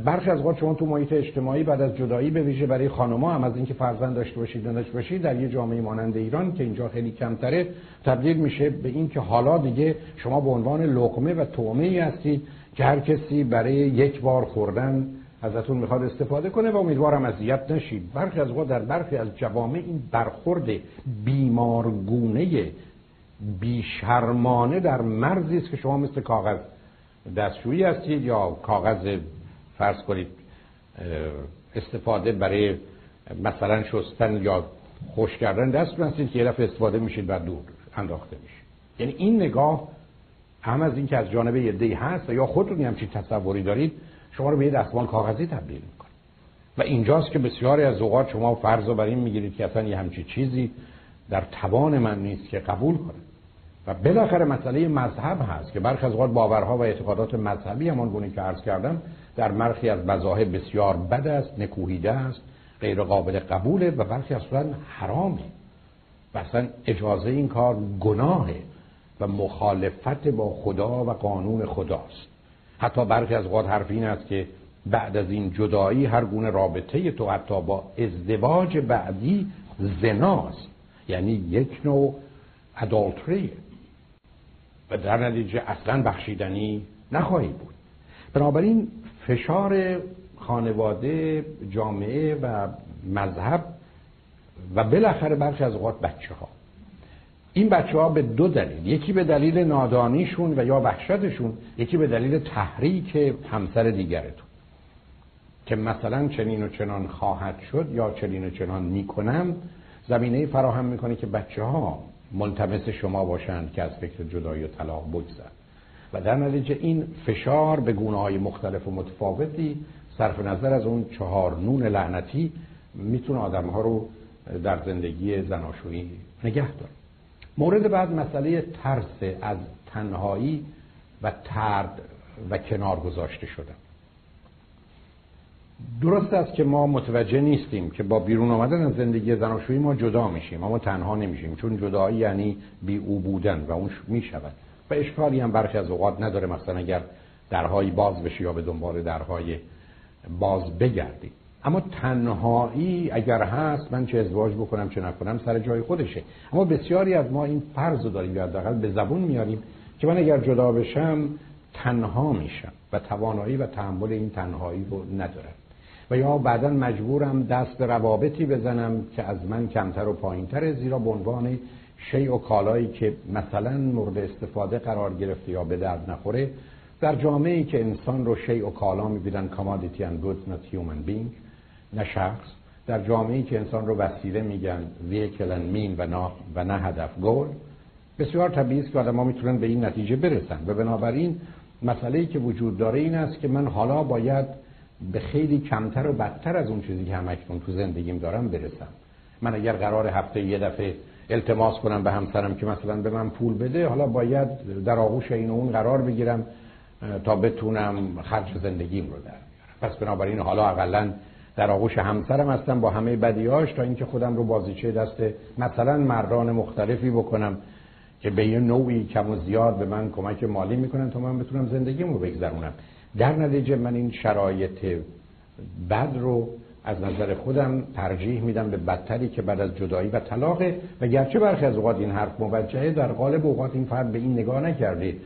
برخی از اوقات شما تو محیط اجتماعی بعد از جدایی به ویژه برای خانم‌ها هم از اینکه فرزند داشته باشید نداشته باشید در یه جامعه مانند ایران که اینجا خیلی کمتره تبدیل میشه به اینکه حالا دیگه شما به عنوان لقمه و تومه ای هستید که هر کسی برای یک بار خوردن ازتون می‌خواد استفاده کنه و امیدوارم اذیت نشید. برخی از در برخی از جوامع این برخورد بیمارگونه بیشرمانه در مرزی است که شما مثل کاغذ دستشویی هستید یا کاغذ فرض کنید استفاده برای مثلا شستن یا خوش کردن دست هستید که یه استفاده میشید و دور انداخته میشید. یعنی این نگاه هم از اینکه از جانب یه هست یا خودتون همچین تصوری دارید شما رو به یه دستمال کاغذی تبدیل می‌کنه. و اینجاست که بسیاری از اوقات شما فرض رو بر این می‌گیرید که اصلا یه همچی چیزی در توان من نیست که قبول کنه و بالاخره مسئله مذهب هست که برخی از اوقات باورها و اعتقادات مذهبی همان گونه که عرض کردم در مرخی از مذاهب بسیار بد است نکوهیده است غیر قابل قبوله و برخی اصلا حرامه. و اصلا اجازه این کار گناهه و مخالفت با خدا و قانون خداست. حتی برخی از اوقات حرف این است که بعد از این جدایی هر گونه رابطه تو حتی با ازدواج بعدی زناست. یعنی یک نوع ادالتریه و در نتیجه اصلا بخشیدنی نخواهی بود. بنابراین فشار خانواده جامعه و مذهب و بالاخره برخی از اوقات بچه ها این بچه ها به دو دلیل یکی به دلیل نادانیشون و یا وحشتشون یکی به دلیل تحریک همسر دیگرتون. که مثلا چنین و چنان خواهد شد یا چنین و چنان می‌کنم زمینه فراهم می‌کنه که بچه ها ملتمس شما باشند که از فکر جدایی و طلاق بگذر و در نتیجه این فشار به گونه های مختلف و متفاوتی صرف نظر از اون چهار نون لعنتی می‌تونه آدم ها رو در زندگی زناشویی نگه داره. مورد بعد مسئله ترس از تنهایی و ترد و کنار گذاشته شدن درست است که ما متوجه نیستیم که با بیرون آمدن از زندگی زناشویی ما جدا میشیم اما تنها نمیشیم چون جدایی یعنی بی او بودن و اون می‌شود. و اشکالی هم برخی از اوقات نداره مثلا اگر درهایی باز بشه یا به دنبال درهای باز بگردیم اما تنهایی اگر هست من چه ازدواج بکنم چه نکنم سر جای خودشه. اما بسیاری از ما این فرض رو داریم یا حداقل به زبون میاریم که من اگر جدا بشم تنها میشم و توانایی و تحمل این تنهایی رو ندارم. و یا بعدا مجبورم دست به روابطی بزنم که از من کمتر و پایینتره زیرا به عنوان شیء و کالایی که مثلا مورد استفاده قرار گرفته یا به درد نخوره در جامعه ای که انسان رو شیء و کالا می‌بینن commodity and goods not human being نه شخص. در جامعه ای که انسان رو وسیله میگن and mean و نه, و نه هدف گل بسیار طبیعی است که آدم ها می‌تونن به این نتیجه برسن. و بنابراین مسئله که وجود داره این است که من حالا باید به خیلی کمتر و بدتر از اون چیزی که همکنون تو زندگیم دارم برسم. من اگر قرار هفته یه دفعه التماس کنم به همسرم که مثلا به من پول بده حالا باید در آغوش این و اون قرار بگیرم تا بتونم خرج زندگیم رو در پس بنابراین حالا اقلا در آغوش همسرم هستم با همه بدیاش تا اینکه خودم رو بازیچه دست مثلا مردان مختلفی بکنم که به یه نوعی کم و زیاد به من کمک مالی می‌کنن تا من بتونم زندگیم رو بگذرونم. در نتیجه من این شرایط بد رو از نظر خودم ترجیح میدم به بدتری که بعد از جدایی و طلاقه و گرچه برخی از اوقات این حرف موجهه در قالب اوقات این فرد به این نگاه نکرده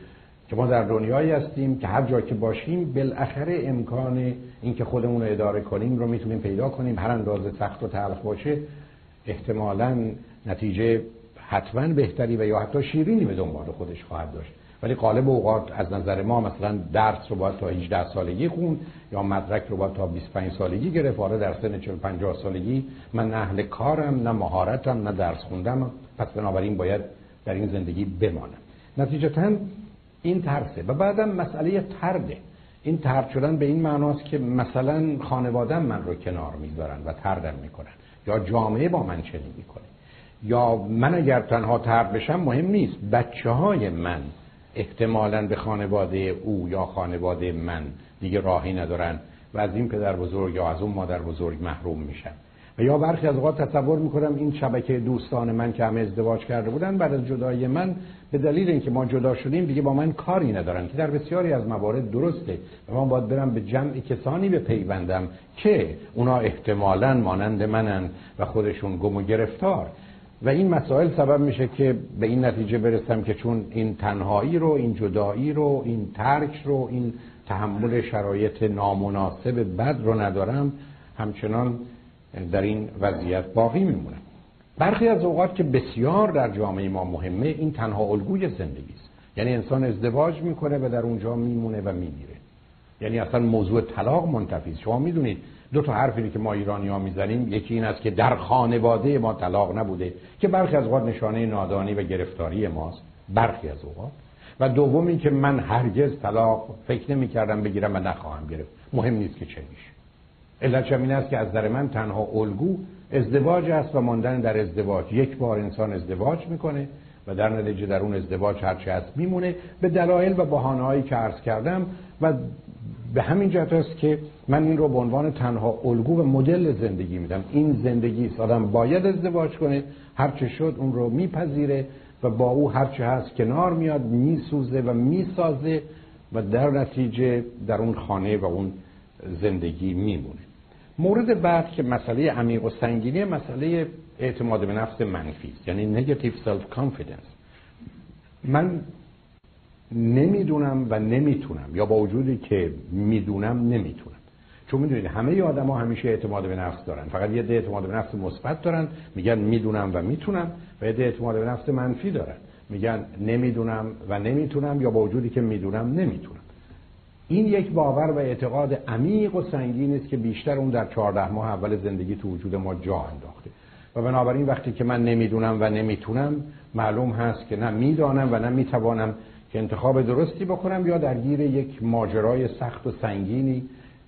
که ما در دنیایی هستیم که هر جا که باشیم بالاخره امکان اینکه خودمون رو اداره کنیم رو می‌تونیم پیدا کنیم. هر اندازه سخت و تلخ باشه احتمالا نتیجه حتما بهتری و یا حتی شیرینی به دنبال خودش خواهد داشت. ولی قالب اوقات از نظر ما مثلا درس رو باید تا 18 سالگی خون یا مدرک رو باید تا 25 سالگی گرفت. حالا در سن 40 50 سالگی من نه اهل کارم نه مهارتم نه درس خوندم. پس بنابراین باید در این زندگی بمانم. نتیجتا این ترسه. و بعدم مسئله ترده. این ترد شدن به این معناست که مثلا خانوادم من رو کنار می‌ذارن و تردم می‌کنن یا جامعه با من چنین می‌کنه. یا من اگر تنها ترد بشم مهم نیست. بچه های من احتمالا به خانواده او یا خانواده من دیگه راهی ندارن و از این پدر بزرگ یا از اون مادر بزرگ محروم میشن. و یا برخی از اوقات تصور می‌کنم این شبکه دوستان من که همه ازدواج کرده بودن بعد از جدای من به دلیل اینکه ما جدا شدیم دیگه با من کاری ندارن که در بسیاری از موارد درسته و من باید برم به جمع کسانی به پیوندم که اونا احتمالا مانند منن و خودشون گم و گرفتار. و این مسائل سبب میشه که به این نتیجه برسم که چون این تنهایی رو این جدایی رو این ترک رو این تحمل شرایط نامناسب بد رو ندارم همچنان در این وضعیت باقی میمونم برخی از اوقات که بسیار در جامعه ما مهمه این تنها الگوی زندگی است. یعنی انسان ازدواج می‌کنه و در اونجا میمونه و میمیره. یعنی اصلا موضوع طلاق منتفی شما می‌دونید دو تا حرفی که ما ایرانی ها می‌زنیم یکی این است که در خانواده ما طلاق نبوده که برخی از اوقات نشانه نادانی و گرفتاری ماست. برخی از اوقات. و دوم این که من هرگز طلاق فکر نمی کردم بگیرم و نخواهم گرفت. مهم نیست که چه میشه. علت این است که از در من تنها الگو ازدواج است و ماندن در ازدواج. یک بار انسان ازدواج می‌کنه و در نتیجه در اون ازدواج هرچی هست میمونه. به دلایل و بحانه‌هایی که عرض کردم و به همین جهت است که من این رو به عنوان تنها الگو و مدل زندگی میدم. این زندگی است. آدم باید ازدواج کنه. هرچه شد اون رو میپذیره و با او هرچه هست کنار میاد میسوزه و می‌سازه و در نتیجه در اون خانه و اون زندگی میمونه. مورد بعد که مسئله عمیق و سنگینی مسئله اعتماد به نفس منفی یعنی negative self confidence من نمی‌دونم و نمی‌تونم یا با وجودی که می‌دونم نمی‌تونم. چون می‌دونید همه آدم ها همیشه اعتماد به نفس دارن. فقط یه عده اعتماد به نفس مثبت دارن میگن می‌دونم و می‌تونم و یه عده اعتماد به نفس منفی دارن. میگن نمی‌دونم و نمی‌تونم یا با وجودی که می‌دونم نمی‌تونم. این یک باور و اعتقاد عمیق و سنگین است که بیشتر اون در چهارده ماه اول زندگی تو وجود ما جا انداخته. و بنابراین وقتی که من نمی‌دونم و نمی‌تونم معلوم هست که نه می‌دانم و نه می‌توانم که انتخاب درستی بکنم یا درگیر یک ماجرای سخت و سنگینی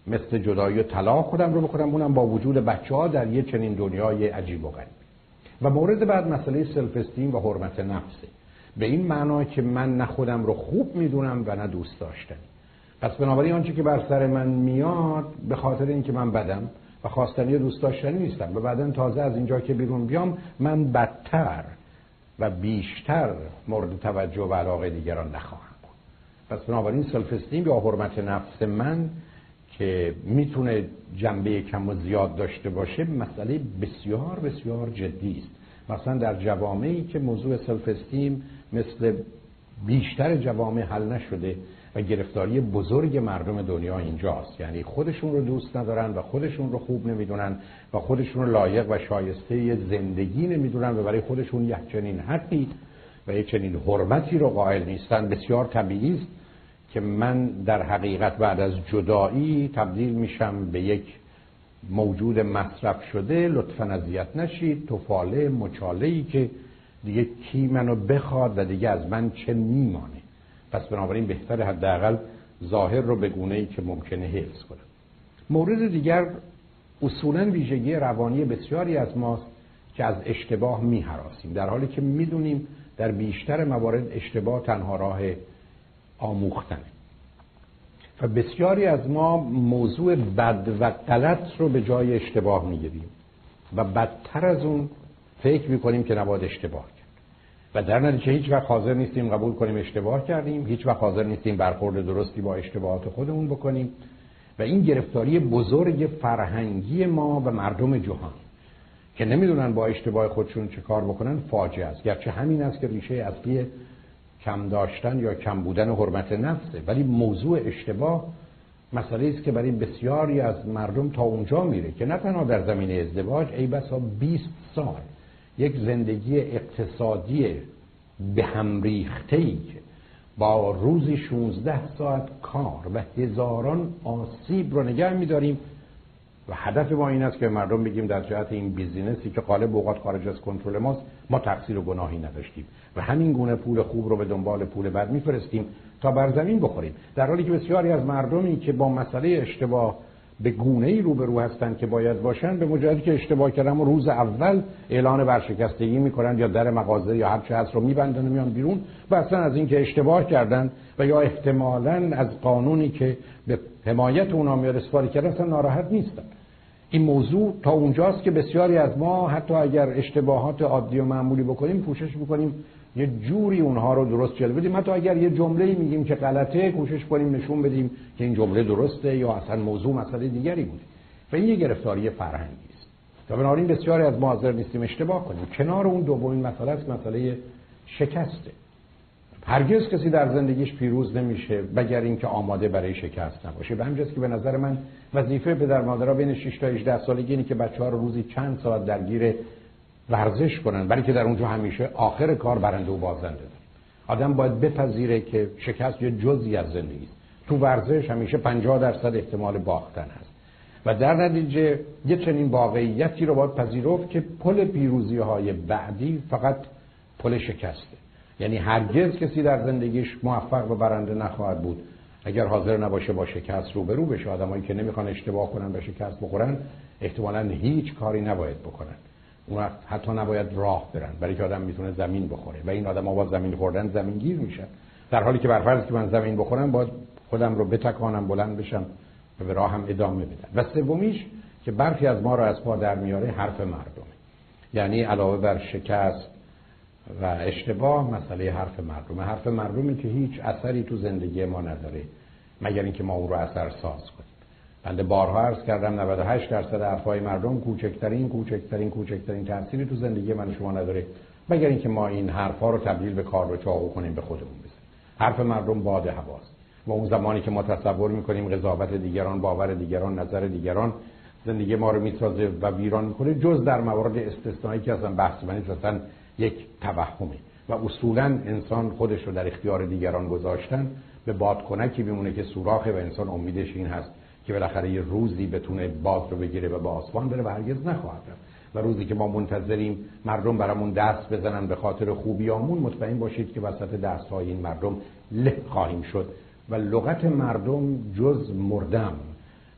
مثل جدایی و طلاق خودم رو بکنم. اونم با وجود بچه ها در یه چنین دنیای عجیب و غریب. و مورد بعد مسئله self esteem و حرمت نفسه به این معنا که من نه خودم رو خوب می‌دونم و نه دوست داشتنی. پس بنابراین آنچه که بر سر من میاد به خاطر اینکه من بدم و خواستنی و دوست داشتنی نیستم و بعدا تازه از اینجا که بیرون بیام من بدتر و بیشتر مورد توجه و علاقه دیگران نخواهم بود. پس بنابراین self esteem یا حرمت نفس من که می‌تونه جنبه کم و زیاد داشته باشه مسئله بسیار بسیار جدی است. مثلا در جوامعی که موضوع سلف استیم مثل بیشتر جوامع حل نشده و گرفتاری بزرگ مردم دنیا اینجاست. یعنی خودشون رو دوست ندارن و خودشون رو خوب نمی‌دونن و خودشون رو لایق و شایسته زندگی نمی‌دونن و برای خودشون یک چنین حقی و یک چنین حرمتی رو قائل نیستن. بسیار طبیعی است که من در حقیقت بعد از جدایی تبدیل میشم به یک موجود مصرف شده. لطفا اذیت نشید. توفاله مچاله ای که دیگه کی منو بخواد و دیگه از من چه میمانه پس بنابراین بهتر حداقل ظاهر رو به گونه ای که ممکنه حفظ کنم مورد دیگر اصولا ویژگی روانی بسیاری از ماست که از اشتباه می حراسیم در حالی که می‌دونیم در بیشتر موارد اشتباه تنها راه آموختنه و بسیاری از ما موضوع بد و غلط رو به جای اشتباه می‌گیریم و بدتر از اون فکر می‌کنیم که نباید اشتباه. و در نتیجه هیچ وقت حاضر نیستیم قبول کنیم اشتباه کردیم هیچ وقت حاضر نیستیم برخورد درستی با اشتباهات خودمون بکنیم. و این گرفتاری بزرگ فرهنگی ما و مردم جهان که نمی‌دونن با اشتباه خودشون چه کار بکنن فاجعه است. گرچه همین است که ریشه اصلی کم داشتن یا کم بودن حرمت نفسه ولی موضوع اشتباه مسئله است که برای بسیاری از مردم تا اونجا میره که نه تنها در زمینه ازدواج ای بسا 20 سال یک زندگی اقتصادی به هم ریخته ای که با روزی 16 ساعت کار و هزاران آسیب رو نگه میداریم. و هدف ما این است که مردم بگیم در جهت این بیزینسی که قالب اوقات خارج از کنترل ماست ما تقصیر و گناهی نداشتیم. و همین گونه پول خوب رو به دنبال پول بد میفرستیم تا بر زمین بخوریم. در حالی که بسیاری از مردمی که با مسئله اشتباه به گونه ای روبرو هستند که باید باشن به مجردی که اشتباه کردن و روز اول اعلان ورشکستگی می‌کنن یا در مغازه یا هر چه هست رو میبندن و میان بیرون و اصلا از اینکه اشتباه کردن و یا احتمالا از قانونی که به حمایت اونا میاد استفاده کردن اصلا ناراحت نیستن. این موضوع تا اونجاست که بسیاری از ما حتی اگر اشتباهات عادی و معمولی بکنیم کوشش می‌کنیم یه جوری اونها رو درست جلوه بدیم. حتی اگر یه جمله میگیم که غلطه کوشش کنیم نشون بدیم که این جمله درسته یا اصلا موضوع مسئله دیگری بود. و این یه گرفتاری فرهنگی است. و بنابراین بسیاری از ما حاضر نیستیم اشتباه کنیم. کنار اون دومین مسئله است مسئله شکسته. هرگز کسی در زندگیش پیروز نمیشه مگر اینکه آماده برای شکست نباشه. به همجاست که به نظر من وظیفه پدر مادرها بین 6 تا 18 سالگی اینه که بچه ها رو روزی چند ساعت درگیر ورزش کنن برای که در اونجا همیشه آخر کار برنده و بازنده داره آدم باید بپذیره که شکست یه جزی از زندگی. تو ورزش همیشه 50 درصد احتمال باختن هست. و در نتیجه یه چنین واقعیتی رو باید پذیرفت که پل پیروزی های بعدی فقط پل شکسته. یعنی هرگز کسی در زندگیش موفق و برنده نخواهد بود. اگر حاضر نباشه با شکست روبرو بشه آدمایی که نمی‌خوان اشتباه کنن و شکست بخورن احتمالا هیچ کاری نباید بکنن. اون حتی نباید راه برن برای که آدم می‌تونه زمین بخوره و این آدم با زمین خوردن زمین گیر میشن. در حالی که برفرض که من زمین بخورم باید خودم رو بتکانم بلند بشم و به راهم ادامه بدم. و سومیش که برخی از ما رو از پا در میاره حرف مردمه. یعنی علاوه بر شکست و اشتباه مسئله حرف مردمه. حرف مردمی که هیچ اثری تو زندگی ما نداره مگر اینکه ما اون رو اثر ساز کنیم. بنده بارها عرض کردم 98 درصد حرفای مردم کوچکترین کوچکترین کوچکترین تأثیری تو زندگی من شما نداره مگر اینکه ما این حرفا رو تبدیل به کار و چاقو کنیم به خودمون بزنیم. حرف مردم باد هواست. و اون زمانی که ما تصور می‌کنیم قضاوت دیگران باور دیگران نظر دیگران زندگی ما رو می‌سازه و ویران می‌کنه جز در موارد استثنایی که اصلا بحث منی اصلا یک توهمه. و اصولا انسان خودش رو در اختیار دیگران گذاشتن به بادکنکی بمونه که سوراخه و انسان امیدش این هست که بالاخره یه روزی بتونه باد رو بگیره و به آسمان بره و هرگز نخواهد رفت. و روزی که ما منتظریم مردم برامون دست بزنن به خاطر خوبیامون مطمئن باشید که وسط دست های این مردم له خواهیم شد. و لغت مردم جز مردم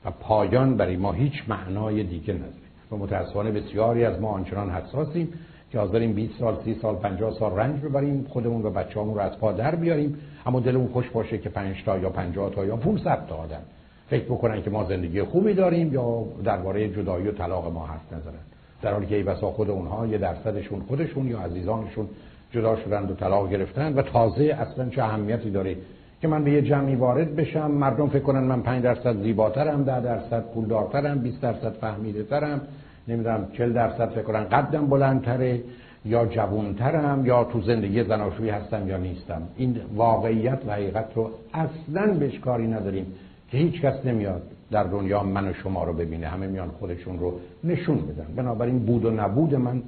و پایان برای ما هیچ معنای دیگه نداره. و متاسفانه بسیاری از ما آنچنان حساسیم که حاضریم 20 سال 30 سال 50 سال رنج ببریم خودمون و بچه‌مون رو از پا در بیاریم. اما دلمون خوش باشه که 5 تا یا 50 تا یا 500 تا آدم فکر بکنن که ما زندگی خوبی داریم یا درباره جدایی و طلاق ما حرف نزنن. در حالی که ای بسا خود اونها یه درصدشون خودشون یا عزیزانشون جدا شدند و طلاق گرفتن و تازه اصلا چه اهمیتی داره که من به یه جمعی وارد بشم مردم فکر کنن من 5 درصد زیباترم 10 درصد پولدارترم 20 درصد فهمیده ترم نمی‌دونم 40 درصد فکر کنن قدم بلندتره یا جوانترم یا تو زندگی زناشویی هستم یا نیستم. این واقعیت و حقیقت رو اصلا بهش کاری نداریم. که هیچ کس نمیاد در دنیا من و شما رو ببینه همه میان خودشون رو نشون بدن. بنابراین بود و نبود من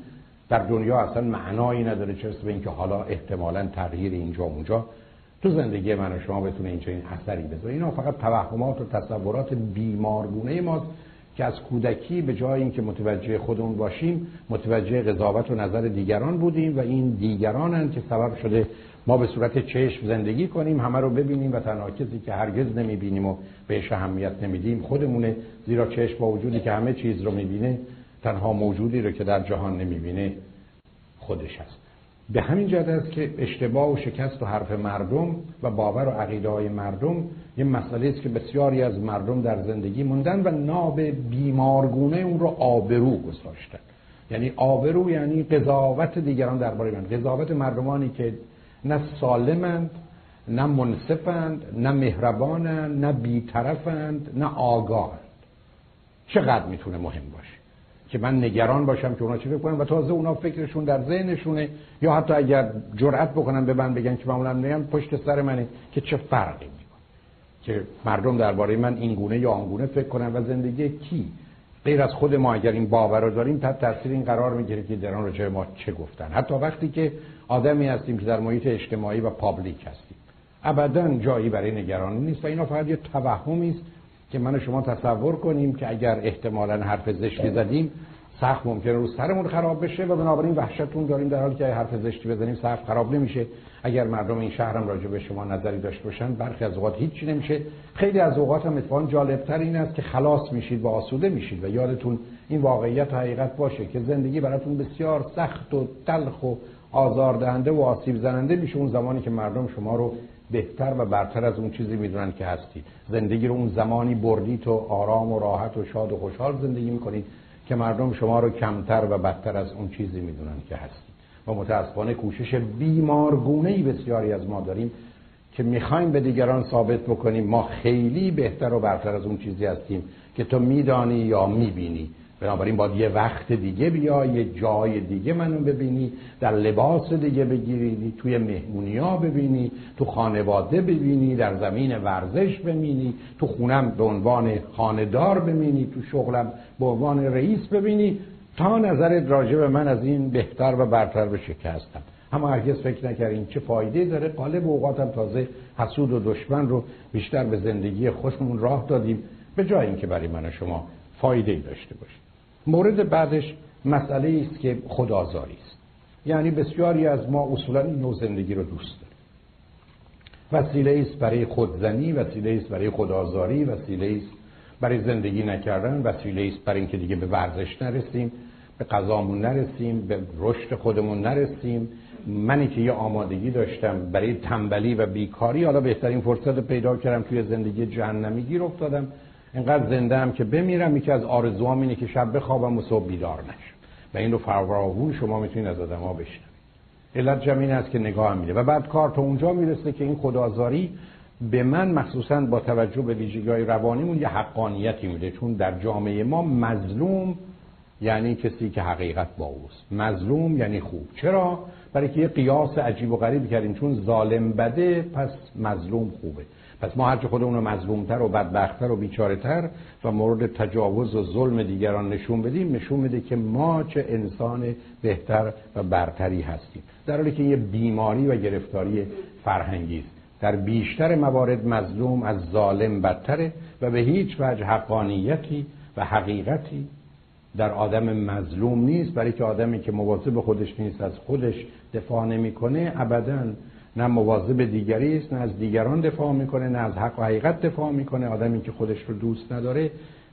در دنیا اصلا معنایی نداره چه به اینکه حالا احتمالا تغییر اینجا و اونجا. تو زندگی من و شما بتونه اینجا این اثری بذاره اینا فقط توهمات و تصورات بیمارگونه ماست که از کودکی به جای اینکه متوجه خودمون باشیم متوجه قضاوت و نظر دیگران بودیم و این دیگرانن که سبب شده ما به صورت چشم زندگی کنیم همه رو ببینیم و تنها کسی که هرگز نمی‌بینیم و بهش اهمیت نمیدیم خودمونه. زیرا چشم با وجودی که همه چیز رو می‌بینه تنها موجودی رو که در جهان نمی‌بینه خودش هست به همین جهت است که اشتباه و شکست و حرف مردم و باور و عقیده های مردم یه مسئله است که بسیاری از مردم در زندگی موندن و ناب بیمارگونه اون رو آبرو گذاشتن. یعنی آبرو یعنی قضاوت دیگران درباره من. قضاوت مردمانی که نه سالمند نه منصفند نه مهربانند نه بیطرفند نه آگاهند. چقدر می‌تونه مهم باشه که من نگران باشم که اونا چی فکر و تازه اونا فکرشون در ذهنشونه. یا حتی اگر جرأت بکنن به من بگن که معمولا میگن پشت سر منه که چه فرقی می‌کنه؟ که مردم درباره من این گونه یا آن گونه فکر کنن و زندگی کی؟ غیر از خود ما اگر این باور رو داریم تحت تاثیر این قرار می‌گیره که دران راجع ما چه گفتن. حتی وقتی که آدمی هستیم که در محیط اجتماعی و پابلیک هستیم. ابدا جایی برای نگرانی نیست و اینا فقط یه توهمی است که من و شما تصور کنیم که اگر احتمالا حرف زشتی زدیم سخت ممکنه رو سرمون خراب بشه و بنابراین وحشتون داریم در حالی که حرف زشتی بزنیم سخت خراب نمیشه. اگر مردم این شهرم راجع به شما نظری داشته باشن برخی از اوقات هیچی نمیشه. خیلی از اوقات هم اتفاقا جالبتر این است که خلاص میشید و آسوده میشید و یادتون این واقعیت و حقیقت باشه که زندگی براتون بسیار سخت و تلخ و آزاردهنده و آسیب زننده میشه اون زمانی که مردم شما رو بهتر و برتر از اون چیزی می‌دونن که هستید زندگی رو اون زمانی بردید و آرام و راحت و شاد و خوشحال زندگی می‌کنید که مردم شما رو کمتر و بدتر از اون چیزی می‌دونن که هستید. و متاسفانه کوشش بیمارگونه ای بسیاری از ما داریم که می‌خوایم به دیگران ثابت بکنیم. ما خیلی بهتر و برتر از اون چیزی هستیم که تو میدانی یا می‌بینی. بنابراین باید یه وقت دیگه بیا یه جای دیگه منو ببینی در لباس دیگه بگیری توی مهمونی ها ببینی تو خانواده ببینی در زمین ورزش ببینی تو خونم به عنوان خاندار ببینی تو شغلم به عنوان رئیس ببینی. تا نظرت راجع به من از این بهتر و برتر به شکستم اما هرگز فکر نکردیم چه فایده داره؟ قالب اوقاتم تازه حسود و دشمن رو بیشتر به زندگی خودمون راه دادیم به جای اینکه برای من و شما فایده داشته باشه مورد بعدش مسئله است که خدازاری است. یعنی بسیاری از ما اصولا این نوع زندگی رو دوست داریم. وسیله است برای خودزنی وسیله است برای خودآزاری وسیله است برای زندگی نکردن وسیله است برای اینکه دیگه به ورزش نرسیم به غذامون نرسیم به رشد خودمون نرسیم. منی که یه آمادگی داشتم برای تنبلی و بیکاری حالا بهترین فرصت پیدا کردم توی زندگی جهنمی گیر افتادم. اینقدر زنده هم که بمیرم یکی از آرزوام اینه که شب بخوابم و صبح بیدار نشم. و این رو فراوون شما می‌تونید از آدم ها بشنوید. علت جمعین است که نگاه میده و بعد کار تا اونجا می‌رسه که این خدازاری به من مخصوصا با توجه به ویژگی روانیمون یه حقانیتی میده. چون در جامعه ما مظلوم یعنی کسی که حقیقت با اوست. مظلوم یعنی خوب. چرا؟ برای که یه قیاس عجیب و غریب کردیم. چون ظالم بده پس مظلوم خوبه. پس ما هرچه خودمون رو مظلومتر و بدبختتر و بیچارهتر و مورد تجاوز و ظلم دیگران نشون بدیم نشون میده که ما چه انسان بهتر و برتری هستیم. در حالی که یه بیماری و گرفتاری فرهنگی است. در بیشتر موارد مظلوم از ظالم بدتره و به هیچ وجه حقانیتی و حقیقتی در آدم مظلوم نیست. برای که آدمی که مواظب خودش نیست از خودش دفاع نمی‌کنه ابدا نه مواظب دیگری است نه از دیگران دفاع می‌کنه نه از حق و حقیقت دفاع می‌کنه. آدمی که خودش رو دوست نداره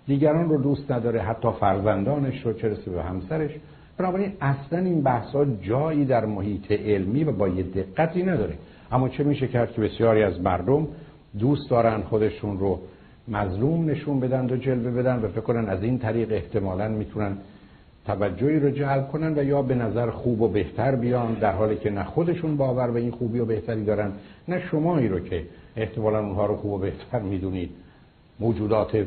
دیگران رو دوست نداره حتی فرزندانش رو چه به همسرش. بنابراین اصلا این بحث جایی در محیط علمی و با یه دقتی نداره. اما چه میشه کرد که بسیاری از مردم دوست دارن خودشون رو مظلوم نشون بدن و جلوه بدن و فکر کنن از این طریق احتمالا می‌تونن توجهی رو جلب کنن و یا به نظر خوب و بهتر بیان در حالی که نه خودشون باور به این خوبی و بهتری دارن نه شمایی رو که احتمالا اونها رو خوب و بهتر می‌دونید. موجودات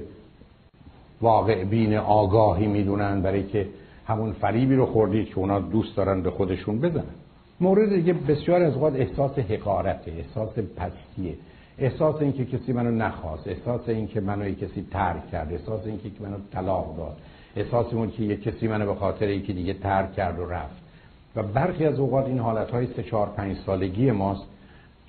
واقع بین آگاهی می‌دونن برای که همون فریبی رو خوردید که اونا دوست دارن به خودشون بزنن. مورد دیگه بسیار از اوقات احساس حقارته احساس پستیه. احساس اینکه کسی منو نخواست احساس اینکه منو کسی ترک کرد احساس اینکه منو طلاق داد. احساس اون که یک کسی منو به خاطر اینکه دیگه ترک کرد و رفت. و برخی از اوقات این حالت های سه چهار پنج سالگی ماست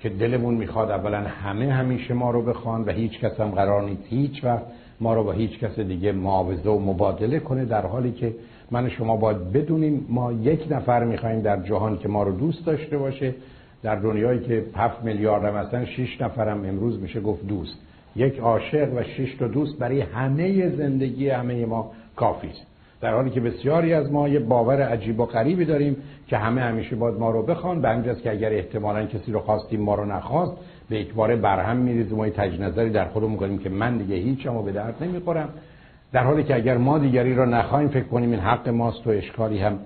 که دلمون می‌خواد اولا همه همیشه ما رو بخوان و هیچ کس هم قرار نیست هیچ وقت ما رو با هیچ کس دیگه معاوضه و مبادله کنه در حالی که من شما باید بدونیم ما یک نفر می‌خوایم در جهان که ما رو دوست داشته باشه. در دنیایی که 7 میلیارد هم هستن 6 نفرم امروز میشه گفت دوست. یک عاشق و 6 تا دوست برای همه زندگی همه ما کافی است. در حالی که بسیاری از ما یه باور عجیب و غریبی داریم که همه همیشه باید ما رو بخوان به همینجاست که اگر احتمالا کسی رو خواستیم ما رو نخواست به یک باره برهم میریزیم و تج نظری در خودمون کنیم که من دیگه هیچم و به درد نمی‌خورم. در حالی که اگر ما دیگری رو نخواهیم فکر کنیم این حق ماست و اشکالی هم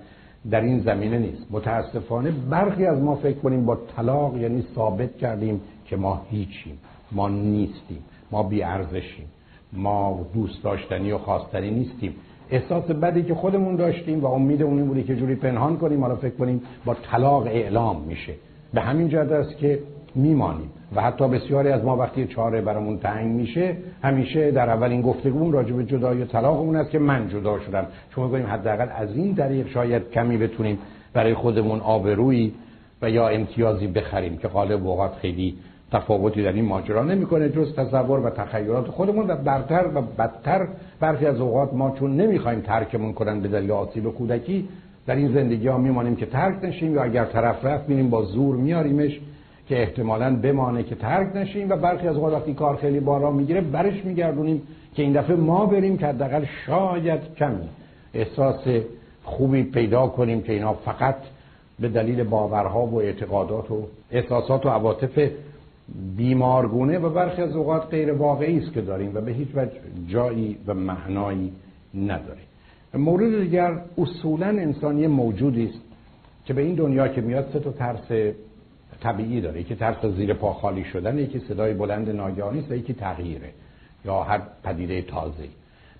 در این زمینه نیست. متاسفانه برخی از ما فکر کنیم با طلاق یعنی ثابت کردیم که ما هیچیم ما نیستیم ما بیارزشیم. ما دوست داشتنی و خواستنی نیستیم. احساس بدی که خودمون داشتیم و امید اون بودی که جوری پنهان کنیم حالا فکر کنیم با طلاق اعلام میشه. به همین جهت است که میمانیم و حتی بسیاری از ما وقتی چاره برامون تنگ میشه همیشه در اولین گفتگو راجع به جدایی طلاق اون است که من جدا شدم. چون میگیم حداقل از این طریق شاید کمی بتونیم برای خودمون آبرویی و یا امتیازی بخریم که غالب اوقات خیلی تفاوتی در این ماجرا نمی‌کنه جز تصور و تخیلات خودمون و برتر و بدتر برخی از اوقات ما چون نمی‌خوایم ترکمون کنن به دلیل آسیب کودکی در این زندگی ها میمانیم که ترک نشیم یا اگر طرف رفت میریم با زور میاریمش که احتمالا بمانه که ترک نشیم و برخی از اوقات وقتی کار خیلی بالا می‌گیره برش میگردونیم که این دفعه ما بریم که حداقل شاید کمی احساس خوبی پیدا کنیم که اینا فقط به دلیل باورها و اعتقادات و احساسات و عواطف بیمارگونه و برخی از اوقات غیر واقعی است که داریم و به هیچ وجه جایی و معنایی نداره. مورد دیگر اصولا انسانی موجودی است که به این دنیا که میاد سه تا ترس طبیعی داره. یکی ترس زیر پا خالی شدن یکی صدای بلند ناگهانی است و یکی تغییره یا هر پدیده تازه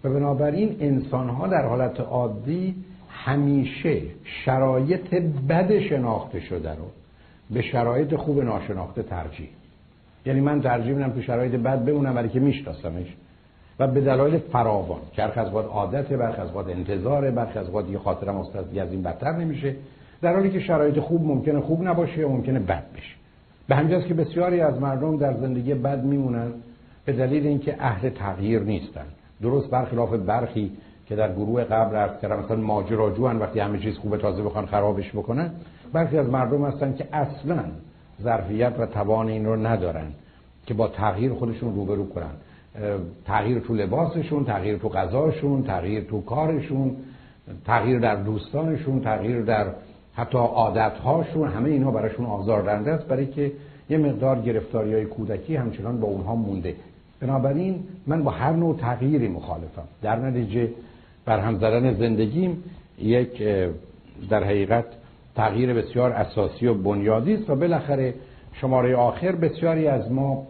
و بنابراین انسان ها در حالت عادی همیشه شرایط بد شناخته شده رو به شرایط خوب ناشناخته ترجیح یعنی من ترجیح میدم تو شرایط بد بمونم ولی که میشناسمش. و به دلایل فراوان. که از وقت عادت برخ از وقت انتظار برخ از وقت یه خاطرم از از این بدتر نمیشه. در حالی که شرایط خوب ممکنه خوب نباشه یا ممکنه بد بشه. به همینجاست که بسیاری از مردم در زندگی بد میمونن به دلیل اینکه اهل تغییر نیستن. درست برخلاف برخی که در گروه قبل عرض کردم مثلا ماجراجو وقتی همه چیز خوبه تازه بخوان خرابش بکنن برخی از مردم هستن که اصلا ظرفیت و توان این رو ندارن که با تغییر خودشون روبرو کنن. تغییر تو لباسشون تغییر تو غذاشون تغییر تو کارشون تغییر در دوستانشون تغییر در حتی عادتهاشون همه اینها براشون آزاردهنده است برای که یه مقدار گرفتاری های کودکی همچنان با اونها مونده. بنابراین من با هر نوع تغییری مخالفم. در نتیجه برهم زدن زندگیم یک در حقیقت تغییر بسیار اساسی و بنیادی است و بالاخره شماره آخر بسیاری از ما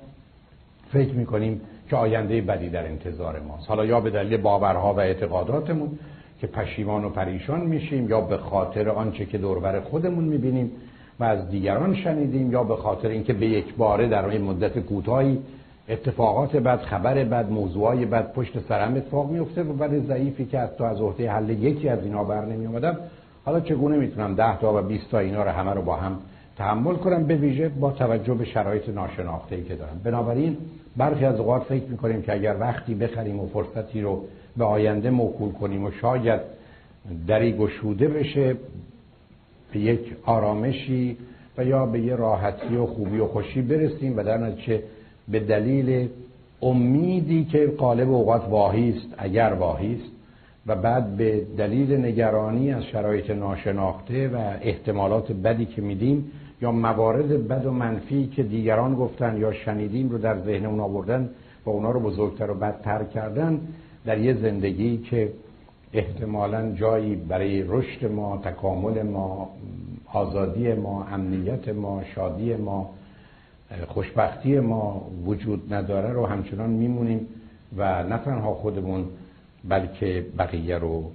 فکر می‌کنیم که آینده بدی در انتظار ماست. حالا یا به دلیل باورها و اعتقاداتمون که پشیمان و پریشان میشیم یا به خاطر آنچه که دوربر خودمون می‌بینیم و از دیگران شنیدیم یا به خاطر اینکه به یک باره در این مدت کوتاهی اتفاقات بد خبر بد موضوعای بد پشت سرم اتفاق میفته و بعد ضعیفی که حتی از عهده حل یکی از اینا بر نمی حالا چگونه می‌تونم ده تا و 20 تا اینا رو همه رو با هم تحمل کنم؟ به ویژه با توجه به شرایط ناشناخته ای که دارم. بنابراین برخی از اوقات فکر می‌کنیم که اگر وقتی بخریم و فرصتی رو به آینده موکول کنیم و شاید دری گشوده بشه به یک آرامشی و یا به یه راحتی و خوبی و خوشی برسیم و در نتیجه به دلیل امیدی که قالب اوقات واهی است اگر واهی است و بعد به دلیل نگرانی از شرایط ناشناخته و احتمالات بدی که میدیم یا موارد بد و منفی که دیگران گفتن یا شنیدیم رو در ذهن اون آوردن و اونا رو بزرگتر و بدتر کردن در یه زندگی که احتمالا جایی برای رشد ما تکامل ما آزادی ما امنیت ما شادی ما خوشبختی ما وجود نداره رو همچنان میمونیم و نه تنها خودمون بلکه بقیه رو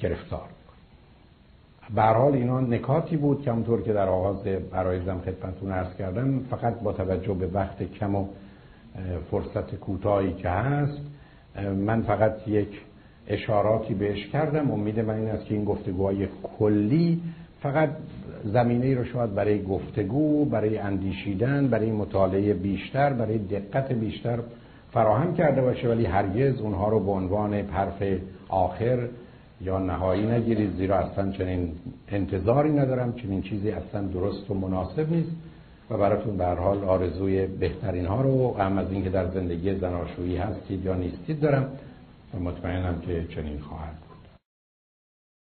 گرفتار به حال اینا نکاتی بود که همونطور که در آغاز برایزم خدمتتون عرض کردم فقط با توجه به وقت کم و فرصت کوتاهی که هست من فقط یک اشاراتی بهش کردم. امید من این است که این گفتگوهای کلی فقط زمینه ای رو شاید برای گفتگو برای اندیشیدن برای مطالعه بیشتر برای دقت بیشتر فراهم کرده باشه ولی هرگز اونها رو به عنوان حرف آخر یا نهایی نگیرید زیرا اصلا چنین انتظاری ندارم. چنین چیزی اصلا درست و مناسب نیست و براتون به حال آرزوی بهترین ها رو هم از اینکه در زندگی زناشویی هستید یا نیستید دارم و مطمئنم که چنین خواهد